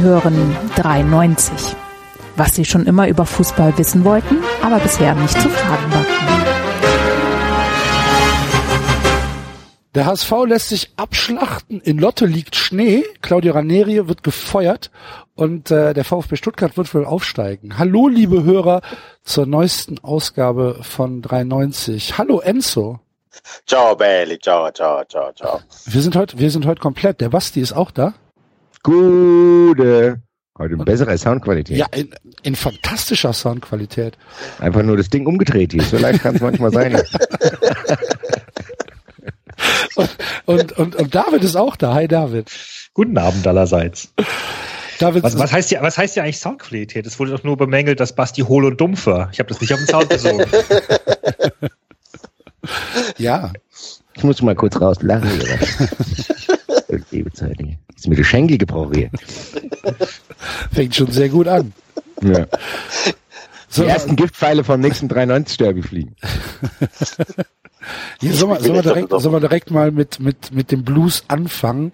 Sie hören 93. Was Sie schon immer über Fußball wissen wollten, aber bisher nicht zu fragen wagten. Der HSV lässt sich abschlachten. In Lotte liegt Schnee. Claudio Ranieri wird gefeuert und äh, der VfB Stuttgart wird wohl aufsteigen. Hallo, liebe Hörer, zur neuesten Ausgabe von 93. Hallo, Enzo. Ciao, Belli. Ciao, ciao, ciao, ciao. Wir sind heute, wir sind heute komplett. Der Basti ist auch da. Gute. Heute eine bessere Soundqualität. Ja, in, in fantastischer Soundqualität. Einfach nur das Ding umgedreht hier. So leicht kann es manchmal sein. und, und, und, und David ist auch da. Hi, David. Guten Abend allerseits. David, was, was, heißt ja, was heißt ja eigentlich Soundqualität? Es wurde doch nur bemängelt, dass Basti hohl und dumpf war. Ich habe das nicht auf den Sound besogen. ja. Ich muss mal kurz rauslachen. Ist mir die Schenkel gebrochen hier. Fängt schon sehr gut an. Ja. So, die ersten Giftpfeile vom nächsten 93 Derby fliegen. Hier, sollen, wir, sollen, wir direkt, sollen wir direkt mal mit, mit, mit dem Blues anfangen?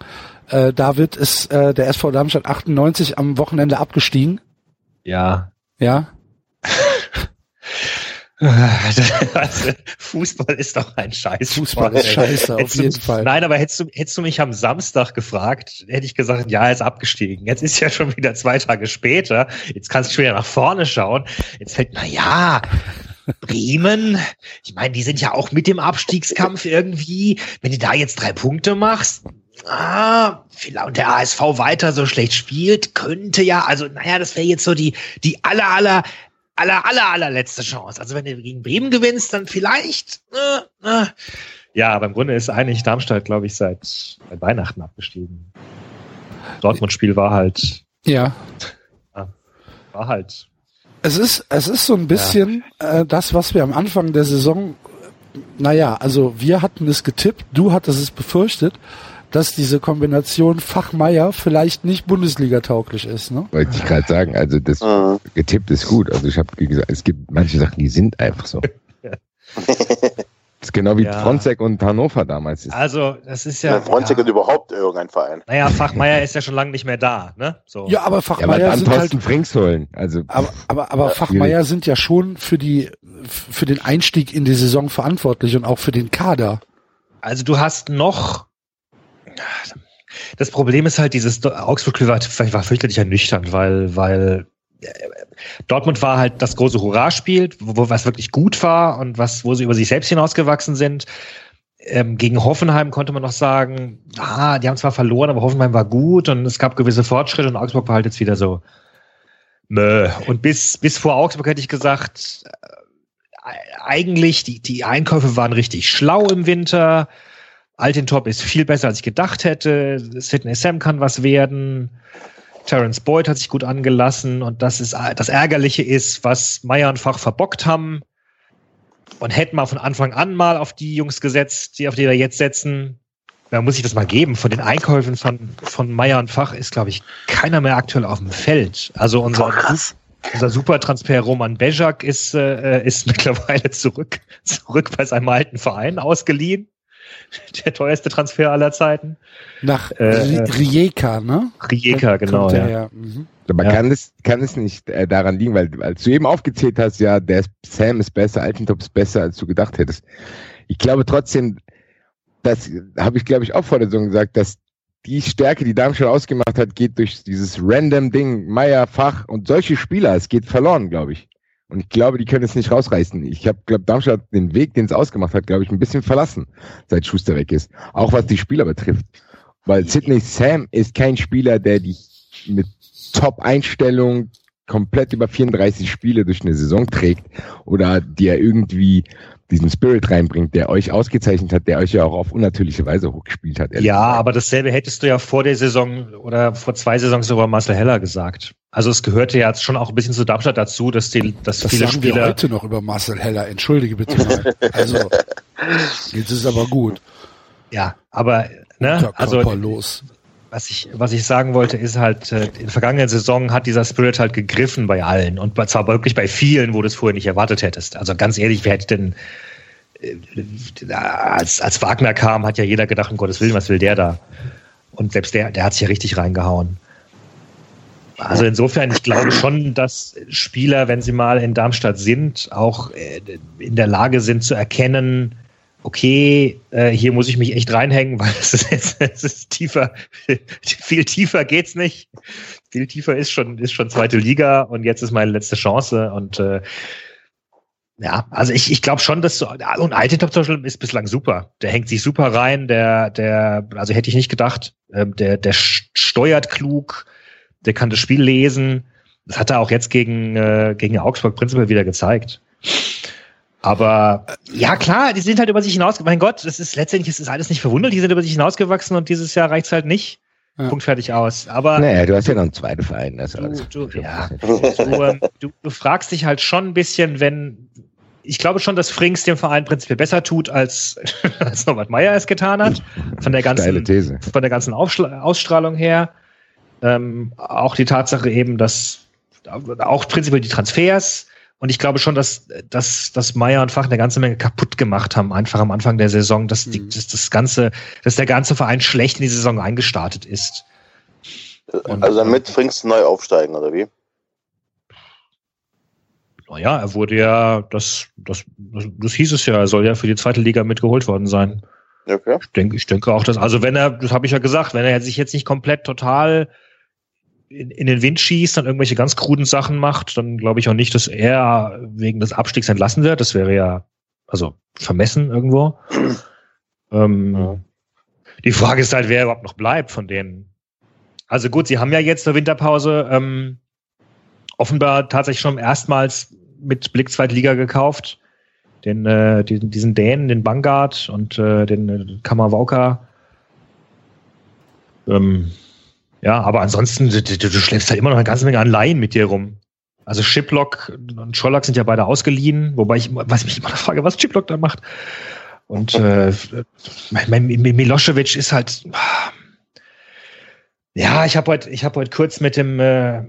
Äh, David ist äh, der SV Darmstadt 98 am Wochenende abgestiegen. Ja. Ja. also, Fußball ist doch ein Scheiß. Fußball ist scheiße, auf jeden du, Fall. Nein, aber hättest du, hättest du mich am Samstag gefragt, hätte ich gesagt, ja, er ist abgestiegen. Jetzt ist ja schon wieder zwei Tage später. Jetzt kannst du schon wieder nach vorne schauen. Jetzt fällt, na ja, Bremen, ich meine, die sind ja auch mit dem Abstiegskampf irgendwie. Wenn du da jetzt drei Punkte machst, ah, und der ASV weiter so schlecht spielt, könnte ja, also, naja, das wäre jetzt so die, die aller, aller, aller, aller, allerletzte Chance. Also wenn du gegen Bremen gewinnst, dann vielleicht. Äh, äh. Ja, aber im Grunde ist eigentlich Darmstadt, glaube ich, seit, Weihnachten abgestiegen. Dortmund-Spiel war halt. Ja. War halt. Es ist, es ist so ein bisschen ja. äh, das, was wir am Anfang der Saison, naja, also wir hatten es getippt, du hattest es befürchtet, dass diese Kombination Fachmeier vielleicht nicht Bundesliga-tauglich ist. Ne? Wollte ich gerade sagen, also das mhm. getippt ist gut. Also ich habe gesagt, es gibt manche Sachen, die sind einfach so. Das ist genau wie ja. Fronzek und Hannover damals. Ist. Also, das ist ja. ja Fronzek ja. und überhaupt irgendein Verein. Naja, Fachmeier ist ja schon lange nicht mehr da, ne? So. Ja, aber Fachmeier ja, sind halt. Frings holen. Also, aber, aber, aber Fachmeier sind ja schon für die, für den Einstieg in die Saison verantwortlich und auch für den Kader. Also, du hast noch das Problem ist halt, dieses Augsburg war, war fürchterlich ernüchternd, weil, weil äh, Dortmund war halt das große Hurra-Spiel, was wirklich gut war und was, wo sie über sich selbst hinausgewachsen sind. Ähm, gegen Hoffenheim konnte man noch sagen, ah, die haben zwar verloren, aber Hoffenheim war gut und es gab gewisse Fortschritte und Augsburg war halt jetzt wieder so. Mö. Und bis, bis vor Augsburg hätte ich gesagt, äh, eigentlich, die, die Einkäufe waren richtig schlau im Winter. Altintop ist viel besser, als ich gedacht hätte. Sidney Sam kann was werden. Terence Boyd hat sich gut angelassen und das ist das Ärgerliche ist, was Meier und Fach verbockt haben und hätten mal von Anfang an mal auf die Jungs gesetzt, die auf die wir jetzt setzen. Man muss sich das mal geben. Von den Einkäufen von, von Meier und Fach ist, glaube ich, keiner mehr aktuell auf dem Feld. Also unser, unser Supertransfer Roman Bejak ist, äh, ist mittlerweile zurück, zurück bei seinem alten Verein ausgeliehen. der teuerste Transfer aller Zeiten. Nach äh, Rijeka, ne? Rijeka, genau. Ja. ja. Mhm. Aber ja. kann es kann es nicht äh, daran liegen, weil als du eben aufgezählt hast, ja, der Sam ist besser, Altentop ist besser, als du gedacht hättest. Ich glaube trotzdem, das habe ich glaube ich auch vor der Saison gesagt, dass die Stärke, die Darmstadt ausgemacht hat, geht durch dieses random Ding, Meier, Fach und solche Spieler, es geht verloren, glaube ich. Und ich glaube, die können es nicht rausreißen. Ich habe, glaube Darmstadt den Weg, den es ausgemacht hat, glaube ich, ein bisschen verlassen, seit Schuster weg ist. Auch was die Spieler betrifft. Weil Sidney Sam ist kein Spieler, der dich mit Top-Einstellung komplett über 34 Spiele durch eine Saison trägt oder der irgendwie diesen Spirit reinbringt, der euch ausgezeichnet hat, der euch ja auch auf unnatürliche Weise hochgespielt hat. Ja, aber dasselbe hättest du ja vor der Saison oder vor zwei Saisons über Marcel Heller gesagt. Also es gehörte ja schon auch ein bisschen zu Darmstadt dazu, dass die, dass das viele sagen Spieler. Wir heute noch über Marcel Heller. Entschuldige bitte mal. Also jetzt ist aber gut. Ja, aber ne, also los. Was ich, was ich sagen wollte, ist halt, äh, in der vergangenen Saison hat dieser Spirit halt gegriffen bei allen und zwar wirklich bei vielen, wo du es vorher nicht erwartet hättest. Also ganz ehrlich, wer hätte denn, äh, als, als Wagner kam, hat ja jeder gedacht, um Gottes Willen, was will der da? Und selbst der, der hat sich ja richtig reingehauen. Also insofern, ich glaube schon, dass Spieler, wenn sie mal in Darmstadt sind, auch äh, in der Lage sind zu erkennen, okay, äh, hier muss ich mich echt reinhängen, weil es ist jetzt es ist tiefer, viel tiefer geht's nicht. Viel tiefer ist schon, ist schon zweite Liga und jetzt ist meine letzte Chance. Und äh, ja, also ich, ich glaube schon, dass so, und Altintop zum Beispiel ist bislang super. Der hängt sich super rein, der, der, also hätte ich nicht gedacht, ähm, der, der steuert klug, der kann das Spiel lesen. Das hat er auch jetzt gegen, äh, gegen Augsburg prinzipiell wieder gezeigt. Aber ja, klar, die sind halt über sich hinaus. Mein Gott, das ist letztendlich ist das alles nicht verwundert. Die sind über sich hinausgewachsen und dieses Jahr reicht's halt nicht. Ja. Punkt fertig aus. Aber naja, du hast ja noch einen zweiten Verein. Das du, du, ja, du, ähm, du, du fragst dich halt schon ein bisschen, wenn ich glaube schon, dass Frings dem Verein prinzipiell besser tut, als, als Norbert Meyer es getan hat. Von der ganzen, Von der ganzen Aufschla Ausstrahlung her. Ähm, auch die Tatsache eben, dass auch prinzipiell die Transfers, und ich glaube schon, dass, dass, dass Meier und Fach eine ganze Menge kaputt gemacht haben, einfach am Anfang der Saison, dass, die, mhm. dass das ganze, dass der ganze Verein schlecht in die Saison eingestartet ist. Und, also damit Frings neu aufsteigen, oder wie? Naja, er wurde ja, das, das, das, das hieß es ja, er soll ja für die zweite Liga mitgeholt worden sein. Okay. Ich denke, ich denke auch, dass, also wenn er, das habe ich ja gesagt, wenn er sich jetzt nicht komplett total in, in den Wind schießt, dann irgendwelche ganz kruden Sachen macht, dann glaube ich auch nicht, dass er wegen des Abstiegs entlassen wird. Das wäre ja, also vermessen irgendwo. ähm, ja. Die Frage ist halt, wer überhaupt noch bleibt von denen. Also gut, sie haben ja jetzt eine Winterpause ähm, offenbar tatsächlich schon erstmals mit Blick Zweitliga gekauft. Den, äh, diesen, diesen Dänen, den Bangard und äh, den äh, Kammerwauka. Ähm, ja, aber ansonsten, du, du, du schleppst halt immer noch eine ganze Menge an Laien mit dir rum. Also Shiplock und Schollack sind ja beide ausgeliehen, wobei ich was mich immer noch frage, was Shiplock da macht. Und äh, mein, Milosevic ist halt. Ja, ich habe heute, ich habe heute kurz mit dem äh,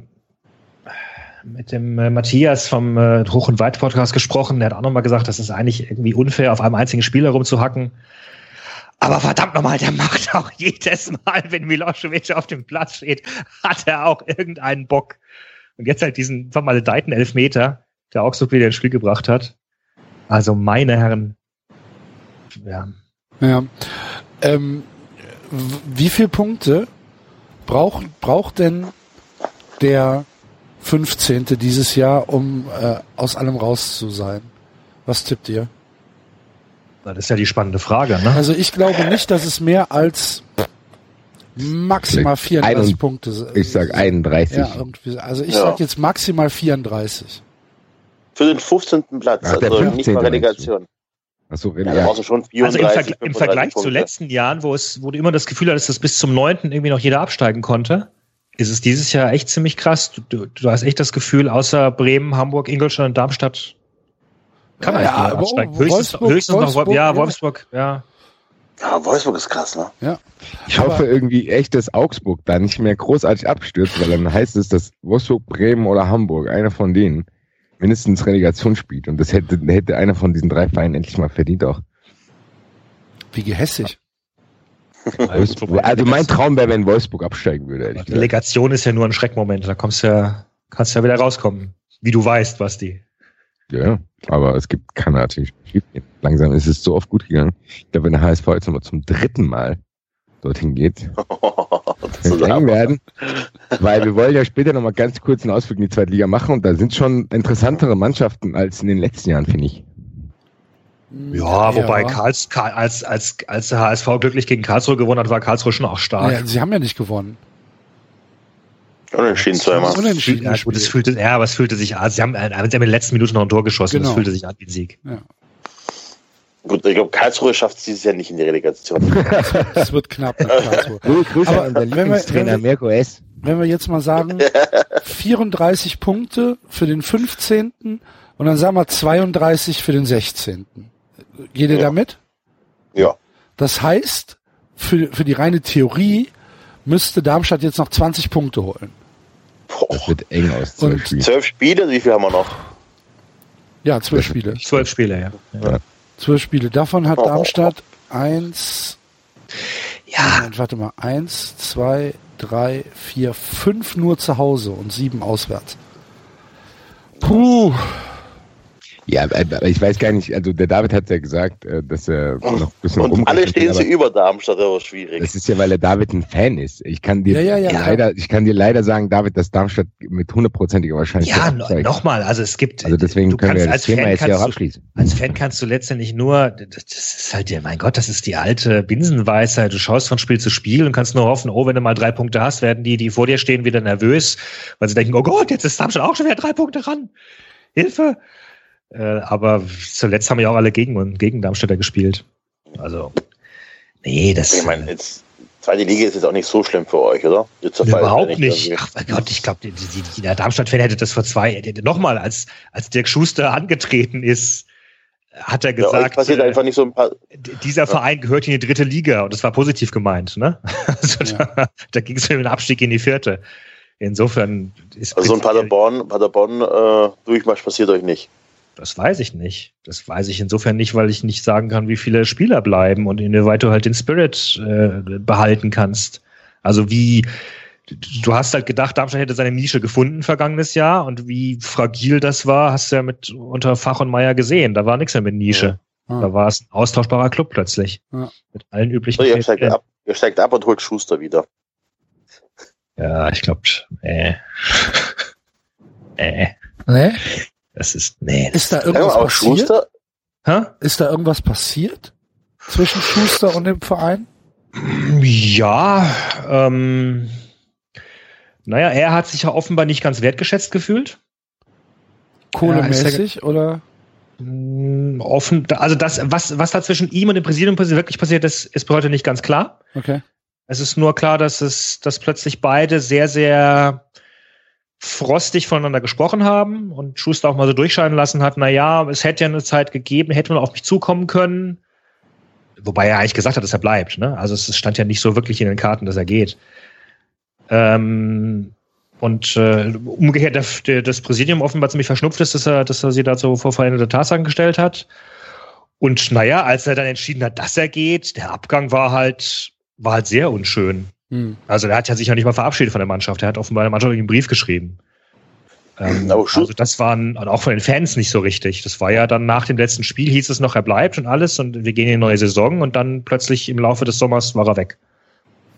mit dem äh, Matthias vom äh, Hoch- und Weit-Podcast gesprochen. Der hat auch nochmal gesagt, das ist eigentlich irgendwie unfair, auf einem einzigen Spieler rumzuhacken. Aber verdammt nochmal, der macht auch jedes Mal, wenn Milosevic auf dem Platz steht, hat er auch irgendeinen Bock. Und jetzt halt diesen vermaledeiten Elfmeter, der Augsburg wieder ins Spiel gebracht hat. Also meine Herren. Ja. Ja. Ähm, wie viele Punkte braucht, braucht denn der 15. dieses Jahr, um äh, aus allem raus zu sein? Was tippt ihr? Das ist ja die spannende Frage. Ne? Also ich glaube nicht, dass es mehr als maximal 34 ein, Punkte sind. Ich sag 31. Ja, irgendwie. Also ich ja. sag jetzt maximal 34. Für den 15. Platz, Ach, also nicht mal Relegation. Achso, ja, ja. Also, schon 34, also im, Vergl im Vergleich Punkte. zu letzten Jahren, wo es, wo du immer das Gefühl hattest, dass bis zum 9. irgendwie noch jeder absteigen konnte, ist es dieses Jahr echt ziemlich krass. Du, du, du hast echt das Gefühl, außer Bremen, Hamburg, Ingolstadt und Darmstadt kann man ja, nicht absteigen. Höchstens, Wolfsburg, höchstens Wolfsburg, noch, ja, Wolfsburg, ja. Ja, Wolfsburg ist krass, ne? Ja. Ich hoffe irgendwie echt, dass Augsburg da nicht mehr großartig abstürzt, weil dann heißt es, dass Wolfsburg, Bremen oder Hamburg, einer von denen, mindestens Relegation spielt. Und das hätte, hätte einer von diesen drei Vereinen endlich mal verdient auch. Wie gehässig. also mein Traum wäre, wenn Wolfsburg absteigen würde. Relegation ist ja nur ein Schreckmoment, da kommst du ja, kannst du ja wieder rauskommen. Wie du weißt, was die. Ja, aber es gibt, kann natürlich schief gehen. Langsam ist es so oft gut gegangen. Ich glaube, wenn der HSV jetzt nochmal zum dritten Mal dorthin geht, wird eng werden, weil wir wollen ja später nochmal ganz kurz einen Ausflug in die zweite Liga machen und da sind schon interessantere Mannschaften als in den letzten Jahren, finde ich. Ja, wobei ja. Karls, Karl, als, als, als der HSV glücklich gegen Karlsruhe gewonnen hat, war Karlsruhe schon auch stark. Ja, sie haben ja nicht gewonnen. Unentschieden zweimal. Unentschieden. Ja, gut, es fühlte, ja, aber es fühlte sich an. Sie haben, sie haben in den letzten Minuten noch ein Tor geschossen. Genau. Es fühlte sich an wie ein Sieg. Ja. Gut, ich glaube, Karlsruhe schafft es dieses Jahr nicht in die Relegation. Es wird knapp mit Karlsruhe. Grüße aber an der Lieblingstrainer Mirko S. Wenn wir jetzt mal sagen, 34 Punkte für den 15. und dann sagen wir 32 für den 16. Geht ihr ja. damit? Ja. Das heißt, für, für die reine Theorie müsste Darmstadt jetzt noch 20 Punkte holen. Das wird eng aus. Zwölf Spiele. Zwölf Spiele, wie viel haben wir noch? Ja, zwölf Spiele. Zwölf Spiele, ja. ja. Zwölf Spiele. Davon hat Darmstadt eins. Ja. Moment, warte mal. Eins, zwei, drei, vier, fünf nur zu Hause und sieben auswärts. Puh. Ja, aber ich weiß gar nicht, also der David hat ja gesagt, äh, dass er noch ein bisschen Und alle stehen sie über Darmstadt, aber schwierig. Das ist ja, weil der David ein Fan ist. Ich kann dir Ja, ja, ja. leider, ich kann dir leider sagen, David, dass Darmstadt mit hundertprozentiger Wahrscheinlichkeit Ja, nochmal, also es gibt. Also deswegen du können wir kannst das als Thema Fan jetzt hier auch kannst du- abschließen. Als Fan kannst du letztendlich nur, das das ist halt ja, mein Gott, das ist die alte Binsenweisheit. Du schaust von Spiel zu Spiel und kannst nur hoffen, oh, wenn du mal drei Punkte hast, werden die, die vor dir stehen, wieder nervös, weil sie denken, oh Gott, jetzt ist Darmstadt auch schon wieder drei Punkte ran. Hilfe! Äh, aber zuletzt haben ja auch alle gegen, gegen Darmstädter gespielt. Also, nee, das Ich meine, jetzt, zweite Liga ist jetzt auch nicht so schlimm für euch, oder? Überhaupt nicht. Ach mein Gott, ich glaube, die, die, die, der Darmstadt-Fan hätte das vor zwei, nochmal, als, als Dirk Schuster angetreten ist, hat er Ja, gesagt, passiert äh, einfach nicht so ein paar. dieser Verein gehört in die dritte Liga und das war positiv gemeint, ne? Also da, da ging es um den Abstieg in die vierte. Insofern ist Also so ein Paderborn, Paderborn äh, Durchmarsch passiert euch nicht. Das weiß ich nicht. Das weiß ich insofern nicht, weil ich nicht sagen kann, wie viele Spieler bleiben und inwieweit du halt den Spirit äh, behalten kannst. Also wie du hast halt gedacht, Darmstadt hätte seine Nische gefunden vergangenes Jahr und wie fragil das war, hast du ja mit unter Fach und Meier gesehen. Da war nichts mehr mit Nische. Ah. Da war es ein austauschbarer Club plötzlich. Ja. Mit allen üblichen. So, ihr, steigt ab, ihr steigt ab und holt Schuster wieder. Ja, ich glaube, äh. äh. Ne? Das ist, nee. Das, Ist da Ja, irgendwas auch passiert? Schuster, hä? Ist da irgendwas passiert zwischen Schuster und dem Verein? Ja, ähm, naja, er hat sich ja offenbar nicht ganz wertgeschätzt gefühlt. Kohlemäßig oder? Mm, Offen, also das, was, was da zwischen ihm und dem Präsidium wirklich passiert ist, ist bis heute nicht ganz klar. Okay. Es ist nur klar, dass es, dass plötzlich beide sehr, sehr frostig voneinander gesprochen haben und Schuster auch mal so durchscheinen lassen hat, na ja, es hätte ja eine Zeit gegeben, hätte man auf mich zukommen können. Wobei er eigentlich gesagt hat, dass er bleibt, ne? Also es stand ja nicht so wirklich in den Karten, dass er geht. Ähm, und äh, umgekehrt der, der, das Präsidium offenbar ziemlich verschnupft ist, dass er, dass er sie dazu vor veränderte Tatsachen gestellt hat. Und naja, als er dann entschieden hat, dass er geht, der Abgang war halt, war halt sehr unschön. Hm. Also der hat ja sich ja nicht mal verabschiedet von der Mannschaft. Er hat offenbar der Mannschaft einen Brief geschrieben. Ähm, also das waren und auch von den Fans nicht so richtig. Das war ja dann nach dem letzten Spiel hieß es noch, er bleibt und alles und wir gehen in die neue Saison und dann plötzlich im Laufe des Sommers war er weg.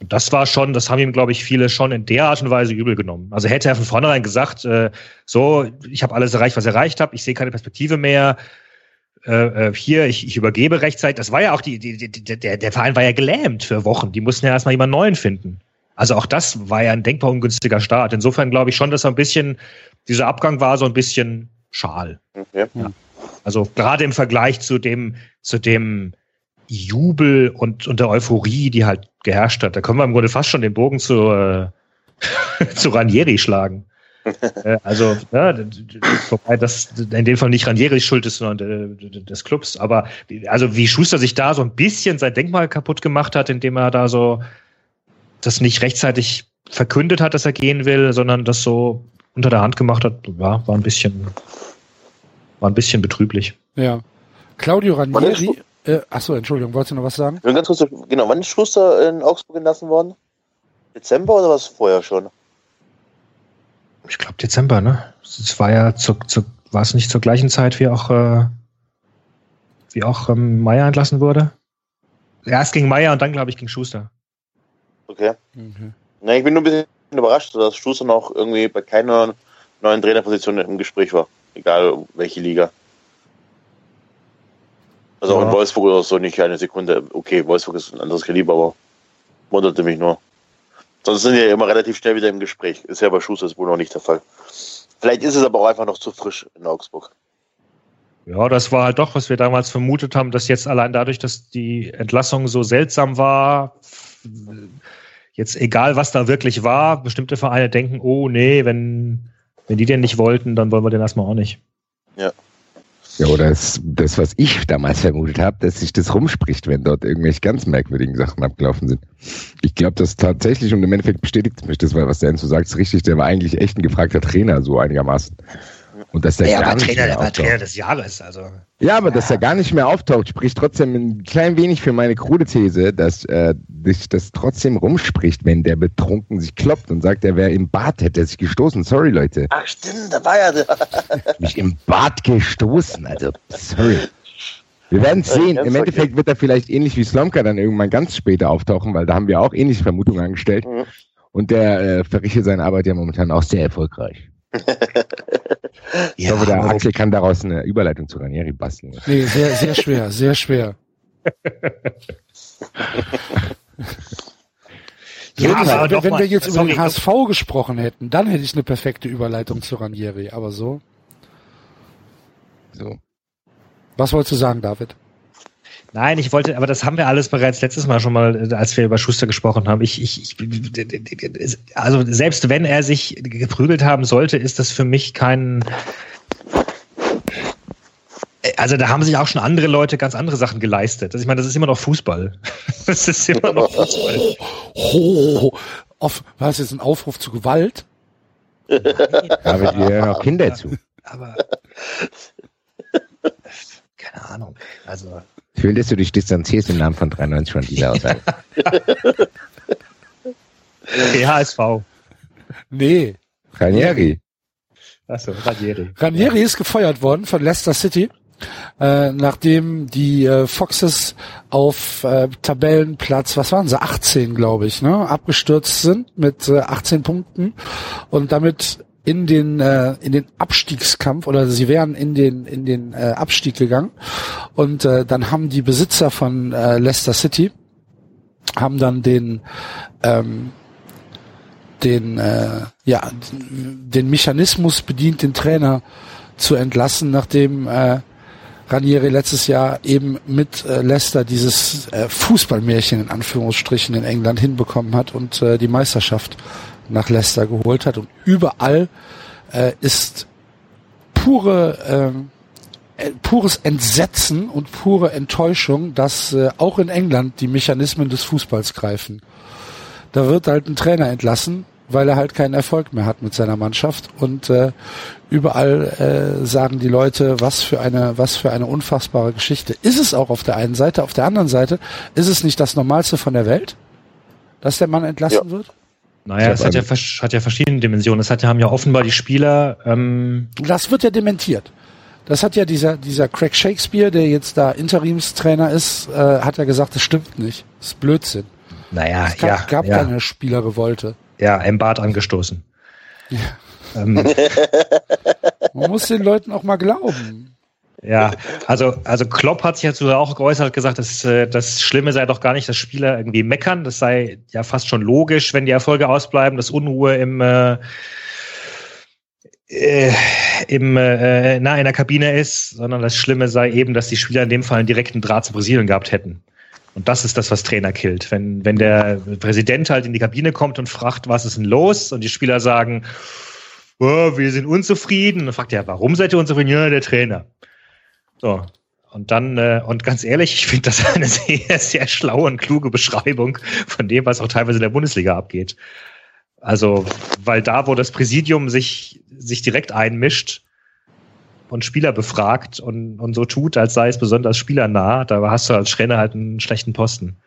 Und das war schon, das haben ihm, glaube ich, viele schon in der Art und Weise übel genommen. Also hätte er von vornherein gesagt, äh, so, ich habe alles erreicht, was ich erreicht habe, ich sehe keine Perspektive mehr. Äh, äh, hier, ich, ich übergebe rechtzeitig. Das war ja auch die, die, die, die der, der Verein war ja gelähmt für Wochen. Die mussten ja erstmal jemanden neuen finden. Also auch das war ja ein denkbar ungünstiger Start. Insofern glaube ich schon, dass er ein bisschen, dieser Abgang war so ein bisschen schal. Okay. Also gerade im Vergleich zu dem, zu dem Jubel und, und der Euphorie, die halt geherrscht hat. Da können wir im Grunde fast schon den Bogen zu, äh, zu Ranieri schlagen. Äh, also, ja, wobei das in dem Fall nicht Ranieris Schuld ist, sondern äh, des Clubs. Aber also wie Schuster sich da so ein bisschen sein Denkmal kaputt gemacht hat, indem er da so das nicht rechtzeitig verkündet hat, dass er gehen will, sondern das so unter der Hand gemacht hat, ja, war ein bisschen, war ein bisschen betrüblich. Ja. Claudio Ranieri. Äh, achso, Entschuldigung, wolltest du noch was sagen? Ganz kurz, genau, wann ist Schuster in Augsburg entlassen worden? Dezember oder was vorher schon? Ich glaube Dezember, ne? Es war ja zu, zu, war es nicht zur gleichen Zeit wie auch äh, wie auch ähm, Meier entlassen wurde? Erst gegen Meier und dann glaube ich gegen Schuster. Okay. Okay. Na, ich bin nur ein bisschen überrascht, dass Schuster noch irgendwie bei keiner neuen Trainerposition im Gespräch war. Egal welche Liga. Also auch Ja. in Wolfsburg oder so nicht eine Sekunde. Okay, Wolfsburg ist ein anderes Kaliber, aber wunderte mich nur. Sonst sind ja immer relativ schnell wieder im Gespräch. Ist ja bei Schuster ist wohl noch nicht der Fall. Vielleicht ist es aber auch einfach noch zu frisch in Augsburg. Ja, das war halt doch, was wir damals vermutet haben, dass jetzt allein dadurch, dass die Entlassung so seltsam war, jetzt egal was da wirklich war, bestimmte Vereine denken, oh nee, wenn, wenn die den nicht wollten, dann wollen wir den erstmal auch nicht. Ja, oder das, das, was ich damals vermutet habe, dass sich das rumspricht, wenn dort irgendwelche ganz merkwürdigen Sachen abgelaufen sind. Ich glaube, das tatsächlich, und im Endeffekt bestätigt mich das, weil was der Enzo sagt, ist richtig, der war eigentlich echt ein gefragter Trainer, so einigermaßen. Und dass der Ja, gar aber nicht Trainer, mehr der war auftaucht. Trainer des Jahres, also. Ja, aber dass er gar nicht mehr auftaucht, spricht trotzdem ein klein wenig für meine krude These, dass äh, sich das trotzdem rumspricht, wenn der betrunken sich kloppt und sagt, er wäre im Bad, hätte er sich gestoßen. Sorry, Leute. Ach stimmt, da war ja der. Mich im Bad gestoßen. Also, sorry. Wir werden Ja, sehen. Im Endeffekt wird er vielleicht ähnlich wie Slomka dann irgendwann ganz später auftauchen, weil da haben wir auch ähnliche Vermutungen angestellt. Mhm. Und der äh, verrichtet seine Arbeit ja momentan auch sehr erfolgreich. Ich hoffe, der aber- Axel kann daraus eine Überleitung zu Ranieri basteln. Nee, sehr, sehr schwer, sehr schwer. Ja, wenn, aber wenn, wenn mal, wir jetzt über den HSV gesprochen hätten, dann hätte ich eine perfekte Überleitung zu Ranieri. Aber so. So. Was wolltest du sagen, David? Nein, ich wollte, aber das haben wir alles bereits letztes Mal schon mal, äh, als wir über Schuster gesprochen haben. Ich, ich, ich also selbst wenn er sich geprügelt haben sollte, ist das für mich kein. Also da haben sich auch schon andere Leute ganz andere Sachen geleistet. Also ich meine, das ist immer noch Fußball. Das ist immer noch Fußball. Oh, auf, war das jetzt ein Aufruf zu Gewalt? Da wird ja noch Kinder zu. Aber keine Ahnung. Also Schön, dass du dich distanzierst im Namen von 93 von dieser Aussage. PHSV. Nee. Ranieri. Achso, Ranieri. Ranieri ist gefeuert worden von Leicester City, äh, nachdem die äh, Foxes auf äh, Tabellenplatz, was waren sie, 18 glaube ich, ne, abgestürzt sind mit äh, 18 Punkten und damit in den äh, in den Abstiegskampf oder sie wären in den in den äh, Abstieg gegangen. Und äh, dann haben die Besitzer von äh, Leicester City haben dann den ähm, den äh, ja den Mechanismus bedient, den Trainer zu entlassen, nachdem äh, Ranieri letztes Jahr eben mit äh, Leicester dieses äh, Fußballmärchen in Anführungsstrichen in England hinbekommen hat und äh, die Meisterschaft nach Leicester geholt hat. Und überall äh, ist pure ähm, äh, pures Entsetzen und pure Enttäuschung, dass äh, auch in England die Mechanismen des Fußballs greifen. Da wird halt ein Trainer entlassen, weil er halt keinen Erfolg mehr hat mit seiner Mannschaft und äh, überall äh, sagen die Leute, was für eine was für eine unfassbare Geschichte. Ist es auch auf der einen Seite, auf der anderen Seite ist es nicht das Normalste von der Welt, dass der Mann entlassen wird? Naja, es hat ja, hat ja verschiedene Dimensionen. Es hat ja, haben ja offenbar die Spieler, ähm, Das wird ja dementiert. Das hat ja dieser dieser Craig Shakespeare, der jetzt da Interimstrainer ist, äh, hat ja gesagt, das stimmt nicht. Das ist Blödsinn. naja, Es gab, ja, gab ja, keine Spielerrevolte. ja, im Bad angestoßen. Ähm, Man muss den Leuten auch mal glauben. Ja, also, also Klopp hat sich dazu auch geäußert, gesagt, dass, äh, das Schlimme sei doch gar nicht, dass Spieler irgendwie meckern. Das sei ja fast schon logisch, wenn die Erfolge ausbleiben, dass Unruhe im, äh, äh, im äh, na, in der Kabine ist, sondern das Schlimme sei eben, dass die Spieler in dem Fall einen direkten Draht zu Brasilien gehabt hätten. Und das ist das, was Trainer killt. Wenn, wenn der Präsident halt in die Kabine kommt und fragt, was ist denn los? Und die Spieler sagen, oh, wir sind unzufrieden. Und dann fragt er, warum seid ihr unzufrieden? Ja, der Trainer. So. Und dann, äh, und ganz ehrlich, ich finde das eine sehr, sehr schlaue und kluge Beschreibung von dem, was auch teilweise in der Bundesliga abgeht. Also, weil da, wo das Präsidium sich, sich direkt einmischt und Spieler befragt und, und so tut, als sei es besonders spielernah, da hast du als Trainer halt einen schlechten Posten.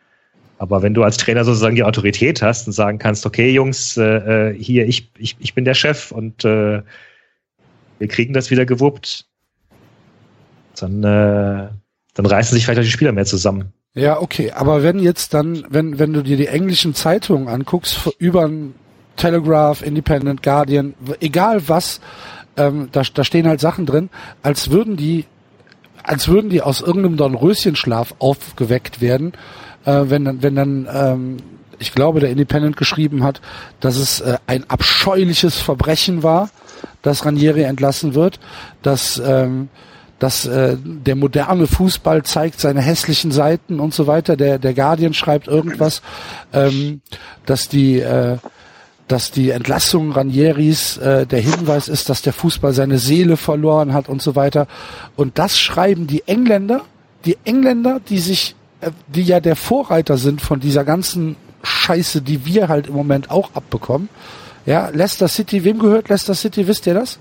Aber wenn du als Trainer sozusagen die Autorität hast und sagen kannst, okay, Jungs, äh, äh, hier, ich, ich, ich bin der Chef und äh, wir kriegen das wieder gewuppt, dann, äh, dann reißen sich vielleicht auch die Spieler mehr zusammen. Ja, okay, aber wenn jetzt dann, wenn, wenn du dir die englischen Zeitungen anguckst, über Telegraph, Independent, Guardian, egal was, ähm, da, da stehen halt Sachen drin, als würden die, als würden die aus irgendeinem Dornröschenschlaf aufgeweckt werden, äh, wenn dann, wenn dann, ähm, ich glaube, der Independent geschrieben hat, dass es äh, ein abscheuliches Verbrechen war, dass Ranieri entlassen wird, dass ähm, dass äh, der moderne Fußball zeigt seine hässlichen Seiten und so weiter. Der der Guardian schreibt irgendwas, ähm, dass die äh, dass die Entlassung Ranieris äh, der Hinweis ist, dass der Fußball seine Seele verloren hat und so weiter. Und das schreiben die Engländer, die Engländer, die sich, äh, die ja der Vorreiter sind von dieser ganzen Scheiße, die wir halt im Moment auch abbekommen. Ja, Leicester City, wem gehört Leicester City? Wisst ihr das?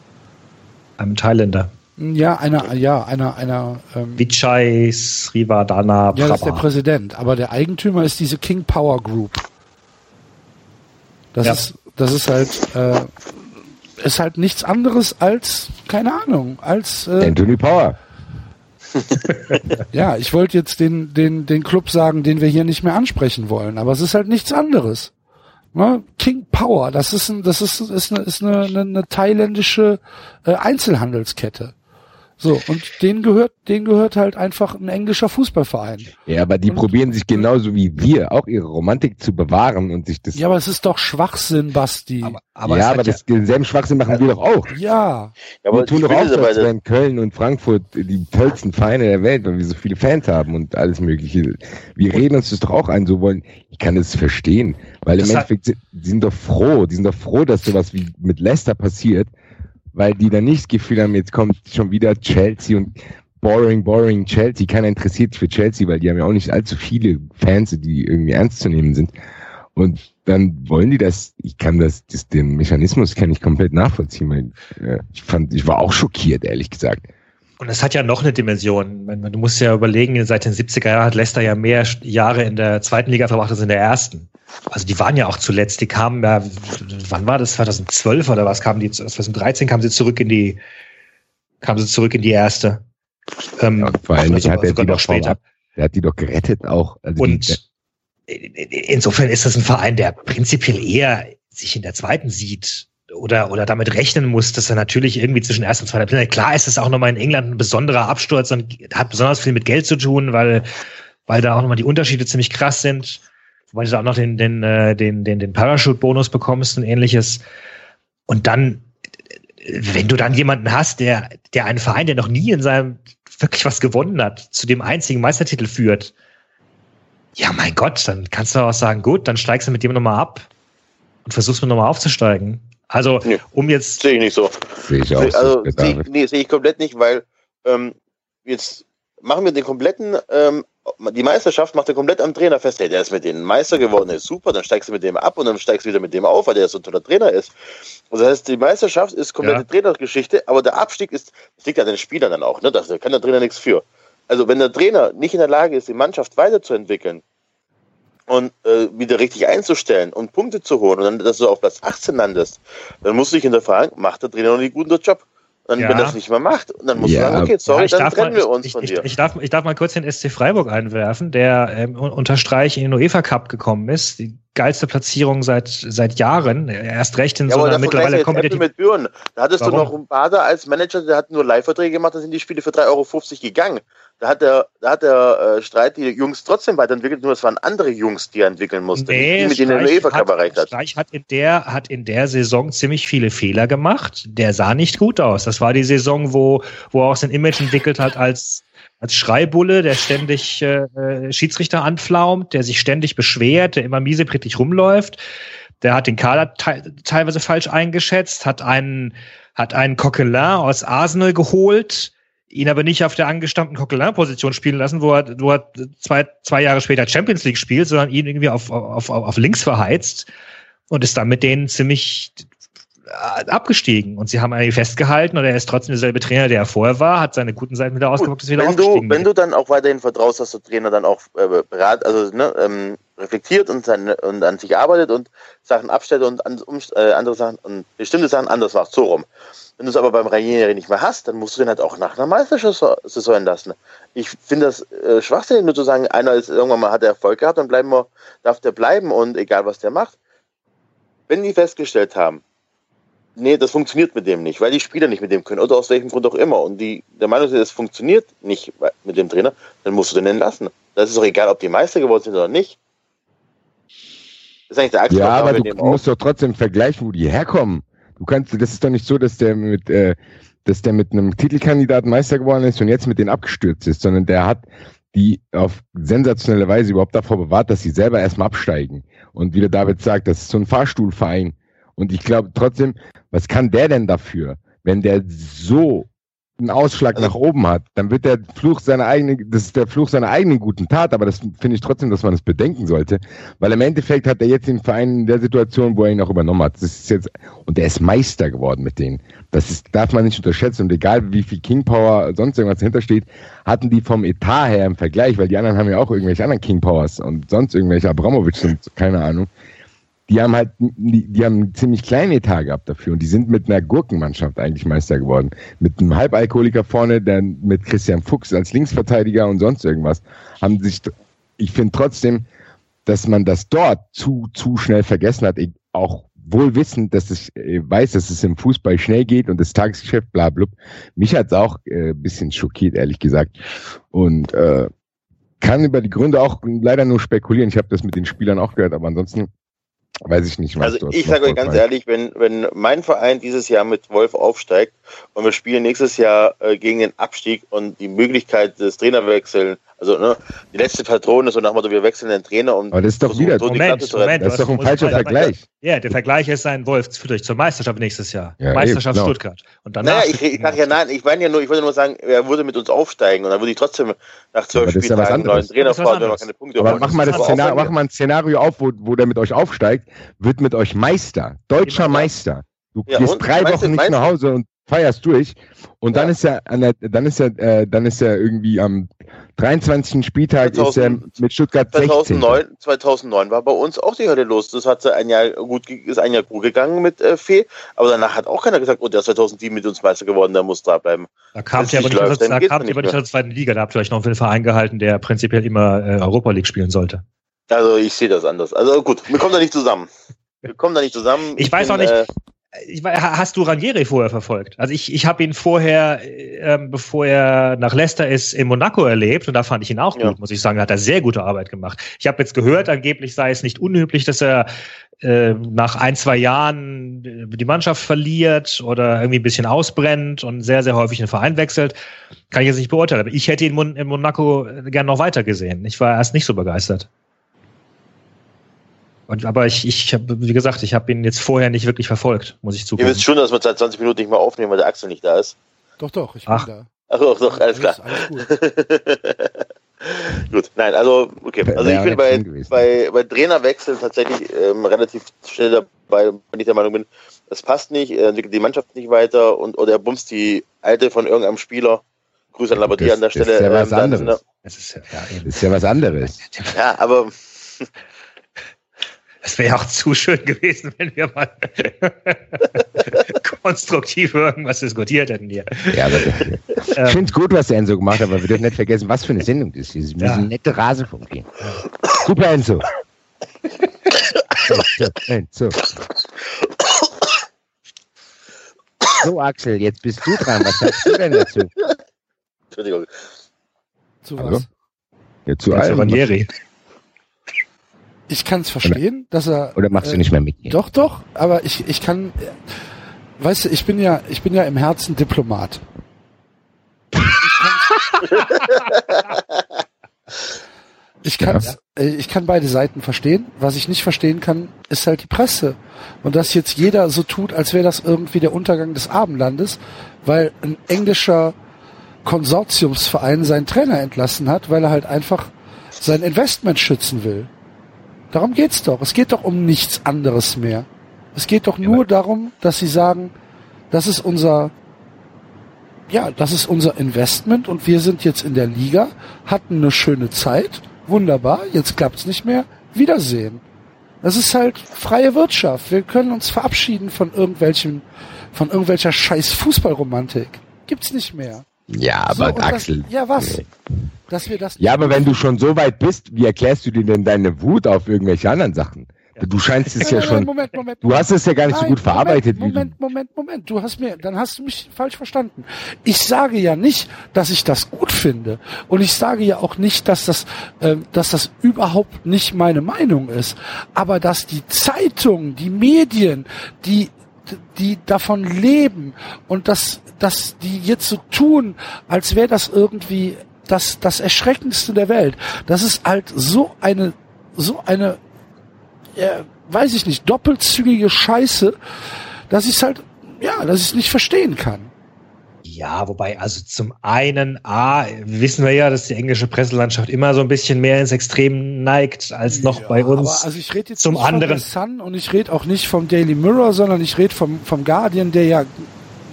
Einem Thailänder. Ja, einer, ja, einer, einer. Ähm, Vichai Srivadana Prabha. Ja, das ist der Präsident. Aber der Eigentümer ist diese King Power Group. Das ja. ist, das ist halt, äh, ist halt nichts anderes als, keine Ahnung, als äh, Anthony Power. ja, ich wollte jetzt den, den, den Club sagen, den wir hier nicht mehr ansprechen wollen, aber es ist halt nichts anderes. Ne? King Power, das ist ein, das ist, ist eine, ist eine, eine, eine thailändische äh, Einzelhandelskette. So, und denen gehört, denen gehört halt einfach ein englischer Fußballverein. Ja, aber die und, probieren sich genauso wie wir auch ihre Romantik zu bewahren und sich das. Ja, aber es ist doch Schwachsinn, Basti. Aber, aber ja, aber das, denselben Schwachsinn machen wir doch auch. Ja. ja aber wir tun doch auch so, als wären Köln und Frankfurt die tollsten Vereine der Welt, weil wir so viele Fans haben und alles mögliche. Wir reden uns das doch auch ein, so wollen. Ich kann das verstehen, weil das im Endeffekt, die sind doch froh, die sind doch froh, dass sowas wie mit Leicester passiert, weil die dann nicht das Gefühl haben, jetzt kommt schon wieder Chelsea und boring, boring Chelsea. Keiner interessiert sich für Chelsea, weil die haben ja auch nicht allzu viele Fans, die irgendwie ernst zu nehmen sind. Und dann wollen die das, ich kann das, das den Mechanismus kann ich komplett nachvollziehen, weil ja, ich fand, ich war auch schockiert, ehrlich gesagt. Und es hat ja noch eine Dimension. Du musst ja überlegen, seit den 70er Jahren hat Leicester ja mehr Jahre in der zweiten Liga verbracht als in der ersten. Also die waren ja auch zuletzt, die kamen ja, wann war das? 2012 oder was kamen die? 2013 kamen sie zurück in die, kamen sie zurück in die erste. Ähm, ja, vor allem also, hat er die doch später. Der hat die doch gerettet auch. Also und die, insofern ist das ein Verein, der prinzipiell eher sich in der zweiten sieht oder, oder damit rechnen muss, dass er natürlich irgendwie zwischen erst und zweiter Platz. Klar ist es auch nochmal in England ein besonderer Absturz und hat besonders viel mit Geld zu tun, weil, weil da auch nochmal die Unterschiede ziemlich krass sind weil du auch noch den, den, äh, den, den, den Parachute-Bonus bekommst und ähnliches. Und dann, wenn du dann jemanden hast, der, der einen Verein, der noch nie in seinem wirklich was gewonnen hat, zu dem einzigen Meistertitel führt, ja, mein Gott, dann kannst du auch sagen, gut, dann steigst du mit dem nochmal ab und versuchst mit nochmal aufzusteigen. Also, nee, um jetzt. Sehe ich nicht so. Sehe ich auch. Also, seh, nee, sehe ich komplett nicht, weil ähm, jetzt machen wir den kompletten ähm, die Meisterschaft macht er komplett am Trainer fest. Hey, der ist mit dem Meister geworden, ist super, dann steigst du mit dem ab und dann steigst du wieder mit dem auf, weil der so ein toller Trainer ist. Und das heißt, die Meisterschaft ist komplette ja. Trainergeschichte, aber der Abstieg ist, das liegt an den Spielern dann auch, ne? Da kann der Trainer nichts für. Also wenn der Trainer nicht in der Lage ist, die Mannschaft weiterzuentwickeln und äh, wieder richtig einzustellen und Punkte zu holen und dann, dass du auf Platz 18 landest, dann musst du dich hinterfragen, macht der Trainer noch einen guten Job. Dann, ja. wenn er es nicht mehr macht, dann muss ja. sagen, okay, sorry, ja, dann trennen mal, wir uns ich, von ich, dir. Ich darf, ich darf mal kurz den SC Freiburg einwerfen, der ähm, unter Streich in den UEFA Cup gekommen ist. Die geilste Platzierung seit, seit Jahren. Erst recht in ja, so einer mittlerweile kompetitiv. mit Büren. Da hattest Warum? du noch einen Bader als Manager, der hat nur Live-Verträge gemacht, da sind die Spiele für 3,50 Euro gegangen. Da hat der, da hat der äh, Streit die Jungs trotzdem weiterentwickelt, nur es waren andere Jungs, die er entwickeln mussten, nee, die mit denen der UEFA Cup erreicht hat. Streich hat in, der, hat in der Saison ziemlich viele Fehler gemacht. Der sah nicht gut aus. Das war die Saison, wo, wo er auch sein Image entwickelt hat als, als Schreibulle, der ständig äh, äh Schiedsrichter anflaumt, der sich ständig beschwert, der immer mieseprächtig rumläuft. Der hat den Kader te teilweise falsch eingeschätzt, hat einen, hat einen Coquelin aus Arsenal geholt, ihn aber nicht auf der angestammten Coquelin-Position spielen lassen, wo er, wo er zwei, zwei Jahre später Champions League spielt, sondern ihn irgendwie auf, auf, auf links verheizt und ist dann mit denen ziemlich abgestiegen. Und sie haben eigentlich festgehalten und er ist trotzdem derselbe Trainer, der er vorher war, hat seine guten Seiten wieder ausgemacht, ist wieder wenn aufgestiegen. Du, wenn du dann auch weiterhin vertraust, dass der Trainer dann auch äh, berat, also ne, ähm, reflektiert und, sein, und an sich arbeitet und Sachen abstellt und an, um, äh, andere Sachen und bestimmte Sachen anders macht, so rum. Wenn du es aber beim Ranieri nicht mehr hast, dann musst du den halt auch nach einer Meistersaison entlassen. Ich finde das äh, schwachsinnig, nur zu sagen, einer ist irgendwann mal hat er Erfolg gehabt, dann bleiben wir, darf der bleiben und egal was der macht. Wenn die festgestellt haben, nee, das funktioniert mit dem nicht, weil die Spieler nicht mit dem können oder aus welchem Grund auch immer und die der Meinung sind, es funktioniert nicht mit dem Trainer, dann musst du den entlassen. Das ist doch egal, ob die Meister geworden sind oder nicht. Das ist eigentlich der Axel, Ja, aber du musst doch trotzdem vergleichen, wo die herkommen. Du kannst, das ist doch nicht so, dass der mit, äh, dass der mit einem Titelkandidaten Meister geworden ist und jetzt mit denen abgestürzt ist, sondern der hat die auf sensationelle Weise überhaupt davor bewahrt, dass sie selber erstmal absteigen. Und wie der David sagt, das ist so ein Fahrstuhlverein. Und ich glaube trotzdem, was kann der denn dafür, wenn der so einen Ausschlag nach oben hat, dann wird der Fluch seiner eigenen, das ist der Fluch seiner eigenen guten Tat, aber das finde ich trotzdem, dass man das bedenken sollte, weil im Endeffekt hat er jetzt den Verein in der Situation, wo er ihn auch übernommen hat. Das ist jetzt, und er ist Meister geworden mit denen. Das ist, darf man nicht unterschätzen und egal wie viel King Power sonst irgendwas dahinter steht, hatten die vom Etat her im Vergleich, weil die anderen haben ja auch irgendwelche anderen King Powers und sonst irgendwelche Abramovic und keine Ahnung die haben halt, die, die haben einen ziemlich kleinen Etat gehabt dafür und die sind mit einer Gurkenmannschaft eigentlich Meister geworden. Mit einem Halbalkoholiker vorne, dann mit Christian Fuchs als Linksverteidiger und sonst irgendwas. Haben sich, ich finde trotzdem, dass man das dort zu, zu schnell vergessen hat, auch wohl wissend, dass ich äh, weiß, dass es im Fußball schnell geht und das Tagesgeschäft, bla, bla. Mich hat's auch äh, ein bisschen schockiert, ehrlich gesagt. Und äh, kann über die Gründe auch leider nur spekulieren. Ich habe das mit den Spielern auch gehört, aber ansonsten Weiß ich nicht. Was also ich sage euch ganz ehrlich, wenn, wenn mein Verein dieses Jahr mit Wolf aufsteigt und wir spielen nächstes Jahr äh, gegen den Abstieg und die Möglichkeit des Trainerwechseln, also ne, die letzte Patrone ist so nach dem Motto, wir wechseln den Trainer um. Aber das ist doch wieder, so Moment, Moment, das ist doch ein falscher Vergleich. Ja, der Vergleich ist ein Wolf führt euch zur Meisterschaft nächstes Jahr. Ja, Meisterschaft eben, genau. Stuttgart. Und danach naja, ich, ich sage ja nein, ich meine ja nur, ich wollte nur sagen, er würde mit uns aufsteigen und dann würde ich trotzdem nach zwölf Spieltagen einen neuen Trainer fahren, wenn keine Punkte Aber mach mal, das Szenario, mach mal ein Szenario auf, wo, wo der mit euch aufsteigt, wird mit euch Meister, deutscher Meister. Du ja, gehst drei Wochen nicht nach Hause und feierst durch und ja. dann ist ja der, dann ist ja äh, dann ist ja irgendwie am 23. Spieltag 2000, ist er mit Stuttgart 2009, 16. 2009 war bei uns auch die Hölle los. Das hat ein Jahr gut ist ein Jahr gut gegangen mit äh, Fee, aber danach hat auch keiner gesagt, oh, der ist 2007 mit uns Meister geworden, der muss da bleiben. Da kam ihr aber nicht, läuft, da kam nicht, nicht zur zweiten Liga, da habt ihr euch noch für einen Verein gehalten, der prinzipiell immer äh, Europa League spielen sollte. Also ich sehe das anders. Also gut, wir kommen da nicht zusammen. Wir kommen da nicht zusammen. Ich, ich weiß bin, auch nicht, äh, hast du Ranieri vorher verfolgt? Also ich, ich habe ihn vorher, ähm, bevor er nach Leicester ist, in Monaco erlebt und da fand ich ihn auch ja. gut, muss ich sagen. Hat er sehr gute Arbeit gemacht. Ich habe jetzt gehört, angeblich sei es nicht unüblich, dass er äh, nach ein, zwei Jahren die Mannschaft verliert oder irgendwie ein bisschen ausbrennt und sehr, sehr häufig den Verein wechselt. Kann ich jetzt nicht beurteilen. Aber ich hätte ihn in Monaco gern noch weiter gesehen. Ich war erst nicht so begeistert. Und, aber ich, ich habe, wie gesagt, ich habe ihn jetzt vorher nicht wirklich verfolgt, muss ich zugeben. Ihr wisst schon, dass wir seit 20 Minuten nicht mehr aufnehmen, weil der Axel nicht da ist. Doch, doch, ich bin Ach. da. Ach doch, doch, alles klar. Alles gut. gut, nein, also, okay. Also ich bin bei, bei, bei Trainerwechsel tatsächlich ähm, relativ schnell dabei, wenn ich der Meinung bin, das passt nicht, er entwickelt die Mannschaft nicht weiter und oder er bumst die alte von irgendeinem Spieler. Grüße an Labadier an der Stelle. Das ist ja was ähm, anderes. Das ist ja, das ist ja was anderes. Ja, aber es wäre auch zu schön gewesen, wenn wir mal konstruktiv irgendwas diskutiert hätten hier. Ja, aber, ich ähm, finde es gut, was der Enzo gemacht hat, aber wir dürfen nicht vergessen, was für eine Sendung das ist. Wir müssen ja. nette Rasenfunk gehen. Super, Enzo. so, Enzo. So, Axel, jetzt bist du dran. Was sagst du denn dazu? Entschuldigung. Zu was? Also? Ja, zu allem. Ich kann es verstehen, dass er. Oder machst äh, du nicht mehr mit? Hier? Doch, doch. Aber ich, ich kann, weißt du, ich bin ja, ich bin ja im Herzen Diplomat. Ich kann, ja. Äh, ich kann beide Seiten verstehen. Was ich nicht verstehen kann, ist halt die Presse. Und dass jetzt jeder so tut, als wäre das irgendwie der Untergang des Abendlandes, weil ein englischer Konsortiumsverein seinen Trainer entlassen hat, weil er halt einfach sein Investment schützen will. Darum geht's doch. Es geht doch um nichts anderes mehr. Es geht doch nur darum, dass sie sagen, das ist unser, ja, das ist unser Investment und wir sind jetzt in der Liga, hatten eine schöne Zeit, wunderbar, jetzt klappt's nicht mehr, Wiedersehen. Das ist halt freie Wirtschaft. Wir können uns verabschieden von irgendwelchen, von irgendwelcher scheiß Fußballromantik. Gibt's nicht mehr. Ja, aber so, Axel. Das, ja, was? Dass wir das ja, aber wenn du schon so weit bist, wie erklärst du dir denn deine Wut auf irgendwelche anderen Sachen? Du scheinst es ja, ja schon. Moment, Moment, du hast es ja gar nicht Nein, so gut verarbeitet. Moment, Moment, Moment, Moment. Du hast mir, dann hast du mich falsch verstanden. Ich sage ja nicht, dass ich das gut finde, und ich sage ja auch nicht, dass das, äh, dass das überhaupt nicht meine Meinung ist. Aber dass die Zeitungen, die Medien, die die davon leben und dass, dass die jetzt so tun, als wäre das irgendwie das, das Erschreckendste der Welt. Das ist halt so eine, so eine, ja, weiß ich nicht, doppelzügige Scheiße, dass ich es halt, ja, dass ich es nicht verstehen kann. Ja, wobei, also zum einen, A, wissen wir ja, dass die englische Presselandschaft immer so ein bisschen mehr ins Extrem neigt als noch Ja, bei uns. Aber also ich rede jetzt zum nicht anderen- vom The Sun und ich rede auch nicht vom Daily Mirror, sondern ich rede vom, vom Guardian, der ja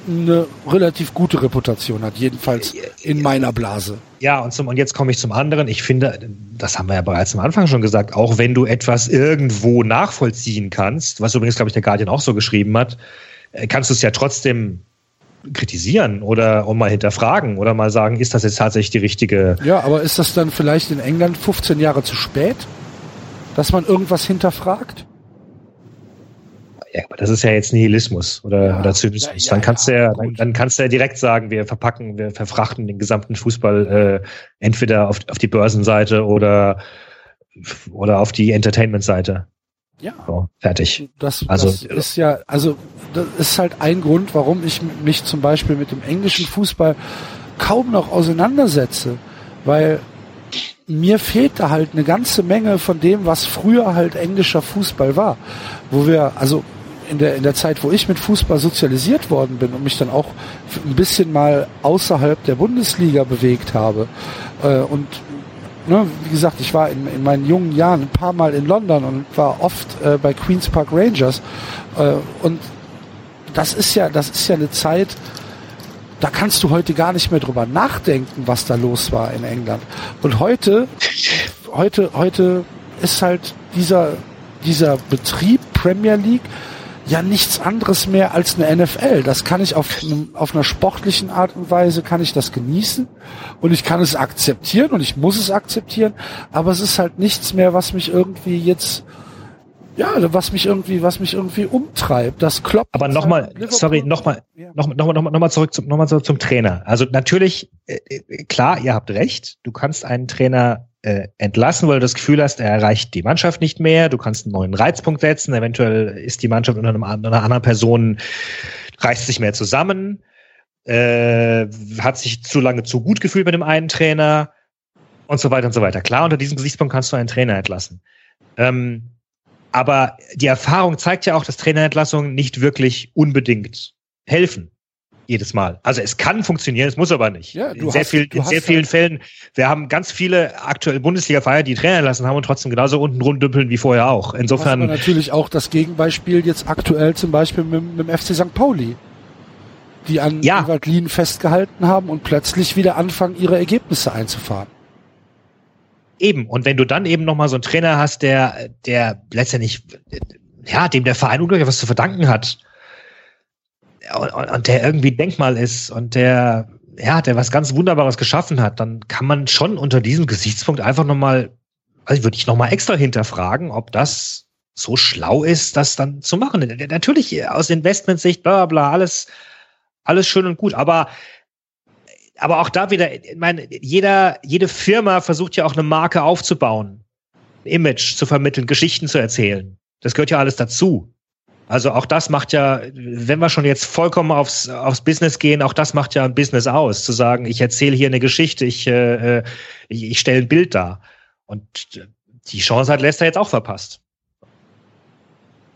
eine relativ gute Reputation hat, jedenfalls in meiner Blase. Ja, und, zum, und jetzt komme ich zum anderen. Ich finde, das haben wir ja bereits am Anfang schon gesagt, auch wenn du etwas irgendwo nachvollziehen kannst, was übrigens, glaube ich, der Guardian auch so geschrieben hat, äh, kannst du es ja trotzdem kritisieren oder auch mal hinterfragen oder mal sagen, ist das jetzt tatsächlich die richtige. Ja, aber ist das dann vielleicht in England 15 Jahre zu spät, dass man irgendwas hinterfragt? Ja, aber das ist ja jetzt Nihilismus oder, Ja, oder Zynismus. ja, ja, dann kannst du ja, dann, dann kannst du ja direkt sagen, wir verpacken, wir verfrachten den gesamten Fußball äh, entweder auf, auf die Börsenseite oder oder auf die Entertainment-Seite. Ja. So, fertig. Das, Also- das ist ja, also das ist halt ein Grund, warum ich mich zum Beispiel mit dem englischen Fußball kaum noch auseinandersetze, weil mir fehlt da halt eine ganze Menge von dem, was früher halt englischer Fußball war, wo wir, also in der, in der Zeit, wo ich mit Fußball sozialisiert worden bin und mich dann auch ein bisschen mal außerhalb der Bundesliga bewegt habe äh, und ne, wie gesagt, ich war in, in meinen jungen Jahren ein paar Mal in London und war oft äh, bei Queens Park Rangers. Äh, und das ist ja, das ist ja eine Zeit, da kannst du heute gar nicht mehr drüber nachdenken, was da los war in England. Und heute, heute, heute ist halt dieser, dieser Betrieb Premier League ja nichts anderes mehr als eine NFL. Das kann ich auf, einem, auf einer sportlichen Art und Weise kann ich das genießen und ich kann es akzeptieren und ich muss es akzeptieren, aber es ist halt nichts mehr, was mich irgendwie jetzt ja, was mich irgendwie, was mich irgendwie umtreibt. Das kloppt. Aber nochmal, halt Liverpool- sorry, nochmal, Ja. nochmal, nochmal, nochmal, nochmal zurück zum, nochmal zurück zum Trainer. Also natürlich, äh, äh, klar, ihr habt recht. Du kannst einen Trainer äh, entlassen, weil du das Gefühl hast, er erreicht die Mannschaft nicht mehr. Du kannst einen neuen Reizpunkt setzen. Eventuell ist die Mannschaft unter einem, an- einer anderen Person reißt sich mehr zusammen, äh, hat sich zu lange zu gut gefühlt mit dem einen Trainer und so weiter und so weiter. Klar, unter diesem Gesichtspunkt kannst du einen Trainer entlassen. Ähm, aber die Erfahrung zeigt ja auch, dass Trainerentlassungen nicht wirklich unbedingt helfen. Jedes Mal. Also es kann funktionieren, es muss aber nicht. Ja, du in sehr, hast- viel, du in sehr vielen halt- Fällen, wir haben ganz viele aktuelle Bundesliga-Feier, die Trainer entlassen haben und trotzdem genauso unten rumdümpeln wie vorher auch. Insofern, natürlich auch das Gegenbeispiel jetzt aktuell zum Beispiel mit, mit dem FC St. Pauli, die an Ja. Ewald Lien festgehalten haben und plötzlich wieder anfangen, ihre Ergebnisse einzufahren. Eben. Und wenn du dann eben noch mal so einen Trainer hast, der, der letztendlich, ja, dem der Verein unglaublich was zu verdanken hat und, und, der irgendwie Denkmal ist und der, ja, der was ganz Wunderbares geschaffen hat, dann kann man schon unter diesem Gesichtspunkt einfach noch mal, also würde ich noch mal extra hinterfragen, ob das so schlau ist, das dann zu machen. Natürlich aus Investmentsicht, bla, bla, bla, alles, alles schön und gut, aber aber auch da wieder, ich meine, jeder, jede Firma versucht ja auch eine Marke aufzubauen, ein Image zu vermitteln, Geschichten zu erzählen. Das gehört ja alles dazu. Also auch das macht ja, wenn wir schon jetzt vollkommen aufs, aufs Business gehen, auch das macht ja ein Business aus, zu sagen, ich erzähle hier eine Geschichte, ich, äh, ich, ich stelle ein Bild dar. Und die Chance hat Leicester jetzt auch verpasst.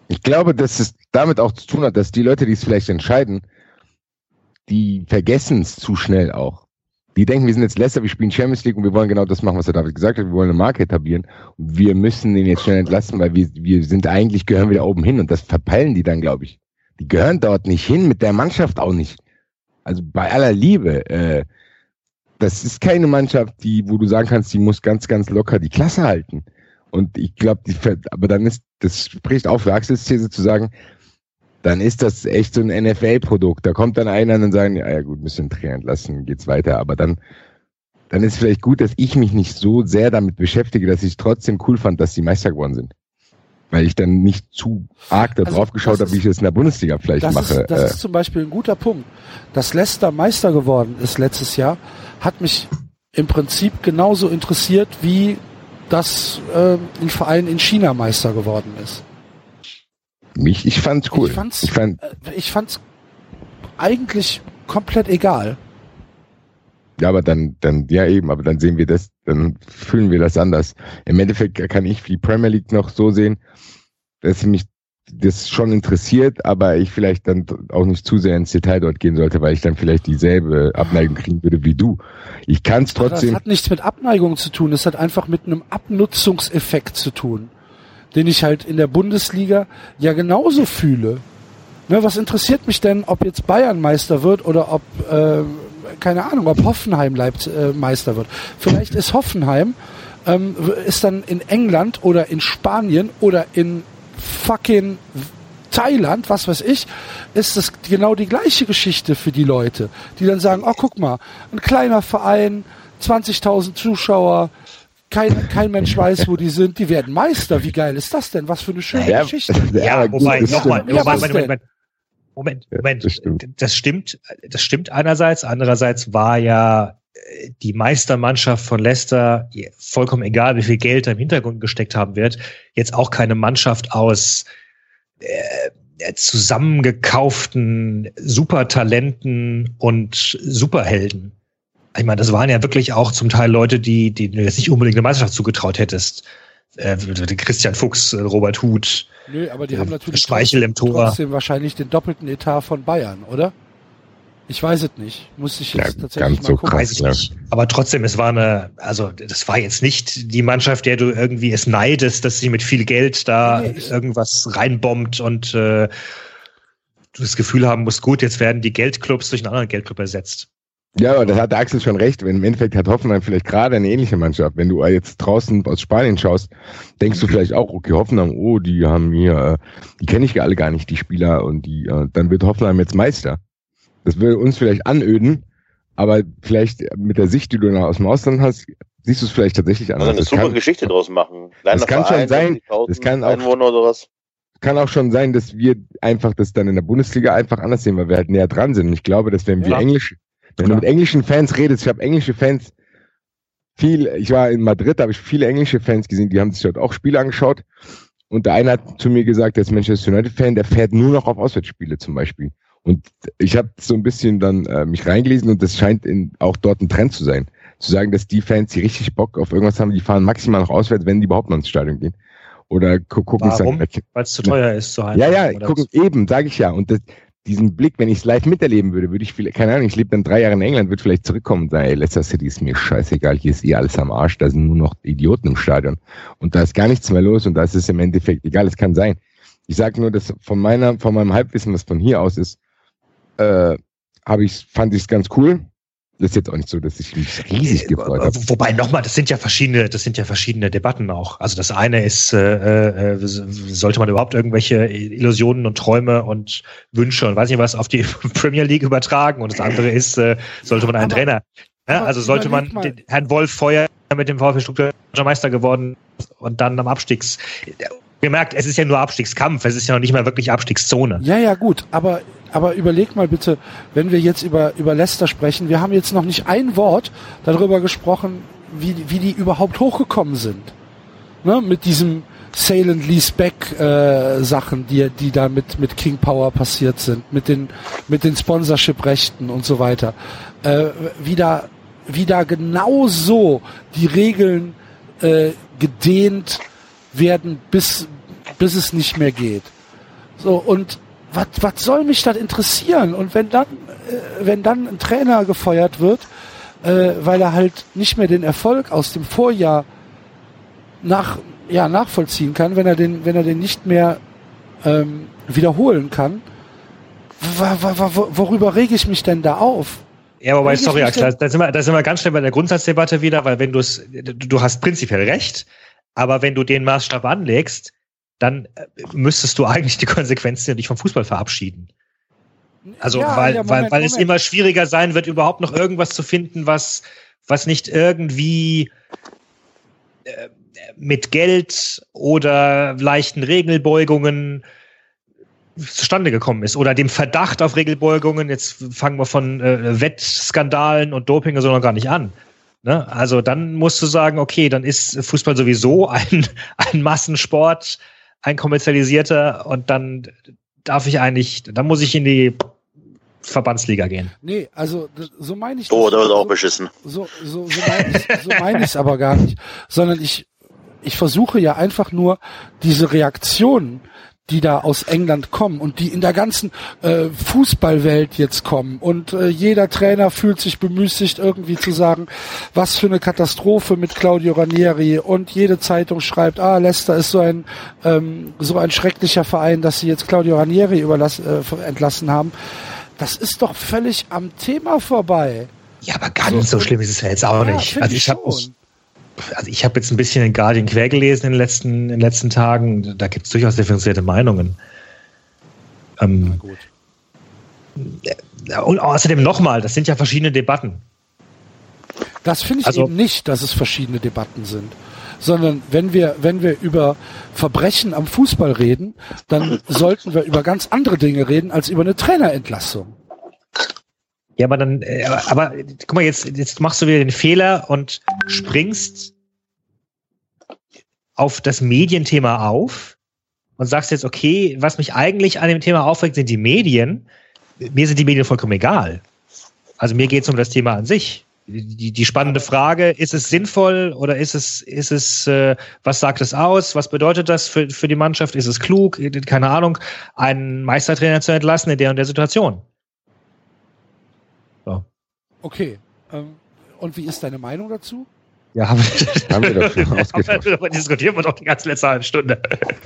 Ich glaube, dass es damit auch zu tun hat, dass die Leute, die es vielleicht entscheiden, die vergessen es zu schnell auch. Die denken, wir sind jetzt Leicester, wir spielen Champions League und wir wollen genau das machen, was der David gesagt hat. Wir wollen eine Marke etablieren. Und wir müssen den jetzt schnell entlassen, weil wir, wir sind eigentlich, gehören wir da oben hin. Und das verpeilen die dann, glaube ich. Die gehören dort nicht hin, mit der Mannschaft auch nicht. Also bei aller Liebe, äh, das ist keine Mannschaft, die, wo du sagen kannst, die muss ganz, ganz locker die Klasse halten. Und ich glaube, die, aber dann ist, das spricht auch für Axels These zu sagen, dann ist das echt so ein NFL-Produkt. Da kommt dann einer und dann sagen, ja, ja gut, müssen den Trainer entlassen, geht's weiter. Aber dann, dann ist vielleicht gut, dass ich mich nicht so sehr damit beschäftige, dass ich trotzdem cool fand, dass die Meister geworden sind. Weil ich dann nicht zu arg da Also, drauf geschaut habe, wie ich es in der Bundesliga vielleicht Das, mache. ist, das Äh, ist zum Beispiel ein guter Punkt. Dass Leicester Meister geworden ist letztes Jahr, hat mich im Prinzip genauso interessiert, wie dass äh, ein Verein in China Meister geworden ist. Mich, ich fand's cool. Ich fand's, ich fand, äh, ich fand's eigentlich komplett egal. Ja, aber dann, dann, ja eben, aber dann sehen wir das, dann fühlen wir das anders. Im Endeffekt kann ich die Premier League noch so sehen, dass mich das schon interessiert, aber ich vielleicht dann auch nicht zu sehr ins Detail dort gehen sollte, weil ich dann vielleicht dieselbe Abneigung kriegen würde wie du. Ich kann es trotzdem. Das hat nichts mit Abneigung zu tun, das hat einfach mit einem Abnutzungseffekt zu tun, den ich halt in der Bundesliga ja genauso fühle. Ne, was interessiert mich denn, ob jetzt Bayern Meister wird oder ob, äh, keine Ahnung, ob Hoffenheim Leibt, äh, Meister wird. Vielleicht ist Hoffenheim, ähm, ist dann in England oder in Spanien oder in fucking Thailand, was weiß ich, ist das genau die gleiche Geschichte für die Leute, die dann sagen, oh guck mal, ein kleiner Verein, 20.000 Zuschauer, kein, kein Mensch weiß, wo die sind, die werden Meister. Wie geil ist das denn? Was für eine schöne ja, Geschichte. Ja, wobei, nochmal, ja, Moment, Moment, Moment. Moment, Moment. Das stimmt. das stimmt. Das stimmt einerseits. Andererseits war ja äh, die Meistermannschaft von Leicester, vollkommen egal, wie viel Geld da im Hintergrund gesteckt haben wird, jetzt auch keine Mannschaft aus äh, zusammengekauften Supertalenten und Superhelden. Ich meine, das waren ja wirklich auch zum Teil Leute, die, die du jetzt nicht unbedingt eine Meisterschaft zugetraut hättest. Äh, Christian Fuchs, Robert Huth, Nö, aber die haben natürlich Speichel im Tor. trotzdem wahrscheinlich den doppelten Etat von Bayern, oder? Ich weiß es nicht. Muss ich jetzt Ja, tatsächlich ganz mal so gucken. krass. Nicht. Aber trotzdem, es war eine, also das war jetzt nicht die Mannschaft, der du irgendwie es neidest, dass sie mit viel Geld da Nee, irgendwas reinbombt und äh, du das Gefühl haben musst, gut, jetzt werden die Geldclubs durch einen anderen Geldclub ersetzt. Ja, aber da hat der Axel schon recht. Wenn im Endeffekt hat Hoffenheim vielleicht gerade eine ähnliche Mannschaft. Wenn du jetzt draußen aus Spanien schaust, denkst du vielleicht auch, okay, Hoffenheim, oh, die haben hier, äh, die kenne ich ja alle gar nicht, die Spieler, und die, äh, dann wird Hoffenheim jetzt Meister. Das würde uns vielleicht anöden, aber vielleicht mit der Sicht, die du aus dem Ausland hast, siehst du es vielleicht tatsächlich Also anders. eine Das super kann, Geschichte draus machen. Kleiner das kann schon Verein, sein. 50.000 Das kann auch- Einwohner oder was. kann auch schon sein, dass wir einfach das dann in der Bundesliga einfach anders sehen, weil wir halt näher dran sind. Und ich glaube, dass wenn wir Ja. Englisch, wenn du Klar. mit englischen Fans redest, ich habe englische Fans viel, ich war in Madrid, da habe ich viele englische Fans gesehen, die haben sich dort auch Spiele angeschaut. Und der eine hat zu mir gesagt, der ist Manchester United-Fan, der fährt nur noch auf Auswärtsspiele zum Beispiel. Und ich habe so ein bisschen dann äh, mich reingelesen und das scheint in, auch dort ein Trend zu sein. Zu sagen, dass die Fans, die richtig Bock auf irgendwas haben, die fahren maximal noch auswärts, wenn die überhaupt noch ins Stadion gehen. Oder gu gucken Warum? Weil es zu teuer ist zu Hause. ja, ja, gucken, eben, sage ich ja. Und das, diesen Blick, wenn ich es live miterleben würde, würde ich vielleicht, keine Ahnung, ich lebe dann drei Jahre in England, würde vielleicht zurückkommen und sagen, ey, Leicester City ist mir scheißegal, hier ist eh alles am Arsch, da sind nur noch Idioten im Stadion. Und da ist gar nichts mehr los und da ist es im Endeffekt egal, es kann sein. Ich sage nur, dass von meiner, von meinem Halbwissen, was von hier aus ist, äh, habe ich, fand ich es ganz cool. Das ist jetzt auch nicht so, dass ich mich riesig gefreut habe. Wo- Wobei nochmal, das sind ja verschiedene, das sind ja verschiedene Debatten auch. Also das eine ist, äh, äh, sollte man überhaupt irgendwelche Illusionen und Träume und Wünsche und weiß nicht was auf die Premier League übertragen und das andere ist, äh, sollte man einen Aber- Trainer, ja, also sollte man den Herrn Wolf Feuer mit dem VfB Stuttgart Meister geworden und dann am Abstiegs. Gemerkt, es ist ja nur Abstiegskampf, es ist ja noch nicht mal wirklich Abstiegszone. Ja, ja, gut, aber, aber überleg mal bitte, wenn wir jetzt über, über Leicester sprechen, wir haben jetzt noch nicht ein Wort darüber gesprochen, wie, wie die überhaupt hochgekommen sind. Ne? Mit diesem Sale and Lease Back äh, Sachen, die, die da mit, mit King Power passiert sind, mit den, mit den Sponsorship-Rechten und so weiter. Äh, wie da, wie da genau so die Regeln äh, gedehnt werden, bis, bis es nicht mehr geht. So, und was was soll mich das interessieren? Und wenn dann, äh, wenn dann ein Trainer gefeuert wird, äh, weil er halt nicht mehr den Erfolg aus dem Vorjahr nach, ja, nachvollziehen kann, wenn er den, wenn er den nicht mehr ähm, wiederholen kann, worüber rege ich mich denn da auf? Ja, wobei, ich sorry, Axel, da sind, wir, da sind wir ganz schnell bei der Grundsatzdebatte wieder, weil wenn du es, du hast prinzipiell recht, aber wenn du den Maßstab anlegst, dann äh, müsstest du eigentlich die Konsequenzen dich vom Fußball verabschieden. Also, Ja, weil, ja, weil, Moment, weil es Moment. immer schwieriger sein wird, überhaupt noch irgendwas zu finden, was, was nicht irgendwie äh, mit Geld oder leichten Regelbeugungen zustande gekommen ist oder dem Verdacht auf Regelbeugungen, jetzt fangen wir von äh, Wettskandalen und Doping und so noch gar nicht an. Ne? Also dann musst du sagen, okay, dann ist Fußball sowieso ein, ein Massensport, ein kommerzialisierter und dann darf ich eigentlich, dann muss ich in die Verbandsliga gehen. Nee, also so meine ich Oh, da wird auch so- beschissen. so, so, so meine ich so meine ich es aber gar nicht, sondern ich, ich versuche ja einfach nur diese Reaktionen, die da aus England kommen und die in der ganzen äh, Fußballwelt jetzt kommen. Und äh, jeder Trainer fühlt sich bemüßigt, irgendwie zu sagen, was für eine Katastrophe mit Claudio Ranieri. Und jede Zeitung schreibt, ah, Leicester ist so ein ähm, so ein schrecklicher Verein, dass sie jetzt Claudio Ranieri überlass, äh, entlassen haben. Das ist doch völlig am Thema vorbei. Ja, aber ganz so, so schlimm ist es ja jetzt auch Ja, nicht. Also ich habe. Also ich habe jetzt ein bisschen den Guardian quer gelesen in den letzten, in den letzten Tagen. Da gibt es durchaus differenzierte Meinungen. Ähm, gut. und außerdem nochmal, das sind ja verschiedene Debatten. Das finde ich Also- eben nicht, dass es verschiedene Debatten sind. Sondern wenn wir, wenn wir über Verbrechen am Fußball reden, dann sollten wir über ganz andere Dinge reden als über eine Trainerentlassung. Ja, aber dann, äh, aber guck mal, jetzt, jetzt machst du wieder den Fehler und springst auf das Medienthema auf und sagst jetzt, okay, was mich eigentlich an dem Thema aufregt, sind die Medien. Mir sind die Medien vollkommen egal. Also mir geht es um das Thema an sich. Die, die spannende Frage, ist es sinnvoll oder ist es, ist es, äh, was sagt es aus? Was bedeutet das für, für die Mannschaft? Ist es klug, keine Ahnung, einen Meistertrainer zu entlassen in der und der Situation? Okay. Ähm, und wie ist deine Meinung dazu? Ja, haben Haben wir doch schon ausgetauscht. Darüber diskutieren wir doch die ganze letzte halbe Stunde.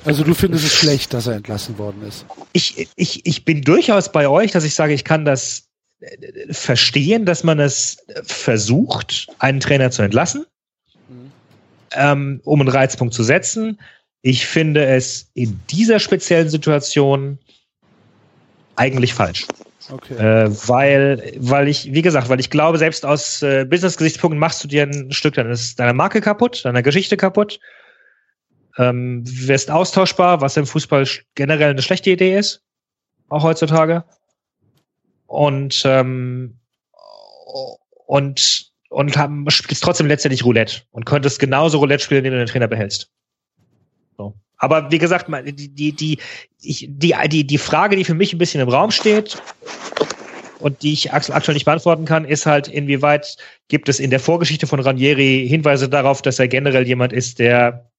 Also du findest es schlecht, dass er entlassen worden ist. Ich, ich, ich bin durchaus bei euch, dass ich sage, ich kann das äh, verstehen, dass man es versucht, einen Trainer zu entlassen, Mhm. ähm, um einen Reizpunkt zu setzen. Ich finde es in dieser speziellen Situation eigentlich falsch. Okay. Äh, weil, weil ich, wie gesagt, weil ich glaube, selbst aus äh, Business-Gesichtspunkten machst du dir ein Stück deines, deiner Marke kaputt, deiner Geschichte kaputt. Ähm, wirst austauschbar, was im Fußball generell eine schlechte Idee ist, auch heutzutage. Und ähm, und und haben, spielst trotzdem letztendlich Roulette und könntest genauso Roulette spielen, indem du den Trainer behältst. Aber wie gesagt, die, die, die, ich, die, die, die Frage, die für mich ein bisschen im Raum steht und die ich akt- aktuell nicht beantworten kann, ist halt, inwieweit gibt es in der Vorgeschichte von Ranieri Hinweise darauf, dass er generell jemand ist, der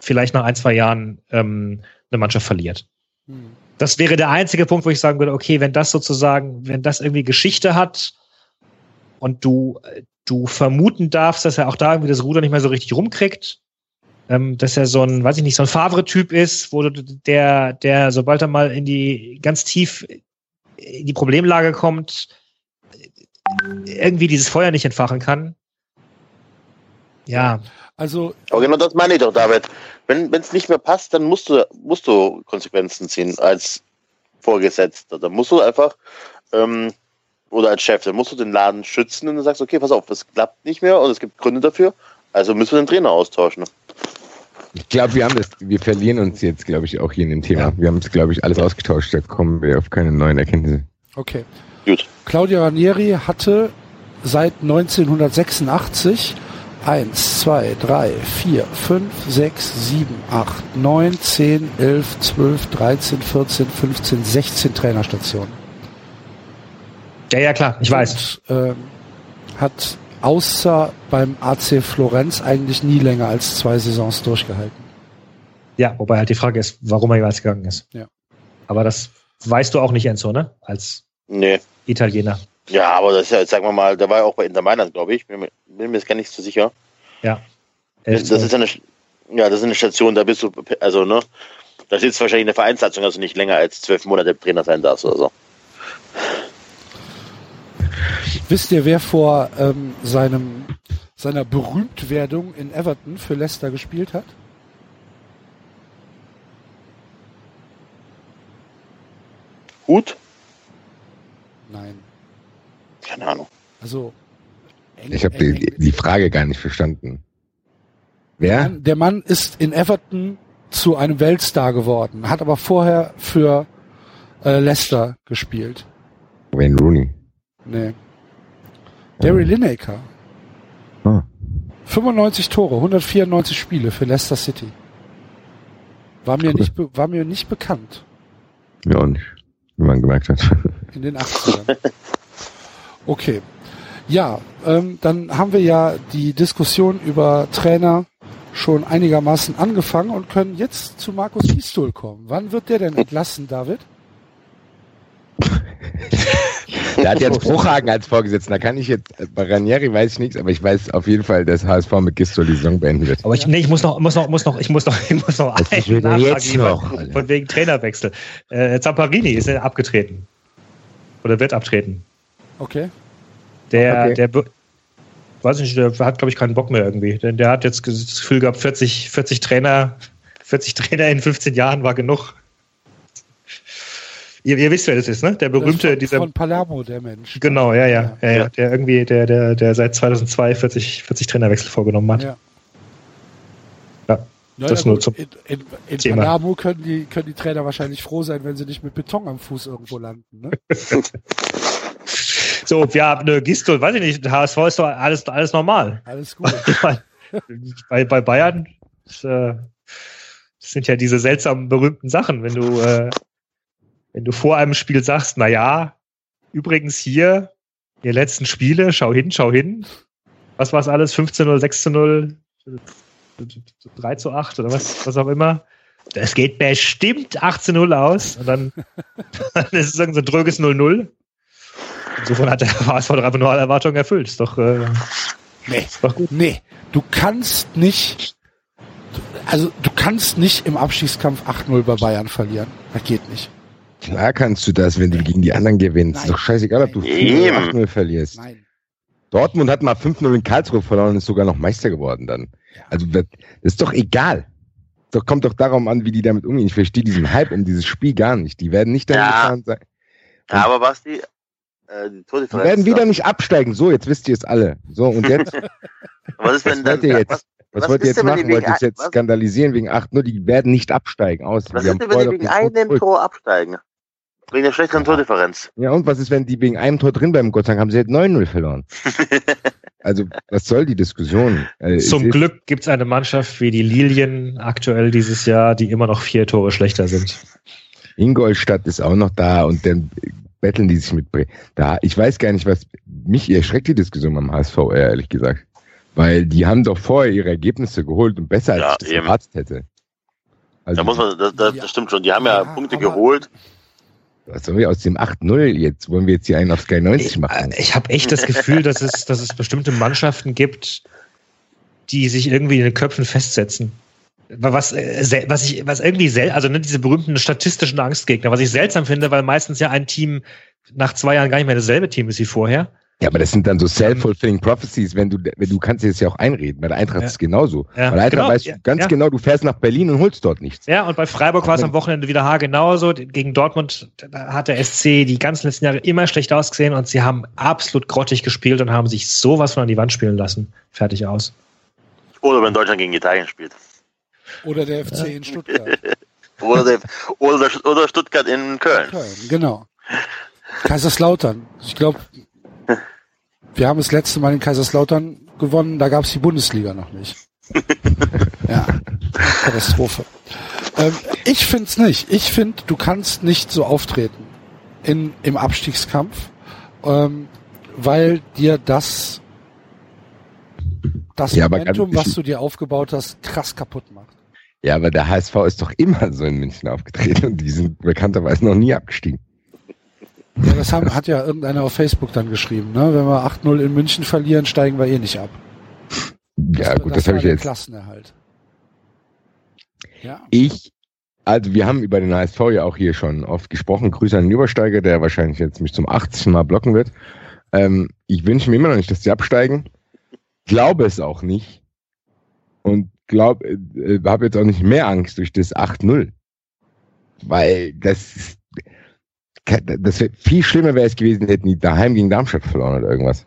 vielleicht nach ein, zwei Jahren ähm, eine Mannschaft verliert. Hm. Das wäre der einzige Punkt, wo ich sagen würde, okay, wenn das sozusagen, wenn das irgendwie Geschichte hat und du, du vermuten darfst, dass er auch da irgendwie das Ruder nicht mehr so richtig rumkriegt, ähm, dass er so ein, weiß ich nicht, so ein Favre-Typ ist, wo du, der, der, sobald er mal in die, ganz tief in die Problemlage kommt, irgendwie dieses Feuer nicht entfachen kann. Ja, Also Aber genau das meine ich doch, David. Wenn es nicht mehr passt, dann musst du, musst du Konsequenzen ziehen als Vorgesetzter. Dann musst du einfach, ähm, oder als Chef, dann musst du den Laden schützen und dann sagst, okay, pass auf, das klappt nicht mehr und es gibt Gründe dafür, also müssen wir den Trainer austauschen. Ich glaube, wir haben das, wir verlieren uns jetzt, glaube ich, auch hier in dem Thema. Wir haben es, glaube ich, alles ausgetauscht. Da kommen wir auf keine neuen Erkenntnisse. Okay. Gut. Claudio Ranieri hatte seit 1986 1, 2, 3, 4, 5, 6, 7, 8, 9, 10, 11, 12, 13, 14, 15, 16 Trainerstationen. ja, ja, klar, ich weiß. Und, ähm, hat außer beim AC Florenz eigentlich nie länger als zwei Saisons durchgehalten. Ja, wobei halt die Frage ist, warum er jeweils gegangen ist. Ja. Aber das weißt du auch nicht, Enzo, ne? Als Nee. Italiener. Ja, aber das ist ja, sagen wir mal, der war ja auch bei Inter Mailand, glaube ich. Bin mir, bin mir jetzt gar nicht so sicher. Ja. Das ist ja eine, ja, das ist eine Station, da bist du, also, ne, da sitzt wahrscheinlich eine Vereinssatzung, also nicht länger als zwölf Monate Trainer sein darfst oder so. Wisst ihr, wer vor ähm, seinem seiner Berühmtwerdung in Everton für Leicester gespielt hat? Hut? Nein. Keine Ahnung. Also eng- Ich habe die, die Frage gar nicht verstanden. Wer? Mann- Der Mann ist in Everton zu einem Weltstar geworden, hat aber vorher für äh, Leicester gespielt. Wayne Rooney. Nee. Gary Lineker. Ah. 95 Tore, 194 Spiele für Leicester City. War mir, Cool. nicht, war mir nicht bekannt Mir auch nicht, wie man gemerkt hat. in den 80ern. Okay. Ja, ähm, dann haben wir ja die Diskussion über Trainer schon einigermaßen angefangen und können jetzt zu Markus Gistol kommen. Wann wird der denn entlassen, David? Der hat jetzt Bruchhagen als Vorgesetzten. Da kann ich jetzt, bei Ranieri weiß ich nichts, aber ich weiß auf jeden Fall, dass HSV mit Gistol die Saison beenden wird. Aber ich, nee, ich muss noch, muss noch, muss noch, ich muss noch, ich muss noch ist einen denn jetzt Nachfrage noch, Alter? von wegen Trainerwechsel. Äh, Zamparini ist abgetreten. Oder wird abtreten. Okay. Der, Okay. der, weiß nicht, der hat, glaube ich, keinen Bock mehr irgendwie. Denn der hat jetzt das Gefühl gehabt, 40, 40 Trainer, 40 Trainer in 15 Jahren war genug. Ihr, ihr wisst, wer das ist, ne? Der ist berühmte, von, dieser, von Palermo, der Mensch. genau, ja, ja, ja, ja, Ja. der irgendwie, der, der, der seit 2002 40, 40 Trainerwechsel vorgenommen hat. Ja. Ja, Ja, das nur zum in in, in Thema. Palermo können die, können die Trainer wahrscheinlich froh sein, wenn sie nicht mit Beton am Fuß irgendwo landen. Ne? So, ja, ne, Gistol, weiß ich nicht, HSV ist doch alles, alles normal. Alles gut. Bei, bei Bayern das, äh, das sind ja diese seltsamen berühmten Sachen, wenn du, äh, wenn du vor einem Spiel sagst, na ja, übrigens hier, die letzten Spiele, schau hin, schau hin. Was war es alles? 15 0, 6 zu 0, 3 zu 8 oder was, was auch immer. Das geht bestimmt 18 0 aus und dann, dann ist es so ein dröges 0-0. Insofern hat der HSV doch einfach nur alle Erwartungen erfüllt. Ist doch, äh, Nee. ist doch gut. Nee, du kannst nicht, also du kannst nicht im Abstiegskampf 8-0 bei Bayern verlieren. Das geht nicht. Klar kannst du das, wenn du gegen die anderen gewinnst. Ist doch scheißegal, ob du 4-0 Eben. oder 8-0 verlierst. Nein. Dortmund hat mal 5-0 in Karlsruhe verloren und ist sogar noch Meister geworden dann. Also das das ist doch egal. Doch kommt doch darum an, wie die damit umgehen. Ich verstehe diesen Hype um dieses Spiel gar nicht. Die werden nicht damit Ja. sein. Ja, aber Basti, äh, die Die Tordifferenz. werden wieder nicht absteigen. So, jetzt wisst ihr es alle. So, und jetzt, Was ist, was dann, wollt ihr jetzt? was, Was, was wollt ihr jetzt denn, machen? Wollt ihr jetzt was- skandalisieren wegen 8-0? Die werden nicht absteigen. Aus. was ist denn, wenn die wegen einem. Tor absteigen? Wegen der schlechteren Tordifferenz. Ja, und was ist, wenn die wegen einem Tor drin bleiben? Gott sei Dank haben sie jetzt 9-0 verloren. also, was soll die Diskussion? Es Zum Glück gibt es eine Mannschaft wie die Lilien aktuell dieses Jahr, die immer noch vier Tore schlechter sind. Ingolstadt ist auch noch da und dann betteln die sich mit Bre da. Ich weiß gar nicht, was mich erschreckt die Diskussion beim HSV, ehrlich gesagt. Weil die haben doch vorher ihre Ergebnisse geholt und besser als Ja, ich das erwartet hätte. Also, Da muss man, das, das, Ja. das stimmt schon. Die haben ja, Ja, Punkte geholt. Was sollen wir aus dem 8-0 jetzt? Wollen wir jetzt hier einen auf Sky 90 Ich, machen? ich habe echt das Gefühl, dass es, dass es bestimmte Mannschaften gibt, die sich irgendwie in den Köpfen festsetzen. Was, äh, was ich, was irgendwie sel also ne, diese berühmten statistischen Angstgegner, was ich seltsam finde, weil meistens ja ein Team nach zwei Jahren gar nicht mehr dasselbe Team ist wie vorher. Ja, aber das sind dann so self-fulfilling prophecies, wenn du, wenn du kannst dir das ja auch einreden. Bei der Eintracht Ja. ist es genauso. Ja, Bei der Eintracht genau, weißt du ganz ja. genau, du fährst nach Berlin und holst dort nichts. Ja, und bei Freiburg war es am Wochenende wieder haargenauso. Gegen Dortmund hat der SC die ganzen letzten Jahre immer schlecht ausgesehen und sie haben absolut grottig gespielt und haben sich sowas von an die Wand spielen lassen. Fertig aus. Oder wenn Deutschland gegen Italien spielt. Oder der FC in Stuttgart. Oder, der, oder, oder Stuttgart in Köln. Köln, genau. Kaiserslautern. Ich glaube, wir haben das letzte Mal in Kaiserslautern gewonnen, da gab es die Bundesliga noch nicht. ja, Katastrophe. Ähm, ich find's nicht. Ich find, du kannst nicht so auftreten in, im Abstiegskampf, ähm, weil dir das das Ja, Momentum, was du dir aufgebaut hast, krass kaputt macht. Ja, aber der HSV ist doch immer so in München aufgetreten und die sind bekannterweise noch nie abgestiegen. Ja, das haben, hat ja irgendeiner auf Facebook dann geschrieben. Ne? Wenn wir 8-0 in München verlieren, steigen wir eh nicht ab. Ja, gut, das war habe ich jetzt. Klassenerhalt. Ja, Ich, also wir haben über den HSV ja auch hier schon oft gesprochen. Grüße an den Übersteiger, der wahrscheinlich jetzt mich zum 80. Mal blocken wird. Ähm, ich wünsche mir immer noch nicht, dass die absteigen. Glaube es auch nicht. Und glaube, äh, habe jetzt auch nicht mehr Angst durch das 8-0. Weil das ist- das wär, viel schlimmer wäre es gewesen, hätten die daheim gegen Darmstadt verloren oder irgendwas.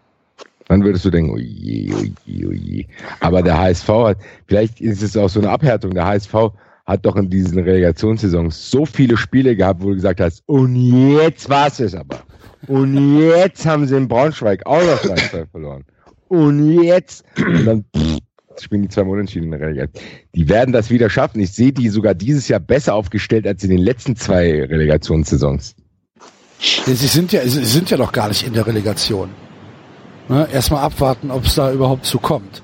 Dann würdest du denken, oje, oje, oje. Aber der HSV hat, vielleicht ist es auch so eine Abhärtung. Der HSV hat doch in diesen Relegationssaisons so viele Spiele gehabt, wo du gesagt hast, und jetzt war's es aber. Und jetzt haben sie in Braunschweig auch noch 2 verloren. Und jetzt, und dann pff, spielen die zwei Unentschieden in der Relegation. Die werden das wieder schaffen. Ich sehe die sogar dieses Jahr besser aufgestellt als in den letzten zwei Relegationssaisons. Sie sind ja, sie sind ja noch gar nicht in der Relegation. Ne? Erstmal abwarten, ob es da überhaupt zu kommt.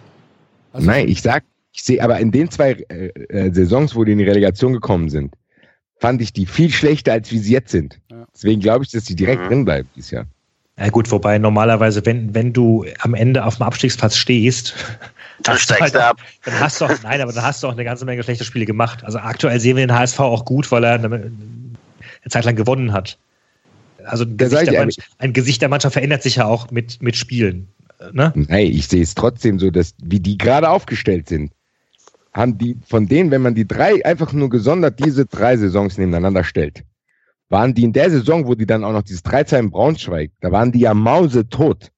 Also, Nein, ich sag, Ich sehe aber in den zwei äh, äh, Saisons, wo die in die Relegation gekommen sind, fand ich die viel schlechter, als wie sie jetzt sind. Ja. Deswegen glaube ich, dass sie direkt Mhm. drin bleiben dieses Jahr. Ja gut, wobei normalerweise, wenn, wenn du am Ende auf dem Abstiegsplatz stehst, Dann hast du steigst du ab. Dann hast du auch, nein, aber dann hast du auch eine ganze Menge schlechte Spiele gemacht. Also aktuell sehen wir den HSV auch gut, weil er eine, eine Zeit lang gewonnen hat. Also ein Gesicht, ich der ein Gesicht der Mannschaft verändert sich ja auch mit, mit Spielen. Ne? Nein, ich sehe es trotzdem so, dass wie die gerade aufgestellt sind, haben die von denen, wenn man die drei einfach nur gesondert diese drei Saisons nebeneinander stellt, waren die in der Saison, wo die dann auch noch dieses 13 in Braunschweig, da waren die ja mausetot.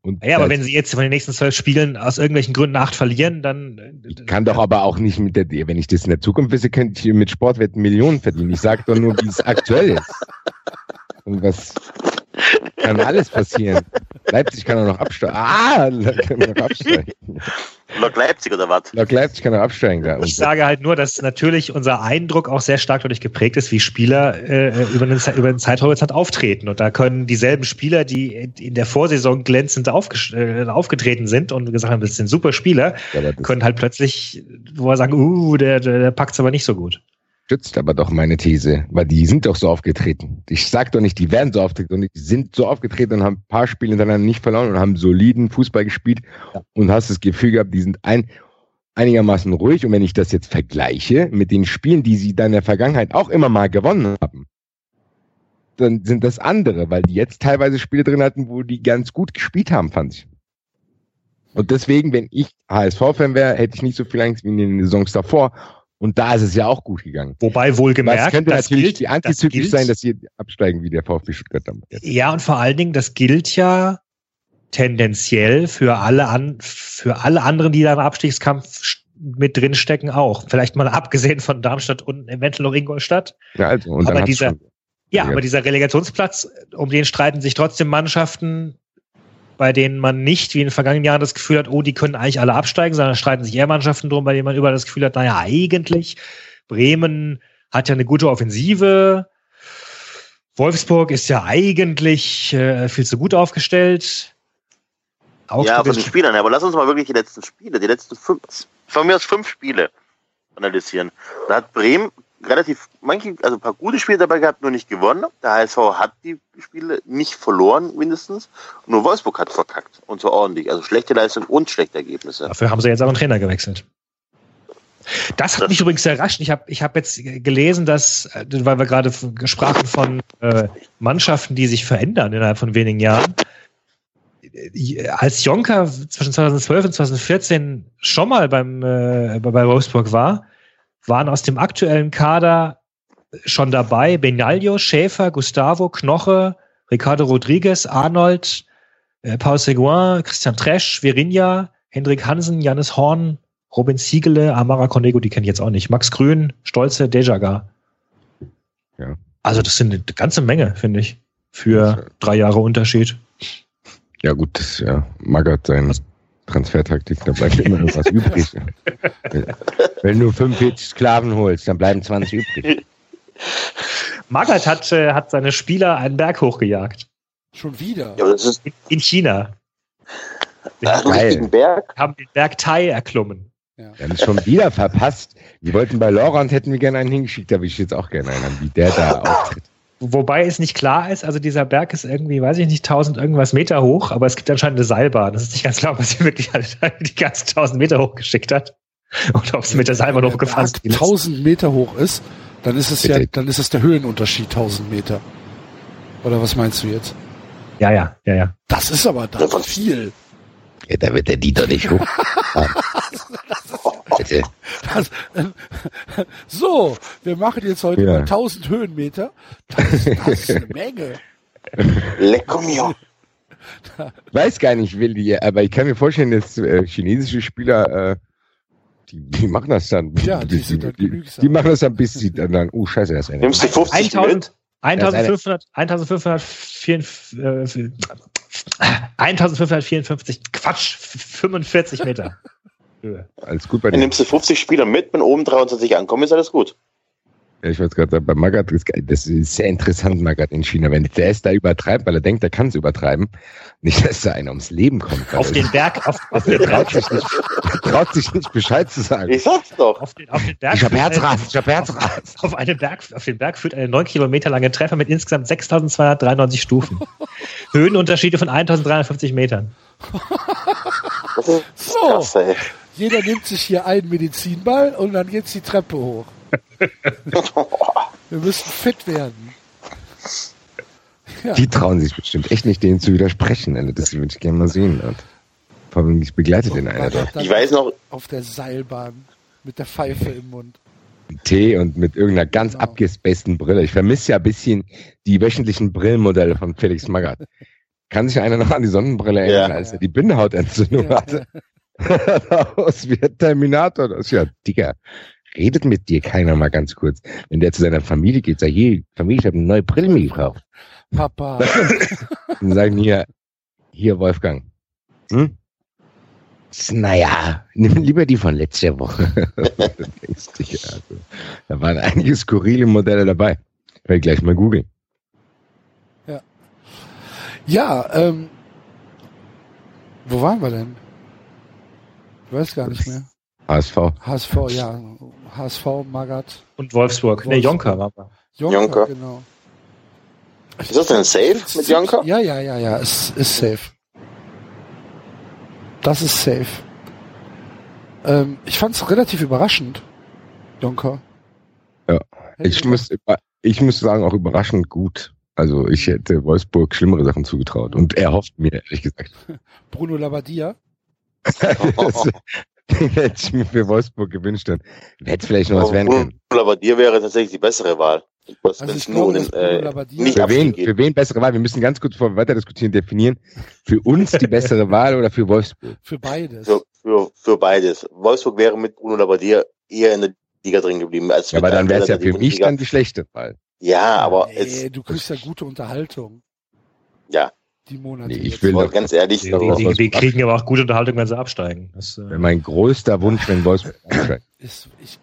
Und Ja, aber wenn sie jetzt von den nächsten zwölf Spielen aus irgendwelchen Gründen acht verlieren, dann. äh, kann doch aber auch nicht mit der, wenn ich das in der Zukunft wisse, könnte ich mit Sportwetten Millionen verdienen. Ich sage doch nur, wie es aktuell ist. Und was kann alles passieren? Leipzig kann auch noch absteigen. Ah, kann noch absteigen. Lok Leipzig oder was? Lok Leipzig kann auch absteigen da. Ich sage halt nur, dass natürlich unser Eindruck auch sehr stark dadurch geprägt ist, wie Spieler äh, über, den, über den Zeithorizont auftreten. Und da können dieselben Spieler, die in der Vorsaison glänzend äh, aufgetreten sind und gesagt haben, das sind super Spieler, das können halt plötzlich, wo wir sagen, uh, der, der, der packt's aber nicht so gut. Stützt aber doch meine These, weil die sind doch so aufgetreten. Ich sag doch nicht, die werden so aufgetreten, sondern die sind so aufgetreten und haben ein paar Spiele hintereinander nicht verloren und haben soliden Fußball gespielt und hast das Gefühl gehabt, die sind ein, einigermaßen ruhig. Und wenn ich das jetzt vergleiche mit den Spielen, die sie dann in der Vergangenheit auch immer mal gewonnen haben, dann sind das andere, weil die jetzt teilweise Spiele drin hatten, wo die ganz gut gespielt haben, fand ich. Und deswegen, wenn ich HSV-Fan wäre, hätte ich nicht so viel Angst wie in den Saisons davor. Und da ist es ja auch gut gegangen. Wobei wohlgemerkt, könnte das natürlich gilt, die das antizyklisch sein, dass sie absteigen wie der VfB Stuttgart damals. Ja, und vor allen Dingen, das gilt ja tendenziell für alle an, für alle anderen, die da im Abstiegskampf st- mit drin stecken, auch. Vielleicht mal abgesehen von Darmstadt und eventuell noch Ingolstadt. Ja, also, und Aber dieser- Ja. aber dieser Relegationsplatz, um den streiten sich trotzdem Mannschaften, bei denen man nicht wie in den vergangenen Jahren das Gefühl hat, oh, die können eigentlich alle absteigen, sondern streiten sich eher Mannschaften drum, bei denen man überall das Gefühl hat, naja, eigentlich, Bremen hat ja eine gute Offensive, Wolfsburg ist ja eigentlich äh, viel zu gut aufgestellt. Ja, Augsburg von den Spielern her. Aber lass uns mal wirklich die letzten Spiele, die letzten fünf, von mir aus fünf Spiele analysieren. Da hat Bremen relativ, manche, also ein paar gute Spiele dabei gehabt, nur nicht gewonnen. Der HSV hat die Spiele nicht verloren, mindestens. Nur Wolfsburg hat verkackt. Und zwar ordentlich. Also schlechte Leistung und schlechte Ergebnisse. Dafür haben sie jetzt aber einen Trainer gewechselt. Das hat Das- mich übrigens überrascht. Ich habe ich hab jetzt gelesen, dass, äh, weil wir gerade sprachen von äh, Mannschaften, die sich verändern innerhalb von wenigen Jahren. Äh, Als Jonker zwischen 2012 und 2014 schon mal beim, äh, bei Wolfsburg war, waren aus dem aktuellen Kader schon dabei Benaglio, Schäfer, Gustavo, Knoche, Ricardo Rodriguez, Arnold, äh, Paul Seguin, Christian Tresch, Virinja, Hendrik Hansen, Jannis Horn, Robin Siegele, Amara Conego, die kenne ich jetzt auch nicht, Max Grün, Stolze, Dejaga. Ja. Also das sind eine ganze Menge, finde ich, für drei Jahre Unterschied. Ja gut, das ja, magert sein Transfertaktik, da bleibt immer noch was übrig. Wenn du 45 Sklaven holst, dann bleiben 20 übrig. Magath hat, äh, hat seine Spieler einen Berg hochgejagt. Schon wieder. Ja, das ist In, in China. einen Geil. richtigen Berg. Haben den Berg Tai erklommen. Wir haben es schon wieder verpasst. Wir wollten bei Laurent, hätten wir gerne einen hingeschickt, da will ich jetzt auch gerne einen haben, wie der da auftritt. Wobei es nicht klar ist, also dieser Berg ist irgendwie, weiß ich nicht, 1000 irgendwas Meter hoch, aber es gibt anscheinend eine Seilbahn. Das ist nicht ganz klar, ob sie wirklich alle die ganzen 1000 Meter hochgeschickt hat. Oder ob sie mit der Seilbahn Wenn der hochgefahren ist. 1000 Meter hoch ist, dann ist es ja, Bitte. dann ist es der Höhenunterschied 1000 Meter. Oder was meinst du jetzt? Ja, ja, ja, ja. Das ist aber dann viel. Ja, da wird der Dieter nicht hoch. Bitte. Das, so, wir machen jetzt heute Ja. mal 1000 Höhenmeter. Das, ist- das ist eine Menge. Lecco mio. Weiß gar nicht, will die, aber ich kann mir vorstellen, dass äh, chinesische Spieler, äh, die, die machen das dann. Ja, die die, genügsam. die machen das dann, bis sie dann, dann oh scheiße, das ist eine. Nimmst du 50 mit? 1000, 1500, 1554, äh, 1554, Quatsch, 45 Meter. Alles gut bei Dann dir. nimmst du 50 Spieler mit, wenn oben 23 ankommen, ist alles gut. Ja, ich wollte gerade sagen, bei Magath, ist, das ist sehr interessant, Magath in China. Wenn der es da übertreibt, weil er denkt, er kann es übertreiben, nicht, dass da einer ums Leben kommt. Auf den Berg, auf, auf den der traut Berg, sich, nicht, traut sich nicht Bescheid zu sagen. Ich sag's doch. auf den, auf den Berg. Ich hab führt Herzrasen, ich hab Herzrasen. Auf, auf, einen Berg, auf den Berg führt eine neun Kilometer lange Treffer mit insgesamt 6293 Stufen. Höhenunterschiede von 1350 Metern. Das ist So, krass, ey. Jeder nimmt sich hier einen Medizinball und dann geht's die Treppe hoch. Wir müssen fit werden. Ja. Die trauen sich bestimmt echt nicht, denen zu widersprechen. Alter. Das würde ich gerne mal sehen. Und vor allem, ich begleite den einer da. Ich weiß noch, Auf der Seilbahn mit der Pfeife im Mund. Tee und mit irgendeiner ganz Genau. abgespaceden Brille. Ich vermisse ja ein bisschen die wöchentlichen Brillenmodelle von Felix Magath. Kann sich einer noch an die Sonnenbrille erinnern, Ja. als er die Bindehautentzündung Ja, hatte? aus wie Terminator. Das ist ja, Digga, redet mit dir keiner mal ganz kurz. Wenn der zu seiner Familie geht, sagt, hier, Familie, ich habe eine neue Brille mir gekauft. Papa. Und sagen hier, hier, Wolfgang. Hm? Naja, nimm lieber die von letzter Woche. Ja, also, da waren einige skurrile Modelle dabei. Ich werde gleich mal googeln. Ja, ähm, wo waren wir denn? Ich weiß gar nicht mehr. HSV. HSV, ja. HSV, Magath, Und Wolfsburg. Nee, Jonker war. Jonker, Jonker. genau. ist das denn safe mit Janka? Ja, ja, ja, ja, es ist safe. Das ist safe. Ähm, ich fand es relativ überraschend, Jonker. Ja, Ich muss, ich muss sagen, auch überraschend gut. Also ich hätte Wolfsburg schlimmere Sachen zugetraut. Und er hofft mir, ehrlich gesagt. Bruno Labbadia. Das, den hätte ich mir für Wolfsburg gewünscht. Dann hätte es vielleicht noch was werden können. Aber dir wäre tatsächlich die bessere Wahl. Was, Also ich glaube, den, Bruno äh, Labbadia- nicht Für wen, geht. für wen bessere Wahl? Wir müssen ganz kurz vor wir weiter diskutieren, definieren. Für uns die bessere Wahl oder für Wolfsburg? Für beides. Für, für, für beides. Wolfsburg wäre mit Bruno Labbadia eher in der Liga drin geblieben. Als Ja, aber dann wäre es ja für mich dann die schlechte Wahl. Ja, aber nee, du kriegst ja gute Unterhaltung. Ja. Die Monate. Nee, ich jetzt. will doch- ganz ehrlich, Die, die, die kriegen aber auch gute Unterhaltung, wenn sie absteigen. Das, äh, mein größter Wunsch, wenn Wolfsburg aufsteigt. Ist, ich,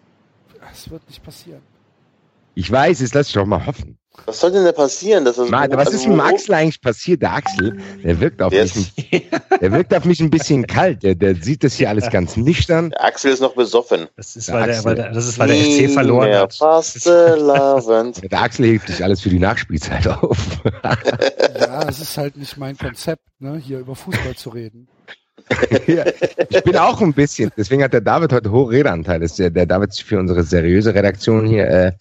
es wird nicht passieren. Ich weiß, jetzt lass ich doch mal hoffen. Was soll denn da passieren? Das Ma- Was also, ist mit dem wo- Axel eigentlich passiert? Der Axel, der wirkt auf mich, ist, ein- der wirkt auf mich ein bisschen kalt. Der, der sieht das hier alles ganz nüchtern. der Axel ist noch besoffen. das ist, Der weil der, Axel. weil der, das ist, weil der FC verloren hat. Fastelavend. Der Axel hebt sich alles für die Nachspielzeit auf. Ja, es ist halt nicht mein Konzept, ne, hier über Fußball zu reden. Ja, ich bin auch ein bisschen. Deswegen hat der David heute hohe Redeanteil. Das ist der, der David für unsere seriöse Redaktion hier. Äh,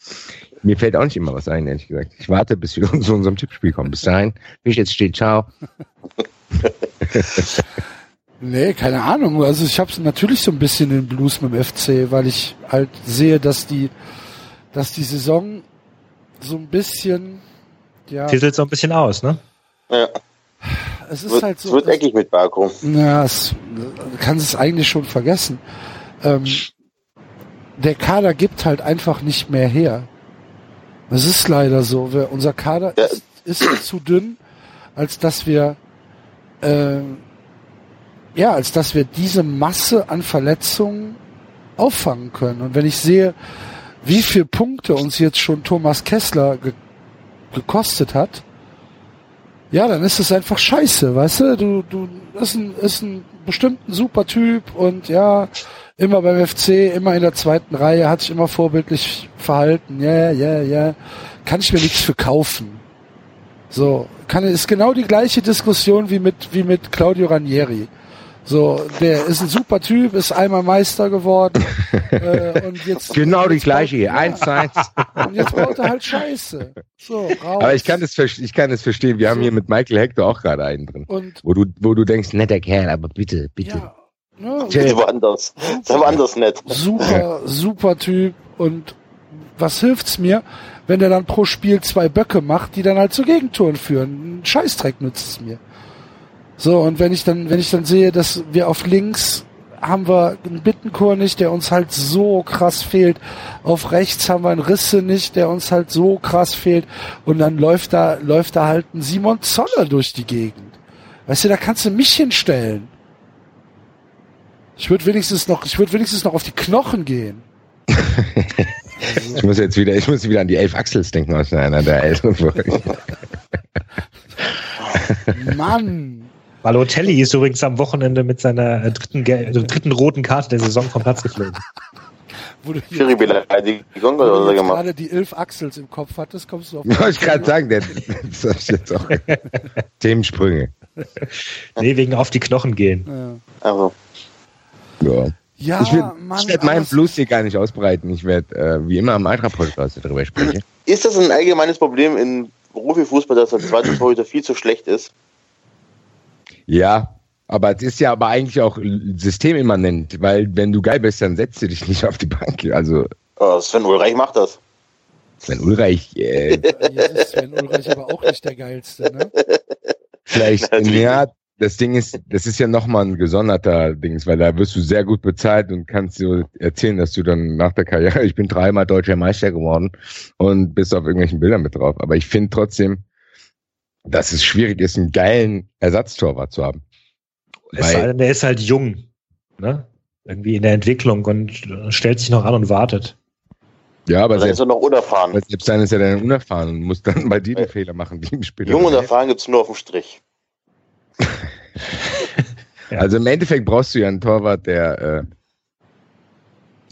mir fällt auch nicht immer was ein, ehrlich gesagt. Ich warte, bis wir zu unserem Tippspiel kommen. Bis dahin, wie ich jetzt steht, ciao. Nee, keine Ahnung. Also ich habe natürlich so ein bisschen den Blues mit dem FC, weil ich halt sehe, dass die, dass die Saison so ein bisschen, ja, Titelt so ein bisschen aus, ne? Ja, es ist wird, halt es so. wird eckig mit Baku. Ja, es, du kannst es eigentlich schon vergessen. Ähm, der Kader gibt halt einfach nicht mehr her. Es ist leider so. Wir, unser Kader Ja. ist, ist zu dünn, als dass wir äh, ja, als dass wir diese Masse an Verletzungen auffangen können. Und wenn ich sehe, wie viel Punkte uns jetzt schon Thomas Kessler ge gekostet hat, ja, dann ist es einfach scheiße, weißt du? Du, du, ist ein, ist ein bestimmt ein super Typ und ja, immer beim FC, immer in der zweiten Reihe, hat sich immer vorbildlich verhalten. Ja, ja, ja. Kann ich mir nichts für kaufen. So, kann, ist genau die gleiche Diskussion wie mit, wie mit Claudio Ranieri. So, der ist ein super Typ, ist einmal Meister geworden. äh, und jetzt, Genau die jetzt gleiche hier. Eins eins. Und jetzt baut er halt Scheiße. So, raus. Aber ich kann das, ich kann das verstehen. Wir haben hier mit Michael Hector auch gerade einen drin. Und, Wo du, wo du denkst, netter Kerl, aber bitte, bitte. ja, ne, Tja. Das war anders. War anders nett. super, super Typ. Und was hilft's mir, wenn der dann pro Spiel zwei Böcke macht, die dann halt zu Gegentoren führen? Ein Scheißdreck nützt es mir. So, und wenn ich dann, wenn ich dann sehe, dass wir auf links haben wir einen Bittenkur nicht, der uns halt so krass fehlt. Auf rechts haben wir einen Risse nicht, der uns halt so krass fehlt. Und dann läuft da, läuft da halt ein Simon Zoller durch die Gegend. Weißt du, da kannst du mich hinstellen. Ich würde wenigstens noch, ich würde wenigstens noch auf die Knochen gehen. Ich muss jetzt wieder, ich muss wieder an die elf Axels denken aus einer der älteren Folgen. Mann! Balotelli ist übrigens am Wochenende mit seiner äh, dritten, äh, dritten roten Karte der Saison vom Platz geflogen. Du hier, Schiri-Beleidigung oder er gemacht? gerade die Elf Axels im Kopf hattest, kommst du auf. Wollte ich gerade sagen, der, das ich jetzt auch. Themensprünge. Nee, wegen auf die Knochen gehen. Ja, Also, Ja. ja ich werde werd meinen es- Blues hier gar nicht ausbreiten. Ich werde äh, wie immer am Eintracht-Podcast darüber sprechen. ist das ein allgemeines Problem im Profifußball, dass der zweite Torhüter viel zu schlecht ist? Ja, aber es ist ja aber eigentlich auch systemimmanent, weil wenn du geil bist, dann setzt du dich nicht auf die Bank. Also Oh, Sven Ulreich macht das. wenn Ulreich äh, ist Sven Ulreich aber auch nicht der geilste, ne? vielleicht, ja, das Ding ist, das ist ja nochmal ein gesonderter Dings, weil da wirst du sehr gut bezahlt und kannst so erzählen, dass du dann nach der Karriere, ich bin dreimal deutscher Meister geworden und bist auf irgendwelchen Bildern mit drauf. Aber ich finde trotzdem, dass es schwierig ist, einen geilen Ersatztorwart zu haben. Es sei denn, der ist halt jung, ne? Irgendwie in der Entwicklung und stellt sich noch an und wartet. Ja, aber Dann ist selbst, er noch unerfahren. selbst dann ist er dann unerfahren und muss dann bei dir die Fehler machen, die im Spiel. Jung und erfahren gibt's nur auf dem Strich. Also im Endeffekt brauchst du ja einen Torwart, der äh,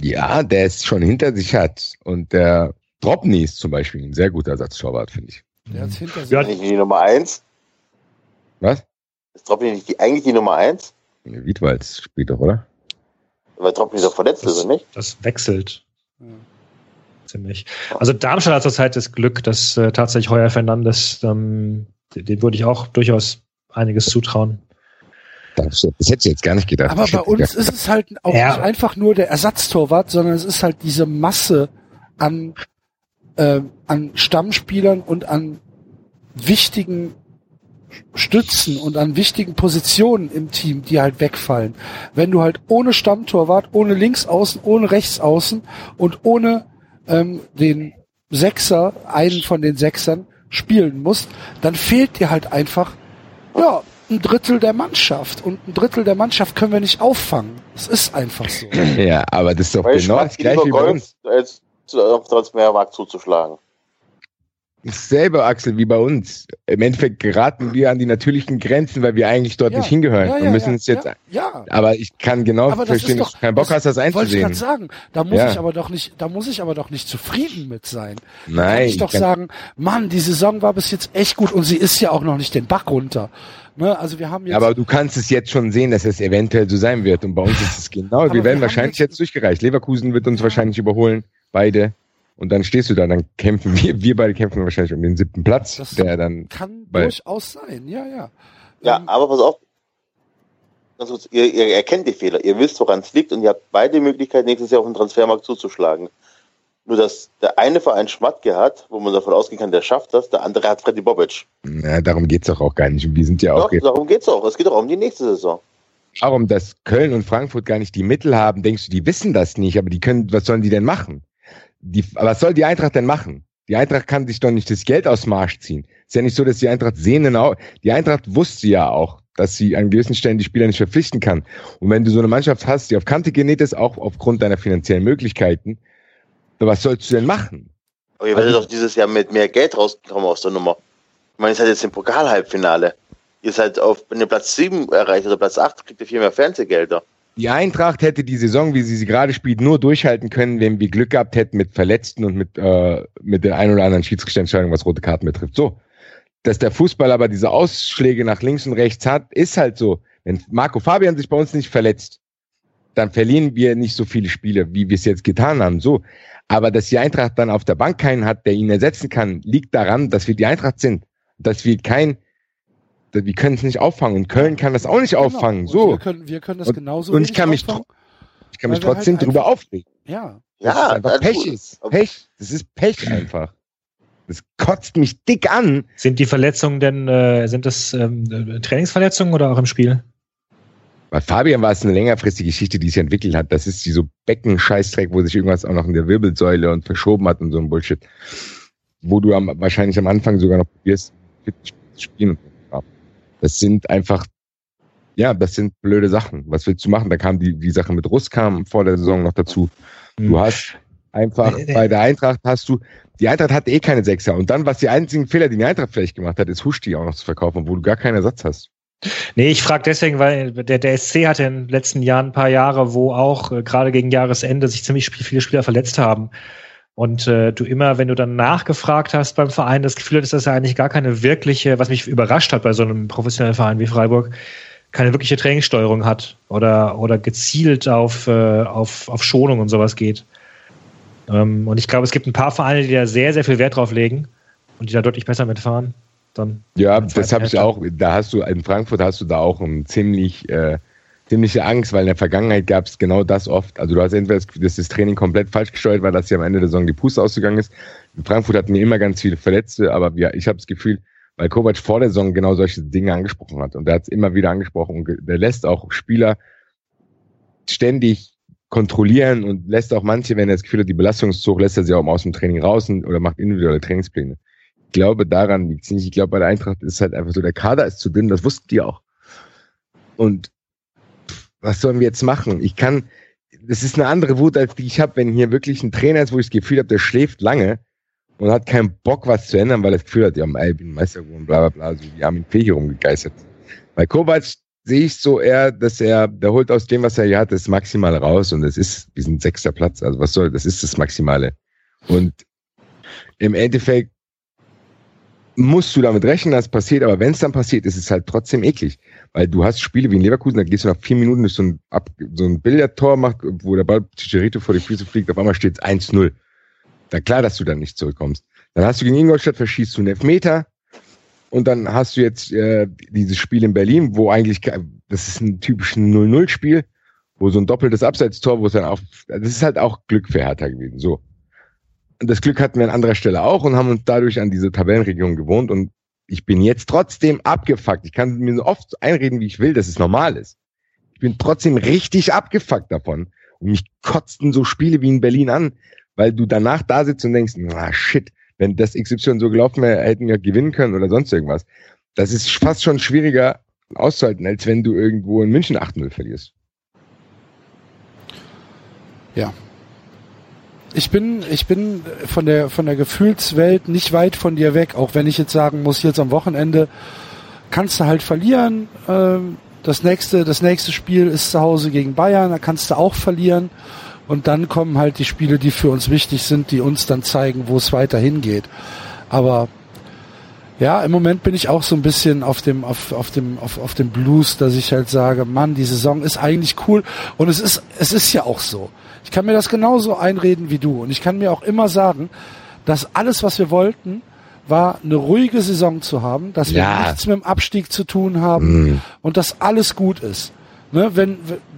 ja, der es schon hinter sich hat. Und der Dropney ist zum Beispiel ein sehr guter Ersatztorwart, finde ich. Der hat's hinter sich. Ja, Nicht die Nummer eins. Was? Ist Troppi nicht die, eigentlich die Nummer eins? Wiedwalds spielt doch, oder? Weil Troppi doch verletzt ist, oder nicht? das wechselt Ja. ziemlich. Also Darmstadt hat zurzeit das Glück, dass äh, tatsächlich Heuer Fernandes, ähm, dem würde ich auch durchaus einiges zutrauen. Das, das hätte ich jetzt gar nicht gedacht. Aber bei uns ist es halt auch Ja. nicht einfach nur der Ersatztorwart, sondern es ist halt diese Masse an, ähm, an Stammspielern und an wichtigen Stützen und an wichtigen Positionen im Team, die halt wegfallen. Wenn du halt ohne Stammtorwart, ohne Linksaußen, ohne Rechtsaußen und ohne ähm, den Sechser, einen von den Sechsern spielen musst, dann fehlt dir halt einfach ja, ein Drittel der Mannschaft. Und ein Drittel der Mannschaft können wir nicht auffangen. Es ist einfach so. ja, aber das ist doch Weil genau das gleiche wie bei uns. als auf Transfermarkt zuzuschlagen. Dasselbe, Axel, wie bei uns. Im Endeffekt geraten wir an die natürlichen Grenzen, weil wir eigentlich dort Ja, nicht hingehören. ja, wir ja, müssen ja, uns jetzt. Ja. Aber ich kann genau Aber das verstehen, dass du keinen Bock das hast, das Wollte ich einzusehen. gerade sagen. Da muss ich aber doch nicht, da muss ich aber doch nicht zufrieden mit sein. Da Nein, kann ich doch kann- sagen, Mann, die Saison war bis jetzt echt gut und sie ist ja auch noch nicht den Bach runter. Ne? Also wir haben jetzt. Aber du kannst es jetzt schon sehen, dass es eventuell so sein wird. Und bei uns ist es genau. Wir wir werden haben wahrscheinlich jetzt durchgereicht. Leverkusen wird uns wahrscheinlich überholen, beide. Und dann stehst du da, dann kämpfen wir, wir beide kämpfen wahrscheinlich um den siebten Platz, Das- der dann. kann durchaus sein, ja, ja. Ja, Ähm, aber pass auf. Kurz, ihr, ihr erkennt die Fehler, ihr wisst, woran es liegt und ihr habt beide Möglichkeiten, nächstes Jahr auf den Transfermarkt zuzuschlagen. Nur, dass der eine Verein Schmatke hat, wo man davon ausgehen kann, der schafft das, der andere hat Freddy Bobic. Na, darum geht's doch auch gar nicht. Und wir sind ja auch Doch, darum geht's auch. Es geht auch um die nächste Saison. darum, dass Köln und Frankfurt gar nicht die Mittel haben, denkst du, die wissen das nicht, aber die können, was sollen die denn machen? Die, was soll die Eintracht denn machen? Die Eintracht kann sich doch nicht das Geld aus dem Marsch ziehen. Ist ja nicht so, dass die Eintracht sehnen auch. Die Eintracht wusste ja auch, dass sie an gewissen Stellen die Spieler nicht verpflichten kann. Und wenn du so eine Mannschaft hast, die auf Kante genäht ist, auch aufgrund deiner finanziellen Möglichkeiten, was sollst du denn machen? Aber ihr werdet doch dieses Jahr mit mehr Geld rauskommen aus der Nummer. Ich meine, ihr seid jetzt im Pokal-Halbfinale. Ihr seid auf, wenn ihr Platz 7 erreicht oder Platz 8, kriegt ihr viel mehr Fernsehgelder. Die Eintracht hätte die Saison, wie sie sie gerade spielt, nur durchhalten können, wenn wir Glück gehabt hätten mit Verletzten und mit, äh, mit der ein oder anderen Schiedsrichterentscheidung, was rote Karten betrifft. So. Dass der Fußball aber diese Ausschläge nach links und rechts hat, ist halt so. Wenn Marco Fabian sich bei uns nicht verletzt, dann verlieren wir nicht so viele Spiele, wie wir es jetzt getan haben. So. Aber dass die Eintracht dann auf der Bank keinen hat, der ihn ersetzen kann, liegt daran, dass wir die Eintracht sind. Dass wir kein, wir können es nicht auffangen. Und Köln kann das auch nicht genau. auffangen. Und So. Wir können, wir können das Und- genauso und ich kann mich auffangen. Ich kann mich wir trotzdem halt drüber aufregen. Ja, Das Ja, ist einfach das Pech tut- ist. Pech. Das ist Pech einfach. Das kotzt mich dick an. Sind die Verletzungen denn, äh, sind das ähm, äh, Trainingsverletzungen oder auch im Spiel? Bei Fabian war es eine längerfristige Geschichte, die sich entwickelt hat. Das ist die so Becken-Scheißdreck, wo sich irgendwas auch noch in der Wirbelsäule und verschoben hat und so ein Bullshit. Wo du am, wahrscheinlich am Anfang sogar noch probierst, fit zu spielen. Das sind einfach, ja, das sind blöde Sachen. Was willst du machen? Da kam die, die Sache mit Russ kam vor der Saison noch dazu. Du hast Einfach Nee, nee. bei der Eintracht hast du, die Eintracht hat eh keine Sechser. Und dann, was die einzigen Fehler, die die Eintracht vielleicht gemacht hat, ist Huschti auch noch zu verkaufen, obwohl du gar keinen Ersatz hast. Nee, ich frage deswegen, weil der, der SC hatte in den letzten Jahren ein paar Jahre, wo auch äh, gerade gegen Jahresende sich ziemlich viele Spieler verletzt haben. Und äh, du immer, wenn du dann nachgefragt hast beim Verein, das Gefühl hattest, dass er eigentlich gar keine wirkliche, was mich überrascht hat bei so einem professionellen Verein wie Freiburg, keine wirkliche Trainingssteuerung hat oder, oder gezielt auf, äh, auf, auf Schonung und sowas geht. Ähm, und ich glaube, es gibt ein paar Vereine, die da sehr, sehr viel Wert drauf legen und die da deutlich besser mitfahren. Dann Ja, das habe ich auch. Da hast du in Frankfurt hast du da auch um ziemlich äh, ziemliche Angst, weil in der Vergangenheit gab es genau das oft. Also du hast entweder das, dass das Training komplett falsch gesteuert war, dass hier am Ende der Saison die Puste ausgegangen ist. In Frankfurt hatten wir immer ganz viele Verletzte, aber ja, ich habe das Gefühl, weil Kovac vor der Saison genau solche Dinge angesprochen hat und der hat es immer wieder angesprochen und der lässt auch Spieler ständig kontrollieren und lässt auch manche, wenn er das Gefühl hat, die Belastung ist hoch, lässt er sie auch aus dem Training raus und, oder macht individuelle Trainingspläne. Ich glaube, daran. Ich glaube, bei der Eintracht ist halt einfach so, der Kader ist zu dünn, das wussten die auch. Und was sollen wir jetzt machen? Ich kann, das ist eine andere Wut, als die ich habe, wenn hier wirklich ein Trainer ist, wo ich das Gefühl habe, der schläft lange und hat keinen Bock, was zu ändern, weil er das Gefühl hat, ja, ich bin Meister geworden, bla bla bla, so wie Armin Fee hier rumgegeistert. Bei Kovac sehe ich so eher, dass er, der holt aus dem, was er hier hat, das Maximale raus und es ist, wir sind sechster Platz, also was soll, das ist das Maximale. Und im Endeffekt musst du damit rechnen, dass es passiert, aber wenn es dann passiert, ist es halt trotzdem eklig. Weil du hast Spiele wie in Leverkusen, da gehst du nach vier Minuten durch so ein, Ab so ein Billardtor macht, wo der Ball Chicharito vor die Füße fliegt, auf einmal steht es 1-0. Da klar, dass du dann nicht zurückkommst. Dann hast du gegen Ingolstadt verschießt du einen Elfmeter und dann hast du jetzt äh, dieses Spiel in Berlin, wo eigentlich, das ist ein typisches 0-0-Spiel, wo so ein doppeltes Abseitstor, wo es dann auf, das ist halt auch Glück für Hertha gewesen, so. Und das Glück hatten wir an anderer Stelle auch und haben uns dadurch an diese Tabellenregion gewohnt und ich bin jetzt trotzdem abgefuckt. Ich kann mir so oft einreden, wie ich will, dass es normal ist. Ich bin trotzdem richtig abgefuckt davon. Und mich kotzten so Spiele wie in Berlin an, weil du danach da sitzt und denkst, na shit, wenn das XY so gelaufen wäre, hätten wir gewinnen können oder sonst irgendwas. Das ist fast schon schwieriger auszuhalten, als wenn du irgendwo in München 8-0 verlierst. Ich bin, ich bin von der, von der Gefühlswelt nicht weit von dir weg, auch wenn ich jetzt sagen muss, jetzt am Wochenende kannst du halt verlieren. Ähm, das nächste, das nächste Spiel ist zu Hause gegen Bayern, da kannst du auch verlieren. Und dann kommen halt die Spiele, die für uns wichtig sind, die uns dann zeigen, wo es weiter hingeht. Aber ja, im Moment bin ich auch so ein bisschen auf dem, auf, auf dem, auf, auf dem Blues, dass ich halt sage, Mann, die Saison ist eigentlich cool. Und es ist, es ist ja auch so. Ich kann mir das genauso einreden wie du. Und ich kann mir auch immer sagen, dass alles, was wir wollten, war eine ruhige Saison zu haben, dass wir Ja. nichts mit dem Abstieg zu tun haben Mm. und dass alles gut ist. Ne, wenn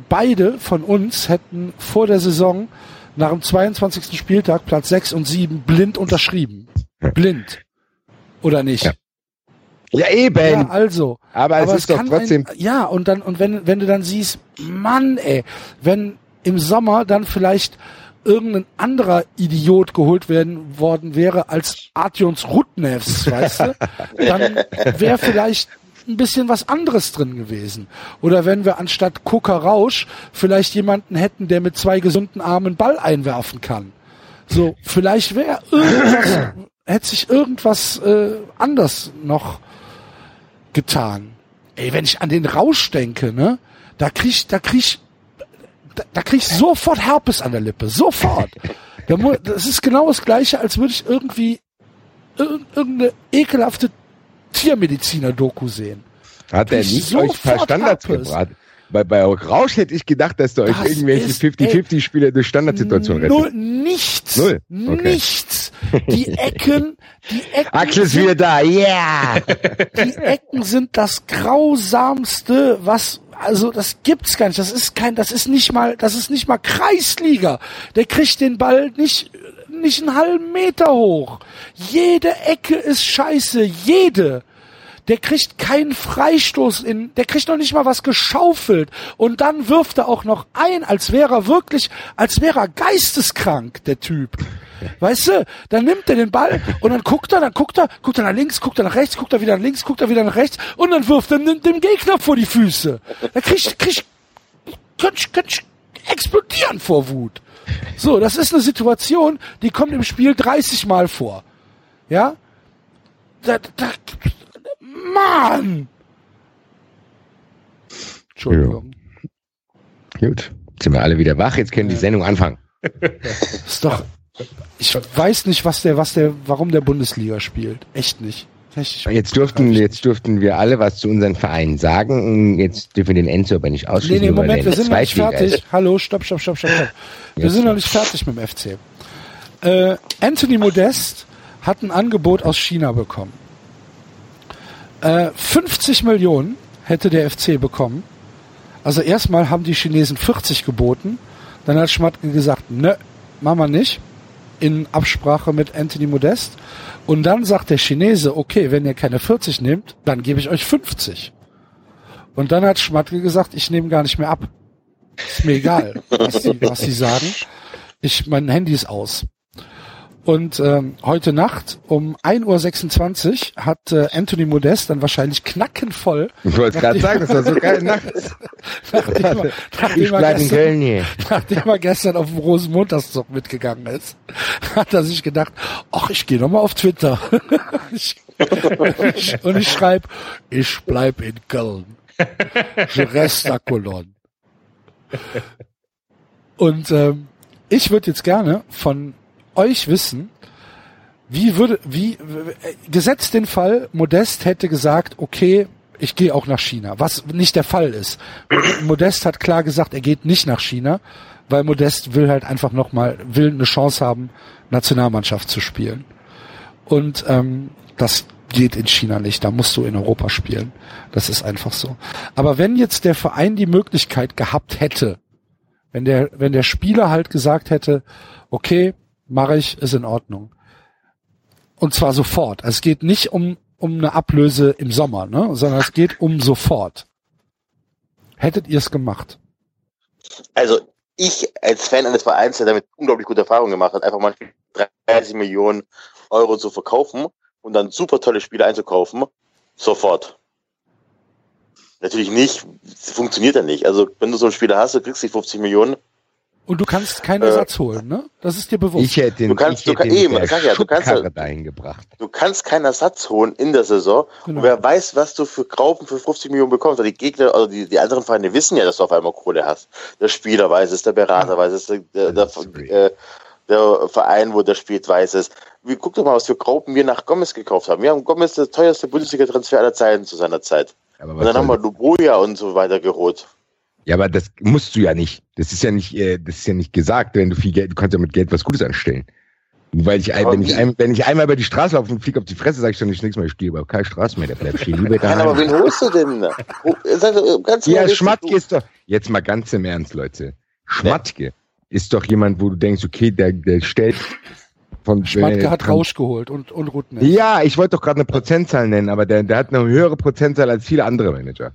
beide von uns hätten vor der Saison nach dem 22. Spieltag Platz 6 und 7 blind unterschrieben. Blind. Oder nicht? Ja. Ja, eben. Ja, also. aber, es ist doch kann trotzdem. Ein, ja, und dann, und wenn, wenn du dann siehst, Mann, ey, wenn im Sommer dann vielleicht irgendein anderer Idiot geholt werden worden wäre als Artyons Rudnevs, weißt du, dann wäre vielleicht ein bisschen was anderes drin gewesen. Oder wenn wir anstatt Coca Rausch vielleicht jemanden hätten, der mit zwei gesunden Armen Ball einwerfen kann. So, vielleicht wäre irgendwas, hätte sich irgendwas äh, anders noch getan. Ey, wenn ich an den Rausch denke, ne, da krieg, da krieg, da, da krieg ich sofort Herpes an der Lippe, sofort. Das ist genau das Gleiche, als würde ich irgendwie irg- irgendeine ekelhafte Tiermediziner-Doku sehen. Hat er Ich nicht euch ein paar Standards gebracht? Bei, bei Rausch hätte ich gedacht, dass der euch Das irgendwelche ist- 50-50-Spiele durch Standardsituationen Null, rettet. nichts. Null? Okay. Nichts. Die Ecken, die Ecken. Axel ist wieder da, yeah! die Ecken sind das grausamste, was also das gibt's gar nicht. Das ist kein, das ist nicht mal, das ist nicht mal Kreisliga. Der kriegt den Ball nicht nicht einen halben Meter hoch. Jede Ecke ist scheiße, jede. Der kriegt keinen Freistoß in, der kriegt noch nicht mal was geschaufelt und dann wirft er auch noch ein, als wäre er wirklich, als wäre er geisteskrank, der Typ. Weißt du, dann nimmt er den Ball und dann guckt er, dann guckt er, guckt er nach links, guckt er nach rechts, guckt er wieder nach links, guckt er wieder nach rechts und dann wirft er dem, dem Gegner vor die Füße. Da kriegt, kriegt, könnt, könnt, explodieren vor Wut. So, das ist eine Situation, die kommt im Spiel 30 Mal vor. Ja? Da, da, Mann! Entschuldigung. Gut. Sind wir alle wieder wach? Jetzt können die Sendung anfangen. Ist doch. Ich weiß nicht, was der, was der, warum der Bundesliga spielt. Echt nicht. Echt, Jetzt durften, jetzt durften wir alle was zu unseren Vereinen sagen. Jetzt dürfen wir den Enzo aber nicht Nee, ausschließen. nee, weil Moment, wir sind noch nicht fertig. ist. Hallo, stopp, stopp, stopp, stopp, stopp. Wir Jetzt sind noch nicht fertig mit dem FC. Äh, Anthony Modest hat ein Angebot aus China bekommen. Äh, 50 Millionen hätte der FC bekommen. Also erstmal haben die Chinesen 40 geboten. Dann hat Schmatke gesagt, ne, machen wir nicht. In Absprache mit Anthony Modest. Und dann sagt der Chinese, okay, wenn ihr keine 40 nehmt, dann gebe ich euch 50. Und dann hat Schmatke gesagt, ich nehme gar nicht mehr ab. Ist mir egal, was sie, was sie sagen. Ich, mein Handy ist aus. Und ähm, heute Nacht um 1.26 Uhr hat äh, Anthony Modest dann wahrscheinlich knackenvoll, Ich wollte gerade sagen, das war so geil nachts. nachdem er, nachdem Ich er in gestern, hier. nachdem er gestern auf dem Rosenmontagszug mitgegangen ist, hat er sich gedacht, ach, ich gehe nochmal auf Twitter. ich, ich, und ich schreibe, ich bleib in Köln. Je reste à Cologne. Und ähm, ich würde jetzt gerne von euch wissen, wie würde, wie, gesetzt den Fall, Modest hätte gesagt, okay, ich gehe auch nach China, was nicht der Fall ist. Modest hat klar gesagt, er geht nicht nach China, weil Modest will halt einfach nochmal, will eine Chance haben, Nationalmannschaft zu spielen. Und ähm, das geht in China nicht, da musst du in Europa spielen. Das ist einfach so. Aber wenn jetzt der Verein die Möglichkeit gehabt hätte, wenn der, wenn der Spieler halt gesagt hätte, okay, mache ich, ist in Ordnung. Und zwar sofort. Also Es geht nicht um, um eine Ablöse im Sommer, ne? sondern es geht um sofort. Hättet ihr es gemacht? Also ich als Fan eines Vereins, der damit unglaublich gute Erfahrungen gemacht hat, einfach mal 30 Millionen Euro zu verkaufen und dann super tolle Spiele einzukaufen, sofort. Natürlich nicht, funktioniert ja nicht. Also wenn du so einen Spieler hast, du kriegst die 50 Millionen. Und du kannst keinen Äh, Ersatz holen, ne? Das ist dir bewusst. Ich hätte ihn, Du kannst- ich du hätte kann- ihn eben, mit der ja, du kannst dahin gebracht. Du kannst keinen Ersatz holen in der Saison. Genau. Und wer weiß, was du für Graupen für 50 Millionen bekommst. Also die Gegner, also die, die anderen Vereine wissen ja, dass du auf einmal Kohle hast. Der Spieler weiß es, der Berater weiß es, der, der, great. äh, der Verein, wo der spielt, weiß es. Wie, guck doch mal, was für Graupen wir nach Gomez gekauft haben. Wir haben Gomez der teuerste Bundesliga-Transfer aller Zeiten zu seiner Zeit. Aber Und dann haben wir Luboja und so weiter geholt. Ja, aber das musst du ja nicht. Das ist ja nicht, äh, das ist ja nicht gesagt, wenn du viel Geld, du kannst ja mit Geld was Gutes anstellen. Weil ich, wenn ich, ein, wenn ich einmal über die Straße laufe und fliege auf die Fresse, sage ich doch nicht nichts mehr, ich stehe über keine Straße mehr, der bleibt stehen. Lieber Nein, aber daheim. wen holst du denn? Wo- Sag doch ganz Ja, Schmatke ist doch, jetzt mal ganz im Ernst, Leute. Schmatke ist doch jemand, wo du denkst, okay, der, der stellt von, Schmatke äh, hat Rausch geholt und, und Rutner. Ja, ich wollte doch gerade eine Prozentzahl nennen, aber der, der hat eine höhere Prozentzahl als viele andere Manager.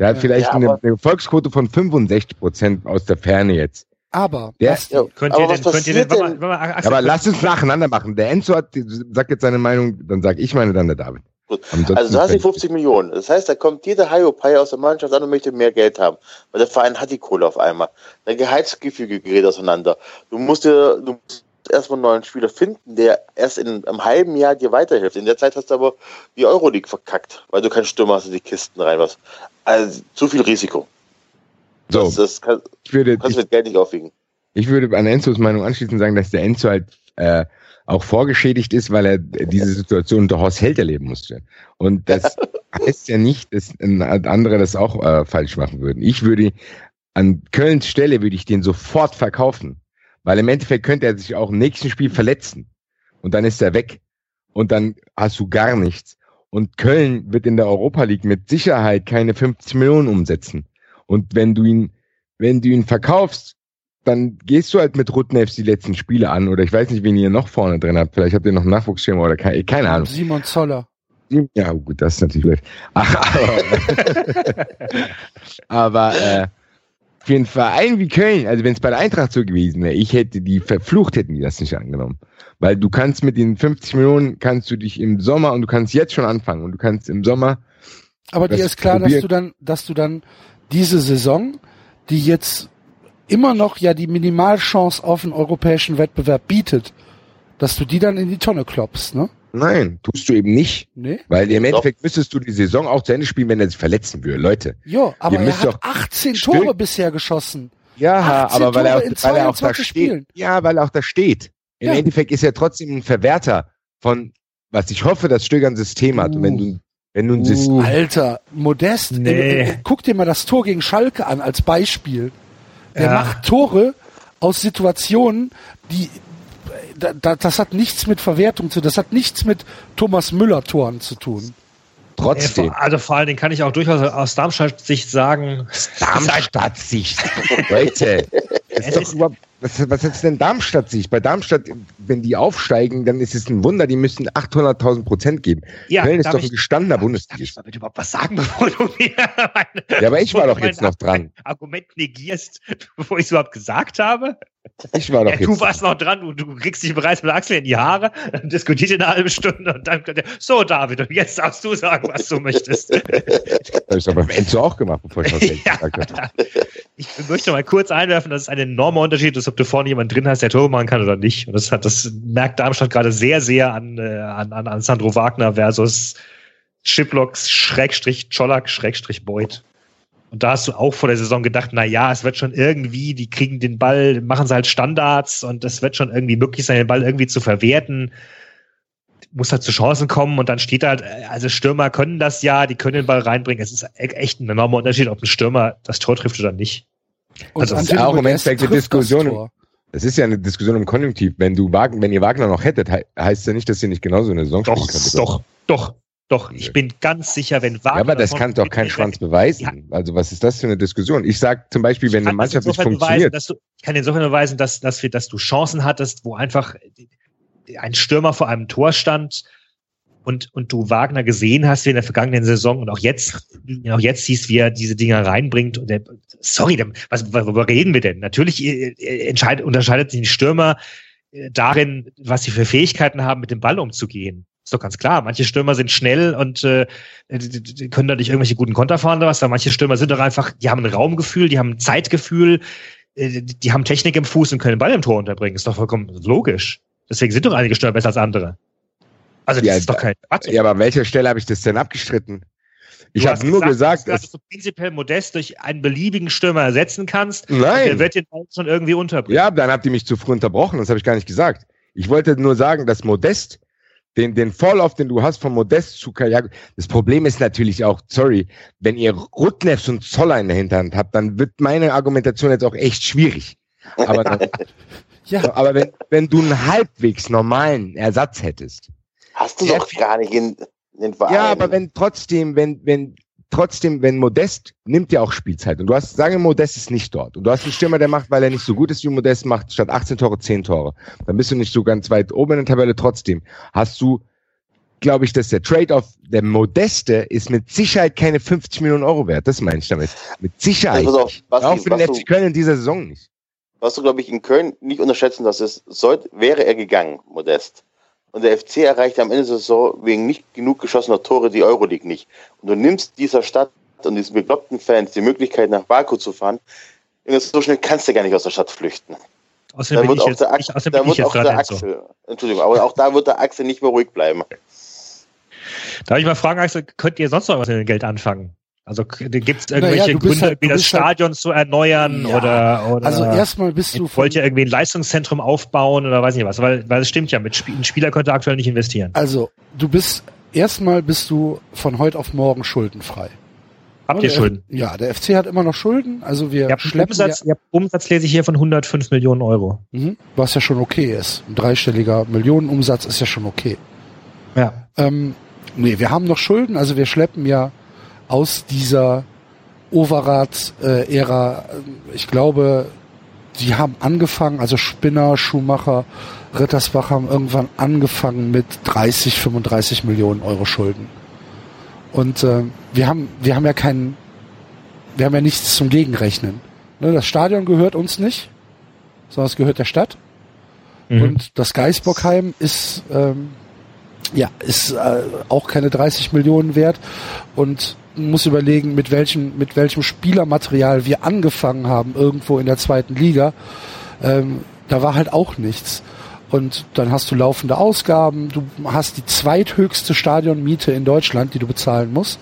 Der hat vielleicht Ja, eine, eine Volksquote von 65 Prozent aus der Ferne jetzt. Aber, Der- Ja, Könnt aber ihr was denn, könnt ihr denn, warte warte mal, Axel, Aber lass uns nacheinander machen. Der Enzo hat, sagt jetzt seine Meinung, dann sag ich meine, dann der David. Gut. Also du hast die könnt- 50 Millionen. Das heißt, da kommt jeder Hiopai aus der Mannschaft an und möchte mehr Geld haben. Weil der Verein hat die Kohle auf einmal. Dein Gehaltsgefüge gerät auseinander. Du musst dir, du musst erstmal einen neuen Spieler finden, der erst in einem halben Jahr dir weiterhilft. In der Zeit hast du aber die Euroleague verkackt, weil du keinen Stürmer hast in die Kisten rein was. Also zu viel Risiko. So, Das, das kann, ich würde, kannst du mit Geld nicht aufwiegen. ich würde an Enzos Meinung anschließend sagen, dass der Enzo halt äh, auch vorgeschädigt ist, weil er diese Situation unter Horst Held erleben musste. Und das heißt ja nicht, dass ein- andere das auch äh, falsch machen würden. Ich würde an Kölns Stelle würde ich den sofort verkaufen, weil im Endeffekt könnte er sich auch im nächsten Spiel verletzen und dann ist er weg und dann hast du gar nichts. Und Köln wird in der Europa League mit Sicherheit keine 50 Millionen umsetzen. Und wenn du ihn, wenn du ihn verkaufst, dann gehst du halt mit Rutnefs die letzten Spiele an oder ich weiß nicht, wen ihr noch vorne drin habt. Vielleicht habt ihr noch einen Nachwuchsschema oder keine, keine Ahnung. Simon Zoller. Ja, gut, das ist natürlich. Ach, aber aber äh, für einen Verein wie Köln, also wenn es bei der Eintracht so gewesen wäre, ich hätte die verflucht, hätten die das nicht angenommen. Weil du kannst mit den 50 Millionen, kannst du dich im Sommer und du kannst jetzt schon anfangen und du kannst im Sommer, Aber dir ist klar, dass probier- du dann, dass du dann diese Saison, die jetzt immer noch ja die Minimalchance auf einen europäischen Wettbewerb bietet, dass du die dann in die Tonne klopfst, ne? Nein, tust du eben nicht. Nee? Weil im Doch. Endeffekt müsstest du die Saison auch zu Ende spielen, wenn er sich verletzen würde. Leute. Ja, aber Ihr er müsst hat doch 18 still- Tore bisher geschossen. Ja, 18 aber weil er, auch, weil er auch da 22 steht. Spielen. Ja, weil er auch da steht. Im Ja. Endeffekt ist er trotzdem ein Verwerter von, was ich hoffe, dass Stöger ein System hat. Und wenn du, wenn du ein System, Uh. Alter, Modest, Nee. äh, äh, guck dir mal das Tor gegen Schalke an als Beispiel. Der Ja. macht Tore aus Situationen, die das hat nichts mit Verwertung zu, das hat nichts mit Thomas Müller Toren zu tun. trotzdem. Also vor allen Dingen kann ich auch durchaus aus Darmstadt-Sicht sagen, Darmstadt-Sicht. Leute, das ist doch überhaupt, was, was ist denn Darmstadt-Sicht? Bei Darmstadt, wenn die aufsteigen, dann ist es ein Wunder, die müssten 800.000 Prozent geben. Ja, Köln ist doch ein ich- gestandener Darf ich Bundesligist. damit überhaupt was sagen, bevor du mir meine, Ja, aber ich war doch jetzt noch dran. Argument negierst, bevor ich es überhaupt gesagt habe. Ich war doch Ja, jetzt. du warst noch dran, du, du kriegst dich bereits mit Axel in die Haare, dann diskutiert ihr eine halbe Stunde und dann ihr, so David, und jetzt darfst du sagen, was du möchtest. Das habe ich doch beim Enzo auch gemacht, bevor ich was Ja. gesagt habe. Ich möchte mal kurz einwerfen, dass es ein enormer Unterschied ist, ob du vorne jemanden drin hast, der Tore machen kann oder nicht. Und das hat, das merkt Darmstadt gerade sehr, sehr an, äh, an, an, an Sandro Wagner versus Chiplocks, Schrägstrich, Czolak, Schrägstrich, Beuth. Und da hast du auch vor der Saison gedacht, na ja, es wird schon irgendwie, die kriegen den Ball, machen sie halt Standards und es wird schon irgendwie möglich sein, den Ball irgendwie zu verwerten. Muss halt zu Chancen kommen und dann steht halt, äh, also Stürmer können das ja, die können den Ball reinbringen. Es ist e- echt ein enormer Unterschied, ob ein Stürmer das Tor trifft oder nicht. Und Also, das ist auch im Endeffekt eine Diskussion. Das ist ja eine Diskussion im Konjunktiv. Wenn du Wagner, wenn ihr Wagner noch hättet, he heißt ja nicht, dass ihr nicht genauso eine Saison Doch, spielen könntet. doch, doch, doch. Ich bin ganz sicher, wenn Wagner. Ja, aber das kann doch kein Schwanz beweisen. Also was ist das für eine Diskussion? Ich sag zum Beispiel, wenn eine Mannschaft nicht funktioniert, Beweisen, dass du, ich kann insofern beweisen, dass, dass, wir, dass du Chancen hattest, wo einfach ein Stürmer vor einem Tor stand und, und du Wagner gesehen hast wie in der vergangenen Saison und auch jetzt, auch jetzt siehst, wie er diese Dinger reinbringt. Und der, sorry, was, worüber reden wir denn? Natürlich äh, äh, entscheidet, unterscheidet sich ein Stürmer äh, darin, was sie für Fähigkeiten haben, mit dem Ball umzugehen. Ist doch ganz klar. Manche Stürmer sind schnell und äh, können da nicht irgendwelche guten Konter fahren oder was, aber manche Stürmer sind doch einfach, die haben ein Raumgefühl, die haben ein Zeitgefühl, äh, die, haben Technik im Fuß und können den Ball im Tor unterbringen. Ist doch vollkommen logisch. Deswegen sind doch einige Stürmer besser als andere. Also das Ja, ist doch kein Quatsch. ja, aber an welcher Stelle habe ich das denn abgestritten? Ich habe nur gesagt, dass, dass, du prinzipiell Modest durch einen beliebigen Stürmer ersetzen kannst. Der nein, wird den Ball schon irgendwie unterbringen. ja, dann habt ihr mich zu früh unterbrochen, das habe ich gar nicht gesagt. Ich wollte nur sagen, dass Modest, den, den Vorlauf, den du hast von Modest zu Kajago, das Problem ist natürlich auch, sorry, wenn ihr Rutnefs und Zoller in der Hinterhand habt, dann wird meine Argumentation jetzt auch echt schwierig. Aber, dann, Ja, aber wenn, wenn du einen halbwegs normalen Ersatz hättest, Hast du doch gar nicht in, in den Verein. Ja, aber wenn trotzdem, wenn, wenn, trotzdem, wenn Modest nimmt ja auch Spielzeit. Und du hast, sagen wir, Modest ist nicht dort. Und du hast einen Stürmer, der macht, weil er nicht so gut ist wie Modest, macht statt 18 Tore 10 Tore. Dann bist du nicht so ganz weit oben in der Tabelle. Trotzdem hast du, glaube ich, dass der Trade-off, der Modeste ist mit Sicherheit keine 50 Millionen Euro wert. Das meine ich damit. Mit Sicherheit. Auf, Basti, auch für den was FC Köln in dieser Saison nicht. was du, glaube ich, in Köln nicht unterschätzen darfst, ist, sollte, wäre er gegangen, Modest. Und der FC erreichte am Ende der Saison wegen nicht genug geschossener Tore die Euroleague nicht. Und du nimmst dieser Stadt und diesen bekloppten Fans die Möglichkeit, nach Baku zu fahren. So schnell kannst du gar nicht aus der Stadt flüchten. Außerdem Da wird auch jetzt, der, außerdem da wird auch der. Axel, Entschuldigung, aber auch da wird der Axel nicht mehr ruhig bleiben. Darf ich mal fragen, Axel, könnt ihr sonst noch was mit dem Geld anfangen? Also gibt es Naja, irgendwelche bist Gründe, halt- das halt- Stadion zu erneuern Ja, oder, oder also erstmal bist du wollt ihr irgendwie ein Leistungszentrum aufbauen oder weiß nicht was? Weil, weil es stimmt ja, mit Sp ein Spieler könnte aktuell nicht investieren. Also, du bist, erstmal bist du von heute auf morgen schuldenfrei. Habt ihr Der- Schulden? Ja, der FC hat immer noch Schulden, also wir Ihr schleppen Umsatz, ihr habt Umsatz lese ich hier von 105 Millionen Euro. ja, mhm, was ja schon okay ist. Ein dreistelliger Millionenumsatz ist ja schon okay. Ja. Ähm, nee, wir haben noch Schulden, also wir schleppen ja aus dieser Overath-Ära, äh, ich glaube, die haben angefangen, also Spinner, Schumacher, Rittersbach haben irgendwann angefangen mit 30, 35 Millionen Euro Schulden. Und äh, wir haben, wir haben ja keinen, wir haben ja nichts zum Gegenrechnen. Ne, das Stadion gehört uns nicht, sondern es gehört der Stadt. Mhm. Und das Geisbockheim ist, ähm, ja, ist äh, auch keine 30 Millionen wert. Und muss überlegen, mit welchem, mit welchem Spielermaterial wir angefangen haben, irgendwo in der zweiten Liga. Ähm, da war halt auch nichts. Und dann hast du laufende Ausgaben, du hast die zweithöchste Stadionmiete in Deutschland, die du bezahlen musst.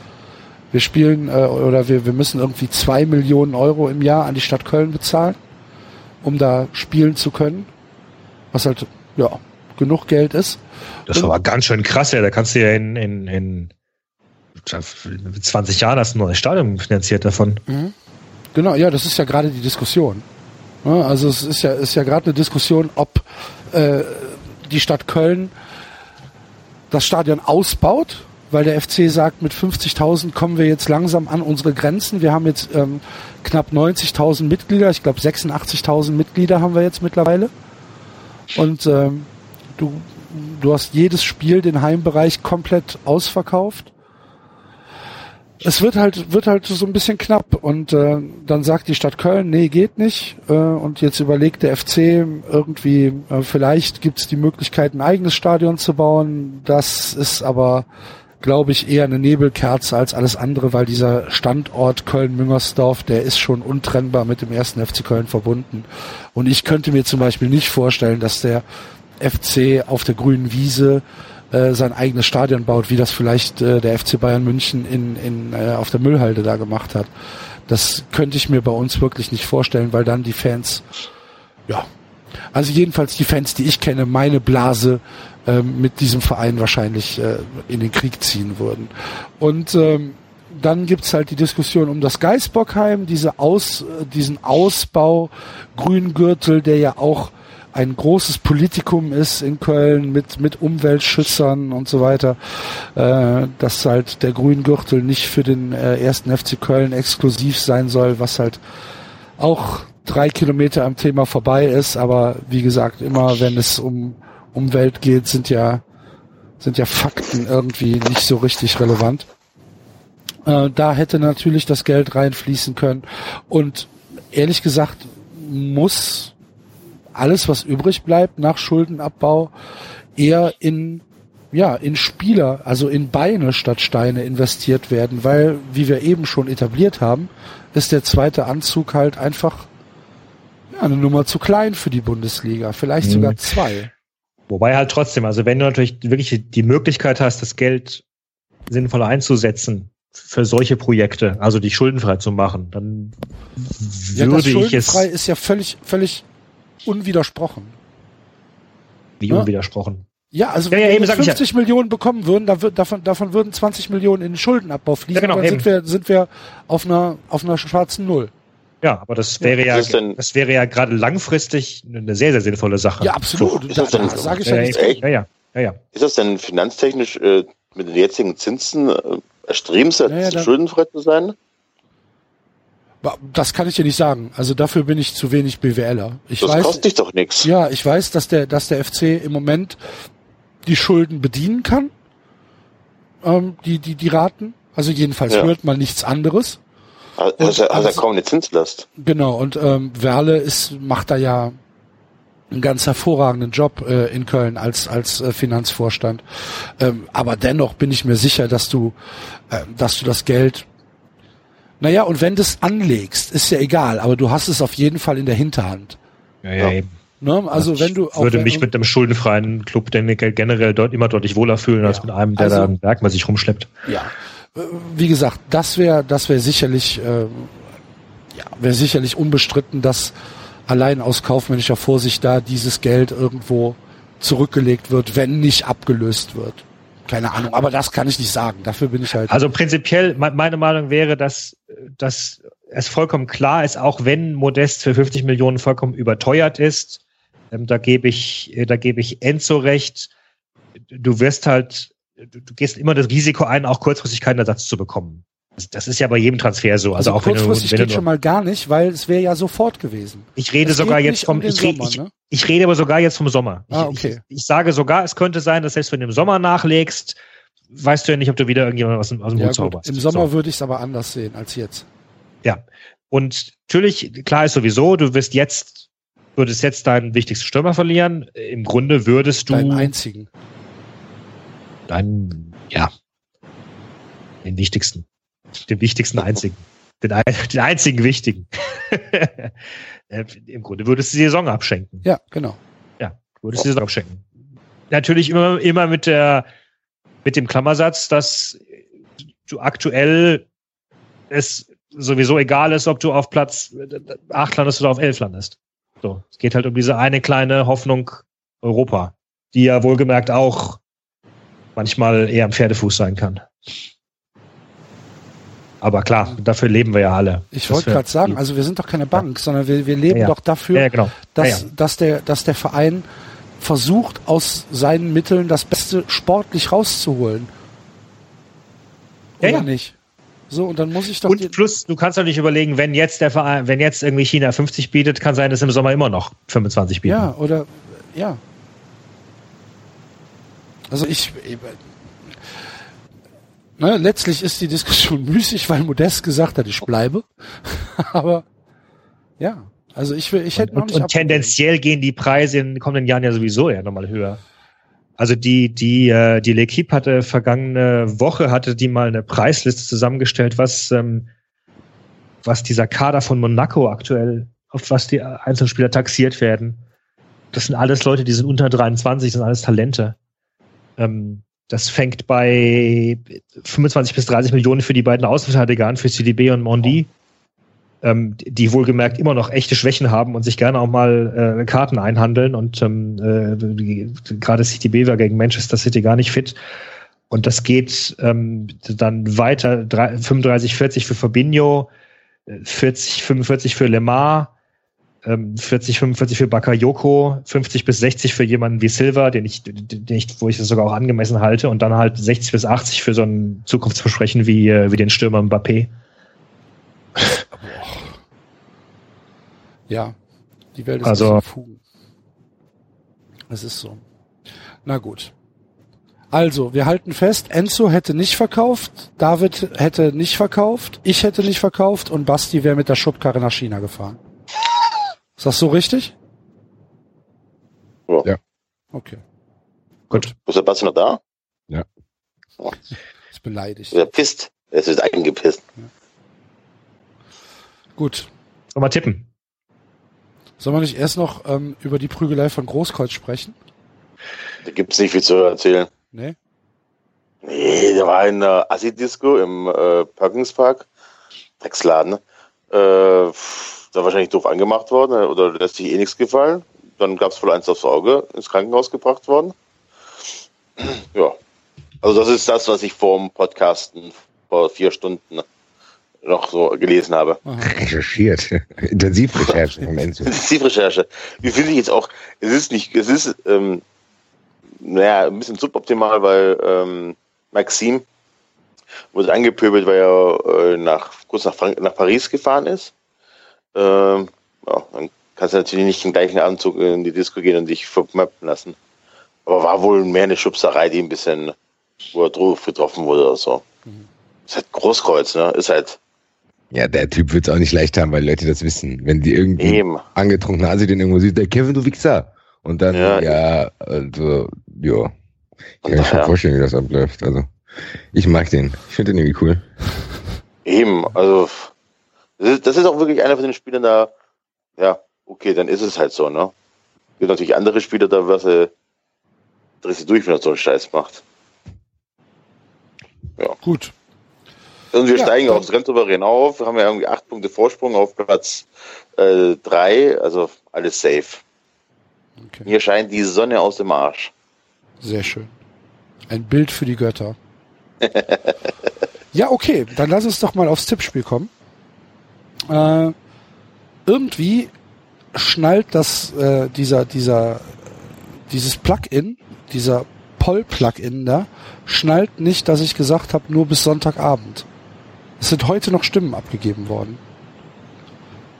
Wir spielen äh, oder wir, wir müssen irgendwie zwei Millionen Euro im Jahr an die Stadt Köln bezahlen, um da spielen zu können. Was halt, ja, genug Geld ist. Das war aber ganz schön krass, ja. Da kannst du ja in, in, in 20 Jahren hast du ein neues Stadion finanziert davon. Mhm. Genau, ja, das ist ja gerade die Diskussion. Also es ist ja, ist ja gerade eine Diskussion, ob äh, die Stadt Köln das Stadion ausbaut, weil der FC sagt, mit 50.000 kommen wir jetzt langsam an unsere Grenzen. Wir haben jetzt ähm, knapp 90.000 Mitglieder, ich glaube 86.000 Mitglieder haben wir jetzt mittlerweile. Und ähm, du, du hast jedes Spiel, den Heimbereich komplett ausverkauft es wird halt wird halt so ein bisschen knapp und äh, dann sagt die Stadt Köln, nee, geht nicht äh, und jetzt überlegt der FC irgendwie, äh, vielleicht gibt es die Möglichkeit, ein eigenes Stadion zu bauen. Das ist aber, glaube ich, eher eine Nebelkerze als alles andere, weil dieser Standort Köln-Müngersdorf, der ist schon untrennbar mit dem ersten FC Köln verbunden. Und ich könnte mir zum Beispiel nicht vorstellen, dass der FC auf der grünen Wiese äh, sein eigenes Stadion baut, wie das vielleicht äh, der FC Bayern München in, in, äh, auf der Müllhalde da gemacht hat. Das könnte ich mir bei uns wirklich nicht vorstellen, weil dann die Fans, ja, also jedenfalls die Fans, die ich kenne, meine Blase äh, mit diesem Verein wahrscheinlich äh, in den Krieg ziehen würden. Und ähm, dann gibt's halt die Diskussion um das Geisbockheim, diese Aus, diesen Ausbau Grüngürtel, der ja auch ein großes Politikum ist in Köln mit, mit Umweltschützern und so weiter, äh, dass halt der Grüngürtel nicht für den äh, ersten FC Köln exklusiv sein soll, was halt auch drei Kilometer am Thema vorbei ist, aber wie gesagt, immer wenn es um Umwelt geht, sind ja, sind ja Fakten irgendwie nicht so richtig relevant. Äh, da hätte natürlich das Geld reinfließen können und ehrlich gesagt muss alles, was übrig bleibt nach Schuldenabbau, eher in ja, in Spieler, also in Beine statt Steine investiert werden, weil, wie wir eben schon etabliert haben, ist der zweite Anzug halt einfach ja, eine Nummer zu klein für die Bundesliga, vielleicht mhm. sogar zwei. Wobei halt trotzdem, also wenn du natürlich wirklich die Möglichkeit hast, das Geld sinnvoll einzusetzen für solche Projekte, also dich schuldenfrei zu machen, dann ja, würde das ich es. Schuldenfrei ist ja völlig, völlig unwidersprochen. Wie ja? unwidersprochen? Ja, also ja, ja, wenn wir 50 Millionen bekommen würden, da wird, davon, davon würden 20 Millionen in den Schuldenabbau fließen, ja, genau, dann sind wir, sind wir auf einer, auf einer schwarzen Null. Ja, aber das wäre ja, ja das wäre ja gerade langfristig eine sehr, sehr sinnvolle Sache. Ja, absolut. So, ist das, das sage ich ja, nicht. Ja, ja, ja, ja. Ist das denn finanztechnisch äh, mit den jetzigen Zinsen äh, erstrebenswert, ja, ja, schuldenfrei zu sein? Das kann ich dir nicht sagen. Also dafür bin ich zu wenig BWLer. Ich das weiß, kostet dich doch nichts. Ja, ich weiß, dass der, dass der FC im Moment die Schulden bedienen kann, ähm, die, die, die Raten. Also jedenfalls ja. hört man nichts anderes. Also, er, also kaum eine Zinslast. Genau, und ähm, Werle ist, macht da ja einen ganz hervorragenden Job äh, in Köln als als äh, Finanzvorstand. Ähm, aber dennoch bin ich mir sicher, dass du äh, dass du das Geld naja, und wenn du es anlegst, ist ja egal, aber du hast es auf jeden Fall in der Hinterhand. Ja, ja, eben. Ne? Also ich wenn du auch würde mich mit einem schuldenfreien Club generell dort immer deutlich wohler fühlen ja. als mit einem, der also, da ein Werk mal sich rumschleppt. Ja, äh, wie gesagt, das wäre das wäre sicherlich äh, ja, wäre sicherlich unbestritten, dass allein aus kaufmännischer Vorsicht da dieses Geld irgendwo zurückgelegt wird, wenn nicht abgelöst wird. Keine Ahnung, aber das kann ich nicht sagen. Dafür bin ich halt. Also prinzipiell, meine Meinung wäre, dass, dass es vollkommen klar ist, auch wenn Modest für 50 Millionen vollkommen überteuert ist, ähm, da gebe ich, da gebe ich Enzo recht. Du wirst halt, du, du gehst immer das Risiko ein, auch kurzfristig keinen Ersatz zu bekommen. Das ist ja bei jedem Transfer so. Also, also auch kurzfristig wenn du, wenn geht schon mal gar nicht, weil es wäre ja sofort gewesen. Ich rede es sogar jetzt vom, um ich, Sommer, ich, ne? ich, rede aber sogar jetzt vom Sommer. Ah, okay. Ich, ich, sage sogar, es könnte sein, dass selbst wenn du im Sommer nachlegst, weißt du ja nicht, ob du wieder irgendjemand aus dem, aus dem ja, Hut zauberst. Im Sommer so. würde ich es aber anders sehen als jetzt. Ja. Und natürlich, klar ist sowieso, du wirst jetzt, würdest jetzt deinen wichtigsten Stürmer verlieren. Im Grunde würdest du. Deinen einzigen. Deinen, ja. Den wichtigsten. Den wichtigsten einzigen. Den, den einzigen wichtigen. Äh, Im Grunde würdest du die Saison abschenken. Ja, genau. Ja, würdest du die Saison abschenken. Natürlich immer, immer mit der, mit dem Klammersatz, dass du aktuell es sowieso egal ist, ob du auf Platz 8 landest oder auf 11 landest. So, es geht halt um diese eine kleine Hoffnung Europa, die ja wohlgemerkt auch manchmal eher am Pferdefuß sein kann. Aber klar, dafür leben wir ja alle. Ich wollte gerade sagen, also wir sind doch keine Bank, ja. sondern wir, wir leben ja, doch dafür, ja, genau. dass, dass, der, dass der Verein versucht, aus seinen Mitteln das Beste sportlich rauszuholen. Oder ja, nicht? So, und dann muss ich doch. Und plus, du kannst doch nicht überlegen, wenn jetzt der Verein, wenn jetzt irgendwie China 50 bietet, kann sein, dass im Sommer immer noch 25 bieten. Ja, oder, ja. Also ich, ne, letztlich ist die Diskussion müßig, weil Modest gesagt hat, ich bleibe. Aber ja, also ich will, ich hätte noch nicht. Und, und tendenziell gehen die Preise in den kommenden Jahren ja sowieso ja nochmal höher. Also die, die, äh, die L'Equipe hatte vergangene Woche hatte die mal eine Preisliste zusammengestellt, was, ähm, was dieser Kader von Monaco aktuell, auf was die Einzelspieler taxiert werden. Das sind alles Leute, die sind unter 23, das sind alles Talente. Ähm, das fängt bei 25 bis 30 Millionen für die beiden Außenverteidiger an, für CDB und Mondi, ähm, die wohlgemerkt immer noch echte Schwächen haben und sich gerne auch mal äh, Karten einhandeln. Und ähm, äh, gerade CDB war gegen Manchester City gar nicht fit. Und das geht ähm, dann weiter, 35, 40 für Fabinho, 40, 45 für Lemar, 40, ähm, 45 für Bakayoko, 50 bis 60 für jemanden wie Silva, den ich, den ich, wo ich das sogar auch angemessen halte, und dann halt 60 bis 80 für so ein Zukunftsversprechen wie, äh, wie den Stürmer Mbappé. Ja, die Welt ist also, Fugen. Es ist so. Na gut. Also, wir halten fest, Enzo hätte nicht verkauft, David hätte nicht verkauft, ich hätte nicht verkauft und Basti wäre mit der Schubkarre nach China gefahren. Ist das so richtig? Ja. Okay. Gut. Ist der Basti noch da? Ja. Oh. Ist beleidigt. Er pisst. Er ist eingepisst. Ja. Gut. Soll mal tippen. Sollen wir nicht erst noch ähm, über die Prügelei von Großkreuz sprechen? Da gibt es nicht viel zu erzählen. Nee? Nee, der war in der Assi-Disco im äh, Perkins Park. Drecksladen. Äh, da wahrscheinlich doof angemacht worden äh, oder lässt sich eh nichts gefallen. Dann gab es wohl eins aufs Auge, ins Krankenhaus gebracht worden. Ja. Also das ist das, was ich vor dem Podcasten vor vier Stunden noch so gelesen habe. Recherchiert. Intensivrecherche im Intensivrecherche. Wie finde ich jetzt auch, es ist nicht, es ist, ähm, naja, ein bisschen suboptimal, weil ähm, Maxim wurde angepöbelt, weil er äh, nach, kurz nach, Frank nach Paris gefahren ist. Ähm, ja, dann kannst du natürlich nicht im gleichen Anzug in die Disco gehen und dich vermappen lassen. Aber war wohl mehr eine Schubserei, die ein bisschen, wo er drauf getroffen wurde oder so. Mhm. Ist halt Großkreuz, ne? Ist halt. Ja, der Typ wird es auch nicht leicht haben, weil Leute das wissen. Wenn die irgendwie Eben. angetrunken Asi den irgendwo sieht, der Kevin, du Wichser. Und dann, ja, ja also, ja. Ich kann mir schon vorstellen, wie das abläuft. Also, ich mag den. Ich finde den irgendwie cool. Eben, also, das ist, das ist auch wirklich einer von den Spielern da, ja, okay, dann ist es halt so, ne? Es gibt natürlich andere Spieler, da was er drehst du durch, wenn er so einen Scheiß macht. Ja. Gut. Und wir ja, steigen aufs Rennsouverän auf. Wir haben ja irgendwie acht Punkte Vorsprung auf Platz äh, drei, also alles safe. Okay. Hier scheint die Sonne aus dem Arsch. Sehr schön. Ein Bild für die Götter. ja, okay, dann lass uns doch mal aufs Tippspiel kommen. Äh, irgendwie schnallt das äh, dieser dieser dieses Plugin, dieser Poll-Plugin da, schnallt nicht, dass ich gesagt habe, nur bis Sonntagabend. Es sind heute noch Stimmen abgegeben worden.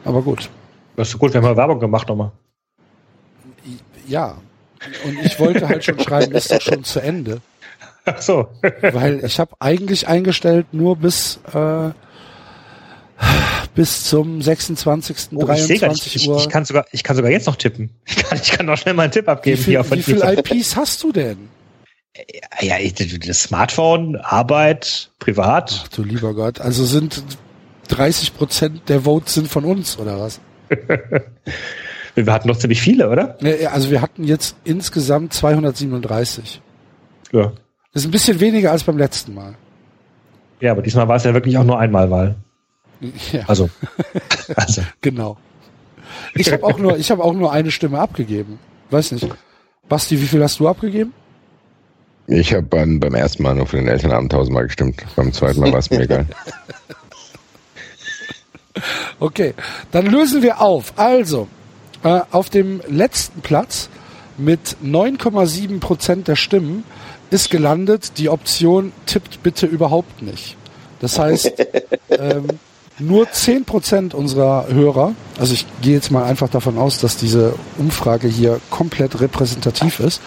Aber gut. Das ist gut, wir haben mal Werbung gemacht nochmal. Ja. Und ich wollte halt schon schreiben, ist doch schon zu Ende. Ach so. Weil ich habe eigentlich eingestellt nur bis äh, bis zum 26. Oh, 23 ich Uhr. Ich, kann sogar, ich kann sogar jetzt noch tippen. Ich kann, ich kann noch schnell mal einen Tipp abgeben. Wie, viel, wie viele IPs hast du denn? Ja, ich- das Smartphone, Arbeit, privat. Ach du lieber Gott. Also sind 30 Prozent der Votes sind von uns, oder was? Wir hatten noch ziemlich viele, oder? Ja, ja, Also wir hatten jetzt insgesamt 237. Ja. Das ist ein bisschen weniger als beim letzten Mal. Ja, aber diesmal war es ja wirklich auch nur einmal Wahl. Ja, Also, also genau. Ich habe auch nur, ich habe auch nur eine Stimme abgegeben. Weiß nicht. Basti, wie viel hast du abgegeben? Ich habe beim, beim ersten Mal nur für den Elternabend tausendmal gestimmt. Beim zweiten Mal war es mir egal. Okay, dann lösen wir auf. Also, äh, auf dem letzten Platz mit 9,7 Prozent der Stimmen ist gelandet die Option tippt bitte überhaupt nicht. Das heißt, ähm, nur 10 Prozent unserer Hörer, also ich gehe jetzt mal einfach davon aus, dass diese Umfrage hier komplett repräsentativ ist,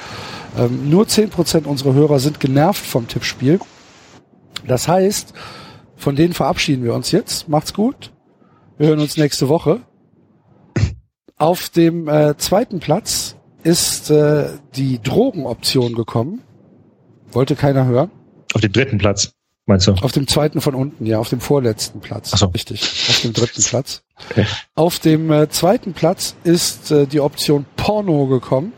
ähm, nur 10 Prozent unserer Hörer sind genervt vom Tippspiel. Das heißt, von denen verabschieden wir uns jetzt. Macht's gut. Wir hören uns nächste Woche. Auf dem äh, zweiten Platz ist äh, die Drogenoption gekommen. Wollte keiner hören. auf dem dritten Platz, meinst du? Auf dem zweiten von unten, ja, auf dem vorletzten Platz. Ach so. Richtig. Auf dem dritten Platz. Okay. Auf dem äh, zweiten Platz ist äh, die Option Porno gekommen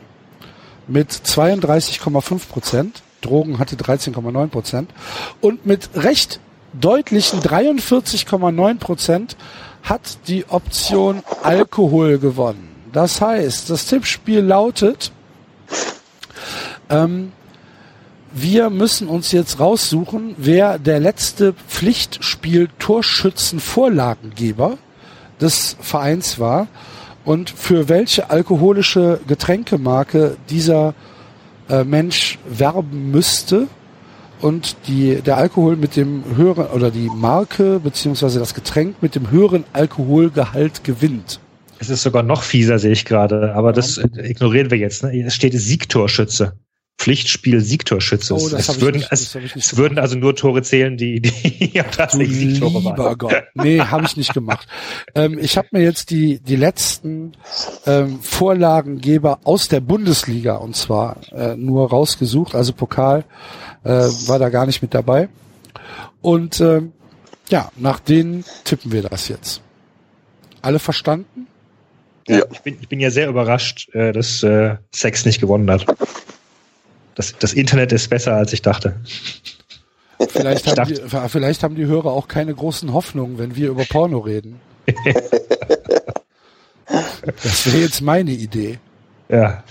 mit 32,5 Prozent. Drogen hatte 13,9 Prozent. Und mit recht deutlichen 43,9 Prozent hat die Option Alkohol gewonnen. Das heißt, das Tippspiel lautet, ähm, wir müssen uns jetzt raussuchen, wer der letzte Pflichtspiel-Torschützen-Vorlagengeber des Vereins war und für welche alkoholische Getränkemarke dieser äh, Mensch werben müsste und die, der Alkohol mit dem höheren oder die Marke beziehungsweise das Getränk mit dem höheren Alkoholgehalt gewinnt. Es ist sogar noch fieser, sehe ich gerade, aber das äh, ignorieren wir jetzt. Ne? Es steht Siegtorschütze. Pflichtspiel Siegtorschütze. Oh, das es würden, nicht- es, es würden also nur Tore zählen, die, die ja Du tatsächlich Siegtore lieber waren. Gott. Nee, habe ich nicht gemacht. ähm, ich habe mir jetzt die, die letzten ähm, Vorlagengeber aus der Bundesliga und zwar äh, nur rausgesucht. Also Pokal äh, war da gar nicht mit dabei. Und ähm, ja, nach denen tippen wir das jetzt. Alle verstanden? Ja. Ich bin, ich bin ja sehr überrascht, äh, dass äh, Sex nicht gewonnen hat. Das, das Internet ist besser, als ich dachte. Vielleicht Ich haben, die, vielleicht haben die Hörer auch keine großen Hoffnungen, wenn wir über Porno reden. das wäre jetzt meine Idee. Ja.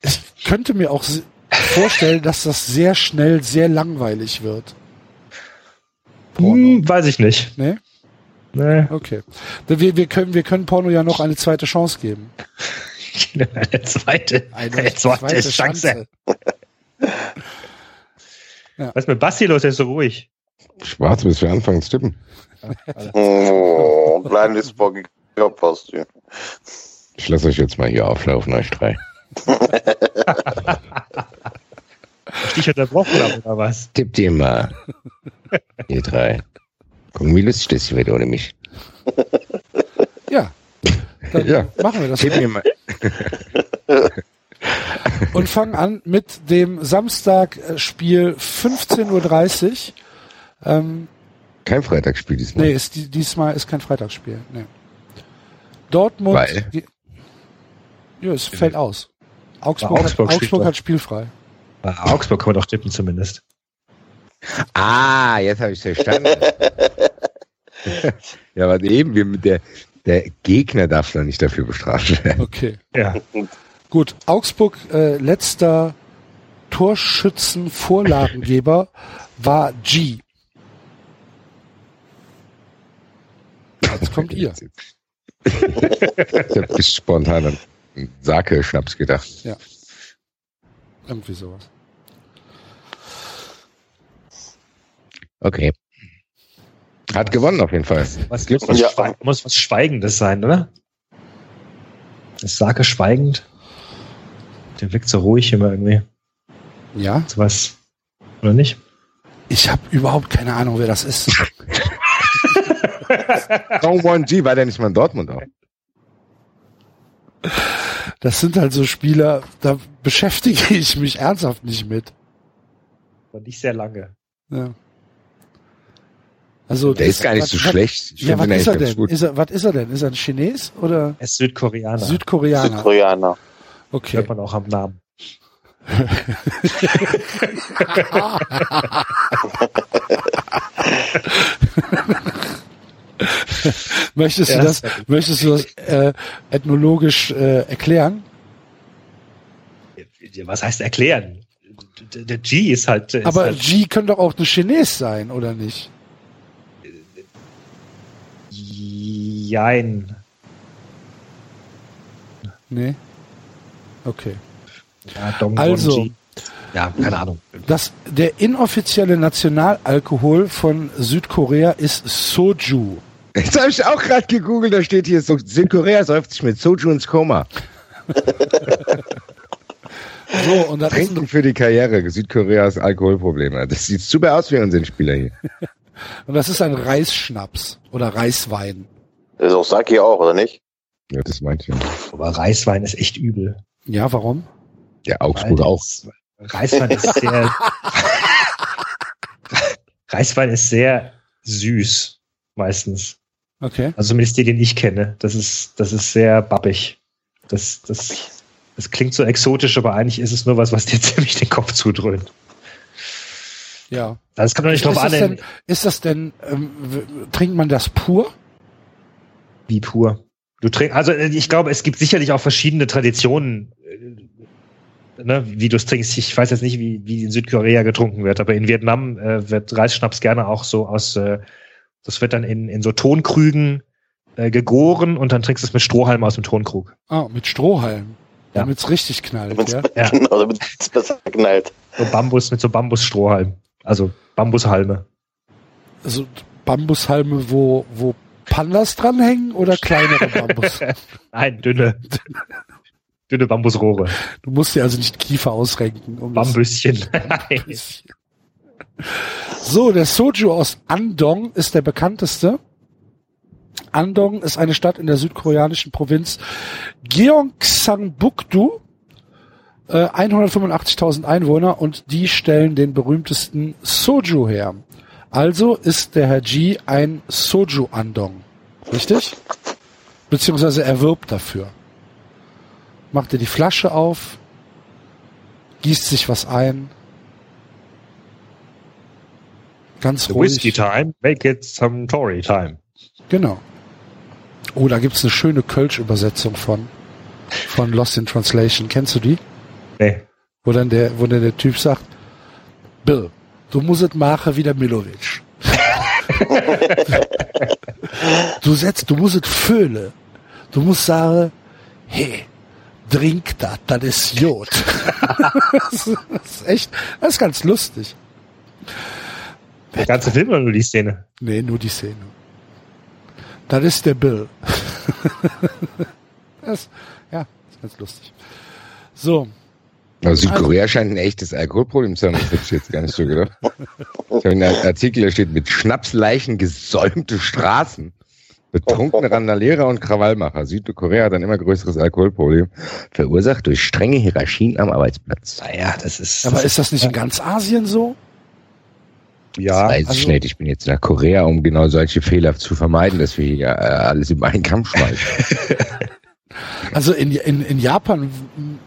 Ich könnte mir auch vorstellen, dass das sehr schnell sehr langweilig wird. Hm, weiß ich nicht. Nee? Nee. Okay. Wir, wir, können, wir können Porno ja noch eine zweite Chance geben. Eine zweite, eine, zweite, Chance. Was ist mit Basti los? Der ist so ruhig. Schwarz, bis wir anfangen zu tippen. Oh, kleines Bock passt du. Ich lasse euch jetzt mal hier auflaufen, euch drei. Ich dich unterbrochen habe, oder was? Tippt ihr mal. ihr drei. Gucken, wie lustig das wird ohne mich. Ja. Dann Ja. machen wir das. Tippt ihr mal. Und fangen an mit dem Samstagspiel 15.30 Uhr. Ähm, Kein Freitagsspiel diesmal. nee, ist, die- diesmal ist kein Freitagsspiel. Nee. Dortmund. Weil? Ja, es fällt aus. Augsburg, Augsburg hat, Augsburg hat spielfrei. Bei Augsburg kann man doch tippen zumindest. Ah, jetzt habe ich verstanden. ja, aber eben, wir mit der, der Gegner darf noch nicht dafür bestraft werden. Okay. Ja. Gut, Augsburg äh, letzter Torschützenvorlagengeber war G. Jetzt kommt ihr. Ich habe spontan an Sake-Schnaps gedacht. Irgendwie sowas. Okay. Hat gewonnen auf jeden Fall. Was, muss, Ja. Schwe muss was Schweigendes sein, oder? Ich sage schweigend. Der wirkt so ruhig immer irgendwie. Ja, Sowas. Oder nicht? ich habe überhaupt keine Ahnung, wer das ist. Song 1G, war der nicht mal in Dortmund auch? Das sind halt so Spieler, da beschäftige ich mich ernsthaft nicht mit. aber nicht sehr lange. Ja. Also Der ist gar nicht so was- schlecht. Ich Ja, was ist er denn? Ist er, was ist er denn? Ist er ein Chines oder Er ist Südkoreaner. Südkoreaner? Südkoreaner. Okay. Hört man auch am Namen. Möchtest du das, möchtest du das äh, ethnologisch äh, erklären? Was heißt erklären? Der G ist halt. Ist Aber halt, G könnte doch auch ein Chines sein, oder nicht? Jein. Nee. Okay. Ja, Dong Also. G. Ja, keine Ahnung. Das, der inoffizielle Nationalalkohol von Südkorea ist Soju. Jetzt habe ich auch gerade gegoogelt, da steht hier, so, Südkorea säuft sich mit Soju ins Koma. So, und das ist Trinken für die Karriere, Südkoreas Alkoholprobleme. Das sieht super aus wie unsere Spieler hier. und das ist ein Reisschnaps oder Reiswein. Das ist auch Saki auch, oder nicht? Ja, das meinte ich. Aber Reiswein ist echt übel. Ja, warum? Der Augsburg Weil auch. Reiswein ist sehr. Reiswein ist sehr süß, meistens. Okay. Also zumindest die, den ich kenne. Das ist, das ist sehr babbig. Das, das, das klingt so exotisch, aber eigentlich ist es nur was, was dir ziemlich den Kopf zudröhnt. Ja. Das kommt doch nicht ist, drauf das an, denn, ist das denn, ähm, trinkt man das pur? wie pur. Du trinkst, also äh, ich glaube, es gibt sicherlich auch verschiedene Traditionen, äh, ne, wie du es trinkst. Ich weiß jetzt nicht, wie, wie in Südkorea getrunken wird, aber in Vietnam äh, wird Reisschnaps gerne auch so aus, äh, das wird dann in, in so Tonkrügen äh, gegoren und dann trinkst du es mit Strohhalm aus dem Tonkrug. Ah, mit Strohhalm. Ja. Damit's richtig knallt, Damit's- ja. Ja. Genau, damit es besser knallt. So Bambus mit so Bambusstrohhalm. Also Bambushalme. Also Bambushalme, wo, wo Pandas dranhängen oder kleinere Bambus? Nein, dünne. dünne Bambusrohre. Du musst dir also nicht Kiefer ausrenken. Um Bambüsschen. So, der Soju aus Andong ist der bekannteste. Andong ist eine Stadt in der südkoreanischen Provinz Gyeongsangbuk-do. Äh, 185.000 Einwohner und die stellen den berühmtesten Soju her. Also ist der Herr G ein Soju Andong. Richtig? Beziehungsweise er wirbt dafür. Macht er die Flasche auf, gießt sich was ein. Ganz ruhig. Whiskey time, make it some Tory time. Genau. Oh, da gibt's eine schöne Kölsch-Übersetzung von, von Lost in Translation. Kennst du die? Nee. Wo dann der, wo dann der Typ sagt, Bill, du musst es machen wie der Milovic. du setzt, du musst es fühlen. Du musst sagen, hey, trink das, das ist Jod. das ist echt, das ist ganz lustig. Der ganze Film oder nur die Szene? Nee, nur die Szene. Das ist der Bill. das, ja, ist ganz lustig. So, Also Südkorea scheint ein echtes Alkoholproblem zu haben. Das hätte ich jetzt gar nicht so gedacht. Ich habe einen Artikel, da steht mit Schnapsleichen gesäumte Straßen. Betrunkene Randalierer und Krawallmacher. Südkorea hat ein immer größeres Alkoholproblem, verursacht durch strenge Hierarchien am Arbeitsplatz. Naja, das ist. aber ist das nicht in ganz Asien so? ja, Weiß also- ich nicht. Ich bin jetzt nach Korea, um genau solche Fehler zu vermeiden, dass wir hier äh, alles über einen Kamm schmeißen. Also in, in, in Japan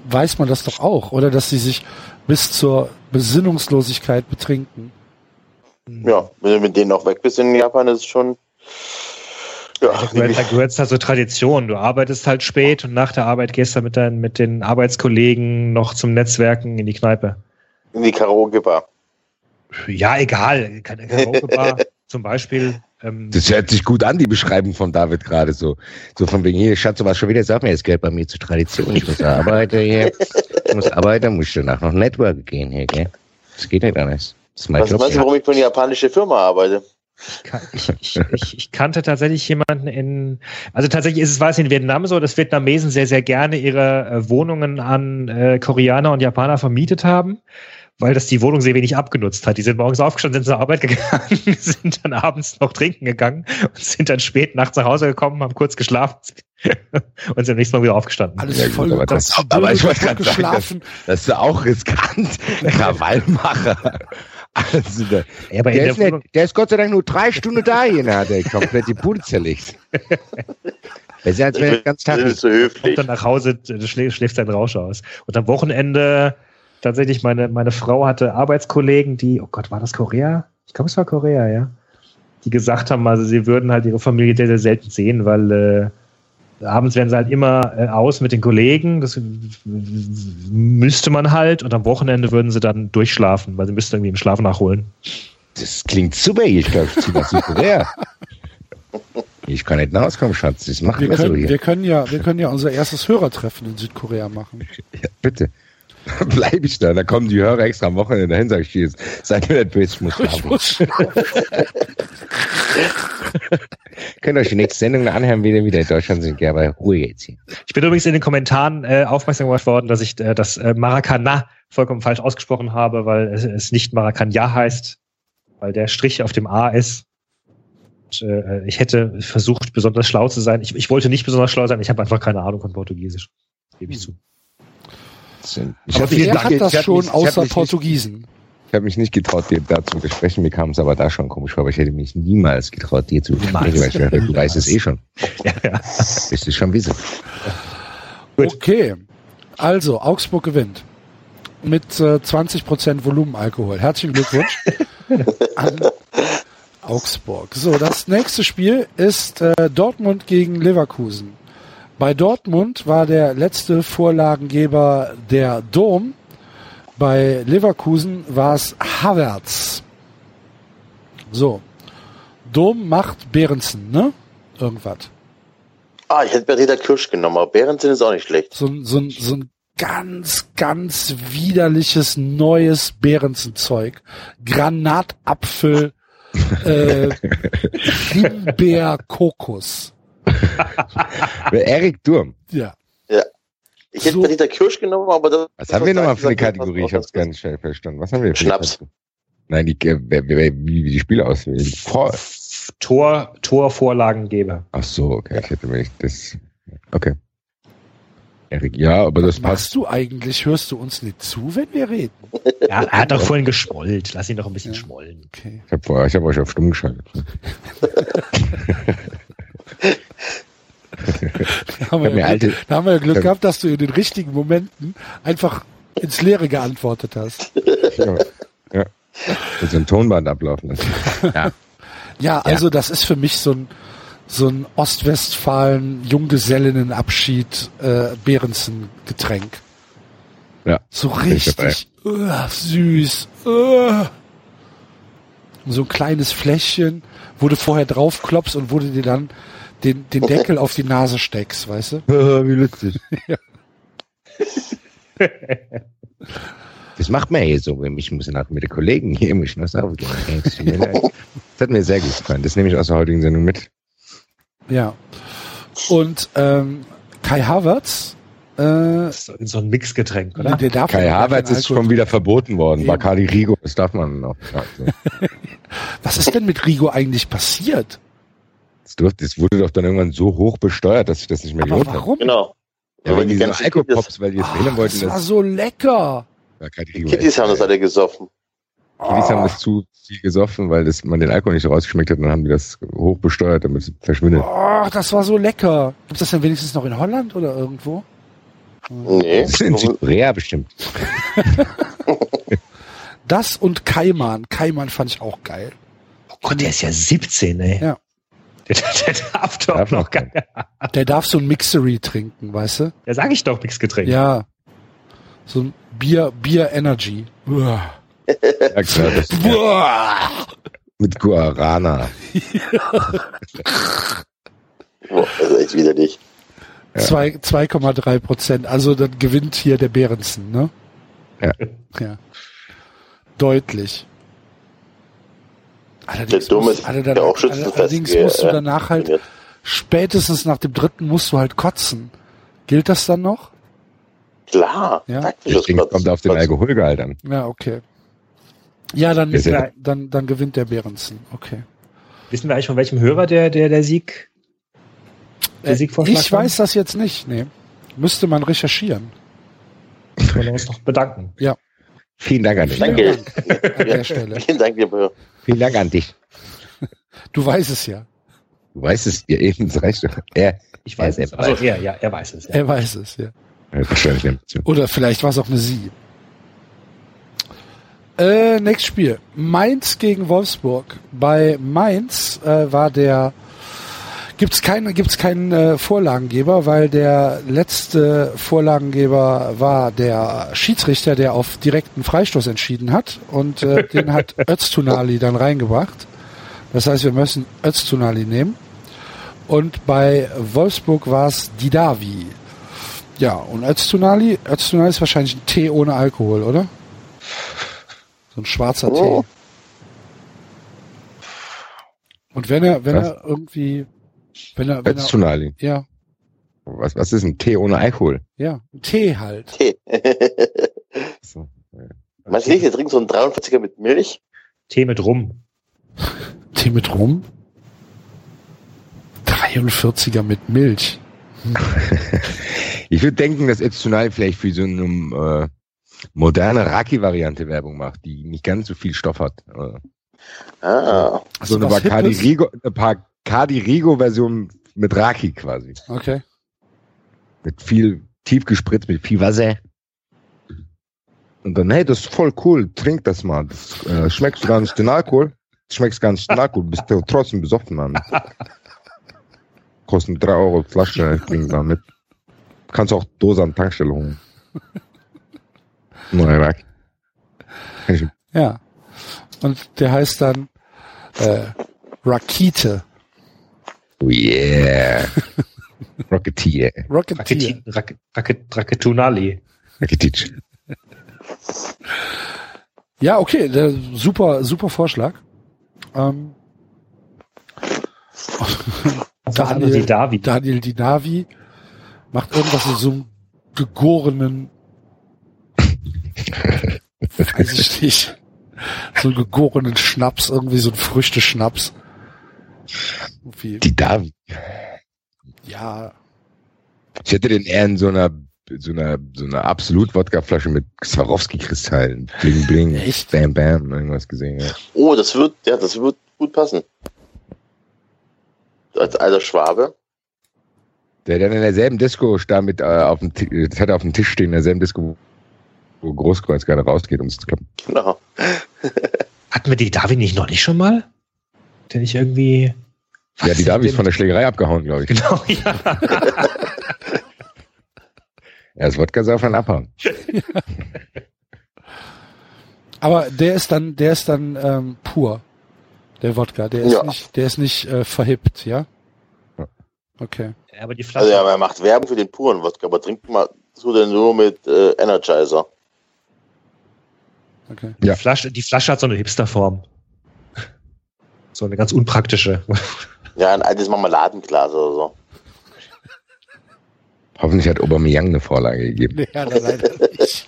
weiß man das doch auch, oder? Dass sie sich bis zur Besinnungslosigkeit betrinken. Ja, wenn du mit denen auch weg bist in Japan, ist es schon. Ja, Da gehört, da gehört's halt so Tradition. Du arbeitest halt spät und nach der Arbeit gehst du mit, deinen, mit den Arbeitskollegen noch zum Netzwerken in die Kneipe. in die Karaoke-Bar. Ja, egal. Keine Karaoke-Bar zum Beispiel. Ähm, Das hört sich gut an, die Beschreibung von David gerade so. So von wegen, hier, Schatz, du warst schon wieder, sag mir, es gehört bei mir zur Tradition. Ich muss arbeiten hier. Ich muss arbeiten, muss ich danach noch Network gehen hier, gell? Das geht nicht anders. Das Was Job. meinst du, warum ich für eine japanische Firma arbeite? Ich, ich, ich, ich kannte tatsächlich jemanden in, also tatsächlich ist es, war es in Vietnam so, dass Vietnamesen sehr, sehr gerne ihre äh, Wohnungen an äh, Koreaner und Japaner vermietet haben, weil das die Wohnung sehr wenig abgenutzt hat. Die sind morgens aufgestanden, sind zur Arbeit gegangen, sind dann abends noch trinken gegangen und sind dann spät nachts nach Hause gekommen, haben kurz geschlafen und sind am nächsten Mal wieder aufgestanden. Alles Ja, gut, voll aber das- aber ich wollte grad sagen, geschlafen. Das ist ja auch riskant. Krawallmacher. Also der, Ja, der, der ist nicht, der ist Gott sei Dank nur drei Stunden da, jener hat er komplett die Bude zerlegt. Das ist ja, als er ganz Tag kommt dann nach Hause, äh, schläft, schläft sein Rausch aus. Und am Wochenende tatsächlich, meine, meine Frau hatte Arbeitskollegen, die, oh Gott, war das Korea? Ich glaube, es war Korea, ja. Die gesagt haben, also sie würden halt ihre Familie sehr, sehr selten sehen, weil äh, abends werden sie halt immer äh, aus mit den Kollegen. Das müsste man halt. Und am Wochenende würden sie dann durchschlafen, weil sie müssten irgendwie den Schlaf nachholen. Das klingt super, ich glaube, ich ziehe nach Südkorea. Ich kann nicht nach Hause kommen, Schatz. Das machen Wir wir so können, hier. wir können ja, wir können ja unser erstes Hörertreffen in Südkorea machen. Ja, bitte. Bleib ich da. Da kommen die Hörer extra am Wochenende dahin, sag ich jetzt. Seid mir nicht böse, ich muss schlafen. Könnt euch die nächste Sendung anhören, wenn ihr wieder in Deutschland sind. Ja, aber Ruhe jetzt hier. Ich bin übrigens in den Kommentaren äh, aufmerksam gemacht worden, dass ich äh, das äh, Maracana vollkommen falsch ausgesprochen habe, weil es, es nicht Maracana heißt, weil der Strich auf dem A ist. Und, äh, ich hätte versucht, besonders schlau zu sein. Ich, ich wollte nicht besonders schlau sein, ich habe einfach keine Ahnung von Portugiesisch. Gebe ich zu. Ich Aber wer hat das schon mich- außer nicht- Portugiesen? Ich habe mich nicht getraut, dir da zu besprechen. Mir kam es aber da schon komisch vor, aber ich hätte mich niemals getraut, dir zu besprechen, weil ich dachte, du weißt es eh schon. Ja, ja. Wirst du schon wissen. Okay. Also, Augsburg gewinnt. Mit äh, 20% Volumenalkohol. Herzlichen Glückwunsch an Augsburg. So, das nächste Spiel ist äh, Dortmund gegen Leverkusen. Bei Dortmund war der letzte Vorlagengeber der Dom. Bei Leverkusen war es Havertz. So. Dom macht Behrensen, ne? Irgendwas. Ah, ich hätte Berita Kirsch genommen, aber Behrensen ist auch nicht schlecht. so, ein- so, ein- so ein ganz, ganz widerliches neues Behrensen-Zeug. Granatapfel, äh, Himbeer, Kokos. Erik Durm. Ja. Ich hätte So. Berita Kirsch genommen, aber das Was haben wir nochmal für eine gesagt, Kategorie? Ich was- habe es gar nicht schnell verstanden. Was haben wir für Schnaps. Nein, die, äh, wie, wie die Spiele auswählen. Vor. Tor, Torvorlagengeber. Ach so, okay. Ich hätte mir nicht das. Okay. Erik, ja, aber das Was passt. machst du eigentlich? Hörst du uns nicht zu, wenn wir reden? Ja, er hat doch vorhin geschmollt. Lass ihn doch ein bisschen Ja. schmollen. Okay. Ich habe hab euch auf stumm geschaltet. Da haben, ja alte- Glück, da haben wir ja Glück Ja. gehabt, dass du in den richtigen Momenten einfach ins Leere geantwortet hast. Ja. ja. Mit so ein Tonband ablaufen lassen. Ja. Ja, also das ist für mich so ein so ein Ostwestfalen Junggesellinnenabschied äh, Behrensen Getränk. Ja. So richtig uh, süß. Uh. So ein kleines Fläschchen, wo du vorher draufklopfst und wo du dir dann den, den Deckel auf die Nase steckst, weißt du? Wie lustig. Das macht man hier so. Ich muss nach mit den Kollegen hier muss ich noch sagen. Das hat mir sehr gut gefallen. Das nehme ich aus der heutigen Sendung mit. Ja. Und ähm, Kai Havertz, äh, Das ist so ein Mixgetränk, oder? der darf Kai Havertz ist schon wieder verboten worden. Eben. Bacardi Rigo, das darf man noch. Ja, so. Was ist denn mit Rigo eigentlich passiert? Das, durfte, das wurde doch dann irgendwann so hoch besteuert, dass sich das nicht mehr gelohnt hat. warum? Genau. Ja, weil die diese ganzen Alkopops, weil die Ach, verhindern wollten, das war so lecker. Rigo Kitties haben das alle gesoffen. Kiddies haben das zu viel gesoffen, weil das, man den Alkohol nicht so rausgeschmeckt hat, und dann haben die das hoch besteuert, damit es verschwindet. Oh, das war so lecker. Gibt's das denn wenigstens noch in Holland oder irgendwo? Nee. Das ist in Südkorea bestimmt. Das und Kaiman. Kaiman fand ich auch geil. Oh Gott, der ist ja 17, ey. Ja. Der, der darf doch Darf noch gar Der darf so ein Mixery trinken, weißt du? Ja, sag ich doch, Mixgetränk. Ja. So ein Bier, Bier Energy. Uah. Ja, klar, das Uah. mit Guarana. Boah, das ist echt widerlich. Ja. Zwei- 2,3 Prozent. Also dann gewinnt hier der Behrensen, ne? Ja. Ja. Deutlich. Allerdings, Der Dumme musst, ist alle ja danach, auch schützenfest allerdings musst du äh, danach halt, trainiert. spätestens nach dem dritten musst du halt kotzen. Gilt das dann noch? Klar. Ja. taktisches Deswegen Platz- kommt er auf den Platz. Alkoholgehalt an. Ja, okay. Ja, dann, Ist ja- dann, dann gewinnt der Behrensen. Okay. Wissen wir eigentlich von welchem Hörer der, der, der Sieg, der Äh, Siegvorschlag ich weiß das jetzt nicht, nee. Müsste man recherchieren. Wollen wir uns noch bedanken. Vielen Dank an dich. Vielen Danke. Dank an der Stelle. Vielen Dank, lieber. Vielen Dank an dich. Du weißt es ja. Du weißt es, ihr eben, das reicht doch. Er, Ich Er weiß es. Also er, ja, er weiß es. Ja. Er weiß es, ja. wahrscheinlich. Oder vielleicht war es auch eine Sie. Äh, nächstes Spiel. Mainz gegen Wolfsburg. Bei Mainz äh, war der gibt's keinen gibt's keinen äh, Vorlagengeber, weil der letzte Vorlagengeber war der Schiedsrichter, der auf direkten Freistoß entschieden hat und äh, den hat Öztunali dann reingebracht. Das heißt, wir müssen Öztunali nehmen. Und bei Wolfsburg war es Didavi. Ja, und Öztunali, Öztunali ist wahrscheinlich ein Tee ohne Alkohol, oder? So ein schwarzer Oh. Tee. Und wenn er, wenn Was? er irgendwie, wenn er, wenn er, Öztunali. ja, Was, was ist ein Tee ohne Alkohol? ja, ein Tee halt. Tee. So. Meinst du nicht, wir trinken so einen 43er mit Milch? Tee mit Rum. Tee mit Rum? 43er mit Milch. Ich würde denken, dass Öztunali vielleicht für so eine äh, moderne Raki-Variante Werbung macht, die nicht ganz so viel Stoff hat. Äh, Ah. So du eine Bacardi Hippes? Rigo, eine Bacardi Rigo-Version mit Raki quasi. Okay. Mit viel tief gespritzt, mit viel Wasser. Und dann, hey, das ist voll cool, trink das mal. Das äh, schmeckst du gar nicht den Alkohol. Schmeckst gar nicht den Alkohol, bist du trotzdem besoffen, Mann. Kosten drei Euro Flasche, ich bring da mit. Kannst auch Dose an Tankstelle holen. Neue Raki. Kann ich- Ja. Und der heißt dann äh, Rakete. Oh yeah. Rocketeer. Rocketeer. Rak- Raket- Raketunali. Raketic. Ja, okay, der, super, super Vorschlag. Ähm, Daniel, die Davi. Daniel Dinavi macht irgendwas in so einem gegorenen, weiß ich nicht, so einen gegorenen Schnaps, irgendwie so ein Früchteschnaps. Irgendwie, Die Davi. ja, Ich hätte den eher in so einer, so einer, so einer Absolut-Wodka-Flasche mit Swarovski-Kristallen. Bling, bling. Echt? Bam, bam. Irgendwas gesehen, ja. Oh, das wird, ja, das wird gut passen. Als alter Schwabe. Der dann in derselben Disco da mit, äh, auf dem, das hat er auf dem Tisch stehen, in derselben Disco, wo Großkreuz gerade rausgeht, um es zu klappen. Genau. Hatten wir die Davi nicht noch nicht schon mal? Der nicht irgendwie. Ja, die Davi ist von der Schlägerei abgehauen, glaube ich. Genau, ja. Er ist Wodka-Saufer und abhauen. aber der ist dann, der ist dann ähm, pur, der Wodka, der ist Ja. nicht, der ist nicht äh, verhippt, ja? Ja. Okay. Aber die Flasche. Also ja, er macht Werbung für den puren Wodka, aber trinkt mal so denn nur mit äh, Energizer. Okay. Die, Ja. Flasche, die Flasche hat so eine Hipsterform. So eine ganz unpraktische. Ja, ein altes Marmeladenglas oder so. Hoffentlich hat Aubameyang eine Vorlage gegeben. Nee, ja, leider nicht.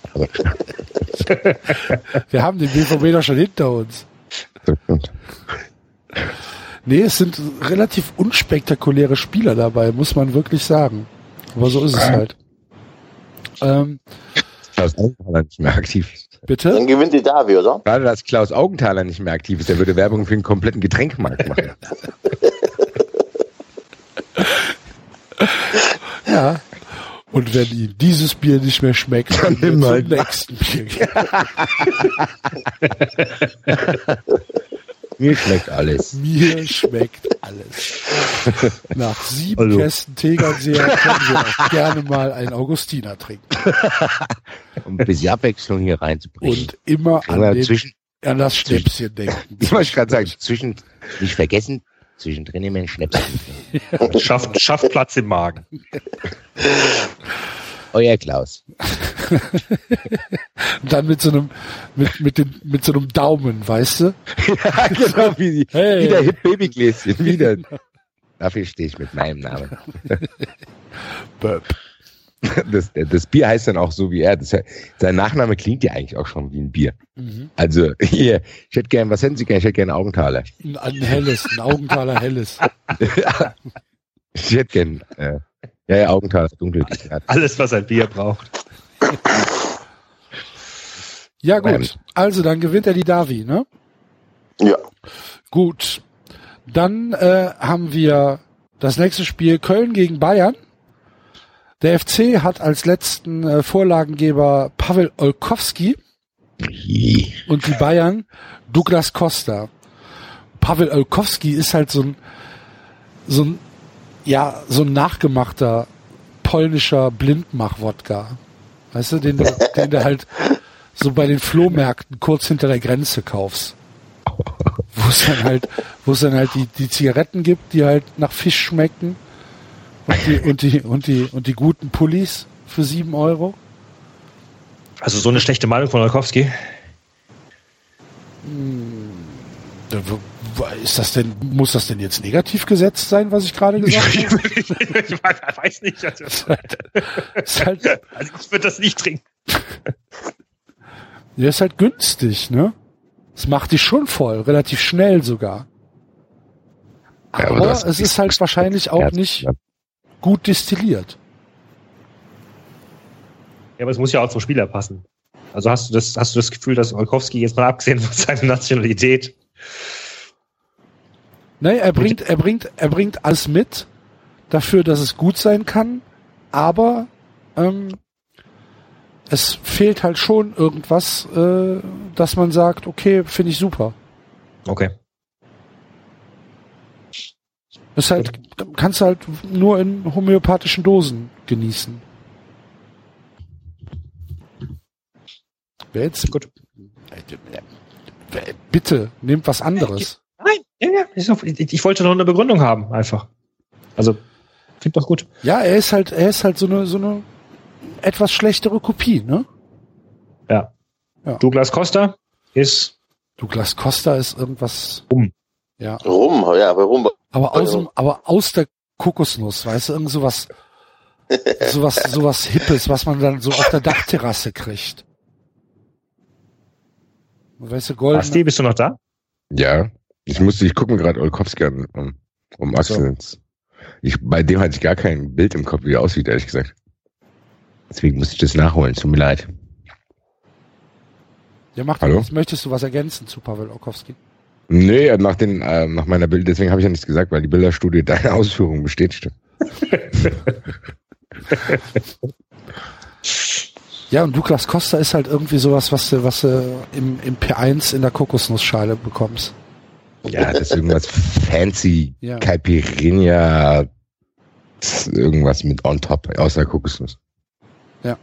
Wir haben den BVB doch schon hinter uns. Nee, es sind relativ unspektakuläre Spieler dabei, muss man wirklich sagen. Aber so ist es halt. Ähm, Klaus Augenthaler nicht mehr aktiv ist. Bitte? Dann gewinnt die Davi, oder? Gerade, dass Klaus Augenthaler nicht mehr aktiv ist, der würde Werbung für den kompletten Getränkmarkt machen. Ja. Und wenn ihm dieses Bier nicht mehr schmeckt, dann nimm zum halt. nächsten Bier. Mir schmeckt alles. Mir schmeckt alles. Nach sieben Also. Kästen Tegernseher können wir auch gerne mal einen Augustiner trinken. Um ein bisschen Abwechslung hier reinzubringen. Und immer an, den, zwischen, an das Schnäpschen denken. ich wollte gerade sagen, zwischen, nicht vergessen, zwischendrin immer ein Schnäpschen. Schafft, schafft Platz im Magen. Euer Klaus. Und dann mit so einem, mit, mit, den, mit so einem Daumen, weißt du? ja, genau, wie, die, Hey. wieder Hip Babygläschen, wieder. Dafür stehe ich mit meinem Namen. Das, das Bier heißt dann auch so wie er. Das, sein Nachname klingt ja eigentlich auch schon wie ein Bier. Mhm. Also, hier, ich hätte gern, was hätten Sie gern? Ich hätte gern Augenthaler. Ein, ein helles, ein Augenthaler helles. Ich hätte gern, äh, ja, ja, Augenthaler, dunkel. Ja, Alles, was ein Bier braucht. Ja, gut. Also, dann gewinnt er die Davi, ne? Ja. Gut. Dann äh, haben wir das nächste Spiel Köln gegen Bayern. Der FC hat als letzten äh, Vorlagengeber Pavel Olkowski und die Bayern Douglas Costa. Pavel Olkowski ist halt so ein, so ein, ja, so ein nachgemachter polnischer Blindmach-Wodka. Weißt du, den, du- den du halt so bei den Flohmärkten kurz hinter der Grenze kaufst. Wo es dann halt, wo es dann halt die, die Zigaretten gibt, die halt nach Fisch schmecken. Und die, und die, und die, und die guten Pullis für sieben Euro. Also so eine schlechte Meinung von Olkowski. Ist das denn, muss das denn jetzt negativ gesetzt sein, was ich gerade gesagt habe? ich weiß nicht. Also, Ist halt, also ich würde das nicht trinken. der ist halt günstig, ne? Das macht dich schon voll, relativ schnell sogar. Ja, aber Aber das- es ist halt wahrscheinlich auch Ja, nicht gut destilliert. Ja, aber es muss ja auch zum Spieler passen. Also hast du das, hast du das Gefühl, dass Olkowski jetzt mal abgesehen von seiner Nationalität Ne, er bringt, er bringt, er bringt alles mit dafür, dass es gut sein kann, aber ähm, es fehlt halt schon irgendwas, äh, dass man sagt, okay, finde ich super. Okay. Ist halt, kannst du halt nur in homöopathischen Dosen genießen. Wer jetzt? Gut. Äh, Bitte, nehmt was anderes. Ja, ja. Ich, ich wollte noch eine Begründung haben, einfach. Also, klingt doch gut. Ja, er ist halt, er ist halt so eine, so eine etwas schlechtere Kopie, ne? Ja. Ja. Douglas Costa ist Douglas Costa ist irgendwas. Rum. Ja. Rum, ja, aber rum. Aber aus, dem, aber aus der Kokosnuss, weißt du, irgend sowas, sowas, sowas Hippes, was man dann so auf der Dachterrasse kriegt. Weißt du, golden. Basti, bist du noch da? Ja, ich musste, ich gucke mir gerade Olkowski an, um, um Ach so. Axel. Ich, bei dem hatte ich gar kein Bild im Kopf, wie er aussieht, ehrlich gesagt. Deswegen musste ich das nachholen, tut mir leid. Ja, mach Hallo? das. Möchtest du was ergänzen zu Pavel Okowski? Nee, nach den, äh, nach meiner Bild, deswegen habe ich ja nichts gesagt, weil die Bilderstudie deine Ausführungen bestätigte. Ja, und Douglas Costa ist halt irgendwie sowas, was du, was du im, im P1 in der Kokosnussschale bekommst. Ja, das ist irgendwas fancy, Ja. Caipirinha, irgendwas mit on top, außer Kokosnuss. Ja.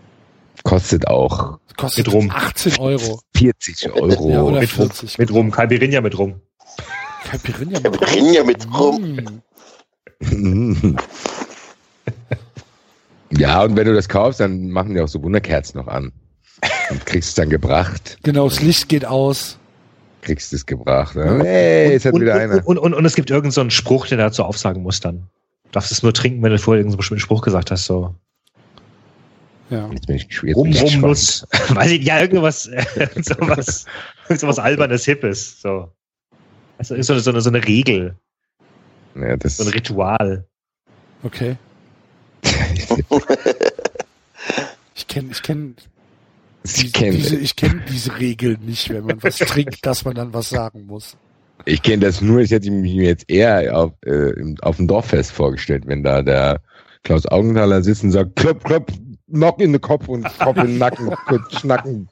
Kostet auch Kostet Mit Rum. 18 Euro. 40 Euro. Ja, oder mit Rum. 40. Mit Rum. Caipirinha mit Rum. Caipirinha Wir brennen ja mit rum. Mm. Ja, und wenn du das kaufst, dann machen die auch so Wunderkerzen noch an. Und kriegst es dann gebracht. Genau, das Licht geht aus. Kriegst es gebracht. Ne? Hey, jetzt hat und, wieder und, einer. Und, und, und es gibt irgendeinen so einen Spruch, der dazu aufsagen muss dann. Du darfst es nur trinken, wenn du vorher irgendeinen bestimmten Spruch gesagt hast. So Ja. Jetzt bin ich, jetzt bin Rum, ich Rum. Nuss. Weiß ich, ja, irgendwas, äh, sowas, sowas albernes, hippes. So. Also ist so eine, so eine, so eine Regel, Ja, das, so ein Ritual. Okay. Ich kenne, ich kenne, ich kenne diese, ich kenne diese Regel nicht, wenn man was trinkt, dass man dann was sagen muss. ich kenn das nur, ich hätte mich mir jetzt eher auf, äh, auf dem Dorffest vorgestellt, wenn da der Klaus Augenthaler sitzt und sagt, klopp, klopp, Knock in den Kopf und Kopf in den Nacken, kurz schnacken.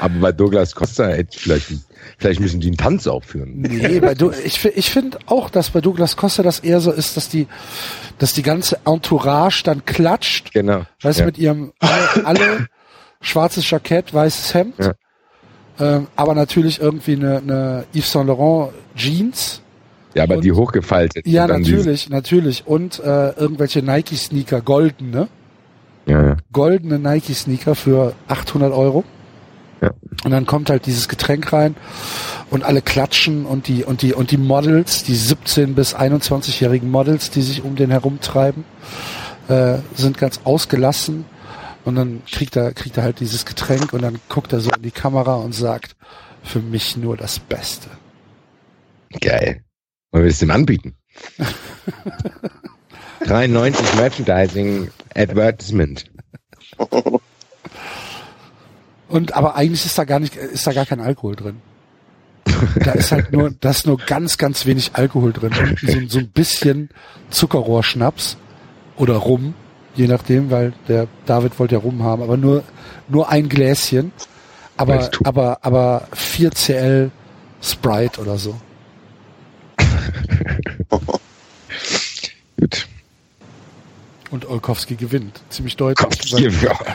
Aber bei Douglas Costa hätte ich vielleicht, vielleicht müssen die einen Tanz aufführen. Nee, bei du, ich, ich finde auch, dass bei Douglas Costa das eher so ist, dass die, dass die ganze Entourage dann klatscht, Genau. weißt du, Ja. mit ihrem alle, alle schwarzes Jackett, weißes Hemd, Ja. ähm, aber natürlich irgendwie eine, eine Yves Saint Laurent Jeans. Ja, aber Und- die hochgefaltet. Ja, und dann natürlich, natürlich. Und äh, irgendwelche Nike-Sneaker, goldene, Diese, ja, ja. goldene Nike-Sneaker für 800 Euro. Ja. Und dann kommt halt dieses Getränk rein und alle klatschen und die und die und die Models, die 17 bis 21-jährigen Models, die sich um den herumtreiben, äh, sind ganz ausgelassen und dann kriegt er kriegt er halt dieses Getränk und dann guckt er so in die Kamera und sagt: Für mich nur das Beste. Geil. Wollen wir es dem anbieten? 93 Merchandising Advertisement. Und aber eigentlich ist da gar nicht, ist da gar kein Alkohol drin. Da ist halt nur, da ist nur ganz, ganz wenig Alkohol drin. So, so ein bisschen Zuckerrohrschnaps oder Rum, je nachdem, weil der David wollte ja Rum haben, aber nur, nur ein Gläschen. Aber, aber, aber 4 CL Sprite oder so. Gut. Und Olkowski gewinnt. Ziemlich deutlich.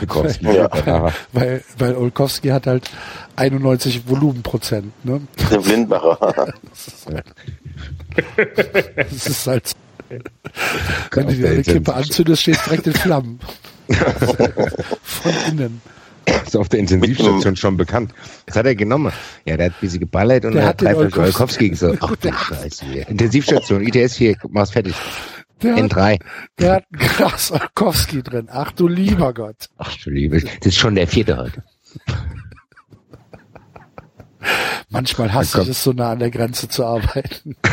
Kowski, ja. Ja. Weil, weil Olkowski hat halt 91 Volumenprozent. Ne? Der Blindmacher. Das ist halt so. Wenn du dir eine Kippe anzündest, stehst du direkt in Flammen. Von innen. ist auf der Intensivstation schon bekannt. Was hat er genommen? Ja, der hat ein bisschen geballert und Der er hat hat drei Flaschen Olkowski- gesagt. Ach du Der hat- Scheiße. hier. Intensivstation, ITS 4, mach's fertig. Der hat, N3. der hat ein Glas Olkowski drin. Ach du lieber Gott. Ach du Liebe, das ist schon der vierte heute. Manchmal hasse ich es so nah an der Grenze zu arbeiten.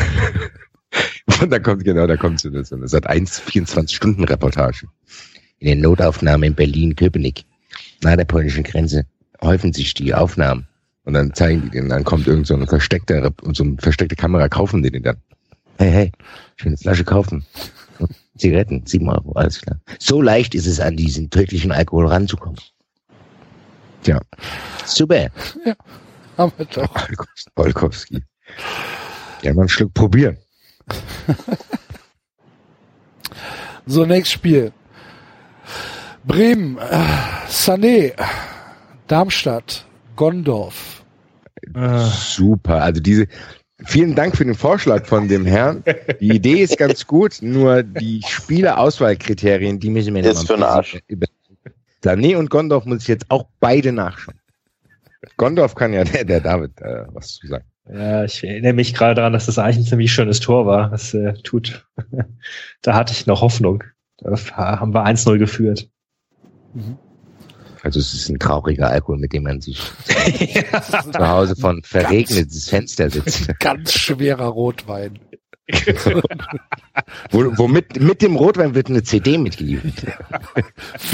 Und da kommt, genau, da kommt so eine, so eine Sat 1 24-Stunden-Reportage. In den Notaufnahmen in Berlin-Köpenick, nahe der polnischen Grenze, häufen sich die Aufnahmen. Und dann zeigen die den, dann kommt irgend so eine versteckte, so eine versteckte Kamera, kaufen die den dann. Hey, hey, schöne Flasche kaufen. Zigaretten, sieben Euro, alles klar. So leicht ist es, an diesen tödlichen Alkohol ranzukommen. Tja, super. Haben wir doch. Olkowski. Ja, mal einen Schluck probieren. So, nächstes Spiel. Bremen, äh, Sané, Darmstadt, Gondorf. Äh, Super. Also diese, vielen Dank für den Vorschlag von dem Herrn. Die Idee ist ganz gut, nur die Spielerauswahlkriterien, die müssen wir Ist für den Arsch. über. Sané und Gondorf muss ich jetzt auch beide nachschauen. Gondorf kann ja der, der David äh, was zu sagen. Ja, ich erinnere mich gerade daran, dass das eigentlich ein ziemlich schönes Tor war. Das äh, tut. da hatte ich noch Hoffnung. Da haben wir 1-0 geführt. Also es ist ein trauriger Alkohol, mit dem man sich zu Hause von verregnetes Fenster sitzt. Ganz schwerer Rotwein. Wo, womit mit dem Rotwein wird eine CD mitgeliefert.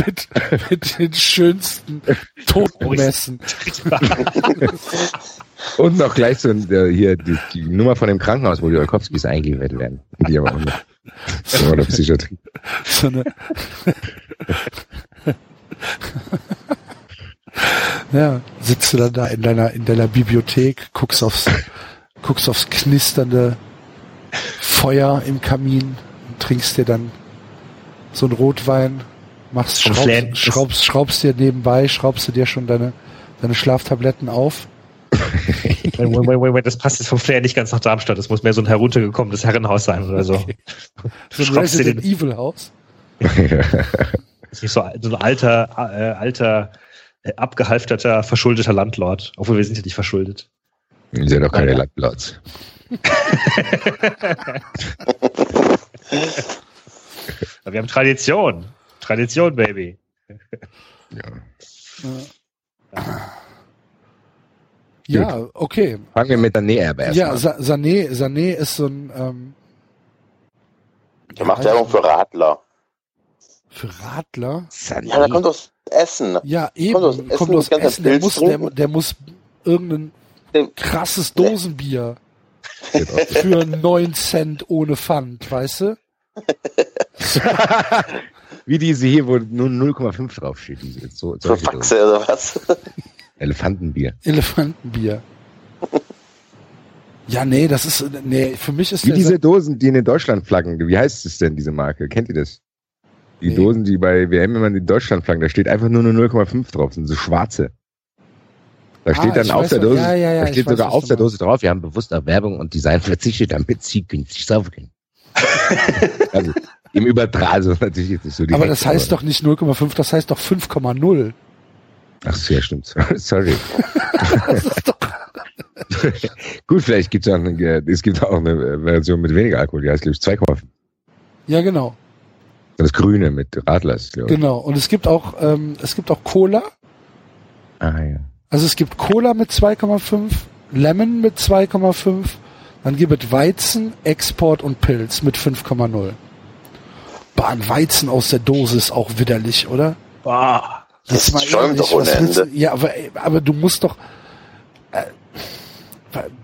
Mit, mit den schönsten Totenmessen. Und noch gleich so äh, hier die, die Nummer von dem Krankenhaus, wo die Olkowskis eingeliefert werden. Die aber auch noch. So, oder Psychiatrie. So eine ja, sitzt du dann da in deiner, in deiner Bibliothek, guckst aufs, guckst aufs knisternde Feuer im Kamin und trinkst dir dann so einen Rotwein, machst, schraubst, schraubst, schraubst dir nebenbei, schraubst du dir schon deine, deine Schlaftabletten auf. Moment, Moment, Moment, das passt jetzt vom Flair nicht ganz nach Darmstadt. Das muss mehr so ein heruntergekommenes Herrenhaus sein oder so. So ein Resident den- Evil Haus. Das ist nicht so, so ein alter, äh, alter, äh, abgehalfterter, verschuldeter Landlord. Obwohl wir sind ja nicht verschuldet. Ihr seid doch keine. Landplatz. Aber wir haben Tradition. Tradition, Baby. Ja, okay. Fangen wir mit der Näherbe erst Ja, an. Sa Sané, Sané ist so ein ähm, Der macht Werbung für Radler. für Radler. Sané. Ja, da kommt aus Essen. Ja, eben. Kommt aus Kommt Essen, aus ganz Essen. Der muss, der, der muss irgendein Der- krasses Dosenbier für 9 Cent ohne Pfand, weißt du? Wie diese hier, wo nur 0,5 draufsteht. Diese, so, Für. Faxe oder was? Elefantenbier. Elefantenbier. Ja, nee, das ist, nee, für mich ist Wie diese Dosen, die in den Deutschland flaggen. Wie heißt es denn, diese Marke? Kennt ihr das? Die Nee. Dosen, die bei WM immer in Deutschland flaggen, da steht einfach nur eine 0,5 drauf, sind so schwarze. Da Ah, steht dann auf weiß der Dose, ja, ja, ja, da steht weiß, sogar was auf der. Dose drauf, wir haben bewusst auf Werbung und Design verzichtet, damit sie günstig saufen können. also, im Übertrag, also natürlich jetzt nicht so direkt. aber das heißt doch nicht 0,5, das heißt doch 5,0. Ach so, ja, stimmt. Sorry. Gut, vielleicht gibt's auch eine, es gibt auch eine Version mit weniger Alkohol, die heißt, glaube ich, 2,5. ja, genau, Das Grüne mit Radlers, glaube ich. genau. Und es gibt auch, ähm, es gibt auch Cola. Ah, ja. Also es gibt Cola mit 2,5, Lemon mit 2,5, dann gibt es Weizen, Export und Pilz mit 5,0. Bah, ein Weizen aus der Dose ist auch widerlich, oder? Das schäumt doch ohne Ende. du- Ja, aber, aber du musst doch. Äh,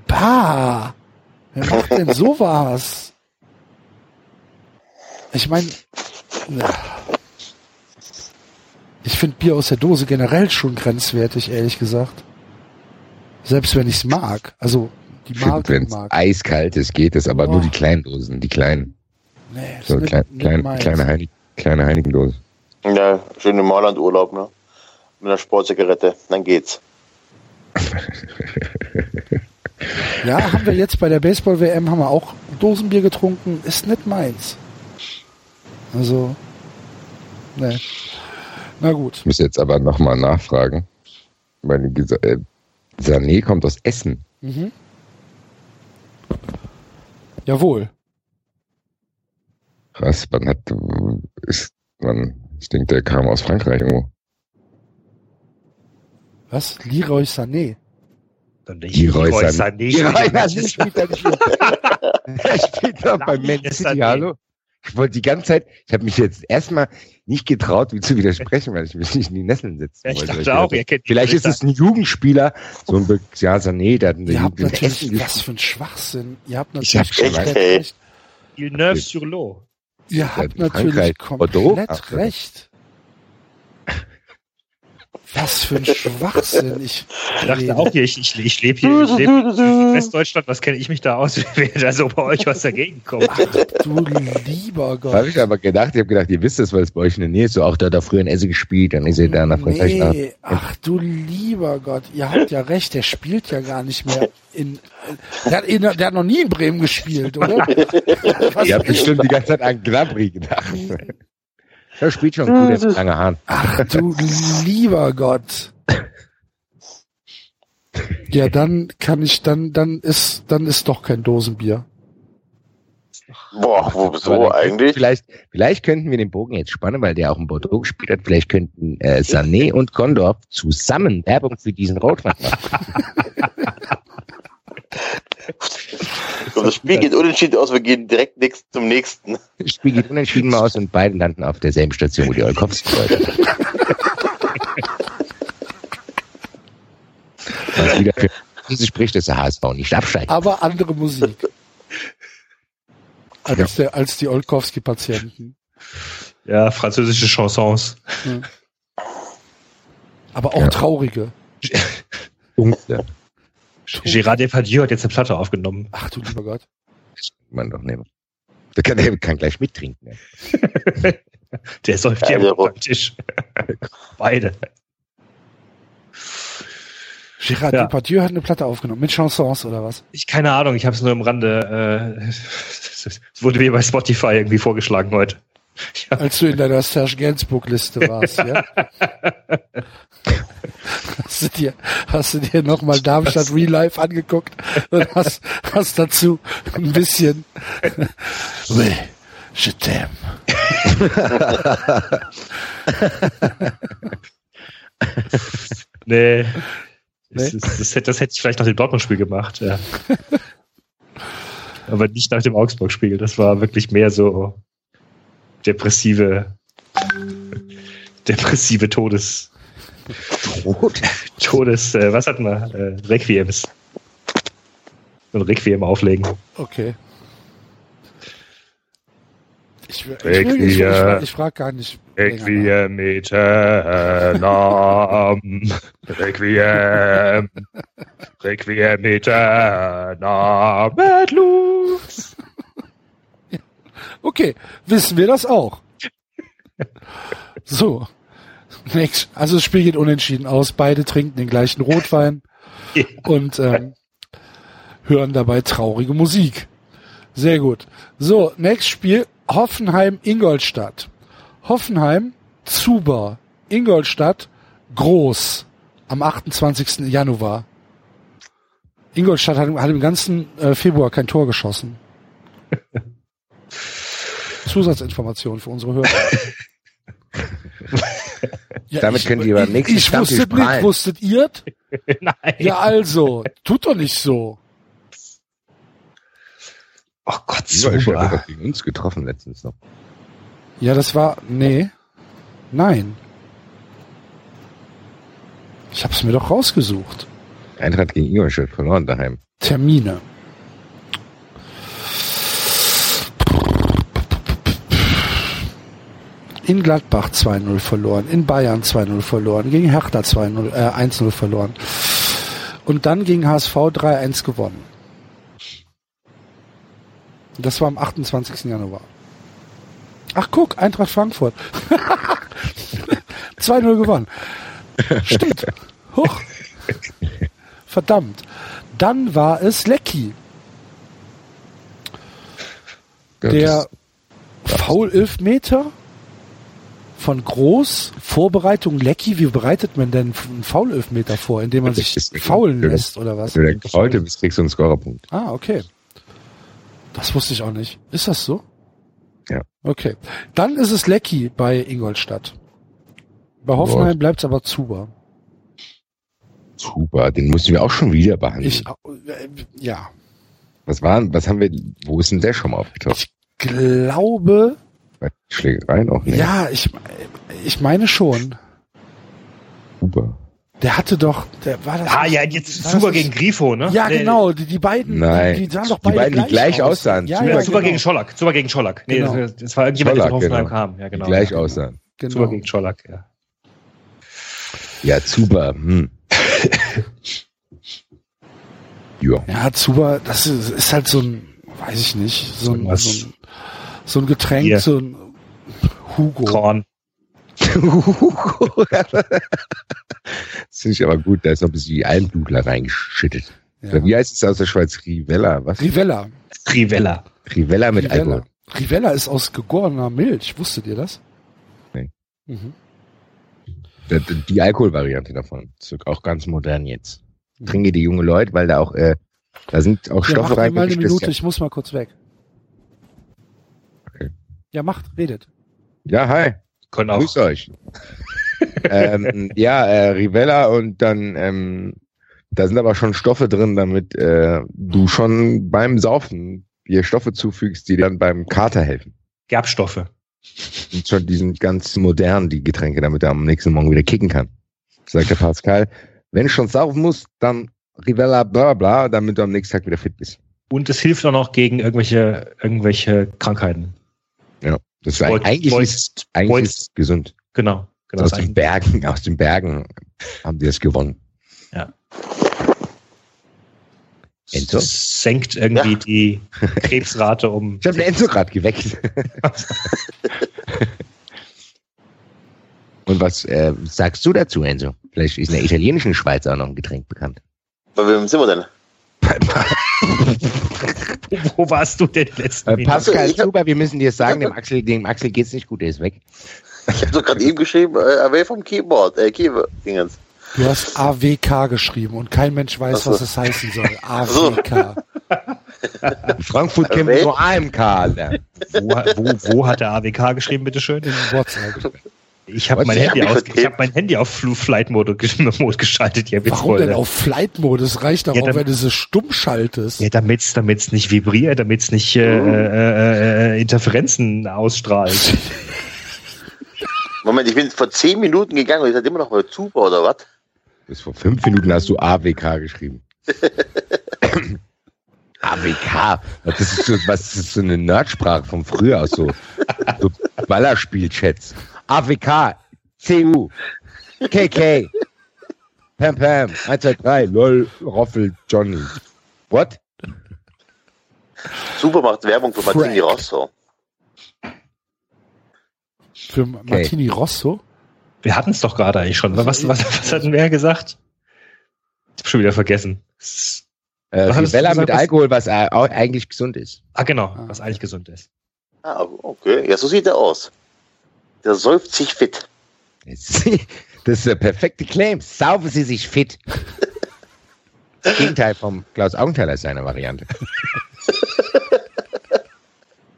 bah! Wer macht denn sowas? Ich meine, ich finde Bier aus der Dose generell schon grenzwertig, ehrlich gesagt. Selbst wenn ich's mag. Also die Marke Wenn es mag. eiskalt ist, geht es, aber Boah. nur die kleinen Dosen, die kleinen. Nee, ist So nicht- klein, klein, kleine, Heilig, kleine Heiligendose. Ja, schön im Mailand-Urlaub, ne? Mit einer Sportzigarette, dann geht's. Ja, haben wir jetzt bei der Baseball-WM haben wir auch Dosenbier getrunken. Ist nicht meins. Also, ne. Na gut. Ich muss jetzt aber nochmal nachfragen. Weil gesa- äh, Sané kommt aus Essen. Mhm. Jawohl. Krass, man hat, ist, man, ich denke, der kam aus Frankreich irgendwo. Was? Leroy Sané. Leroy Leroy Sané. Sané. Ja, spielt er nicht er spielt doch bei Man Leroy City, Sané. hallo? Ich wollte die ganze Zeit, ich habe mich jetzt erstmal nicht getraut, wie zu widersprechen, weil ich mich nicht in die Nesseln setzen Ja, ich wollte. dachte auch, dachte, ihr kennt Vielleicht ist es ein Jugendspieler, so ein Be ja, Sané, der hat in der Ihr habt natürlich, was für ein Schwachsinn. Ihr habt Ich natürlich hab schon komplett recht. recht. Villeneuve-sur-Lot. Ihr habt natürlich Frankreich Bordeaux? komplett ja. recht. Was für ein Schwachsinn. Ich, Ich dachte auch hier, ich, ich, ich lebe hier, ich lebe in Westdeutschland, was kenne ich mich da aus, wer da so bei euch was dagegen kommt. Ach du lieber Da habe Gott. ich aber gedacht, ich habe gedacht, ihr wisst es, weil es bei euch in der Nähe ist. So, auch da hat er früher in Essen gespielt, dann ist er da nach Frankreich. Nee, ach du lieber Gott, ihr habt ja recht, der spielt ja gar nicht mehr in, der hat, in, der hat noch nie in Bremen gespielt, oder? Ihr habt bestimmt die ganze Zeit an Gnabry gedacht. Er spielt schon gut, er hat lange Haaren. Ach du lieber Gott. Ja, dann kann ich, dann, dann ist, dann ist doch kein Dosenbier. Boah, wo, Aber so dann könnten- eigentlich? Vielleicht, vielleicht könnten wir den Bogen jetzt spannen, weil der auch in Bordeaux gespielt hat. Vielleicht könnten äh, Sané und Condorf zusammen Werbung für diesen Rotwein machen. Und das Spiel geht unentschieden aus, wir gehen direkt nächst, zum nächsten. Das Spiel geht unentschieden mal aus und beide landen auf derselben Station, wo die Olkowski heute. Was wieder für diese spricht, dass der HSV nicht absteigt. Aber andere Musik. Als, der, als die Olkowski-Patienten. Ja, französische Chansons. Aber auch Ja. traurige. Punkte. Gérard Depardieu hat jetzt eine Platte aufgenommen. Ach du lieber Gott. Man doch nehmen. Der kann, der kann gleich mittrinken. Ja. Der säuft Ja, am Tisch. Beide. Gérard Ja. Depardieu hat eine Platte aufgenommen. Mit Chansons oder was? Ich keine Ahnung, ich habe es nur im Rande. Äh, es wurde mir bei Spotify irgendwie vorgeschlagen heute. Ja, Als du in deiner Serge Gainsbourg-Liste warst, ja? Hast du dir, hast du dir nochmal Darmstadt Real Life angeguckt und hast, hast dazu ein bisschen Oui, je t'aime. nee. Nee? Das, das, hätte, das hätte ich vielleicht nach dem Dortmund-Spiel gemacht, ja. Aber nicht nach dem Augsburg-Spiel. Das war wirklich mehr so depressive, depressive Todes, Rot. Todes, äh, was hatten wir? Äh, Requiems. Ein Requiem auflegen. Okay. Ich, ich, will- ich, ich, ich, ich frage gar nicht. Requiem aeternam. Requiem. Requiem aeternam. Et lux. Okay, wissen wir das auch. So. Next. Also das Spiel geht unentschieden aus. Beide trinken den gleichen Rotwein Ja. und ähm, hören dabei traurige Musik. Sehr gut. So, nächstes Spiel. Hoffenheim, Ingolstadt. Hoffenheim, Zuber. Ingolstadt, Groß. Am 28. Januar. Ingolstadt hat, hat im ganzen äh, Februar kein Tor geschossen. Zusatzinformation für unsere Hörer. Ja, Damit können die beim nächsten Ich Stammtisch wusste nicht, wusstet ihr? Nein. Ja, also, tut doch nicht so. Oh Gott, Ingolstadt hat super. doch gegen uns getroffen letztens noch. Ja, das war, nee, nein. Ich hab's mir doch rausgesucht. Eintracht gegen Ingolstadt verloren daheim. Termine. In Gladbach 2-0 verloren, in Bayern 2-0 verloren, gegen Hertha 2-0, äh, 1-0 verloren. Und dann gegen HSV 3-1 gewonnen. Das war am 28. Januar. Ach guck, Eintracht Frankfurt. 2-0 gewonnen. Stimmt. Hoch. Verdammt. Dann war es Lecky. Der Foul-Elfmeter von Groß, Vorbereitung Lecky. Wie bereitet man denn einen Foul-Elfmeter vor? Indem man sich faulen lässt oder was? Wenn du heute bist, kriegst du einen Scorerpunkt. Ah, okay. Das wusste ich auch nicht. Ist das so? Ja. Okay. Dann ist es Lecky bei Ingolstadt. Bei Hoffenheim bleibt es aber Zuber. Super, den mussten wir auch schon wieder behandeln. Ich, äh, ja. was waren, was haben wir, wo ist denn der schon mal aufgetaucht? Ich glaube, Schlägereien auch nicht. ja, ich, ich meine schon. Super. Der hatte doch, der war das. Ah, ja, jetzt Zuber gegen Grifo, ne? Ja, genau, die, die beiden, Nein. die, die sahen doch Die beide beiden, die gleich aus. aussahen. Ja, Zuber- ja, Zuber genau. gegen Schollack. Zuber gegen Schollack. Nee, Genau. das, das war irgendjemand, der von Hoffenheim genau. kam. Ja, genau. Die gleich ja. aussahen. Zuber Genau. gegen Schollack, ja. Ja, super. Hm. ja. Ja, Zuber, das ist, ist halt so ein, weiß ich nicht, so ein, Was? so ein, so ein Getränk, Bier. so ein Hugo. Korn. das finde ich aber gut, da ist noch ein bisschen die Almdudler reingeschüttet. Ja. Wie heißt es aus der Schweiz? Rivella, was? Rivella. Rivella. Rivella mit Rivella. Alkohol. Rivella ist aus gegorener Milch. Wusstet ihr das? Nee. Mhm. Die, Alkoholvariante davon. Ist auch ganz modern jetzt. Trinke die junge Leute, weil da auch, äh, da sind auch Ja, Stoffe macht mir mal eine Minute, ja- ich muss mal kurz weg. Ja, macht, redet. Ja, hi. Können auch. Grüß euch. ähm, ja, äh, Rivella und dann, ähm, da sind aber schon Stoffe drin, damit äh, du schon beim Saufen dir Stoffe zufügst, die dann beim Kater helfen. Gerbstoffe. Und schon, die sind ganz modern, die Getränke, damit er am nächsten Morgen wieder kicken kann. Sagt der Pascal, wenn ich schon saufen muss, dann Rivella bla bla bla, damit du am nächsten Tag wieder fit bist. Und es hilft auch noch gegen irgendwelche, irgendwelche Krankheiten. Das ist Beut- eigentlich, Beut- ist, eigentlich Beut- ist es gesund. Genau. genau aus den Bergen, aus den Bergen haben die das gewonnen. Enzo? Das senkt irgendwie Ja. die Krebsrate um. Ich habe den Enzo gerade geweckt. Und was äh, sagst du dazu, Enzo? Vielleicht ist in der italienischen Schweiz auch noch ein Getränk bekannt. Bei wem sind wir denn? Wo warst du denn letzten Äh? Pascal Ich Zuber, wir müssen dir sagen, dem Axel, dem Axel geht's nicht gut, er ist weg. Ich habe doch gerade eben geschrieben, äh, away vom Keyboard, äh, Keyboard, Dingens. Du hast AWK geschrieben und kein Mensch weiß, so. was es heißen soll. so. AWK. In Frankfurt wir Welt- nur AMK, Alter. Wo, wo, wo hat der AWK geschrieben, bitteschön? In WhatsApp. Ich habe mein, Handy hab mich aus- vertippt. ich hab mein Handy auf Fl- Flight-Mode gesch- Mode geschaltet. Ja, Warum denn auf Flight-Modus? Reicht doch Ja, auch, wenn du sie stumm schaltest. Ja, damit's, damit's nicht vibriert, damit's nicht äh, äh, äh, Interferenzen ausstrahlt. Moment, ich bin vor zehn Minuten gegangen und ihr seid immer noch bei Zuber oder was? Bis vor fünf Minuten hast du AWK geschrieben. AWK. Das ist so, was ist so eine Nerdsprache von früher aus so, so Ballerspiel-Chats. AWK, CU, KK, Pam Pam, 1, 2, 3, LOL, Roffel, Johnny. What? Zuber macht Werbung für Martini Frank. Rosso. Für Martini Rosso. Wir hatten's doch gerade eigentlich schon. Was, was, was hatten wir gesagt? Ich hab schon wieder vergessen. Äh, Was Rivella gesagt, mit was- Alkohol, was äh, eigentlich gesund ist. Ah, genau, was eigentlich gesund ist. Ah, okay. Ja, so sieht er aus. Der säuft sich fit. Das ist der perfekte Claim. Saufen Sie sich fit. Das Gegenteil vom Klaus Augenthaler ist seine Variante.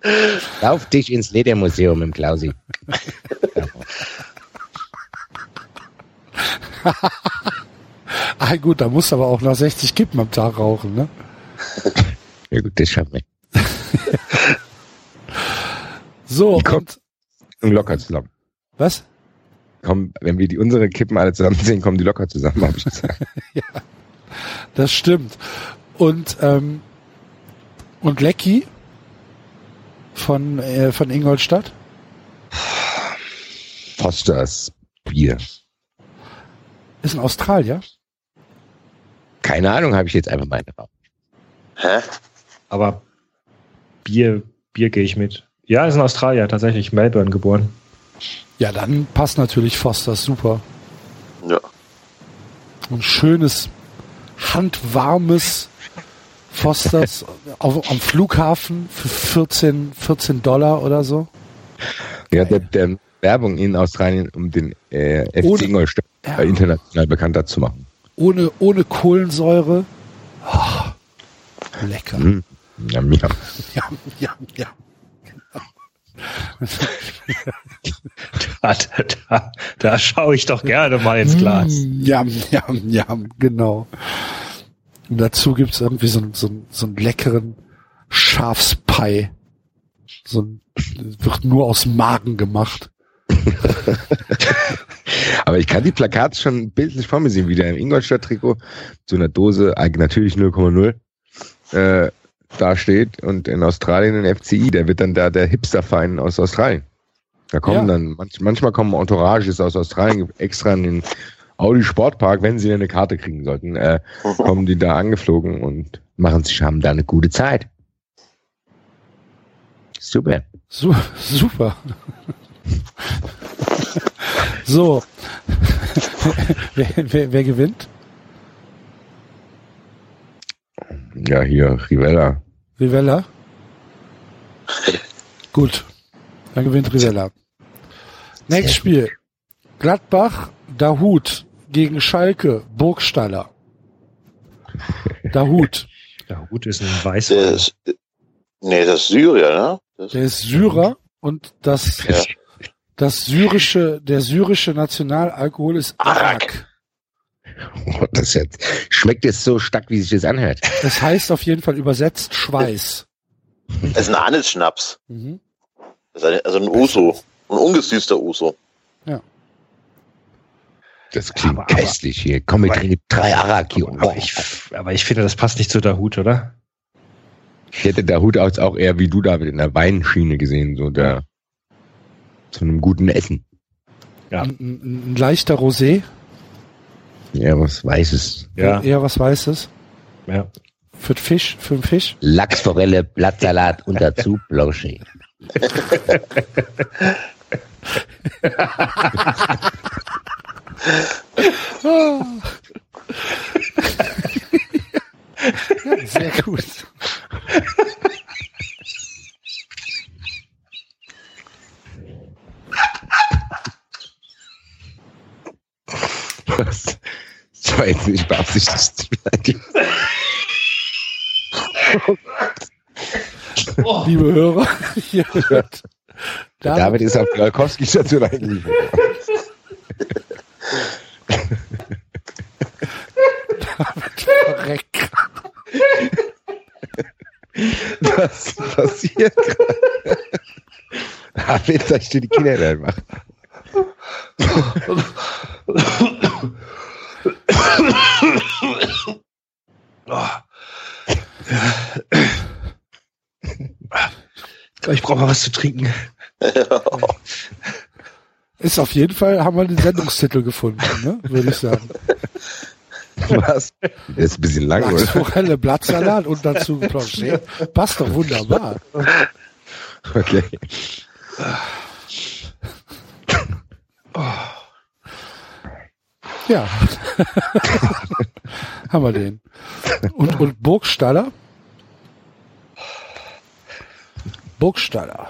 Lauf dich ins Ledermuseum im Klausi. Ah gut, da musst du aber auch nach 60 Kippen am Tag rauchen, ne? Ja gut, das schaffen wir. So, Und locker zusammen. was? kommen, wenn wir die unsere Kippen alle zusammen sehen, kommen die locker zusammen, habe ich gesagt. Das stimmt. Und, ähm, und Lecky von, äh, von Ingolstadt? Fosters Bier. Ist ein Australier. Keine Ahnung, habe ich jetzt einfach meine Raum. Hä? Aber Bier, Bier gehe ich mit. Ja, ist in Australien, tatsächlich Melbourne geboren. Ja, dann passt natürlich Fosters super. Ja. Ein schönes, handwarmes Fosters auf, am Flughafen für 14, 14 Dollar oder so. Ja, der, der Werbung in Australien, um den äh, FC Ohne- Ingolstadt Ja. international bekannter zu machen. Ohne, ohne Kohlensäure. Ah, lecker. Hm. Ja, mega. Ja, ja, ja. Da, da, da schaue ich doch gerne mal ins Glas. Mm, Ja, ja, ja, genau. Und dazu gibt's irgendwie so, einen- so, einen- so einen leckeren Schafspie. So ein, wird nur aus Magen gemacht. Aber ich kann die Plakate schon bildlich vor mir sehen, wie der im Ingolstadt-Trikot zu einer Dose, natürlich 0,0, äh, da steht und in Australien ein FCI, der wird dann da der Hipster-Verein aus Australien. Da kommen Ja. dann, manch, manchmal kommen Entourages aus Australien extra in den Audi Sportpark, wenn sie eine Karte kriegen sollten, äh, kommen die da angeflogen und machen sich, haben da eine gute Zeit. Super. Su super. so. wer, wer, wer gewinnt? Ja, hier, Rivella. Rivella? Gut. Dann gewinnt Rivella. Nächstes Spiel. Gladbach, Dahut gegen Schalke, Burgstaller. Dahut. Der Hut ist ein Der weißer. ist, nee, das ist Syrier, ne? Das, Der ist Syrer und das, ja. das syrische, der syrische Nationalalkohol ist Arak. Oh, das jetzt, schmeckt jetzt so stark, wie sich das anhört. Das heißt auf jeden Fall übersetzt Schweiß. das ist ein Anisschnaps. Mhm. Das ist eine, also ein Uso. Ein ungesüßter Uso. Das klingt Aber- aber- köstlich hier. Komm, wir aber- trinken drei Araki. Aber ich, aber ich finde, das passt nicht zu der Hut, oder? Ich hätte der Hut aus auch eher wie du David in der Weinschiene gesehen, so der zu einem guten Essen. Ja. Ein, ein, ein leichter Rosé, Ja, was Weißes. Ja. eher was Weißes. ja. Für den Fisch, für den Fisch. Lachsforelle, Blattsalat und dazu Blanchet. Ja, sehr gut. Das das war jetzt nicht beabsichtigt. Liebe Hörer, ihr hört David David, ist auf die Olkowski-Station eingeliefert. verreckt. Was passiert gerade? David, da steht die Kinder da machen. Ich brauche mal was zu trinken. Ist auf jeden Fall, haben wir den Sendungstitel gefunden, ne? würde ich sagen. Was? Das ist ein bisschen lang, oder? Lachsforelle, Blattsalat und dazu Blanchet. Passt doch wunderbar. Okay. Ja. haben wir den. Und, und Burgstaller? Burgstaller.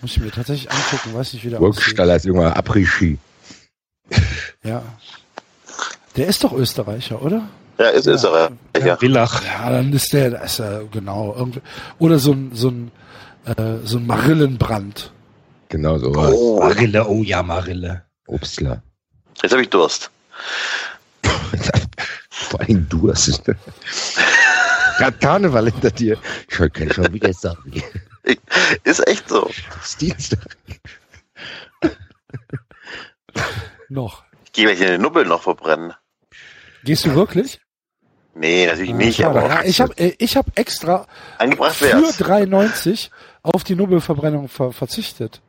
Muss ich mir tatsächlich angucken, weiß nicht, wie der aussieht. Burgstaller ist irgendwann Après-Ski. Ja. Der ist doch Österreicher, oder? Ja, ist, ist er. Ja. ja. Villach. Ja, dann ist der, da ist er, genau. Irgendwie. Oder so ein, so ein, äh, so ein Marillenbrand. Genau so. Oh, Marille, oh ja, Marille. Obstler. jetzt habe ich Durst. Vor allem du hast es. Gerade Karneval hinter dir. Ich kann schon wieder sagen. Ist echt so. Ist Dienstag. noch. Ich gehe gleich in den Nubbel noch verbrennen. Gehst du wirklich? Nee, natürlich Ah, nicht, schade. aber ja, ich habe ich hab extra angebracht für wär's. 3,90 auf die Nubbelverbrennung ver verzichtet.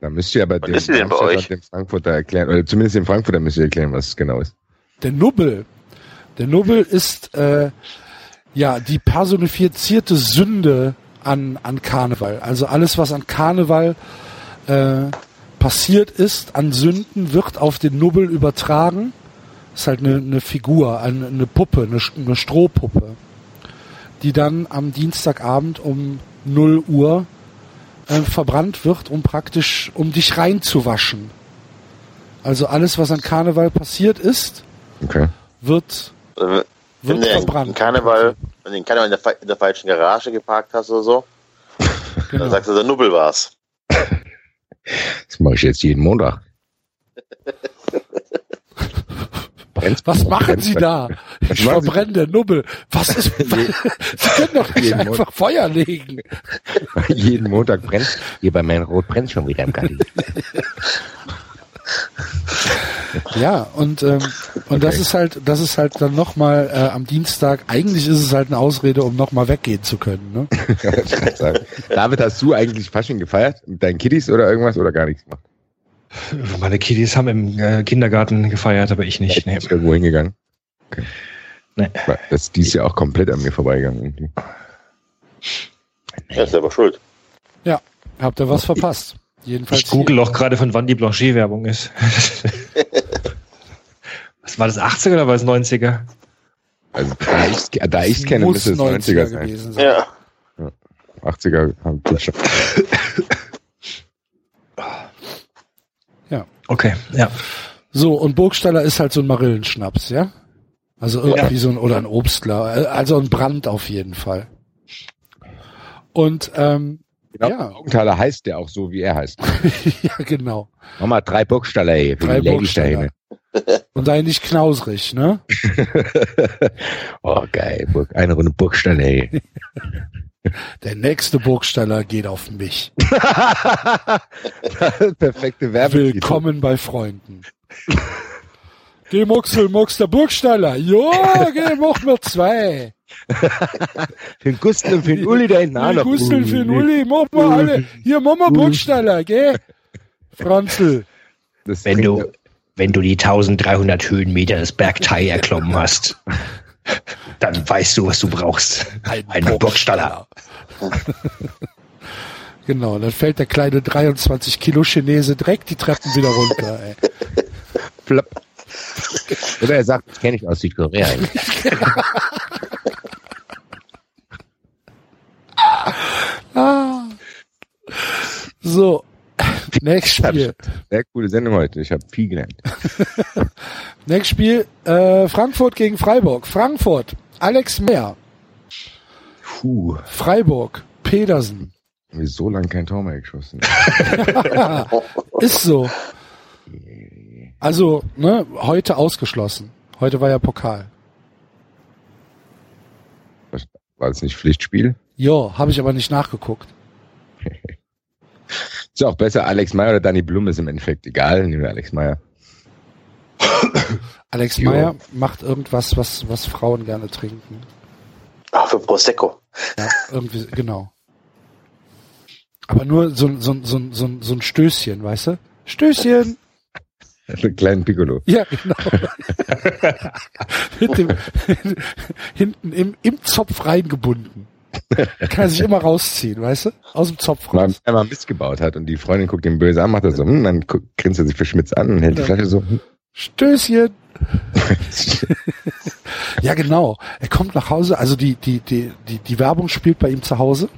Da müsst ihr aber die denn dem Frankfurter erklären, oder zumindest dem Frankfurter müsst ihr erklären, was es genau ist. Der Nubbel. Der Nubbel ist äh, ja die personifizierte Sünde an, an Karneval. Also alles, was an Karneval äh, passiert ist, an Sünden, wird auf den Nubbel übertragen. Ist halt eine, eine Figur, eine, eine Puppe, eine, eine Strohpuppe, die dann am Dienstagabend um 0 Uhr äh, verbrannt wird, um praktisch, um dich reinzuwaschen. Also alles, was an Karneval passiert ist, Okay. wird, Also, wenn wird verbrannt. Karneval, wenn du den Karneval in der, in der falschen Garage geparkt hast oder so, dann Genau. sagst du, der Nubbel war's. Das mache ich jetzt jeden Montag. Was machen Sie da? Ich verbrenne der Nubbel. Was ist, Sie können doch nicht einfach Feuer legen. jeden Montag brennt. Hier bei meinem Rot brennt schon wieder im Garten. Ja, und, ähm, und das Okay. ist halt, das ist halt dann nochmal äh, am Dienstag, eigentlich ist es halt eine Ausrede, um nochmal weggehen zu können. Ne? David, hast du eigentlich Fasching gefeiert? Mit deinen Kiddies oder irgendwas oder gar nichts gemacht? Meine Kiddies haben im äh, Kindergarten gefeiert, aber ich nicht. Nee. Bist du irgendwo hingegangen? Okay. Nee. Das ist dieses Jahr auch komplett an mir vorbeigegangen. Irgendwie. Er ist selber schuld. Ja, habt ihr was verpasst. Jedenfalls Ich google auch gerade, von wann die Blanchet-Werbung ist. Was war das, 80er oder war es 90er? Also da ich, da ich kenne, Muss müsste es 90er sein. gewesen sein. Ja. 80er haben gut schon. Okay, ja. So, und Burgstaller ist halt so ein Marillenschnaps, ja? Also irgendwie so ein, oder ein Obstler, also ein Brand auf jeden Fall. Und, ähm, Genau, Ja. Augenthaler heißt der auch so, wie er heißt. ja, genau. Nochmal drei Burgstaller ey, für Drei Burgstaller. Und da nicht knausrig, ne? oh, geil. Burg, eine Runde Burgstaller. ey. Der nächste Burgstaller geht auf mich. Perfekte Werbung. Willkommen bei Freunden. Geh Muxel, Mux der Burgstaller. Jo, geh, mach mir zwei. Für den Gustl und für den Uli da hinten. auch noch. Gustel für den Uli, mach mal alle. Hier, mach mal Burgstaller, geh. Franzl. Das Wenn du, wenn du die 1300 Höhenmeter des Bergteil erklommen hast, dann weißt du, was du brauchst. Ein Burgstaller. Genau, dann fällt der kleine 23 Kilo Chinese direkt die Treppen wieder runter. Ey. Flop. Oder er sagt, das kenne ich aus Südkorea. Ah. So, nächstes Spiel. Sehr coole Sendung heute. Ich habe viel gelernt. Nächstes Spiel, äh, Frankfurt gegen Freiburg. Frankfurt, Alex Meyer. Puh, Freiburg, Pedersen. wir so lange kein Tor mehr geschossen. Ist so. Also, ne, heute ausgeschlossen. Heute war ja Pokal. War es nicht Pflichtspiel? Jo, habe ich aber nicht nachgeguckt. Ist ja auch besser, Alex Meyer oder Danny Blum ist im Endeffekt egal. Nehmen wir Alex Meyer. Alex Jo. Meyer macht irgendwas, was, was Frauen gerne trinken. Ah, für Prosecco. Ja, irgendwie, genau. Aber nur so, ein- so, ein- so, ein- so, ein- so ein Stößchen, weißt du? Stößchen! Einen kleinen Piccolo. Ja, genau. Mit dem, hinten im, im Zopf reingebunden. Kann er sich immer rausziehen, weißt du? Aus dem Zopf raus. wenn er mal missgebaut hat und die Freundin guckt ihn böse an, macht er so, hm, dann grinst er sich verschmitzt an und hält die Ja. Flasche so. hm. Stößchen! Ja, genau. Er kommt nach Hause, also die, die, die, die, die Werbung spielt bei ihm zu Hause.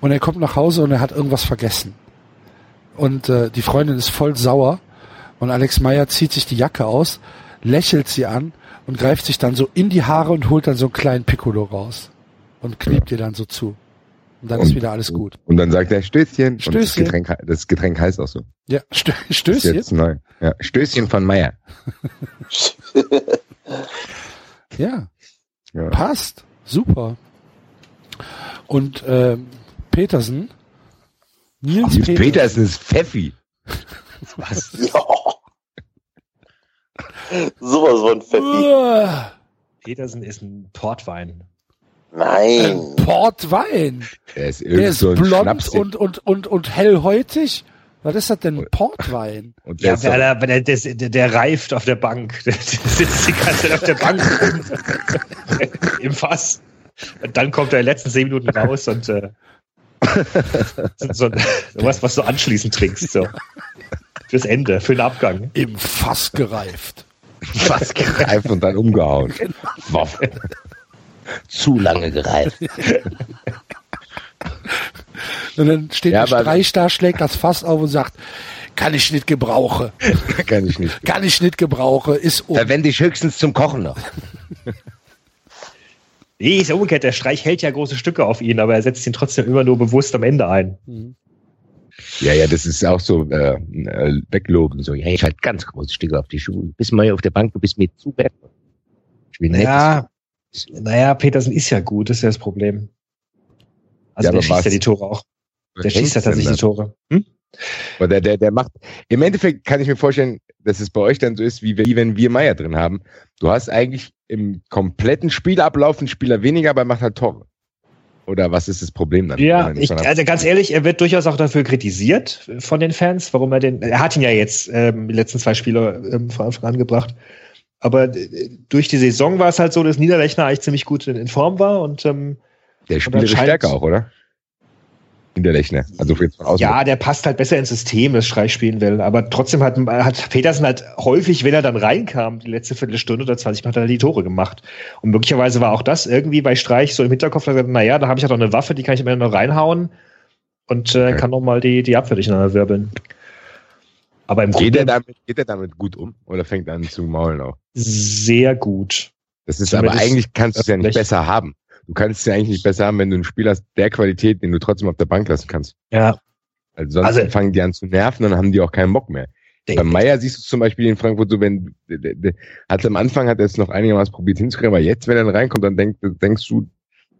Und er kommt nach Hause und er hat irgendwas vergessen. Und äh, die Freundin ist voll sauer. Und Alex Meyer zieht sich die Jacke aus, lächelt sie an und greift sich dann so in die Haare und holt dann so einen kleinen Piccolo raus. Und kniept ihr dann so zu. Und dann ist wieder alles gut. Und dann sagt er Stößchen. Und das Stößchen. Getränk, das Getränk heißt auch so. Ja, Stö Das ist Stößchen. jetzt neu. Ja, Stößchen von Meyer. Ja. Ja. Passt. Super. Und ähm, Petersen. Nils Nils Petersen. Petersen ist Pfeffi. Was? Ja. Sowas von Pfeffi. Uah. Petersen ist ein Portwein. Nein. Portwein. Der ist Der ist so ein blond Schnaps. und, und, und, und hellhäutig. Was ist das denn? Portwein. und der Ja, ist weil doch, er, weil er, der, der, der reift auf der Bank. Der, der sitzt die ganze Zeit auf der Bank rum. im Fass. Und dann kommt er in den letzten zehn Minuten raus und äh, so, was, was du anschließend trinkst. So. Fürs Ende, für den Abgang. Im Fass gereift. fast gereift und dann umgehauen. Woff. Zu lange gereift. Und dann steht Ja, aber- Streich da, schlägt das Fass auf und sagt, kann ich nicht gebrauche. Kann ich nicht. Kann ich nicht gebrauche, ist um. Verwende ich höchstens zum Kochen noch. Nee, ist ja umgekehrt. Der Streich hält ja große Stücke auf ihn, aber er setzt ihn trotzdem immer nur bewusst am Ende ein. Ja, ja, das ist auch so äh, äh, wegloben. So, ja, ich halt ganz große Stücke auf die Schuhe. Du bist mal hier auf der Bank, du bist mir zu wert. Ich bin nett. Ja, naja, Petersen ist ja gut, das ist ja das Problem. Also Ja, der schießt ja die Tore auch. Der schießt ja tatsächlich die Tore. Hm? Aber der, der, der macht, im Endeffekt kann ich mir vorstellen, dass es bei euch dann so ist, wie, wie wenn wir Meier drin haben. Du hast eigentlich im kompletten Spielablauf einen Spieler weniger, aber er macht halt Tore. Oder was ist das Problem dann? Ja, ich, also ganz ehrlich, er wird durchaus auch dafür kritisiert von den Fans, warum er den, er hat ihn ja jetzt ähm, die letzten zwei Spiele ähm, von Anfang an gebracht. Aber äh, durch die Saison war es halt so, dass Niederlechner eigentlich ziemlich gut in, in Form war und ähm, der spielerische scheint- Stärke auch, oder? In der Lechner. Also jetzt von außen. ja, der passt halt besser ins System, das Streich spielen will. Aber trotzdem hat, hat Petersen halt häufig, wenn er dann reinkam, die letzte Viertelstunde oder 20 Mal hat er die Tore gemacht. Und möglicherweise war auch das irgendwie bei Streich so im Hinterkopf, dass er gesagt, naja, da habe ich ja doch eine Waffe, die kann ich immer noch reinhauen und äh, Okay. kann noch mal die, die Abwehr durcheinander wirbeln. Aber im Geht er, Grunde damit, geht er damit gut um? Oder fängt er an zu maulen auch? sehr gut. Das ist Zumindest aber eigentlich kannst du es ja nicht besser haben. Du kannst es ja eigentlich nicht besser haben, wenn du einen Spieler hast der Qualität, den du trotzdem auf der Bank lassen kannst. Ja. Also sonst Also- fangen die an zu nerven, dann haben die auch keinen Bock mehr. Bei Meier siehst du zum Beispiel in Frankfurt so, wenn der, der, der, hat am Anfang hat er es noch einigermaßen probiert hinzukriegen, aber jetzt, wenn er dann reinkommt, dann denk, denkst du,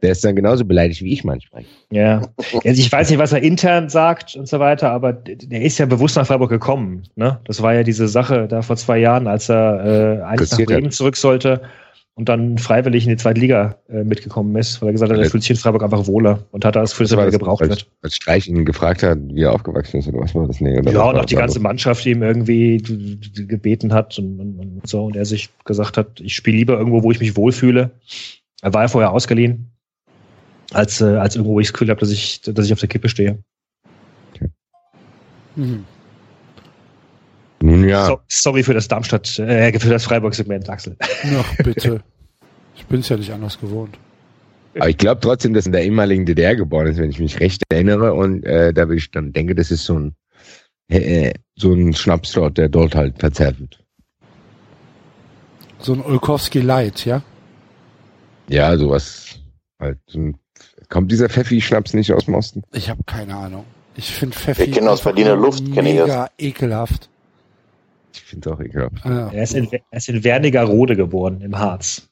der ist dann genauso beleidigt wie ich manchmal. Ja. Also ich weiß nicht, was er intern sagt und so weiter, aber der ist ja bewusst nach Freiburg gekommen. Ne? Das war ja diese Sache da vor zwei Jahren, als er äh, eigentlich nach Bremen zurück sollte und dann freiwillig in die zweite Liga äh, mitgekommen ist, weil er gesagt hat, er fühlt sich in Freiburg einfach wohler und hat das dass er wieder gebraucht als, wird. als Streich ihn gefragt hat, wie er aufgewachsen ist oder was war das? Nee, Ja, was und auch die das? ganze Mannschaft, die ihm irgendwie gebeten hat und, und, und so. Und er sich gesagt hat, ich spiele lieber irgendwo, wo ich mich wohlfühle. Er war ja vorher ausgeliehen, als, äh, als irgendwo, wo ich das Gefühl habe, dass ich, dass ich auf der Kippe stehe. Mhm. Nun ja, So, sorry für das Darmstadt, äh, für das Freiburg-Segment, Axel. Ach, bitte. Ich bin's ja nicht anders gewohnt. aber ich glaube trotzdem, dass in der ehemaligen DDR geboren ist, wenn ich mich recht erinnere. Und äh, da will ich dann denke, das ist so ein äh, so ein Schnaps dort, der dort halt verzerrt wird. So ein Olkowski Light, ja? Ja, sowas halt. So ein, kommt dieser Pfeffi-Schnaps nicht aus dem Osten? Ich habe keine Ahnung. Ich finde Pfeffi Ich aus Berliner Luft, kenn ich das. mega ekelhaft. Ich finde auch ekelhaft. Ja. Er ist, in, er ist in Wernigerode geboren, im Harz.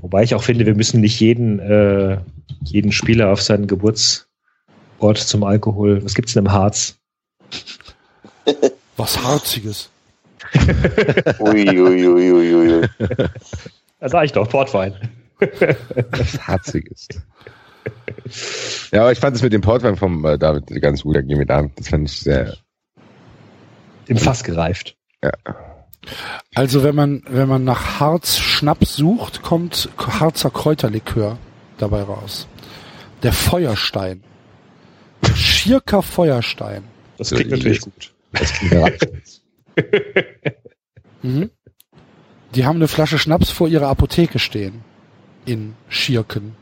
Wobei ich auch finde, wir müssen nicht jeden, äh, jeden Spieler auf seinen Geburtsort zum Alkohol. Was gibt's denn im Harz? Was Harziges. Ui, ui, ui, ui, ui. Da sag ich doch, Portwein. Was harzig ist. Ja, aber ich fand es mit dem Portwein vom äh, David ganz gut. Da gehen wir da. Das fand ich sehr. Im Fass gereift. Also wenn man, wenn man nach Harz Schnaps sucht, kommt Harzer Kräuterlikör dabei raus. Der Feuerstein. Der Schirker Feuerstein. Das So, klingt natürlich gut. Das klingt. Mhm. Die haben eine Flasche Schnaps vor ihrer Apotheke stehen. In Schirken.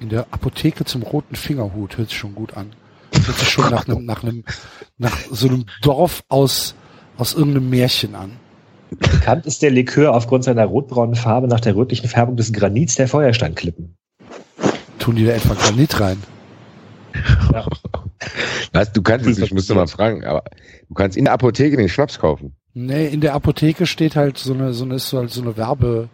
In der Apotheke zum roten Fingerhut. Hört sich schon gut an. Hört sich schon nach einem, nach einem, nach so einem Dorf aus, aus irgendeinem Märchen an. Bekannt ist der Likör aufgrund seiner rotbraunen Farbe nach der rötlichen Färbung des Granits der Feuersteinklippen. Tun die da etwa Granit rein? Was, du kannst es, ich muss noch mal fragen, aber du kannst in der Apotheke den Schnaps kaufen. Nee, in der Apotheke steht halt so eine, so eine, ist so halt so eine Werbe,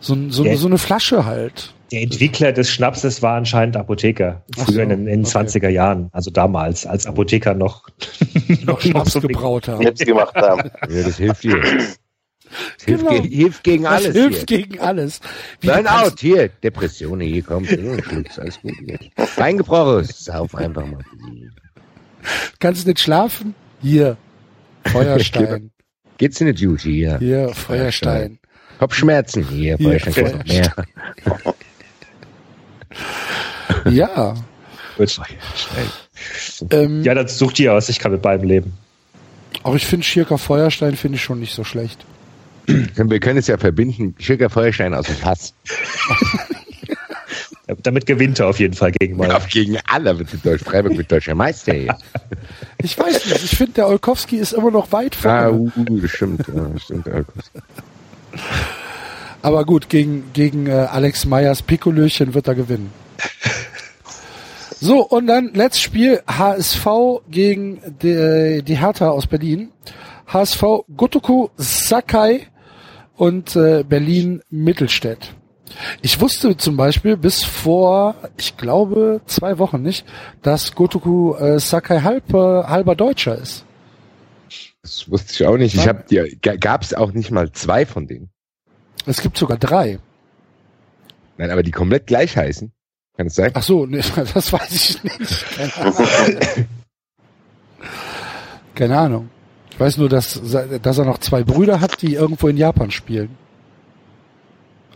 so, so, Ja. so eine Flasche halt. Der Entwickler des Schnapses war anscheinend Apotheker. Früher so, in den, in okay. 20er Jahren. Also damals, als Apotheker noch, Noch Schnaps so gebraut haben. Jetzt gemacht haben. Ja, das hilft dir. Das hilft, Genau. ge hilft gegen Das alles hilft hier. gegen alles. Wie Burn du kannst- out, hier. Depressionen, hier kommt. Oh, alles gut. Hier. Reingebrochen. Sauf einfach mal. Kannst nicht schlafen? Hier. Feuerstein. Geht's in die Duty? Hier. Hier, Feuerstein. Kopfschmerzen? Hier, Hier, Feuerstein kostet noch mehr. Ja. Ähm, Ja, das sucht ihr aus. Ich kann mit beidem leben. Auch ich finde Schirker Feuerstein finde ich schon nicht so schlecht. Wir können es ja verbinden. Schirker Feuerstein aus dem Fass. Damit gewinnt er auf jeden Fall gegen mal. Auf gegen alle wird Deutsch Freiburg mit deutscher Meister hier. Ich weiß nicht, ich finde, der Olkowski ist immer noch weit Ah, vorne. uh, das stimmt. Ja, das stimmt. Aber gut, gegen, gegen äh, Alex Meyers Pikolöchen wird er gewinnen. So, und dann letztes Spiel HSV gegen die, die Hertha aus Berlin. HSV Gotoku Sakai und äh, Berlin Mittelstädt. Ich wusste zum Beispiel bis vor, ich glaube, zwei Wochen nicht, dass Gotoku äh, Sakai halb, äh, halber Deutscher ist. Das wusste ich auch nicht. Ich habe die gab es auch nicht mal zwei von denen. Es gibt sogar drei. Nein, aber die komplett gleich heißen. Kann es sein? Ach so, nee, das weiß ich nicht. Keine Ahnung. Keine Ahnung. Ich weiß nur, dass, dass er noch zwei Brüder hat, die irgendwo in Japan spielen.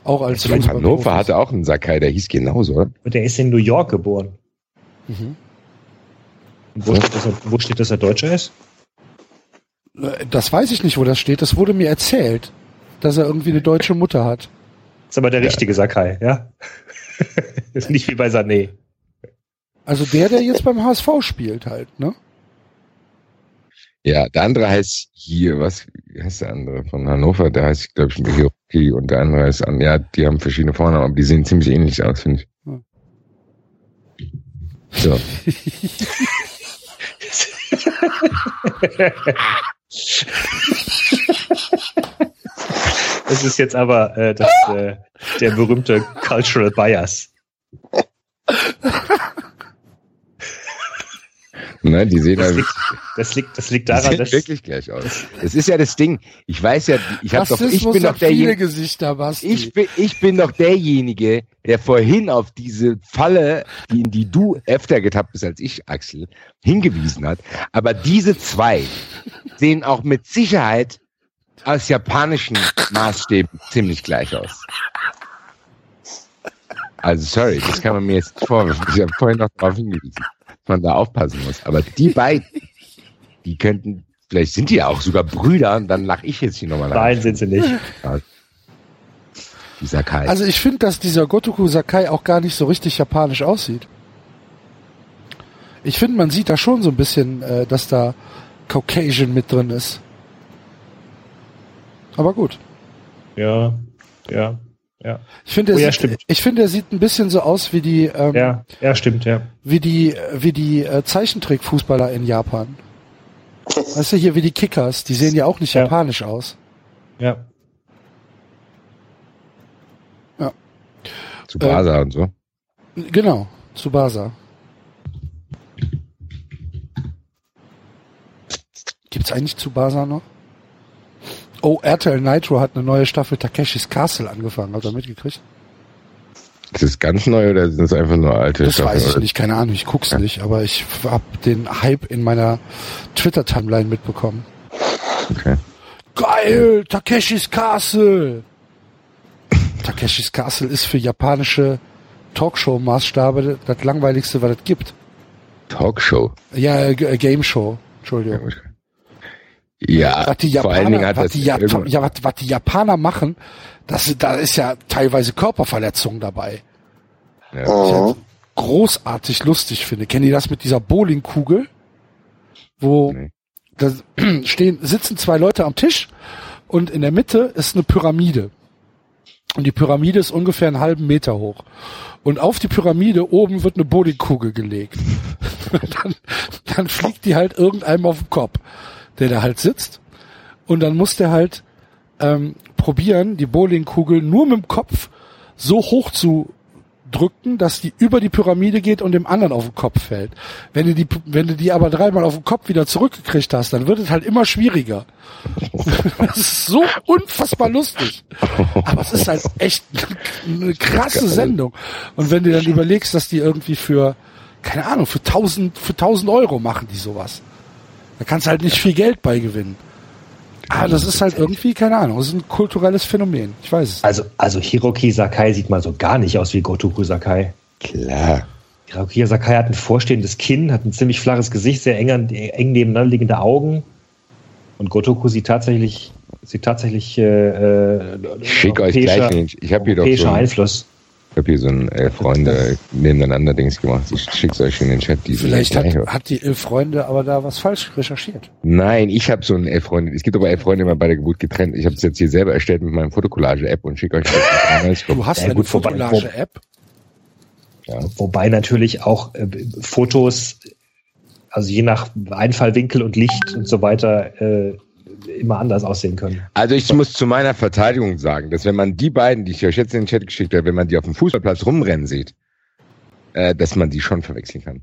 Auch als Ich. Hannover hatte auch einen Sakai, der hieß genauso, oder? Und der ist in New York geboren. Mhm. Und wo, steht, dass er, wo steht, dass er Deutscher ist? Äh, Das weiß ich nicht, wo das steht. Das wurde mir erzählt, dass er irgendwie eine deutsche Mutter hat. Ist aber der richtige Sakai, ja? ist nicht wie bei Sané. Also der, der jetzt beim HSV spielt halt, ne? Ja, der andere heißt hier, was heißt der andere von Hannover? Der heißt, glaube ich, Hiroki und der andere heißt, ja, die haben verschiedene Vornamen, aber die sehen ziemlich ähnlich aus, finde ich. Hm. So. Das ist jetzt aber äh, das, äh, der berühmte Cultural Bias. Ne, die sehen Das halt, liegt, das liegt, das liegt daran, dass wirklich gleich aus. Das ist ja das Ding. Ich weiß ja, ich hab doch, ich bin doch derjenige, Gesichter, Basti. ich bin, ich bin doch derjenige, der vorhin auf diese Falle, in die du öfter getappt bist als ich, Axel, hingewiesen hat. Aber diese zwei sehen auch mit Sicherheit aus japanischen Maßstäben ziemlich gleich aus. Also sorry, das kann man mir jetzt nicht vorwerfen. Ich habe vorhin noch darauf hingewiesen, dass man da aufpassen muss. Aber die beiden, die könnten, vielleicht sind die ja auch sogar Brüder und dann lache ich jetzt hier nochmal nein, sind sie nicht. Dieser Kai. Also ich finde, dass dieser Gotoku Sakai auch gar nicht so richtig japanisch aussieht. Ich finde, man sieht da schon so ein bisschen, äh, dass da Caucasian mit drin ist. Aber gut. Ja, ja, ja. Ich finde, Oh er ja, sieht, ich finde, er sieht ein bisschen so aus wie die, ähm, Ja, ja, stimmt, ja. wie die, wie die äh, Zeichentrickfußballer in Japan. Weißt du hier, wie die Kickers, die sehen ja auch nicht Ja. japanisch aus. Ja. Zu Basa und so. Genau, Tsubasa. Gibt's eigentlich Tsubasa noch? Oh, RTL Nitro hat eine neue Staffel Takeshis Castle angefangen. Habt ihr mitgekriegt? Ist das ganz neu oder sind das einfach nur alte Das Staffeln, weiß ich oder? nicht, keine Ahnung, ich guck's nicht, aber ich hab den Hype in meiner Twitter-Timeline mitbekommen. Okay. Geil, Takeshis Castle! Takeshis Castle ist für japanische Talkshow-Maßstabe das langweiligste, was es gibt. Talkshow. Ja, äh, äh, Game Show. Entschuldigung. Ja, was die vor allen Dingen Japaner, hat was das die, irgendwann- ja, was, was die Japaner machen, das, da ist ja teilweise Körperverletzung dabei. ja. Was ich Mhm. halt großartig lustig finde. Kennen die das mit dieser Bowlingkugel? Wo Nee. da stehen, sitzen zwei Leute am Tisch und in der Mitte ist eine Pyramide. Und die Pyramide ist ungefähr einen halben Meter hoch. Und auf die Pyramide oben wird eine Bowlingkugel gelegt. Dann, dann fliegt die halt irgendeinem auf den Kopf, der da halt sitzt. Und dann muss der halt ähm, probieren, die Bowlingkugel nur mit dem Kopf so hoch zu drücken, dass die über die Pyramide geht und dem anderen auf den Kopf fällt. Wenn du die, wenn du die aber dreimal auf den Kopf wieder zurückgekriegt hast, dann wird es halt immer schwieriger. das ist so unfassbar lustig. Aber es ist halt echt eine krasse Sendung. Und wenn du dann überlegst, dass die irgendwie für, keine Ahnung, für tausend, für tausend Euro machen die sowas. Da kannst du halt nicht viel Geld bei gewinnen. Ah, das ist halt irgendwie, keine Ahnung, das ist ein kulturelles Phänomen. Ich weiß es. Also, also Hiroki Sakai sieht mal so gar nicht aus wie Gotoku Sakai. Klar. Hiroki Sakai hat ein vorstehendes Kinn, hat ein ziemlich flaches Gesicht, sehr eng, an- eng nebeneinander liegende Augen. Und Gotoku sieht tatsächlich, sieht tatsächlich äh, äh, Ich schick euch gleich den, ich habe hier doch so ein, Einfluss. Ich hab hier so ein äh, Freunde nebeneinander Dings gemacht. Ich schick's euch in den Chat. Die Vielleicht hat, hat die elf Freunde aber da was falsch recherchiert. Nein, ich habe so ein elf Freunde. Es gibt aber elf Freunde immer bei der Geburt getrennt. Ich habe es jetzt hier selber erstellt mit meinem Fotokollage-App und schicke euch das. Du hast Ja, eine gut, vorbei- Fotolage-App. Wobei natürlich auch äh, Fotos, also je nach Einfallwinkel und Licht und so weiter, äh, immer anders aussehen können. Also ich muss zu meiner Verteidigung sagen, dass wenn man die beiden, die ich euch jetzt in den Chat geschickt habe, wenn man die auf dem Fußballplatz rumrennen sieht, äh, dass man die schon verwechseln kann.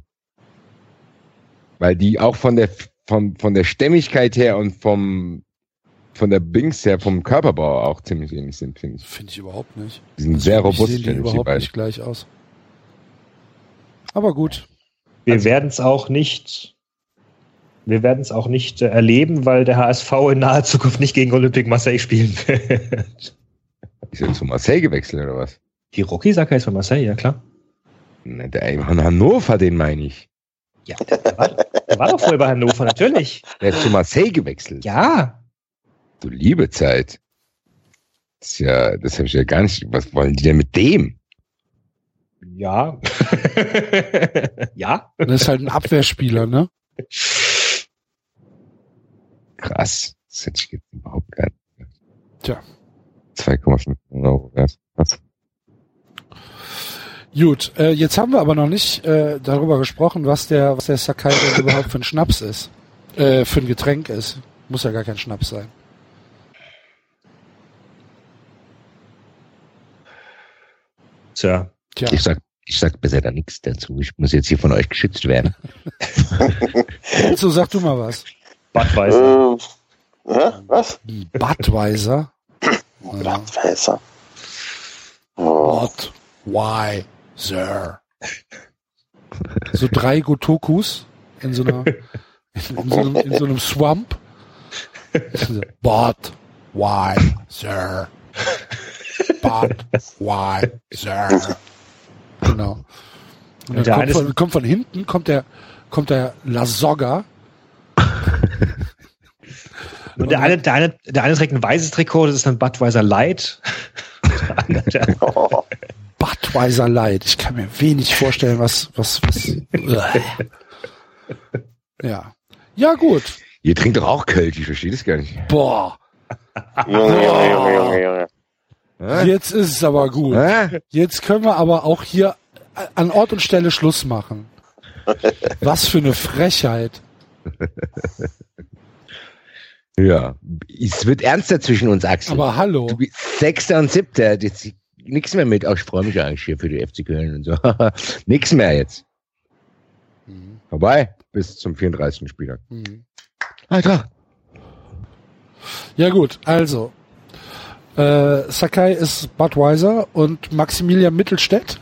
Weil die auch von der vom, von der Stämmigkeit her und vom von der Bings her, vom Körperbau auch ziemlich ähnlich sind, finde ich. Finde ich überhaupt nicht. Die sind sehr Für mich robust, sehen die finde ich, die überhaupt beiden. nicht gleich aus. Aber gut. Wir werden es auch nicht, wir werden es auch nicht äh, erleben, weil der HSV in naher Zukunft nicht gegen Olympique Marseille spielen wird. Ist er zu Marseille gewechselt oder was? Hiroki Sakai ist von Marseille, ja klar. Ne, der von Hannover, den meine ich. Ja, der war, der war doch vorher bei Hannover, natürlich. Der ist zu Marseille gewechselt. Ja. Du liebe Zeit. Das ist ja, das habe ich ja gar nicht. Was wollen die denn mit dem? Ja. ja. Das ist halt ein Abwehrspieler, ne? Krass. Das hätte ich jetzt überhaupt gar nicht. Tja. 2,5 Euro wert. Was? Gut, äh, jetzt haben wir aber noch nicht äh, darüber gesprochen, was der, was der Sakai denn überhaupt für ein Schnaps ist. Äh, für ein Getränk ist. Muss ja gar kein Schnaps sein. Tja. Tja, Ich sag, ich sag besser da nichts dazu. Ich muss jetzt hier von euch geschützt werden. so sag du mal was. Budweiser. Äh, hä? Was? Budweiser. Blattweißer. Oh. What? Why, sir? So drei Gotokus in so einer, in, in, so, einem, in so einem Swamp. Why, sir? Genau. Und dann Der kommt von, kommt von hinten, kommt der, kommt der Lasogga. Und der eine, der eine, der eine trägt ein weißes Trikot, das ist ein Budweiser Light. Oh. Budweiser Light. Ich kann mir wenig vorstellen, was, was, was. ja. Ja, gut. Ihr trinkt doch auch Kölsch, ich verstehe das gar nicht. Boah. Junge, Junge, Junge, Junge, Junge. Hä? Jetzt ist es aber gut. Jetzt können wir aber auch hier an Ort und Stelle Schluss machen. Was für eine Frechheit. Ja. Es wird ernster zwischen uns, Axel. Aber hallo. Du bist Sechster und Siebter. Jetzt nichts mehr mit. Oh, ich freue mich eigentlich hier für die FC Köln und so. nix mehr jetzt. Mhm. Vorbei. Bis zum 34. Spieltag. Mhm. Alter. Ja gut, also. Äh, Sakai ist Budweiser und Maximilian Mittelstädt.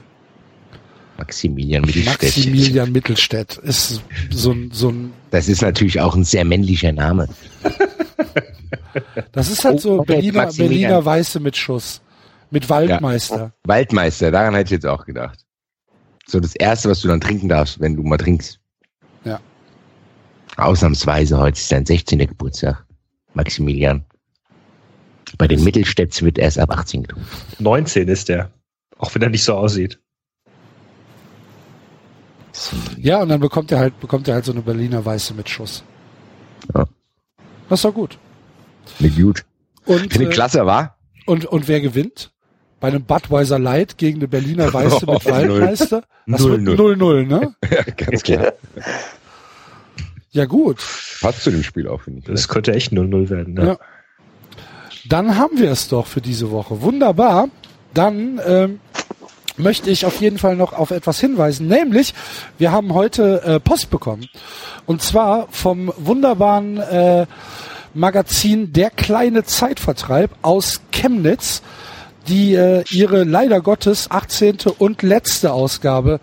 Maximilian Mittelstädt. Maximilian Mittelstädt ist so ein, so ein, Das ist natürlich auch ein sehr männlicher Name. das ist halt so Oh, okay, Berliner. Berliner Weiße mit Schuss. Mit Waldmeister. Waldmeister, daran hätte ich jetzt auch gedacht. So das Erste, was du dann trinken darfst, wenn du mal trinkst. Ja. Ausnahmsweise heute ist dein 16. Geburtstag. Maximilian. Bei den Mittelstädts wird erst ab 18 getrunken. 19 ist der. Auch wenn er nicht so aussieht. Ja, und dann bekommt er halt, bekommt er halt so eine Berliner Weiße mit Schuss. Ja. Das ist doch gut. Mit gut. Und, ich äh, klasse, war? und, und wer gewinnt? Bei einem Budweiser Light gegen eine Berliner Weiße mit Waldmeister? Das wird 0-0. 0-0, ne? Ja, ganz klar. Ja, gut. Passt zu dem Spiel auch, finde ich. Das könnte echt 0-0 werden. Ne? Ja. Dann haben wir es doch für diese Woche. Wunderbar. Dann ähm, möchte ich auf jeden Fall noch auf etwas hinweisen, nämlich wir haben heute äh, Post bekommen und zwar vom wunderbaren äh, Magazin Der kleine Zeitvertreib aus Chemnitz, die äh, ihre leider Gottes 18. und letzte Ausgabe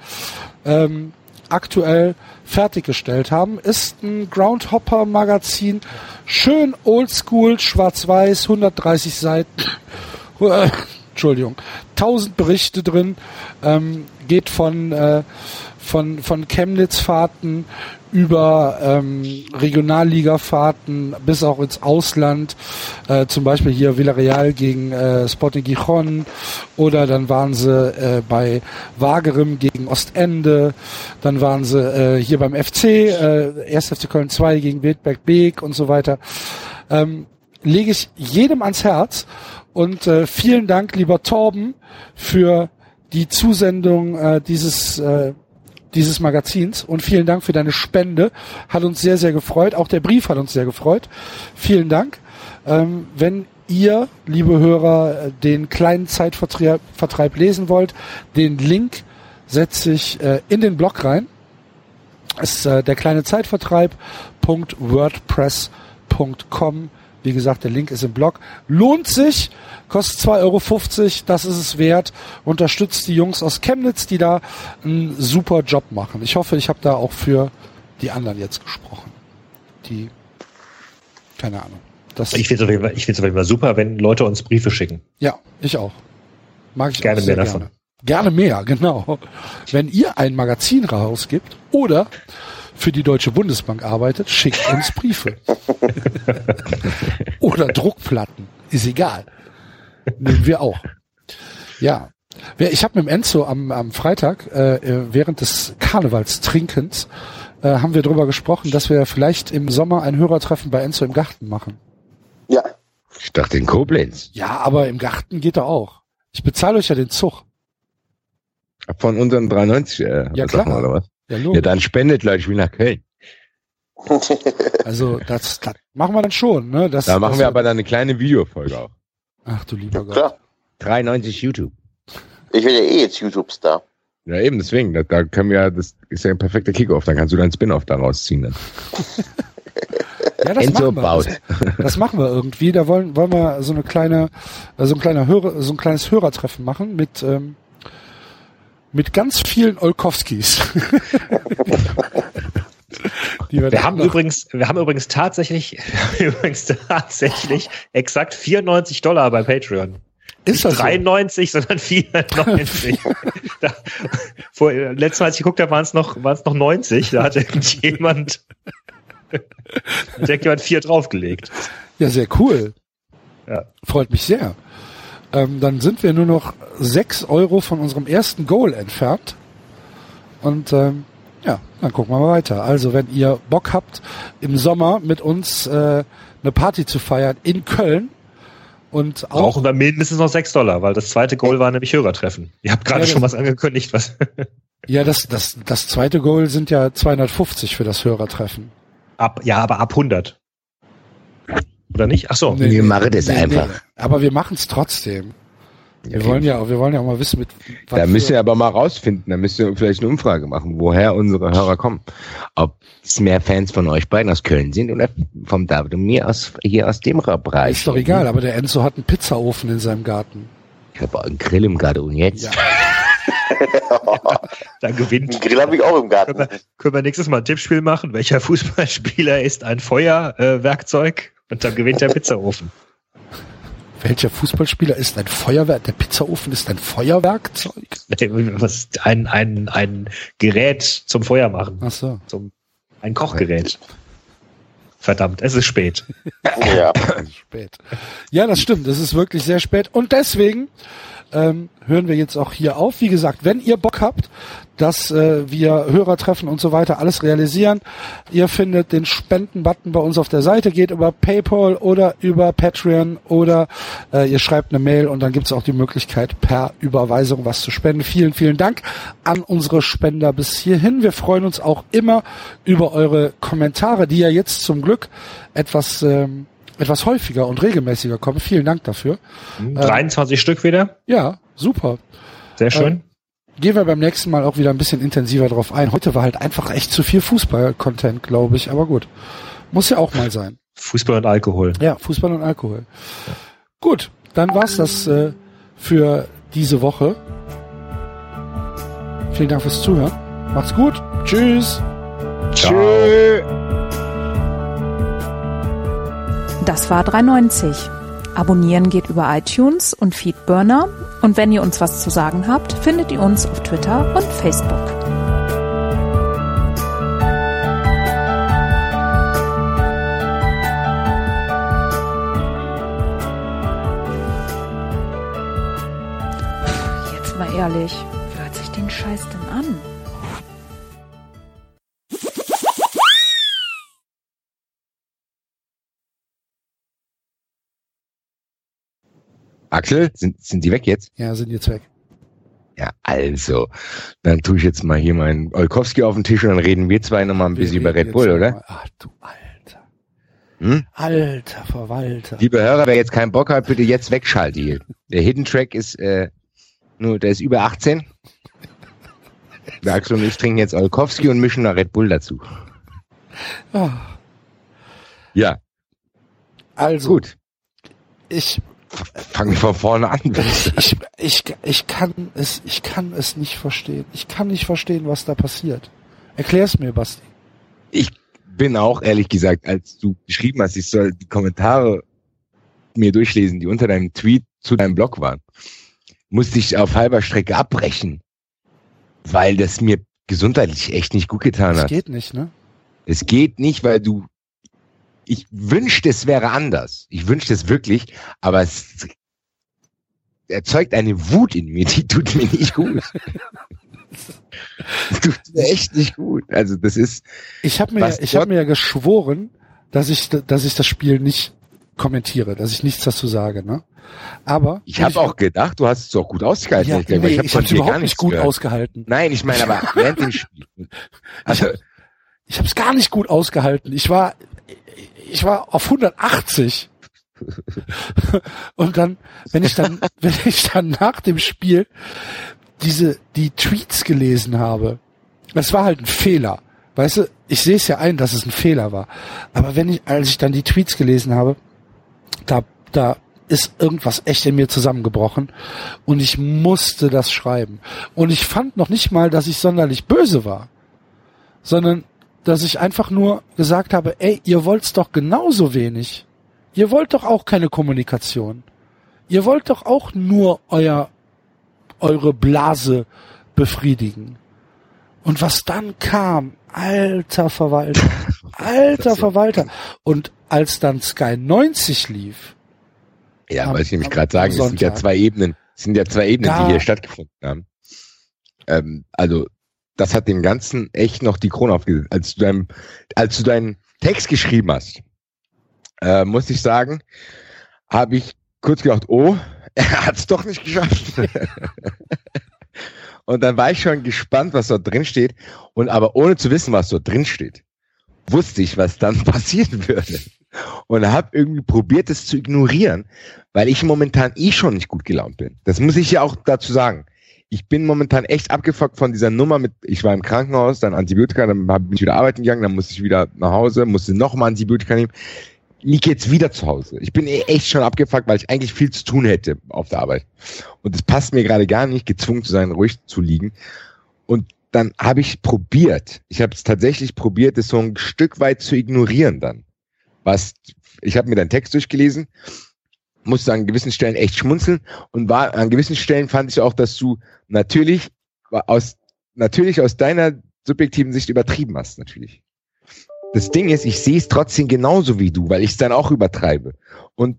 ähm, aktuell fertiggestellt haben. Ist ein Groundhopper Magazin, schön oldschool, schwarz-weiß, 130 Seiten. Entschuldigung, 1000 Berichte drin, ähm, geht von äh, von von Chemnitz-Fahrten über ähm, Regionalliga-Fahrten bis auch ins Ausland, äh, zum Beispiel hier Villarreal gegen äh, Sporting Gijon oder dann waren sie äh, bei Wagerim gegen Ostende, dann waren sie äh, hier beim FC, äh, 1. FC Köln 2 gegen Wildberg Beek und so weiter. Ähm, lege ich jedem ans Herz und äh, vielen Dank, lieber Torben, für die Zusendung äh, dieses äh, dieses Magazins und vielen Dank für deine Spende. Hat uns sehr, sehr gefreut. Auch der Brief hat uns sehr gefreut. Vielen Dank. Ähm, wenn ihr, liebe Hörer, den kleinen Zeitvertreib Vertreib lesen wollt, den Link setze ich äh, in den Blog rein. Es ist äh, der kleine Zeitvertreib.wordpress.com. Wie gesagt, der Link ist im Blog. Lohnt sich, kostet 2,50 Euro, das ist es wert. Unterstützt die Jungs aus Chemnitz, die da einen super Job machen. Ich hoffe, ich habe da auch für die anderen jetzt gesprochen. Die, keine Ahnung. Das, Ich finde es auf, jeden Fall- ich find's auf jeden Fall super, wenn Leute uns Briefe schicken. ja, ich auch. Mag ich Gerne auch mehr davon. Gerne. Gerne mehr, genau. Wenn ihr ein Magazin rausgibt oder für die Deutsche Bundesbank arbeitet, schickt uns Briefe. oder Druckplatten. Ist egal. Nehmen wir auch. Ja. Ich habe mit dem Enzo am, am Freitag äh, äh, während des Karnevalstrinkens äh, haben wir darüber gesprochen, dass wir vielleicht im Sommer ein Hörertreffen bei Enzo im Garten machen. Ja, Ich dachte in Koblenz. Ja, aber im Garten geht er auch. Ich bezahle euch ja den Zug. Von unseren 93 äh, Ja, Sachen, klar. oder was? Ja, Ja, dann spendet Leute, ich will nach Köln. Also das, das machen wir dann schon, ne? Das, Da machen das, wir aber dann eine kleine Videofolge auch. Ach du lieber Gott. klar. 93 YouTube. Ich werde ja eh jetzt YouTube-Star. Ja, eben, deswegen. Da, da können wir, das ist ja ein perfekter Kickoff. Dann kannst du deinen Spin-off daraus ziehen. Dann. Ja, das Enzo machen wir. baut. Das, das machen wir irgendwie. Da wollen, wollen wir so eine kleine, äh, so ein kleiner Hörer, so ein kleines Hörertreffen machen mit ähm, mit ganz vielen Olkowskis. Die Wir haben übrigens, wir haben übrigens tatsächlich, wir haben übrigens tatsächlich exakt 94 Dollar bei Patreon. ist das so? 93, sondern 94. da, vor, letztes Mal, als ich geguckt habe, waren es noch, waren es noch 90. Da hat irgendjemand, hat irgendjemand vier draufgelegt. Ja, sehr cool. Ja. Freut mich sehr. Ähm, dann sind wir nur noch sechs Euro von unserem ersten Goal entfernt. Und ähm, ja, dann gucken wir mal weiter. Also wenn ihr Bock habt, im Sommer mit uns äh, eine Party zu feiern in Köln und auch Brauchen wir mindestens noch 6 Dollar, weil das zweite Goal war nämlich Hörertreffen. Ihr habt gerade Ja, schon was angekündigt, was ja das das das zweite Goal sind ja 250 für das Hörertreffen. ab, ja, aber ab 100. Oder nicht? Ach so. Nee, Wir machen das einfach. Aber wir machen es trotzdem. Wir Okay. wollen ja, wir wollen ja auch mal wissen, mit was Da müsst ihr aber mal rausfinden, da müsst ihr vielleicht eine Umfrage machen, woher unsere Hörer kommen. Ob es mehr Fans von euch beiden aus Köln sind oder vom David und mir aus, hier aus dem Bereich. ist doch egal. Aber der Enzo hat einen Pizzaofen in seinem Garten. Ich habe einen Grill im Garten und jetzt? Ja. Da gewinnt. Einen Grill habe ich auch im Garten. Können wir, können wir nächstes Mal ein Tippspiel machen? Welcher Fußballspieler ist ein Feuerwerkzeug? Und dann gewinnt der Pizzaofen. Welcher Fußballspieler ist ein Feuerwerk? Der Pizzaofen ist ein Feuerwerkzeug? Was, ein, ein, ein Gerät zum Feuer machen. Ach so. Zum, ein Kochgerät. Verdammt, es ist spät. Ja. Spät. Ja, das stimmt. Es ist wirklich sehr spät. Und deswegen ähm, hören wir jetzt auch hier auf. Wie gesagt, wenn ihr Bock habt, dass äh, wir Hörer treffen und so weiter alles realisieren, ihr findet den Spenden-Button bei uns auf der Seite, geht über PayPal oder über Patreon oder äh, ihr schreibt eine Mail und dann gibt es auch die Möglichkeit, per Überweisung was zu spenden. Vielen, vielen Dank an unsere Spender bis hierhin. Wir freuen uns auch immer über eure Kommentare, die ja jetzt zum Glück etwas ähm, etwas häufiger und regelmäßiger kommen. Vielen Dank dafür. 23 Stück wieder. Ja, super. Sehr schön. gehen wir beim nächsten Mal auch wieder ein bisschen intensiver drauf ein. Heute war halt einfach echt zu viel Fußball-Content, glaube ich. Aber gut. Muss ja auch mal sein. Fußball und Alkohol. Ja, Fußball und Alkohol. Gut, dann war's das äh, für diese Woche. Vielen Dank fürs Zuhören. Macht's gut. Tschüss. Tschö. Das war 390. Abonnieren geht über iTunes und Feedburner. Und wenn ihr uns was zu sagen habt, findet ihr uns auf Twitter und Facebook. Jetzt mal ehrlich, Axel, sind, sind die weg jetzt? Ja, sind jetzt weg. Ja, also, dann tue ich jetzt mal hier meinen Olkowski auf den Tisch und dann reden wir zwei nochmal ein bisschen Wir über reden Red Bull, oder? mal- Ach du Alter. Hm? Alter Verwalter. Liebe Hörer, wer jetzt keinen Bock hat, bitte jetzt wegschalten hier. Der Hidden Track ist, äh, nur, der ist über 18. Der Axel und ich trinken jetzt Olkowski und mischen noch Red Bull dazu. Ah, Ja, also, gut. ich, Fangen wir von vorne an. ich, ich, ich kann es, ich kann es nicht verstehen. Ich kann nicht verstehen, was da passiert. Erklär's mir, Basti. Ich bin auch, ehrlich gesagt, als du geschrieben hast, ich soll die Kommentare mir durchlesen, die unter deinem Tweet zu deinem Blog waren, musste ich auf halber Strecke abbrechen, weil das mir gesundheitlich echt nicht gut getan Das hat. geht nicht, ne? Es geht nicht, weil du, ich wünschte, es wäre anders. Ich wünschte es wirklich, aber es erzeugt eine Wut in mir, die tut mir nicht gut. Das tut mir echt nicht gut. Also das ist, Ich habe mir, ich habe mir ja geschworen, dass ich, dass ich das Spiel nicht kommentiere, dass ich nichts dazu sage, ne? Aber ich habe auch gedacht, du hast es auch gut ausgehalten. ja, Ich nee, hab ich habe dir überhaupt gar nicht gut gehört. ausgehalten. Nein, ich meine aber während dem Spiel. Also, Ich habe es gar nicht gut ausgehalten. Ich war, ich war auf 180. Und dann, wenn ich dann, wenn ich dann nach dem Spiel diese, die Tweets gelesen habe, das war halt ein Fehler. Weißt du, ich sehe es ja ein, dass es ein Fehler war. Aber wenn ich, als ich dann die Tweets gelesen habe, da, da ist irgendwas echt in mir zusammengebrochen und ich musste das schreiben. Und ich fand noch nicht mal, dass ich sonderlich böse war, sondern dass ich einfach nur gesagt habe, ey, ihr wollt's doch genauso wenig. Ihr wollt doch auch keine Kommunikation. Ihr wollt doch auch nur euer, eure Blase befriedigen. Und was dann kam, alter Verwalter, alter Verwalter. Und als dann Sky 90 lief, ja, Am- wollte ich nämlich gerade sagen, es sind ja Sonntag. zwei Ebenen, es sind ja zwei Ebenen, Da- die hier stattgefunden haben. Ähm, also, das hat dem Ganzen echt noch die Krone aufgesetzt. Als du deinem, als du deinen Text geschrieben hast, äh, muss ich sagen, habe ich kurz gedacht, oh, er hat es doch nicht geschafft. und dann war ich schon gespannt, was dort drin steht. Und aber ohne zu wissen, was dort drin steht, wusste ich, was dann passieren würde. Und habe irgendwie probiert, es zu ignorieren, weil ich momentan eh schon nicht gut gelaunt bin. Das muss ich ja auch dazu sagen. Ich bin momentan echt abgefuckt von dieser Nummer mit, ich war im Krankenhaus, dann Antibiotika, dann bin ich wieder arbeiten gegangen, dann musste ich wieder nach Hause, musste nochmal Antibiotika nehmen. Lieg jetzt wieder zu Hause. Ich bin echt schon abgefuckt, weil ich eigentlich viel zu tun hätte auf der Arbeit. Und es passt mir gerade gar nicht, gezwungen zu sein, ruhig zu liegen. Und dann habe ich probiert, ich habe es tatsächlich probiert, es so ein Stück weit zu ignorieren dann. Was, ich habe mir deinen Text durchgelesen, musste an gewissen Stellen echt schmunzeln und war an gewissen Stellen fand ich auch, dass du natürlich aus natürlich aus deiner subjektiven Sicht übertrieben hast, natürlich. Das Ding ist, ich sehe es trotzdem genauso wie du, weil ich es dann auch übertreibe. Und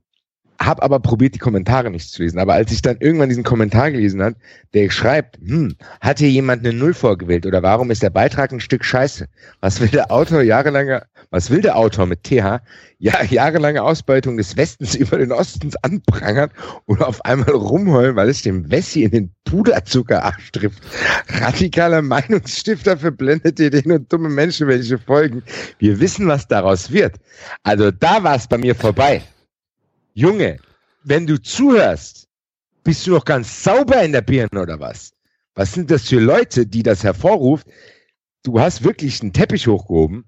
habe aber probiert, die Kommentare nicht zu lesen. Aber als ich dann irgendwann diesen Kommentar gelesen hat, der schreibt, hm, hat hier jemand eine Null vorgewählt oder warum ist der Beitrag ein Stück Scheiße? Was will der Autor jahrelange, was will der Autor mit TH? Ja, jahrelange Ausbeutung des Westens über den Ostens anprangern oder auf einmal rumheulen, weil es dem Wessi in den Puderzuckerarsch trifft. Radikaler Meinungsstifter für blendete Ideen und dumme Menschen, welche folgen. Wir wissen, was daraus wird. Also da war es bei mir vorbei. Junge, wenn du zuhörst, bist du noch ganz sauber in der Birne oder was? Was sind das für Leute, die das hervorruft? Du hast wirklich einen Teppich hochgehoben,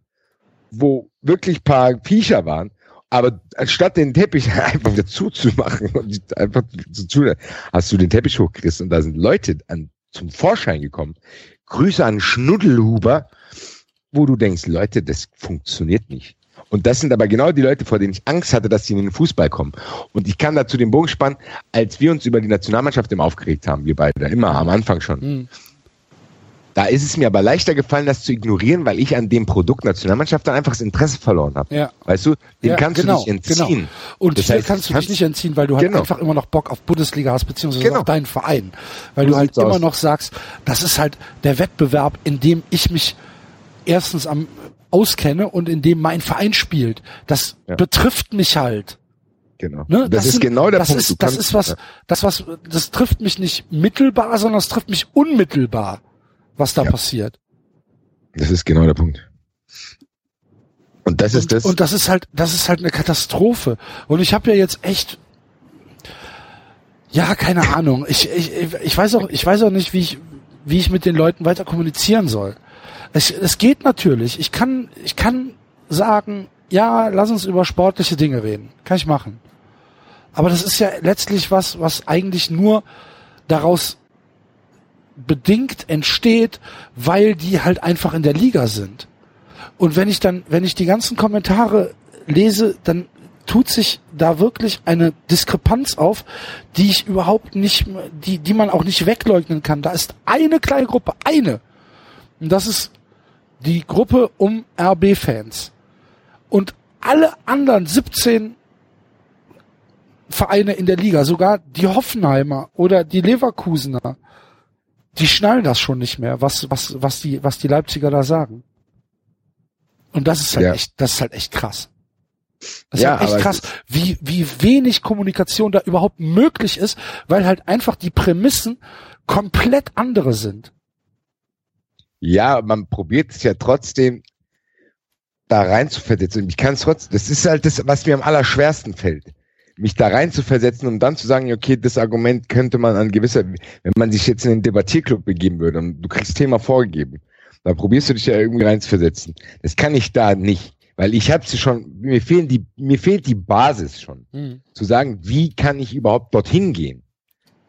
wo wirklich paar Viecher waren, aber anstatt den Teppich einfach wieder zuzumachen und einfach zu tun, hast du den Teppich hochgerissen und da sind Leute an, zum Vorschein gekommen. Grüße an Schnuddelhuber, wo du denkst, Leute, das funktioniert nicht. Und das sind aber genau die Leute, vor denen ich Angst hatte, dass sie in den Fußball kommen. Und ich kann dazu den Bogen spannen, als wir uns über die Nationalmannschaft immer aufgeregt haben, wir beide, immer am Anfang schon. Mhm. Da ist es mir aber leichter gefallen, das zu ignorieren, weil ich an dem Produkt Nationalmannschaft dann einfach das Interesse verloren habe. Ja. Weißt du, dem ja, kannst genau, du nicht entziehen. Genau. Und das heißt, kannst du dich nicht entziehen, weil du halt genau. einfach immer noch Bock auf Bundesliga hast, beziehungsweise Genau. auf deinen Verein. Weil So du halt immer aus. noch sagst, das ist halt der Wettbewerb, in dem ich mich erstens am auskenne und in dem mein Verein spielt. Das Ja. betrifft mich halt. Genau. Ne? Das, ist sind- genau der das Punkt. Ist, das ist was, das was, das trifft mich nicht mittelbar, sondern es trifft mich unmittelbar, was da Ja. passiert. Das ist genau der Punkt. Und das ist und, das. und das ist halt, das ist halt eine Katastrophe. Und ich habe ja jetzt echt, ja, keine Ahnung. Ich, ich, ich weiß auch, ich weiß auch nicht, wie ich, wie ich mit den Leuten weiter kommunizieren soll. Es, es geht natürlich. Ich kann, ich kann sagen, ja, lass uns über sportliche Dinge reden. Kann ich machen. Aber das ist ja letztlich was, was eigentlich nur daraus bedingt entsteht, weil die halt einfach in der Liga sind. Und wenn ich dann, wenn ich die ganzen Kommentare lese, dann tut sich da wirklich eine Diskrepanz auf, die ich überhaupt nicht, die, die man auch nicht wegleugnen kann. Da ist eine kleine Gruppe, eine. Und das ist die Gruppe um RB-Fans. Und alle anderen 17 Vereine in der Liga, sogar die Hoffenheimer oder die Leverkusener, die schnallen das schon nicht mehr, was, was, was die, was die Leipziger da sagen. Und das ist halt Ja. echt, das ist halt echt krass. Das ist Ja, halt echt krass, wie, wie wenig Kommunikation da überhaupt möglich ist, weil halt einfach die Prämissen komplett andere sind. Ja, man probiert es ja trotzdem da rein zu versetzen. Ich kann es trotzdem, das ist halt das, was mir am allerschwersten fällt. Mich da rein zu versetzen, um dann zu sagen, okay, das Argument könnte man an gewisser, wenn man sich jetzt in den Debattierclub begeben würde und du kriegst Thema vorgegeben, da probierst du dich ja irgendwie rein zu versetzen. Das kann ich da nicht, weil ich habe sie schon, mir fehlen die, mir fehlt die Basis schon zu sagen, wie kann ich überhaupt dorthin gehen?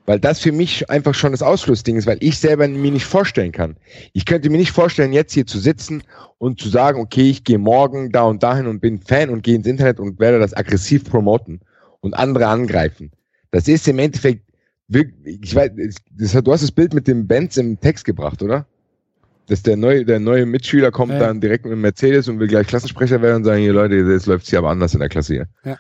Weil das für mich einfach schon das Ausschlussding ist, weil ich selber mir nicht vorstellen kann. Ich könnte mir nicht vorstellen, jetzt hier zu sitzen und zu sagen, okay, ich gehe morgen da und dahin und bin Fan und gehe ins Internet und werde das aggressiv promoten und andere angreifen. Das ist im Endeffekt, wirklich- ich weiß, du hast das Bild mit dem Benz im Text gebracht, oder? Dass der neue, der neue Mitschüler kommt Ja. dann direkt mit dem Mercedes und will gleich Klassensprecher werden und sagen, hier Leute, jetzt läuft's hier aber anders in der Klasse hier. Ja.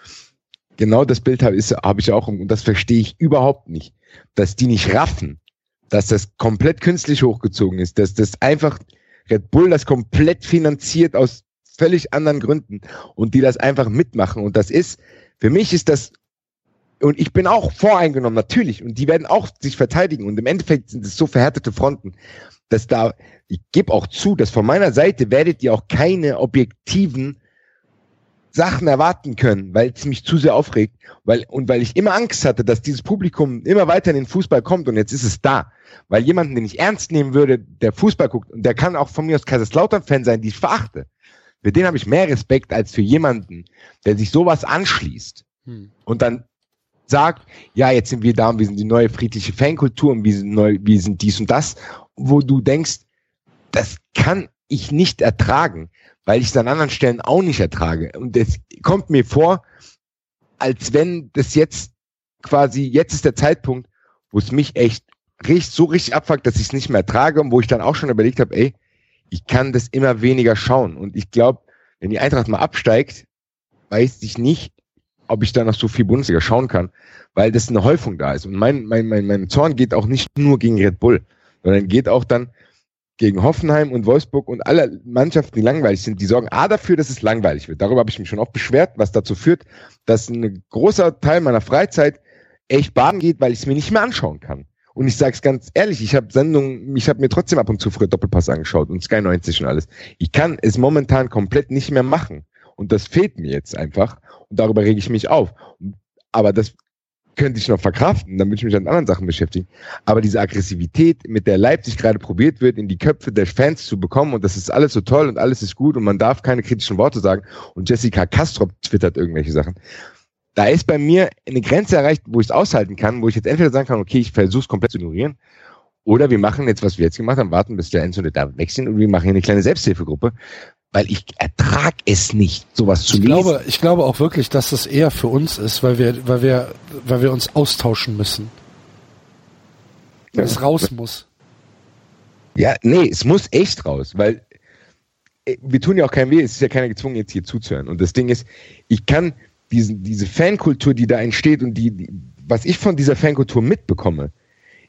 Genau das Bild habe hab ich auch und das verstehe ich überhaupt nicht. Dass die nicht raffen, dass das komplett künstlich hochgezogen ist, dass das einfach Red Bull das komplett finanziert aus völlig anderen Gründen und die das einfach mitmachen. Und das ist, für mich ist das, und ich bin auch voreingenommen, natürlich, und die werden auch sich verteidigen. Und im Endeffekt sind es so verhärtete Fronten, dass da, ich gebe auch zu, dass von meiner Seite werdet ihr auch keine objektiven Sachen erwarten können, weil es mich zu sehr aufregt, weil und weil ich immer Angst hatte, dass dieses Publikum immer weiter in den Fußball kommt und jetzt ist es da, weil jemanden, den ich ernst nehmen würde, der Fußball guckt und der kann auch von mir aus Kaiserslautern-Fan sein, die ich verachte. Für den habe ich mehr Respekt als für jemanden, der sich sowas anschließt Hm. und dann sagt, ja, jetzt sind wir da und wir sind die neue friedliche Fankultur und wir sind neu, wir sind dies und das, wo du denkst, das kann ich nicht ertragen, weil ich es an anderen Stellen auch nicht ertrage. Und es kommt mir vor, als wenn das jetzt quasi, jetzt ist der Zeitpunkt, wo es mich echt richtig, so richtig abfuckt, dass ich es nicht mehr ertrage und wo ich dann auch schon überlegt habe, ey, ich kann das immer weniger schauen. Und ich glaube, wenn die Eintracht mal absteigt, weiß ich nicht, ob ich da noch so viel Bundesliga schauen kann, weil das eine Häufung da ist. Und mein, mein, mein, mein Zorn geht auch nicht nur gegen Red Bull, sondern geht auch dann gegen Hoffenheim und Wolfsburg und alle Mannschaften, die langweilig sind, die sorgen A dafür, dass es langweilig wird. Darüber habe ich mich schon oft beschwert, was dazu führt, dass ein großer Teil meiner Freizeit echt baden geht, weil ich es mir nicht mehr anschauen kann. Und ich sage es ganz ehrlich, ich habe Sendungen, ich habe mir trotzdem ab und zu früher Doppelpass angeschaut und Sky 90 und alles. Ich kann es momentan komplett nicht mehr machen. Und das fehlt mir jetzt einfach. Und darüber rege ich mich auf. Aber das könnte ich noch verkraften, dann würde ich mich mit anderen Sachen beschäftigen. Aber diese Aggressivität, mit der Leipzig gerade probiert wird, in die Köpfe der Fans zu bekommen und das ist alles so toll und alles ist gut und man darf keine kritischen Worte sagen und Jessica Kastrop twittert irgendwelche Sachen. Da ist bei mir eine Grenze erreicht, wo ich es aushalten kann, wo ich jetzt entweder sagen kann, okay, ich versuche es komplett zu ignorieren, oder wir machen jetzt, was wir jetzt gemacht haben, warten, bis der Enzo und David weg sind und wir machen hier eine kleine Selbsthilfegruppe, weil ich ertrag es nicht, sowas zu Ich lesen. glaube, ich glaube auch wirklich, dass das eher für uns ist, weil wir, weil wir, weil wir uns austauschen müssen. Weil es raus muss. Ja, nee, es muss echt raus, weil äh, wir tun ja auch kein weh, es ist ja keiner gezwungen, jetzt hier zuzuhören. Und das Ding ist, ich kann diesen, diese Fankultur, die da entsteht und die, die, was ich von dieser Fankultur mitbekomme,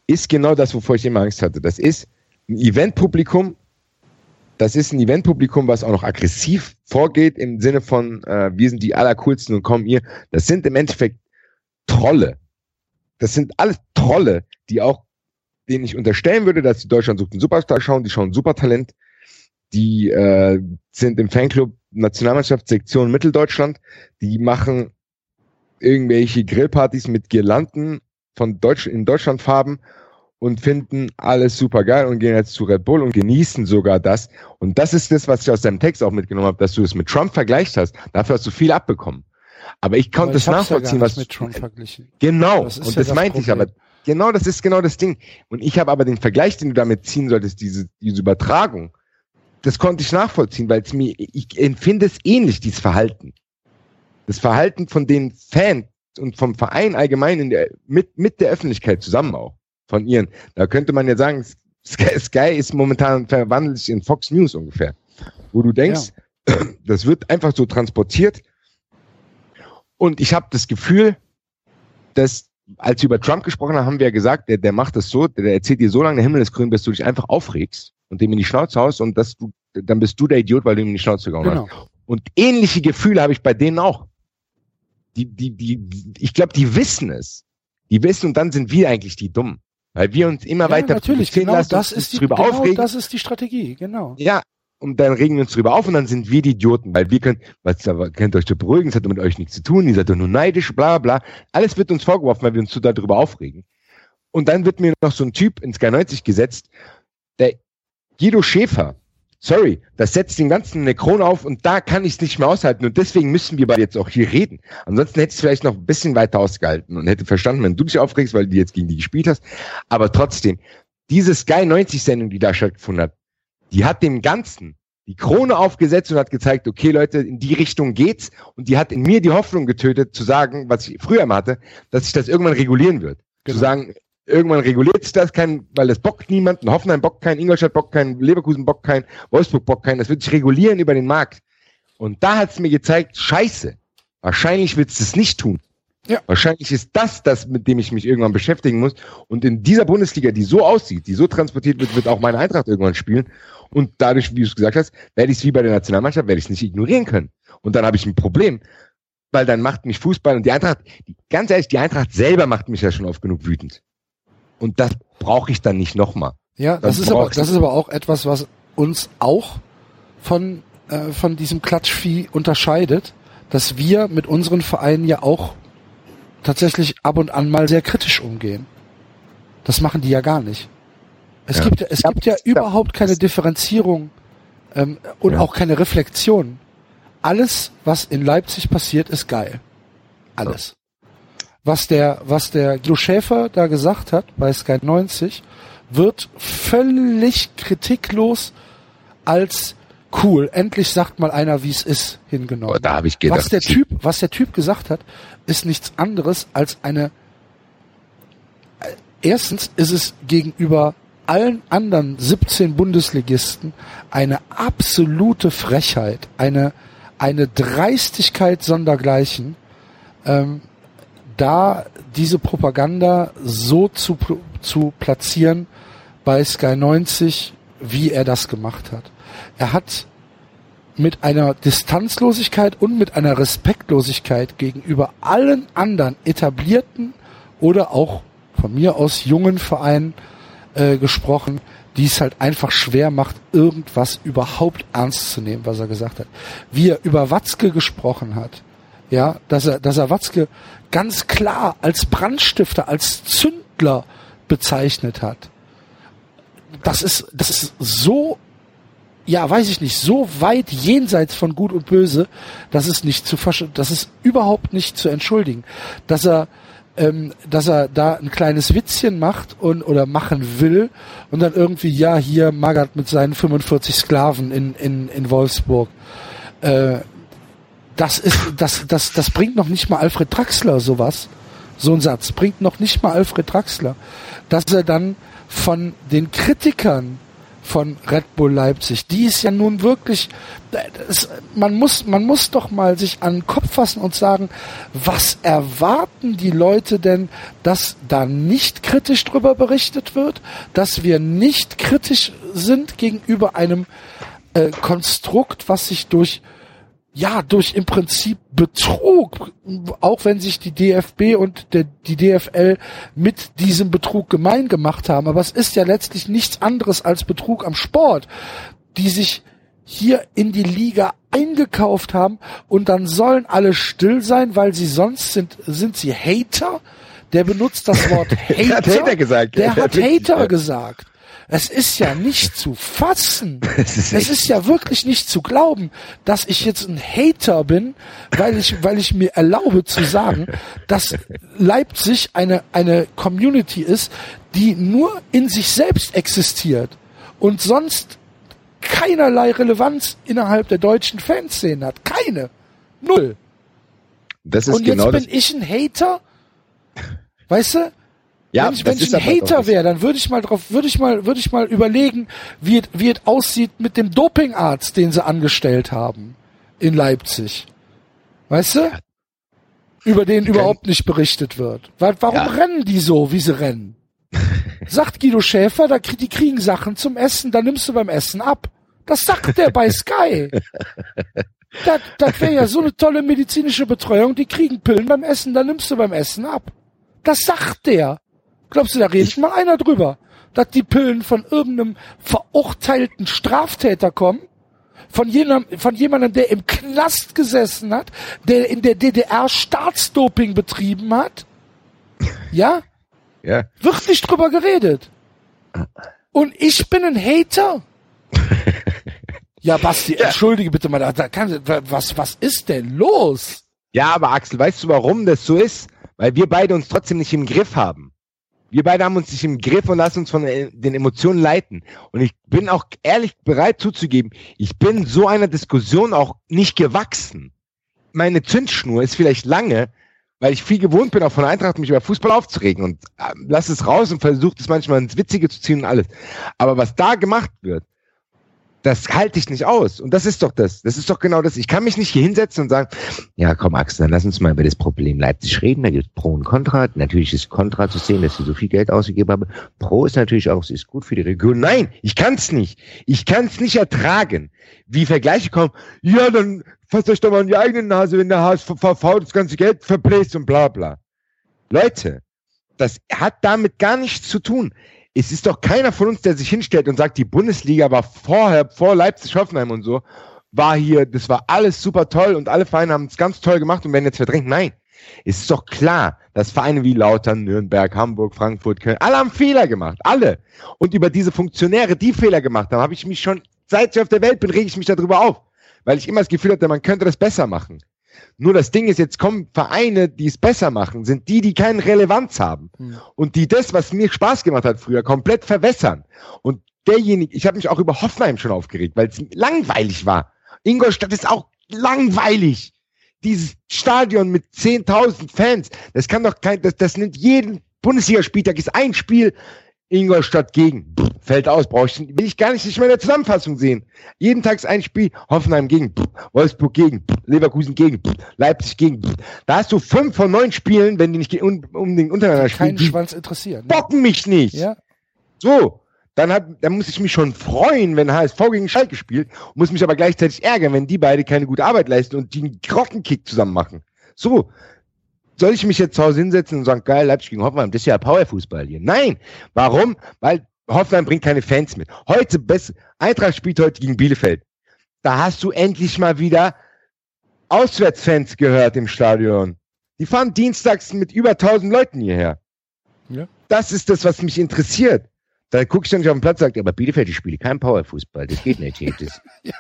ist genau das, wovor ich immer Angst hatte. Das ist ein Eventpublikum, das ist ein Eventpublikum, was auch noch aggressiv vorgeht im Sinne von, äh, wir sind die allercoolsten und kommen ihr. Das sind im Endeffekt Trolle. Das sind alles Trolle, die auch denen ich unterstellen würde, dass die Deutschland sucht einen Superstar schauen, die schauen Supertalent, die äh, sind im Fanclub Nationalmannschaftssektion Mitteldeutschland, die machen irgendwelche Grillpartys mit Girlanden von Deutsch in Deutschlandfarben und finden alles super geil und gehen jetzt zu Red Bull und genießen sogar das. Und das ist das, was ich aus deinem Text auch mitgenommen habe, dass du es mit Trump vergleicht hast. Dafür hast du viel abbekommen. Aber ich konnte Aber es ich hab's nachvollziehen, ja was mit Trump verglichen. Genau, Das und ja das, das meinte ich aber. Genau, das ist genau das Ding. Und ich habe aber den Vergleich, den du damit ziehen solltest, diese, diese Übertragung, das konnte ich nachvollziehen, weil es mir, ich empfinde es ähnlich, dieses Verhalten. Das Verhalten von den Fans und vom Verein allgemein in der, mit, mit der Öffentlichkeit zusammen auch. Von ihren. Da könnte man ja sagen, Sky, Sky ist momentan verwandelt sich in Fox News ungefähr. Wo du denkst, das wird einfach so transportiert. Und ich habe das Gefühl, dass als wir über Trump gesprochen haben, haben wir ja gesagt, der, der macht das so, der, der erzählt dir so lange, der Himmel ist grün, bis du dich einfach aufregst und dem in die Schnauze haust und dass du, dann bist du der Idiot, weil du ihm in die Schnauze gehauen Genau. hast. Und ähnliche Gefühle habe ich bei denen auch. Die, die, die, ich glaube, die wissen es. Die wissen und dann sind wir eigentlich die Dummen. Weil wir uns immer Ja, weiter natürlich, genau lassen, das ist die, drüber genau aufregen. das ist die Strategie, genau. Ja, und dann regen wir uns drüber auf und dann sind wir die Idioten, weil wir können, was aber könnt euch doch beruhigen, es hat mit euch nichts zu tun, ihr seid doch nur neidisch, bla bla. Alles wird uns vorgeworfen, weil wir uns so darüber aufregen. Und dann wird mir noch so ein Typ ins Sky90 gesetzt, der Guido Schäfer. Sorry, das setzt den ganzen eine Krone auf und da kann ich es nicht mehr aushalten und deswegen müssen wir beide jetzt auch hier reden. Ansonsten hätte ich es vielleicht noch ein bisschen weiter ausgehalten und hätte verstanden, wenn du dich aufregst, weil du jetzt gegen die gespielt hast. Aber trotzdem, diese Sky 90 Sendung, die da stattgefunden hat, die hat dem Ganzen die Krone aufgesetzt und hat gezeigt, okay Leute, in die Richtung geht's. Und die hat in mir die Hoffnung getötet, zu sagen, was ich früher immer hatte, dass sich das irgendwann regulieren wird. Genau. Zu sagen, irgendwann reguliert sich das kein, weil das bockt niemand, ein Hoffenheim bockt kein, Ingolstadt bockt kein, Leverkusen bockt kein, Wolfsburg bockt kein, das wird sich regulieren über den Markt. Und da hat's mir gezeigt, scheiße, wahrscheinlich wird's es nicht tun. Ja. Wahrscheinlich ist das das, mit dem ich mich irgendwann beschäftigen muss. Und in dieser Bundesliga, die so aussieht, die so transportiert wird, wird auch meine Eintracht irgendwann spielen. Und dadurch, wie du es gesagt hast, werde ich es wie bei der Nationalmannschaft, werde ich es nicht ignorieren können. Und dann habe ich ein Problem, weil dann macht mich Fußball und die Eintracht, die, ganz ehrlich, die Eintracht selber macht mich ja schon oft genug wütend. Und das brauche ich dann nicht nochmal. Ja, das Dann ist aber, das ist aber auch etwas, was uns auch von, äh, von diesem Klatschvieh unterscheidet, dass wir mit unseren Vereinen ja auch tatsächlich ab und an mal sehr kritisch umgehen. Das machen die ja gar nicht. Es Ja. gibt, ja- es Ja, gibt ja das- überhaupt keine das- Differenzierung ähm, und Ja. auch keine Reflexion. Alles, was in Leipzig passiert, ist geil. Alles. Was der, was der Guido Schäfer da gesagt hat bei Sky 90, wird völlig kritiklos als cool. Endlich sagt mal einer, wie es ist, hingenommen. Da habe ich gedacht, was der Typ, was der Typ gesagt hat, ist nichts anderes als eine. Erstens ist es gegenüber allen anderen 17 Bundesligisten eine absolute Frechheit, eine eine Dreistigkeit sondergleichen, ähm, da diese Propaganda so zu, zu platzieren bei Sky 90, wie er das gemacht hat. Er hat mit einer Distanzlosigkeit und mit einer Respektlosigkeit gegenüber allen anderen etablierten oder auch von mir aus jungen Vereinen äh, gesprochen, die es halt einfach schwer macht, irgendwas überhaupt ernst zu nehmen, was er gesagt hat. Wie er über Watzke gesprochen hat, Ja, dass er, dass er Watzke ganz klar als Brandstifter, als Zündler bezeichnet hat. Das ist, das ist so, ja, weiß ich nicht, so weit jenseits von Gut und Böse, dass es nicht zu, das ist überhaupt nicht zu entschuldigen, dass er, ähm, dass er da ein kleines Witzchen macht und oder machen will und dann irgendwie ja hier Magath mit seinen 45 Sklaven in in in Wolfsburg. Äh, das ist, das, das, das bringt noch nicht mal Alfred Draxler sowas. So ein Satz bringt noch nicht mal Alfred Draxler. Dass er dann von den Kritikern von Red Bull Leipzig, die ist ja nun wirklich, das, man muss, man muss doch mal sich an den Kopf fassen und sagen, was erwarten die Leute denn, dass da nicht kritisch drüber berichtet wird, dass wir nicht kritisch sind gegenüber einem äh, Konstrukt, was sich durch ja, durch im Prinzip Betrug, auch wenn sich die DFB und der, die DFL mit diesem Betrug gemein gemacht haben. Aber es ist ja letztlich nichts anderes als Betrug am Sport, die sich hier in die Liga eingekauft haben und dann sollen alle still sein, weil sie sonst sind, sind sie Hater. Der benutzt das Wort Hater. der hat Hater gesagt. Der hat Hater gesagt. Es ist ja nicht zu fassen. Ist es ist ja wirklich nicht zu glauben, dass ich jetzt ein Hater bin, weil ich, weil ich mir erlaube zu sagen, dass Leipzig eine, eine Community ist, die nur in sich selbst existiert und sonst keinerlei Relevanz innerhalb der deutschen Fanszene hat. Keine. Null. Das ist und jetzt genau bin ich ein Hater? Weißt du? Ja, wenn ich, wenn ich ein Hater wäre, dann würde ich mal drauf, würde ich mal, würde ich mal überlegen, wie, wie es aussieht mit dem Dopingarzt, den sie angestellt haben in Leipzig. Weißt du? Über den okay. überhaupt nicht berichtet wird. Warum ja. rennen die so, wie sie rennen? Sagt Guido Schäfer, da, die kriegen Sachen zum Essen, da nimmst du beim Essen ab. Das sagt der bei Sky. Das, das wäre ja so eine tolle medizinische Betreuung, die kriegen Pillen beim Essen, da nimmst du beim Essen ab. Das sagt der. Glaubst du, da redet mal einer drüber, dass die Pillen von irgendeinem verurteilten Straftäter kommen? Von, jenem, von jemandem, der im Knast gesessen hat, der in der DDR Staatsdoping betrieben hat? Ja? Ja. Wird nicht drüber geredet. Und ich bin ein Hater? ja, Basti, ja. entschuldige bitte mal, da kann, was, was ist denn los? Ja, aber Axel, weißt du, warum das so ist? Weil wir beide uns trotzdem nicht im Griff haben. Wir beide haben uns nicht im Griff und lassen uns von äh, den Emotionen leiten. Und ich bin auch ehrlich bereit zuzugeben, ich bin so einer Diskussion auch nicht gewachsen. Meine Zündschnur ist vielleicht lange, weil ich viel gewohnt bin, auch von Eintracht mich über Fußball aufzuregen und äh, lass es raus und versuche es manchmal ins Witzige zu ziehen und alles. Aber was da gemacht wird, das halte ich nicht aus. Und das ist doch das. Das ist doch genau das. Ich kann mich nicht hier hinsetzen und sagen, ja, komm, Axel, dann lass uns mal über das Problem Leipzig reden. Da gibt es Pro und Contra. Natürlich ist Contra zu sehen, dass sie so viel Geld ausgegeben haben. Pro ist natürlich auch, es ist gut für die Region. Nein, ich kann es nicht. Ich kann es nicht ertragen. Wie Vergleiche kommen, ja, dann fasst euch doch mal in die eigene Nase, wenn der HSV das ganze Geld verbläst und bla bla. Leute, das hat damit gar nichts zu tun es ist doch keiner von uns, der sich hinstellt und sagt, die Bundesliga war vorher, vor Leipzig, Hoffenheim und so, war hier, das war alles super toll und alle Vereine haben es ganz toll gemacht und werden jetzt verdrängt. Nein. Es ist doch klar, dass Vereine wie Lautern, Nürnberg, Hamburg, Frankfurt, Köln, alle haben Fehler gemacht. Alle. Und über diese Funktionäre, die Fehler gemacht haben, habe ich mich schon, seit ich auf der Welt bin, rege ich mich darüber auf. Weil ich immer das Gefühl hatte, man könnte das besser machen. Nur das Ding ist, jetzt kommen Vereine, die es besser machen, sind die, die keine Relevanz haben. Hm. Und die das, was mir Spaß gemacht hat früher, komplett verwässern. Und derjenige, ich habe mich auch über Hoffenheim schon aufgeregt, weil es langweilig war. Ingolstadt ist auch langweilig. Dieses Stadion mit 10.000 Fans, das kann doch kein, das, das nimmt jeden Bundesligaspieltag ist ein Spiel Ingolstadt gegen. Pff, fällt aus, brauche ich, will ich gar nicht, nicht mehr in der Zusammenfassung sehen. Jeden Tag ist ein Spiel, Hoffenheim gegen, pff, Wolfsburg gegen, pff, Leverkusen gegen, Leipzig gegen. Da hast du fünf von neun Spielen, wenn die nicht um, um den untereinander spielen. Keinen Schwanz interessiert. Ne? Bocken mich nicht. Ja. So. Dann, hat, dann muss ich mich schon freuen, wenn HSV gegen Schalke spielt, muss mich aber gleichzeitig ärgern, wenn die beide keine gute Arbeit leisten und die einen Grottenkick zusammen machen. So, soll ich mich jetzt zu Hause hinsetzen und sagen, geil, Leipzig gegen Hoffenheim, das ist ja Powerfußball hier. Nein. Warum? Weil Hoffenheim bringt keine Fans mit. Heute, best, Eintracht spielt heute gegen Bielefeld. Da hast du endlich mal wieder Auswärtsfans gehört im Stadion. Die fahren dienstags mit über 1000 Leuten hierher. Ja. Das ist das, was mich interessiert. Da gucke ich dann nicht auf den Platz und sage, aber Bielefeld, ich spiele kein Powerfußball. Das geht nicht. Das Ja.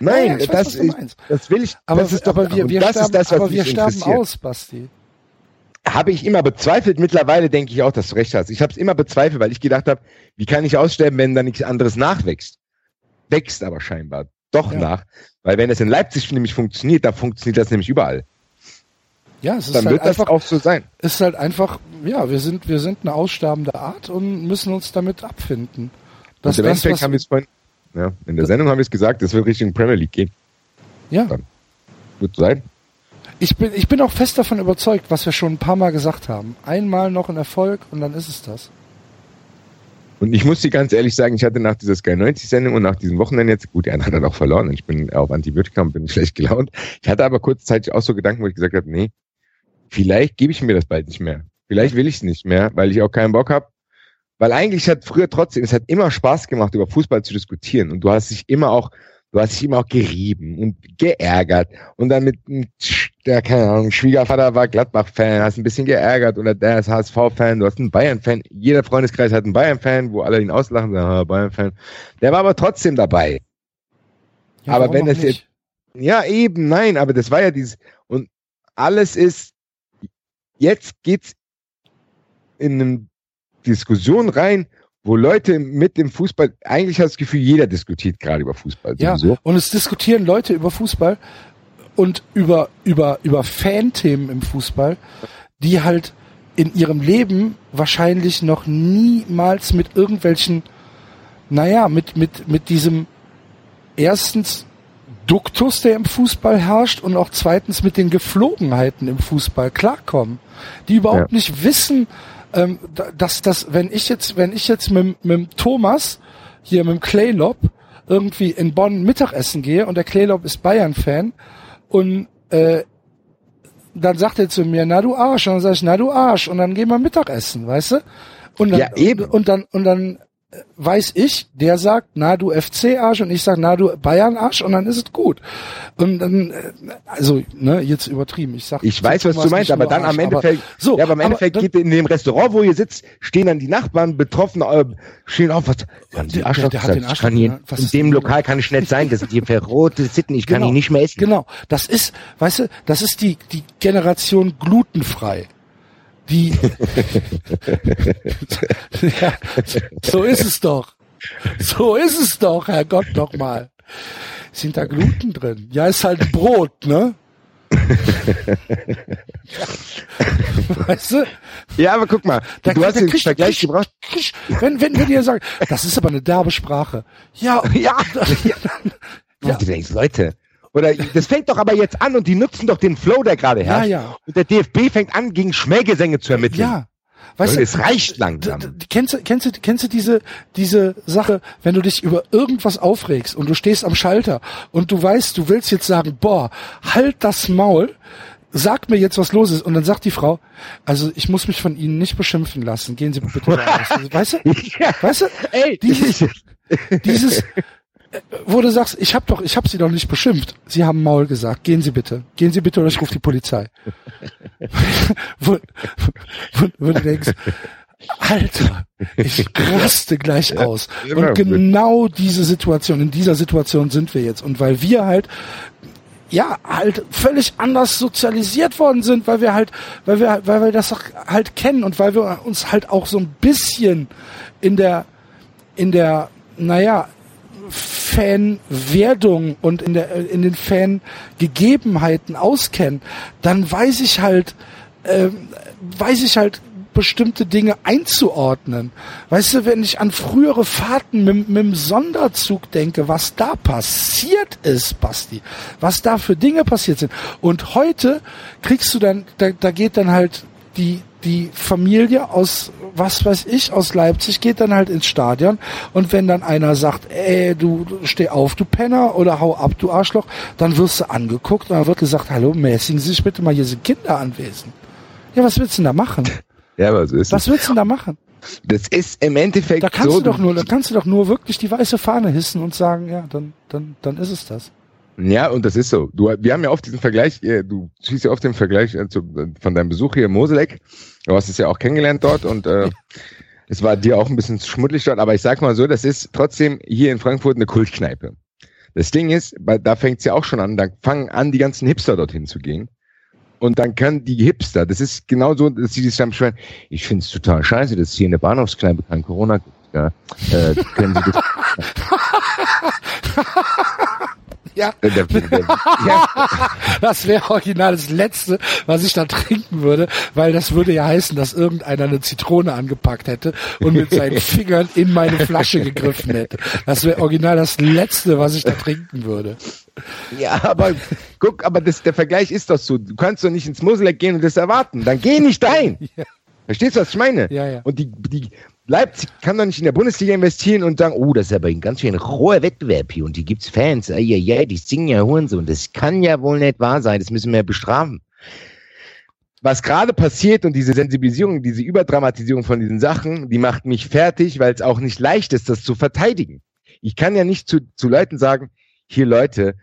Nein, Ja, ja, weiß, das, das will ich. Aber, das ist doch, aber wir, wir das sterben, ist das, was aber wir mich sterben interessiert. aus, Basti. Habe ich immer bezweifelt. Mittlerweile denke ich auch, dass du recht hast. Ich habe es immer bezweifelt, weil ich gedacht habe, wie kann ich aussterben, wenn da nichts anderes nachwächst? Wächst aber scheinbar doch Ja. nach. Weil wenn es in Leipzig nämlich funktioniert, dann funktioniert das nämlich überall. Ja, es ist Dann halt wird das einfach, auch so sein. es ist halt einfach, ja, wir sind, wir sind eine aussterbende Art und müssen uns damit abfinden. Das, und im das, Endeffekt haben wir es vorhin, ja, in der Sendung haben wir es gesagt, es wird Richtung Premier League gehen. ja, Wird sein. Ich bin, ich bin auch fest davon überzeugt, was wir schon ein paar Mal gesagt haben. Einmal noch ein Erfolg und dann ist es das. Und ich muss dir ganz ehrlich sagen, ich hatte nach dieser Sky 90 Sendung und nach diesem Wochenende jetzt, gut, die andere hat auch verloren und ich bin auf Antibiotika und bin schlecht gelaunt. Ich hatte aber kurzzeitig auch so Gedanken, wo ich gesagt habe, nee, vielleicht gebe ich mir das bald nicht mehr. Vielleicht will ich es nicht mehr, weil ich auch keinen Bock habe. Weil eigentlich hat früher trotzdem, es hat immer Spaß gemacht, über Fußball zu diskutieren. Und du hast dich immer auch, du hast dich immer auch gerieben und geärgert. Und dann mit, der, keine Ahnung, Schwiegervater war Gladbach-Fan, hast ein bisschen geärgert oder der ist HSV-Fan, du hast einen Bayern-Fan. Jeder Freundeskreis hat einen Bayern-Fan, wo alle ihn auslachen, sagen, ah, Bayern-Fan. Der war aber trotzdem dabei. Ja, Aber wenn es nicht? Ja, eben, nein, aber das war ja dieses, und alles ist, jetzt geht's in eine Diskussion rein, wo Leute mit dem Fußball, eigentlich hast du das Gefühl, jeder diskutiert gerade über Fußball. Ja, sowieso. und es diskutieren Leute über Fußball und über, über, über Fanthemen im Fußball, die halt in ihrem Leben wahrscheinlich noch niemals mit irgendwelchen, naja, mit, mit, mit diesem erstens Duktus, der im Fußball herrscht und auch zweitens mit den Geflogenheiten im Fußball klarkommen, die überhaupt Ja. nicht wissen, ähm, da- dass das, wenn ich jetzt, wenn ich jetzt mit, mit Thomas hier mit dem Claylob irgendwie in Bonn Mittagessen gehe und der Claylob ist Bayern-Fan und äh, dann sagt er zu mir, na du Arsch, und dann sag ich, na du Arsch, und dann gehen wir Mittagessen, weißt du? Und dann, Ja, eben. Und dann, und dann weiß ich, der sagt, na du FC-Arsch und ich sag, na du Bayern-Arsch und dann ist es gut. Und dann, äh, also, ne, jetzt übertrieben, ich sag. Ich weiß, was du meinst, aber dann am Arsch, Endeffekt, aber, so, ja, aber im Endeffekt dann- geht in dem Restaurant, wo ihr sitzt, stehen dann die Nachbarn betroffen, äh, stehen auf, was, haben Der- Arschloch der hat den gesagt? Kann hier. Was in dem Lokal kann ich nicht sein, das sind hier verrohte Sitten, ich kann Genau. hier nicht mehr essen. Genau, das ist, weißt du, das ist die, die Generation glutenfrei. Die, ja, so ist es doch. So ist es doch, Herrgott, doch mal. Sind da Gluten drin? Ja, ist halt Brot, ne? weißt du? Ja, aber guck mal, Da du hast den krieg- Vergleich krieg- gebracht. krieg- Wenn, wenn, wenn die sagen, das ist aber eine derbe Sprache. Ja, Ja. Ja. Und du denkst, Leute, oder das fängt doch aber jetzt an und die nutzen doch den Flow, der gerade ja, herrscht. ja. Und der DFB fängt an, gegen Schmähgesänge zu ermitteln. Ja. Weißt du, es reicht langsam. Kennst du, kennst du, kennst du diese, diese Sache, wenn du dich über irgendwas aufregst und du stehst am Schalter und du weißt, du willst jetzt sagen, boah, halt das Maul, sag mir jetzt, was los ist. Und dann sagt die Frau, also ich muss mich von Ihnen nicht beschimpfen lassen, gehen Sie bitte raus. Weißt du? Ja. Weißt du? Ey, Dieses, dieses, wo du sagst, ich hab doch, ich hab Sie doch nicht beschimpft. Sie haben Maul gesagt. Gehen Sie bitte. Gehen Sie bitte oder ich rufe die Polizei. wo, wo, wo du denkst, Alter, ich raste gleich aus. Und genau diese Situation, in dieser Situation sind wir jetzt. Und weil wir halt ja, halt völlig anders sozialisiert worden sind, weil wir halt, weil wir, weil wir das halt kennen und weil wir uns halt auch so ein bisschen in der, in der, naja, Fanwerdung und in der, in den Fangegebenheiten auskennen, dann weiß ich halt, ähm, weiß ich halt bestimmte Dinge einzuordnen. Weißt du, wenn ich an frühere Fahrten mit, mit dem Sonderzug denke, was da passiert ist, Basti, was da für Dinge passiert sind. Und heute kriegst du dann, da, da geht dann halt die, die Familie aus, was weiß ich, aus Leipzig geht dann halt ins Stadion und wenn dann einer sagt, ey, du steh auf, du Penner oder hau ab, du Arschloch, dann wirst du angeguckt und dann wird gesagt, hallo, mäßigen Sie sich bitte mal, hier sind Kinder anwesend. Ja, was willst du denn da machen? Ja, aber so ist Was willst du denn da machen? Das ist im Endeffekt Da kannst so. du doch nur, da kannst du doch nur wirklich die weiße Fahne hissen und sagen, ja, dann, dann, dann ist es das. Ja, und das ist so. Du, wir haben ja oft diesen Vergleich, äh, du schießt ja oft den Vergleich äh, zu, von deinem Besuch hier in Moseleck. Du hast es ja auch kennengelernt dort und äh, es war dir auch ein bisschen schmuddelig dort, aber ich sag mal so, das ist trotzdem hier in Frankfurt eine Kultkneipe. Das Ding ist, da fängt es ja auch schon an, da fangen an, die ganzen Hipster dorthin zu gehen. Und dann können die Hipster, das ist genau so, dass sie sich dann beschweren, ich finde es total scheiße, dass hier in der Bahnhofskneipe kein Corona gibt. Ja, äh, können Sie das Ja. ja. Das wäre original das Letzte, was ich da trinken würde, weil das würde ja heißen, dass irgendeiner eine Zitrone angepackt hätte und mit seinen Fingern in meine Flasche gegriffen hätte. Das wäre original das Letzte, was ich da trinken würde. Ja, aber guck, aber das, der Vergleich ist doch so. Du kannst doch nicht ins Museleck gehen und das erwarten. Dann geh nicht rein. Ja. Verstehst du, was ich meine? Ja, ja. Und die, die, Leipzig kann doch nicht in der Bundesliga investieren und sagen, oh, das ist aber ein ganz schön roher Wettbewerb hier und die gibt's Fans, ja, ja, die singen ja Hurensohn. Das kann ja wohl nicht wahr sein, das müssen wir bestrafen. Was gerade passiert und diese Sensibilisierung, diese Überdramatisierung von diesen Sachen, die macht mich fertig, weil es auch nicht leicht ist, das zu verteidigen. Ich kann ja nicht zu, zu Leuten sagen, hier Leute,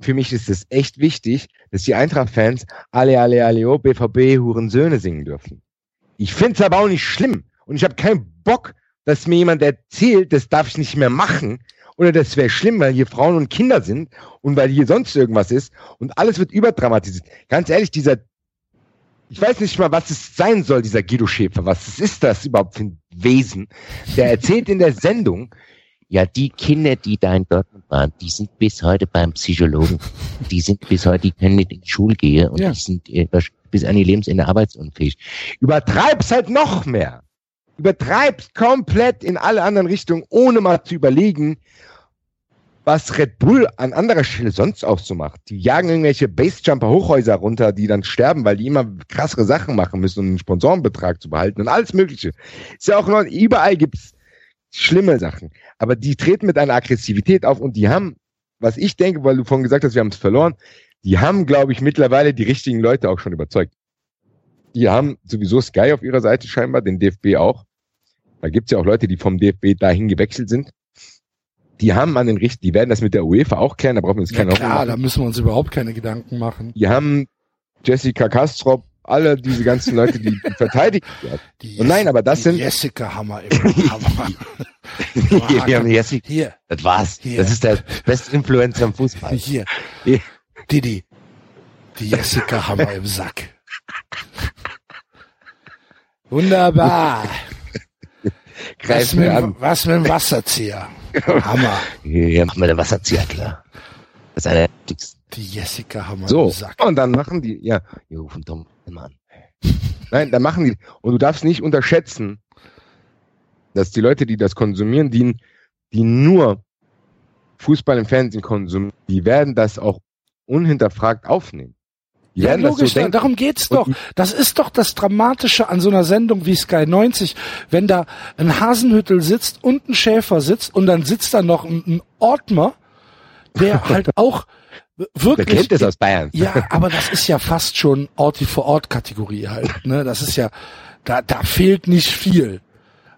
für mich ist es echt wichtig, dass die Eintracht-Fans alle, alle, alle, oh, BVB, Hurensöhne singen dürfen. Ich find's aber auch nicht schlimm und ich habe keinen Bock, dass mir jemand erzählt, das darf ich nicht mehr machen oder das wäre schlimm, weil hier Frauen und Kinder sind und weil hier sonst irgendwas ist und alles wird überdramatisiert. Ganz ehrlich, dieser, ich weiß nicht mal, was es sein soll, dieser Guido Schäfer. Was ist das überhaupt für ein Wesen? Der erzählt in der Sendung, ja, die Kinder, die da in Dortmund waren, die sind bis heute beim Psychologen. Die sind bis heute, die können nicht in die Schule gehen und ja. die sind äh, bis an ihr Lebensende arbeitsunfähig. Übertreib's halt noch mehr übertreibst komplett in alle anderen Richtungen, ohne mal zu überlegen, was Red Bull an anderer Stelle sonst auch so macht. Die jagen irgendwelche Basejumper-Hochhäuser runter, die dann sterben, weil die immer krassere Sachen machen müssen, um einen Sponsorenbetrag zu behalten und alles Mögliche. Ist ja auch noch, überall gibt's schlimme Sachen. Aber die treten mit einer Aggressivität auf und die haben, was ich denke, weil du vorhin gesagt hast, wir haben es verloren, die haben, glaube ich, mittlerweile die richtigen Leute auch schon überzeugt. Die haben sowieso Sky auf ihrer Seite scheinbar, den DFB auch. Da gibt's ja auch Leute, die vom DFB dahin gewechselt sind. Die haben an den Richt, die werden das mit der UEFA auch klären, da brauchen wir uns keine ja, klar, da müssen wir uns überhaupt keine Gedanken machen. Die haben Jessica Kastrop, alle diese ganzen Leute, die, die verteidigt werden. Und nein, aber das sind Jessica Hammer im Hammer. hier, wir haben Jessica. Hier. Das war's. Hier. Das ist der beste Influencer im Fußball. Hier. hier. Didi. Die Jessica Hammer im Sack. Wunderbar. Greif mir an. Was mit dem Wasserzieher? Hammer. Hier machen wir den Wasserzieher klar. Das ist einer der wichtigsten. Die Jessica Hammer. So, und dann machen die, ja, wir rufen Tom immer an. Nein, dann machen die, und du darfst nicht unterschätzen, dass die Leute, die das konsumieren, die, die nur Fußball im Fernsehen konsumieren, die werden das auch unhinterfragt aufnehmen. Die ja, logisch, so darum geht's doch. Das ist doch das Dramatische an so einer Sendung wie Sky 90, wenn da ein Hasenhüttel sitzt und ein Schäfer sitzt und dann sitzt da noch ein, ein Ortmer, der halt auch wirklich. Der kennt es aus Bayern. Ja, aber das ist ja fast schon Orti vor Ort Kategorie halt. Ne, das ist ja, da, da fehlt nicht viel.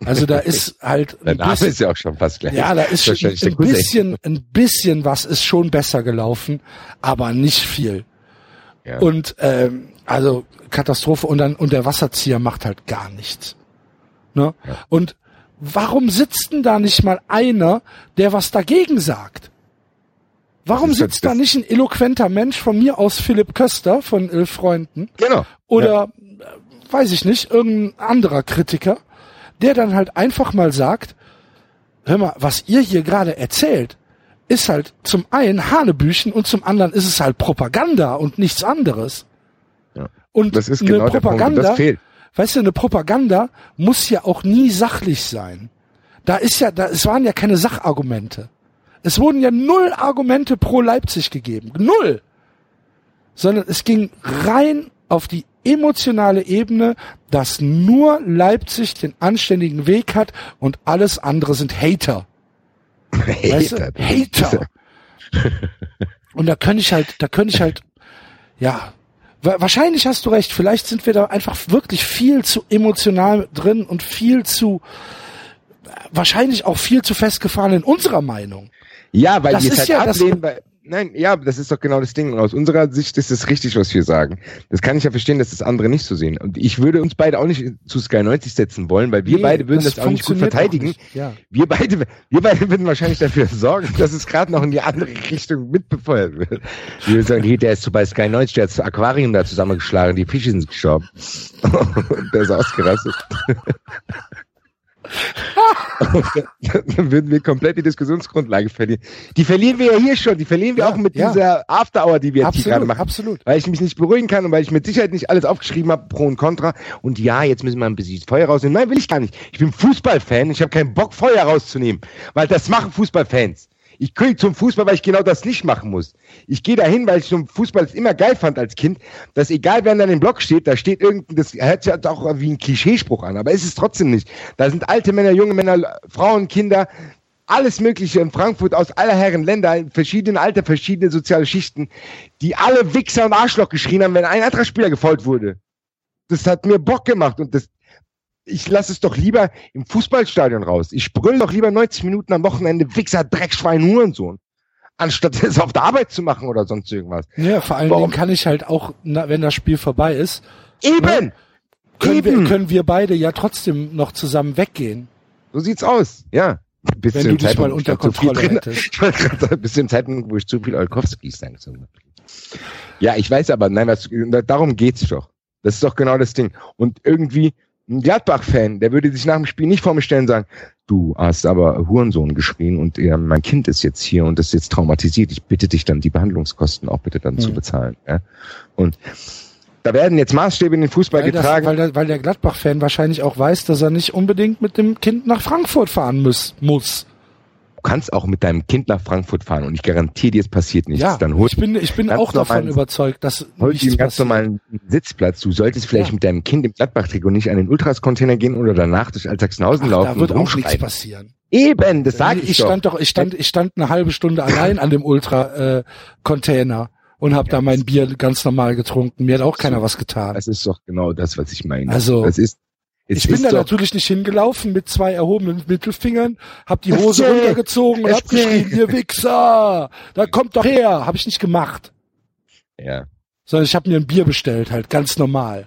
Also da ist halt. Der Name bisschen, ist ja auch schon fast gleich. Ja, da ist schon ein bisschen, ein bisschen was ist schon besser gelaufen, aber nicht viel. Ja. Und ähm, also Katastrophe und dann und der Wasserzieher macht halt gar nichts. Ne? Ja. Und warum sitzt denn da nicht mal einer, der was dagegen sagt? Warum sitzt da nicht ein eloquenter Mensch von mir aus Philipp Köster von Elf Freunden? Genau. Oder ja. Äh, weiß ich nicht, irgendein anderer Kritiker, der dann halt einfach mal sagt, hör mal, was ihr hier gerade erzählt, ist halt zum einen Hanebüchen und zum anderen ist es halt Propaganda und nichts anderes. Ja. Und das ist genau eine Propaganda, das fehlt. weißt du, eine Propaganda muss ja auch nie sachlich sein. Da ist ja, da, es waren ja keine Sachargumente. Es wurden ja null Argumente pro Leipzig gegeben. Null! Sondern es ging rein auf die emotionale Ebene, dass nur Leipzig den anständigen Weg hat und alles andere sind Hater. Weißt du? Hater. Und da könnte ich halt, da könnte ich halt, ja, wahrscheinlich hast du recht. Vielleicht sind wir da einfach wirklich viel zu emotional drin und viel zu, wahrscheinlich auch viel zu festgefahren in unserer Meinung. Ja, weil das die es halt ja ablehnen, weil, nein, ja, das ist doch genau das Ding. Aus unserer Sicht ist es richtig, was wir sagen. Das kann ich ja verstehen, dass das andere nicht so sehen. Und ich würde uns beide auch nicht zu Sky 90 setzen wollen, weil wir Nee, beide würden das das, auch nicht gut verteidigen. nicht, ja. Wir beide, wir beide würden wahrscheinlich dafür sorgen, dass es gerade noch in die andere Richtung mitbefeuert wird. Wir würden sagen, der ist so bei Sky 90, der hat das Aquarium da zusammengeschlagen, die Fische sind gestorben. Der ist ausgerastet. Dann würden wir komplett die Diskussionsgrundlage verlieren. Die verlieren wir ja hier schon, die verlieren wir Ja, auch mit ja. dieser After-Hour, die wir jetzt hier gerade Absolut, machen. absolut. Weil ich mich nicht beruhigen kann und weil ich mit Sicherheit nicht alles aufgeschrieben habe, pro und contra. Und ja, jetzt müssen wir ein bisschen Feuer rausnehmen. Nein, will ich gar nicht. Ich bin Fußballfan, ich habe keinen Bock, Feuer rauszunehmen. Weil das machen Fußballfans. Ich gehe zum Fußball, weil ich genau das nicht machen muss. Ich gehe dahin, weil ich zum Fußball immer geil fand als Kind, dass egal wer an dem Block steht, da steht irgendein, das hört sich auch wie ein Klischeespruch an, aber ist es trotzdem nicht. Da sind alte Männer, junge Männer, Frauen, Kinder, alles Mögliche in Frankfurt aus aller Herren Länder, in verschiedenen Alter, verschiedene soziale Schichten, die alle Wichser und Arschloch geschrien haben, wenn ein anderer Spieler gefolgt wurde. Das hat mir Bock gemacht und das, ich lasse es doch lieber im Fußballstadion raus. Ich brüll doch lieber 90 Minuten am Wochenende Wichser, Dreckschwein, Hurensohn. Anstatt es auf der Arbeit zu machen oder sonst irgendwas. Ja, vor allen Warum? Dingen kann ich halt auch, na, wenn das Spiel vorbei ist, Eben! können wir, Eben! können wir beide ja trotzdem noch zusammen weggehen. So sieht's aus, ja. Bis Wenn du dich mal Zeitpunkt, unter Kontrolle hättest. Bis zu dem Zeitpunkt, wo ich zu viel Olkowskis langsam habe. Ja, ich weiß aber, nein, was, darum geht's doch. Das ist doch genau das Ding. Und irgendwie, ein Gladbach-Fan, der würde sich nach dem Spiel nicht vor mir stellen und sagen, du hast aber Hurensohn geschrien und ja, mein Kind ist jetzt hier und ist jetzt traumatisiert. Ich bitte dich dann, die Behandlungskosten auch bitte dann zu Hm. bezahlen. Ja? Und da werden jetzt Maßstäbe in den Fußball Weil, das, getragen. weil, der, weil der Gladbach-Fan wahrscheinlich auch weiß, dass er nicht unbedingt mit dem Kind nach Frankfurt fahren muss. muss. Du kannst auch mit deinem Kind nach Frankfurt fahren und ich garantiere dir, es passiert nichts. Ja, dann hol ich bin, ich bin auch davon überzeugt, dass Hol nichts dir einen ganz normalen Sitzplatz. Du solltest vielleicht Ja. mit deinem Kind im Gladbach-Trikot nicht an den Ultras-Container gehen oder danach durch Alltagshausen Ach, laufen da wird und auch nichts passieren. Eben, das sage ich, ich doch. stand doch, ich stand, ich stand eine halbe Stunde allein an dem Ultra-Container und habe da mein Bier ganz normal getrunken. Mir hat auch keiner was getan. Das ist doch genau das, was ich meine. Also, das ist, Ich bin ist da natürlich nicht hingelaufen mit zwei erhobenen Mittelfingern, hab die Hose Erzähl! runtergezogen und hab geschrien, ihr Wichser, da kommt doch her. Hab ich nicht gemacht. ja. Sondern ich habe mir ein Bier bestellt, halt ganz normal.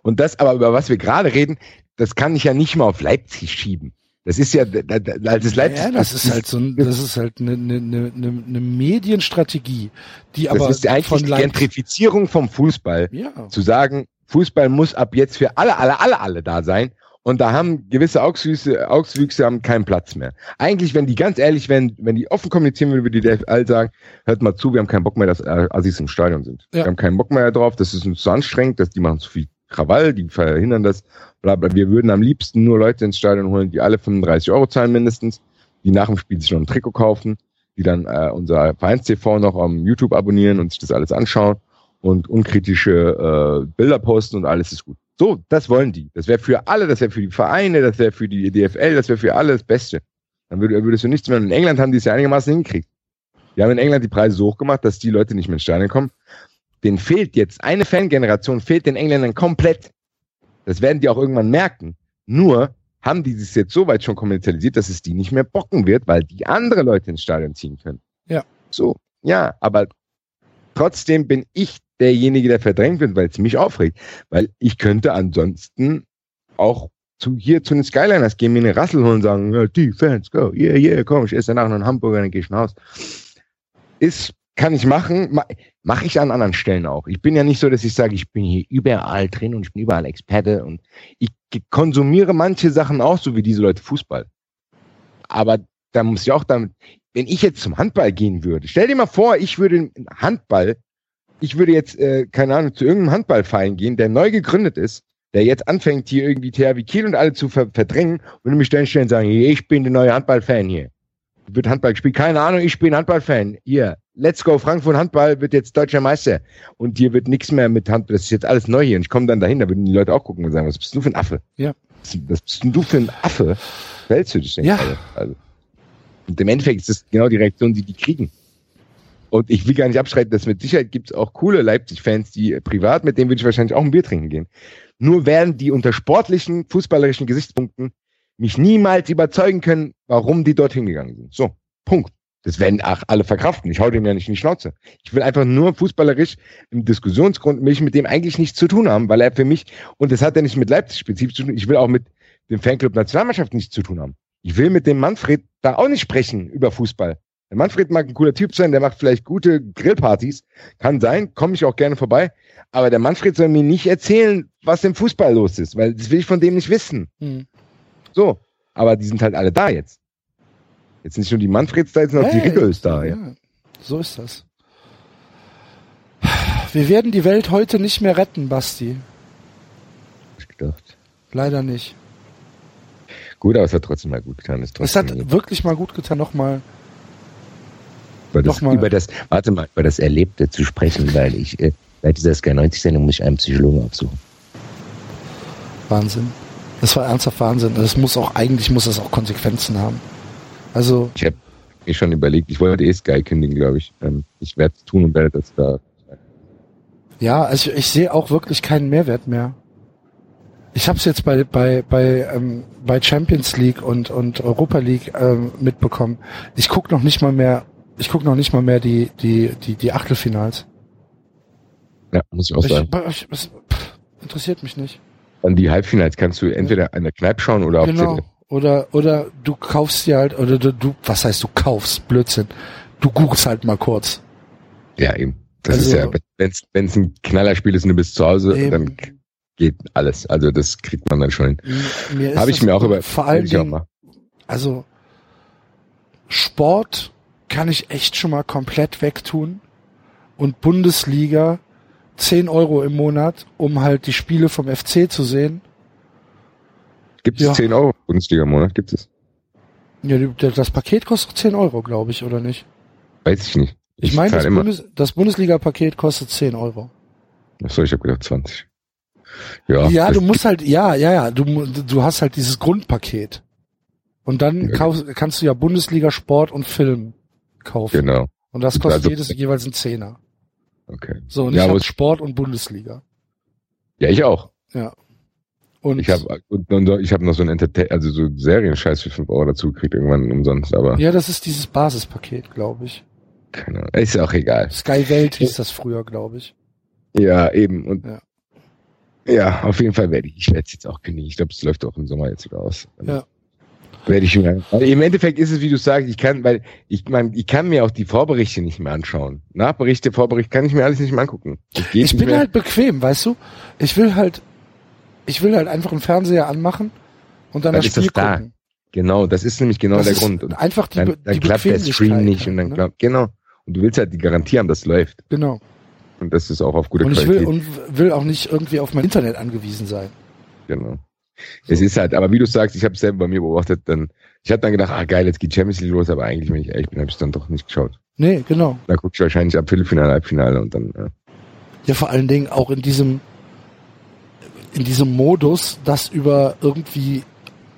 Und das, aber über was wir gerade reden, das kann ich ja nicht mal auf Leipzig schieben. Das ist ja, da- da- als es Leipzig, Ja, das ist halt so ein, das ist halt eine, eine, eine, eine Medienstrategie, die das aber ist ja eigentlich von die Gentrifizierung vom Fußball. ja, zu sagen, Fußball muss ab jetzt für alle, alle, alle, alle da sein. Und da haben gewisse Augswüchse, Augswüchse haben keinen Platz mehr. Eigentlich, wenn die ganz ehrlich, wenn, wenn die offen kommunizieren würden, würde die DFL sagen, hört mal zu, wir haben keinen Bock mehr, dass äh, Assis im Stadion sind. Ja. Wir haben keinen Bock mehr drauf, das ist uns zu anstrengend, dass die machen zu viel Krawall, die verhindern das, bla, bla. Wir würden am liebsten nur Leute ins Stadion holen, die alle 35 Euro zahlen mindestens, die nach dem Spiel sich noch ein Trikot kaufen, die dann äh, unser Vereins-TV noch am YouTube abonnieren und sich das alles anschauen und unkritische äh, Bilder posten und alles ist gut. So, das wollen die. Das wäre für alle, das wäre für die Vereine, das wäre für die DFL, das wäre für alle das Beste. Dann würde, würdest du nichts mehr. In England haben die es ja einigermaßen hingekriegt. Die haben in England die Preise so hoch gemacht, dass die Leute nicht mehr ins Stadion kommen. Den fehlt jetzt, eine Fangeneration fehlt den Engländern komplett. Das werden die auch irgendwann merken. Nur haben die es jetzt so weit schon kommerzialisiert, dass es die nicht mehr bocken wird, weil die andere Leute ins Stadion ziehen können. Ja. So, ja, aber trotzdem bin ich derjenige, der verdrängt wird, weil es mich aufregt. Weil ich könnte ansonsten auch zu, hier zu den Skyliners gehen, mir eine Rassel holen und sagen, die Fans, go, yeah, yeah, komm, ich esse danach noch einen Hamburger, dann gehe ich nach Hause. Ist, kann ich machen, ma, mache ich an anderen Stellen auch. Ich bin ja nicht so, dass ich sage, ich bin hier überall drin und ich bin überall Experte und ich konsumiere manche Sachen auch, so wie diese Leute Fußball. Aber da muss ich auch damit, wenn ich jetzt zum Handball gehen würde, stell dir mal vor, ich würde Handball, ich würde jetzt, äh, keine Ahnung, zu irgendeinem Handballverein gehen, der neu gegründet ist, der jetzt anfängt, hier irgendwie THW Kiel und alle zu ver verdrängen und mich stellen stellen und sagen, hey, ich bin der neue Handballfan hier. Wird Handball gespielt, keine Ahnung, ich bin Handballfan. Hier, let's go, Frankfurt Handball wird jetzt deutscher Meister. Und hier wird nichts mehr mit Handball, das ist jetzt alles neu hier. Und ich komme dann dahin, da würden die Leute auch gucken und sagen, was bist du für ein Affe? Ja. Was, bist denn du für ein Affe? Fällst du dich denn Ja. gerade? Also. Und im Endeffekt ist das genau die Reaktion, die die kriegen. Und ich will gar nicht abschreiten, dass mit Sicherheit gibt es auch coole Leipzig-Fans, die privat, mit denen würde ich wahrscheinlich auch ein Bier trinken gehen. Nur werden die unter sportlichen, fußballerischen Gesichtspunkten mich niemals überzeugen können, warum die dorthin gegangen sind. So, Punkt. Das werden auch alle verkraften. Ich hau dem ja nicht in die Schnauze. Ich will einfach nur fußballerisch im Diskussionsgrund mich mit dem eigentlich nichts zu tun haben, weil er für mich, und das hat ja nicht mit Leipzig spezifisch zu tun, ich will auch mit dem Fanclub Nationalmannschaft nichts zu tun haben. Ich will mit dem Manfred da auch nicht sprechen über Fußball. Der Manfred mag ein cooler Typ sein, der macht vielleicht gute Grillpartys. Kann sein, komme ich auch gerne vorbei. Aber der Manfred soll mir nicht erzählen, was im Fußball los ist, weil das will ich von dem nicht wissen. Hm. So. Aber die sind halt alle da jetzt. Jetzt nicht nur die Manfreds da, jetzt sind auch die Hey, Riggels da, ja. So ist das. Wir werden die Welt heute nicht mehr retten, Basti. Ich gedacht. Leider nicht. Gut, aber es hat trotzdem mal gut getan. Es trotzdem hat wirklich mal gut getan, nochmal. Über, das, über das, warte mal, über das Erlebte zu sprechen, weil ich, äh, seit dieser Sky 90 Sendung muss ich einen Psychologen aufsuchen. Wahnsinn. Das war ernsthaft Wahnsinn. Das muss auch, eigentlich muss das auch Konsequenzen haben. Also, Ich habe mir schon überlegt, ich wollte eh Sky kündigen, glaube ich. Ähm, ich werde es tun und werde das da. ja, also ich sehe auch wirklich keinen Mehrwert mehr. Ich habe es jetzt bei bei bei ähm, bei Champions League und und Europa League ähm, mitbekommen. Ich guck noch nicht mal mehr. Ich guck noch nicht mal mehr die die die die Achtelfinals. Ja, muss ich auch Ich, sagen. ich, es, pff, interessiert mich nicht. An die Halbfinals kannst du entweder an der Kneipe schauen oder auf Genau. ZDF. Oder oder du kaufst dir halt oder du, du was heißt du kaufst Blödsinn. Du googelst halt mal kurz. Ja, eben. Das Also- ist ja, wenn es ein Knallerspiel ist und du bist zu Hause, Eben. dann geht alles. Also das kriegt man dann schon hin. M- Mir ist Habe ich das mir auch über. vor mal. also Sport kann ich echt schon mal komplett wegtun und Bundesliga 10 Euro im Monat, um halt die Spiele vom FC zu sehen. Gibt es Ja. 10 Euro Bundesliga im Monat? Gibt es? Ja, das Paket kostet 10 Euro, glaube ich, oder nicht? Weiß ich nicht. Ich, meine, zahl das. Bundes das Bundesliga-Paket kostet 10 Euro. Achso, ich habe gedacht 20. Ja, Ja, du musst halt, ja, ja, ja, du, du hast halt dieses Grundpaket. Und dann Ja, kaufst, kannst du ja Bundesliga Sport und Film kaufen. Genau. Und das kostet Also- jedes jeweils ein Zehner. Okay. So, und Ja, ich habe Sport und Bundesliga. Ja, ich auch. Ja. Und Ich habe und, und ich habe noch so ein Entertain also so Serienscheiß für 5 Euro dazu gekriegt, irgendwann umsonst, aber ja, das ist dieses Basispaket, glaube ich. keine Ahnung. Ist ja auch egal. Sky Welt hieß das früher, glaube ich. Ja, eben. Und Ja. ja, auf jeden Fall werde ich. Ich werde es jetzt auch kündigen. Ich glaube, es läuft auch im Sommer jetzt wieder aus. Ja. Werde ich mir. Aber Im Endeffekt ist es, wie du sagst, ich kann, weil ich meine, ich kann mir auch die Vorberichte nicht mehr anschauen. Nachberichte, Vorbericht kann ich mir alles nicht mehr angucken. Ich bin mehr. halt bequem, weißt du? Ich will halt, ich will halt einfach einen Fernseher anmachen und dann Dann das ist das Spiel da. gucken. Genau, das ist nämlich genau Das der Grund. Und Einfach die, dann, dann die klappt der Stream nicht und dann halt, ne? klappt, genau. Und du willst halt die Garantie haben, das läuft. Genau. Und das ist auch auf gute Und ich Qualität. will und will auch nicht irgendwie auf mein Internet angewiesen sein. Genau. Es ist halt, aber wie du sagst, ich habe es selber bei mir beobachtet, dann, ich habe dann gedacht, ah geil, jetzt geht Champions League los, aber eigentlich, wenn ich ehrlich bin, habe ich dann doch nicht geschaut. Nee, genau. Da gucke ich wahrscheinlich ab Viertelfinale, Halbfinale und dann, ja. Ja, vor allen Dingen auch in diesem, in diesem Modus, das über irgendwie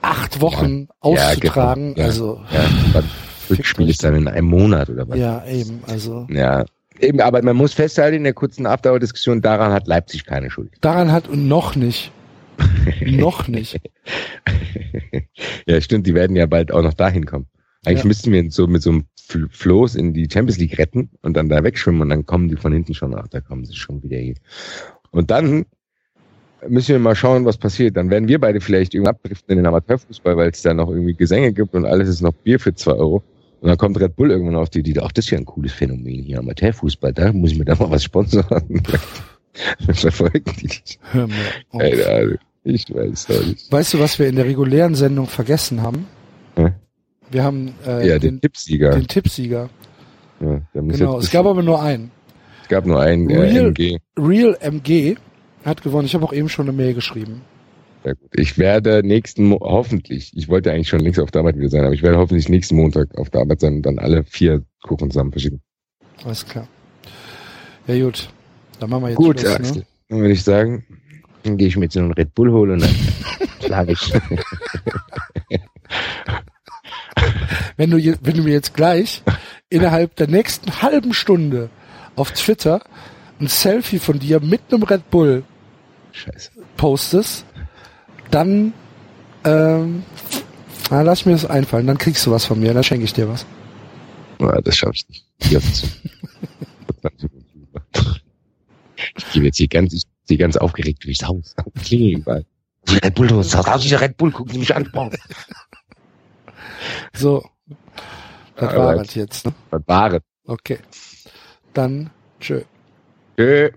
acht Wochen auszutragen. genau. Ja. Also, ja Rückspiel ist dann in einem Monat oder was. ja, eben, also. Ja. Eben, aber man muss festhalten, in der kurzen Afterhour-Diskussion, daran hat Leipzig keine Schuld. Daran hat und noch nicht. noch nicht. ja, stimmt, die werden ja bald auch noch dahin kommen. Eigentlich Ja. müssten wir so mit so einem Fl- Floß in die Champions League retten und dann da wegschwimmen und dann kommen die von hinten schon, ach, da kommen sie schon wieder hier. Und dann müssen wir mal schauen, was passiert. Dann werden wir beide vielleicht irgendwie abdriften in den Amateurfußball, weil es da noch irgendwie Gesänge gibt und alles ist noch Bier für zwei Euro. Und dann kommt Red Bull irgendwann auf die Idee, ach, das ist ja ein cooles Phänomen hier, Amateurfußball, da muss ich mir da mal was sponsern. Das verfolgen die nicht. Hör mir auf. Keine Ahnung. Ich weiß doch nicht. Weißt du, was wir in der regulären Sendung vergessen haben? Hä? Wir haben äh, Ja, den, den Tippsieger. den Tippsieger. Ja, Genau, es gab aber nur einen. es gab nur einen äh, Real- MG. Real MG hat gewonnen. Ich habe auch eben schon eine Mail geschrieben. Gut. Ich werde nächsten, Mo hoffentlich, ich wollte eigentlich schon längst auf der Arbeit wieder sein, aber ich werde hoffentlich nächsten Montag auf der Arbeit sein und dann alle vier Kuchen zusammen verschicken. Alles klar. Ja gut, dann machen wir jetzt Gut, Schluss, Axel. ne? Dann würde ich sagen, dann gehe ich mir jetzt noch einen Red Bull holen und dann schlage ich. Wenn du, wenn du mir jetzt gleich innerhalb der nächsten halben Stunde auf Twitter ein Selfie von dir mit einem Red Bull Scheiße. postest, dann ähm, na, lass mir das einfallen, dann kriegst du was von mir, dann schenke ich dir was. Ja, das schaffe ich nicht. Ich gehe jetzt hier ganz, ich gehe ganz aufgeregt durchs Haus. Klingel überall. Die Red Bull, das ist die Red Bull, gucken Sie mich an. So. Das war jetzt, ne? Ware. Okay. Dann tschö. Tschö.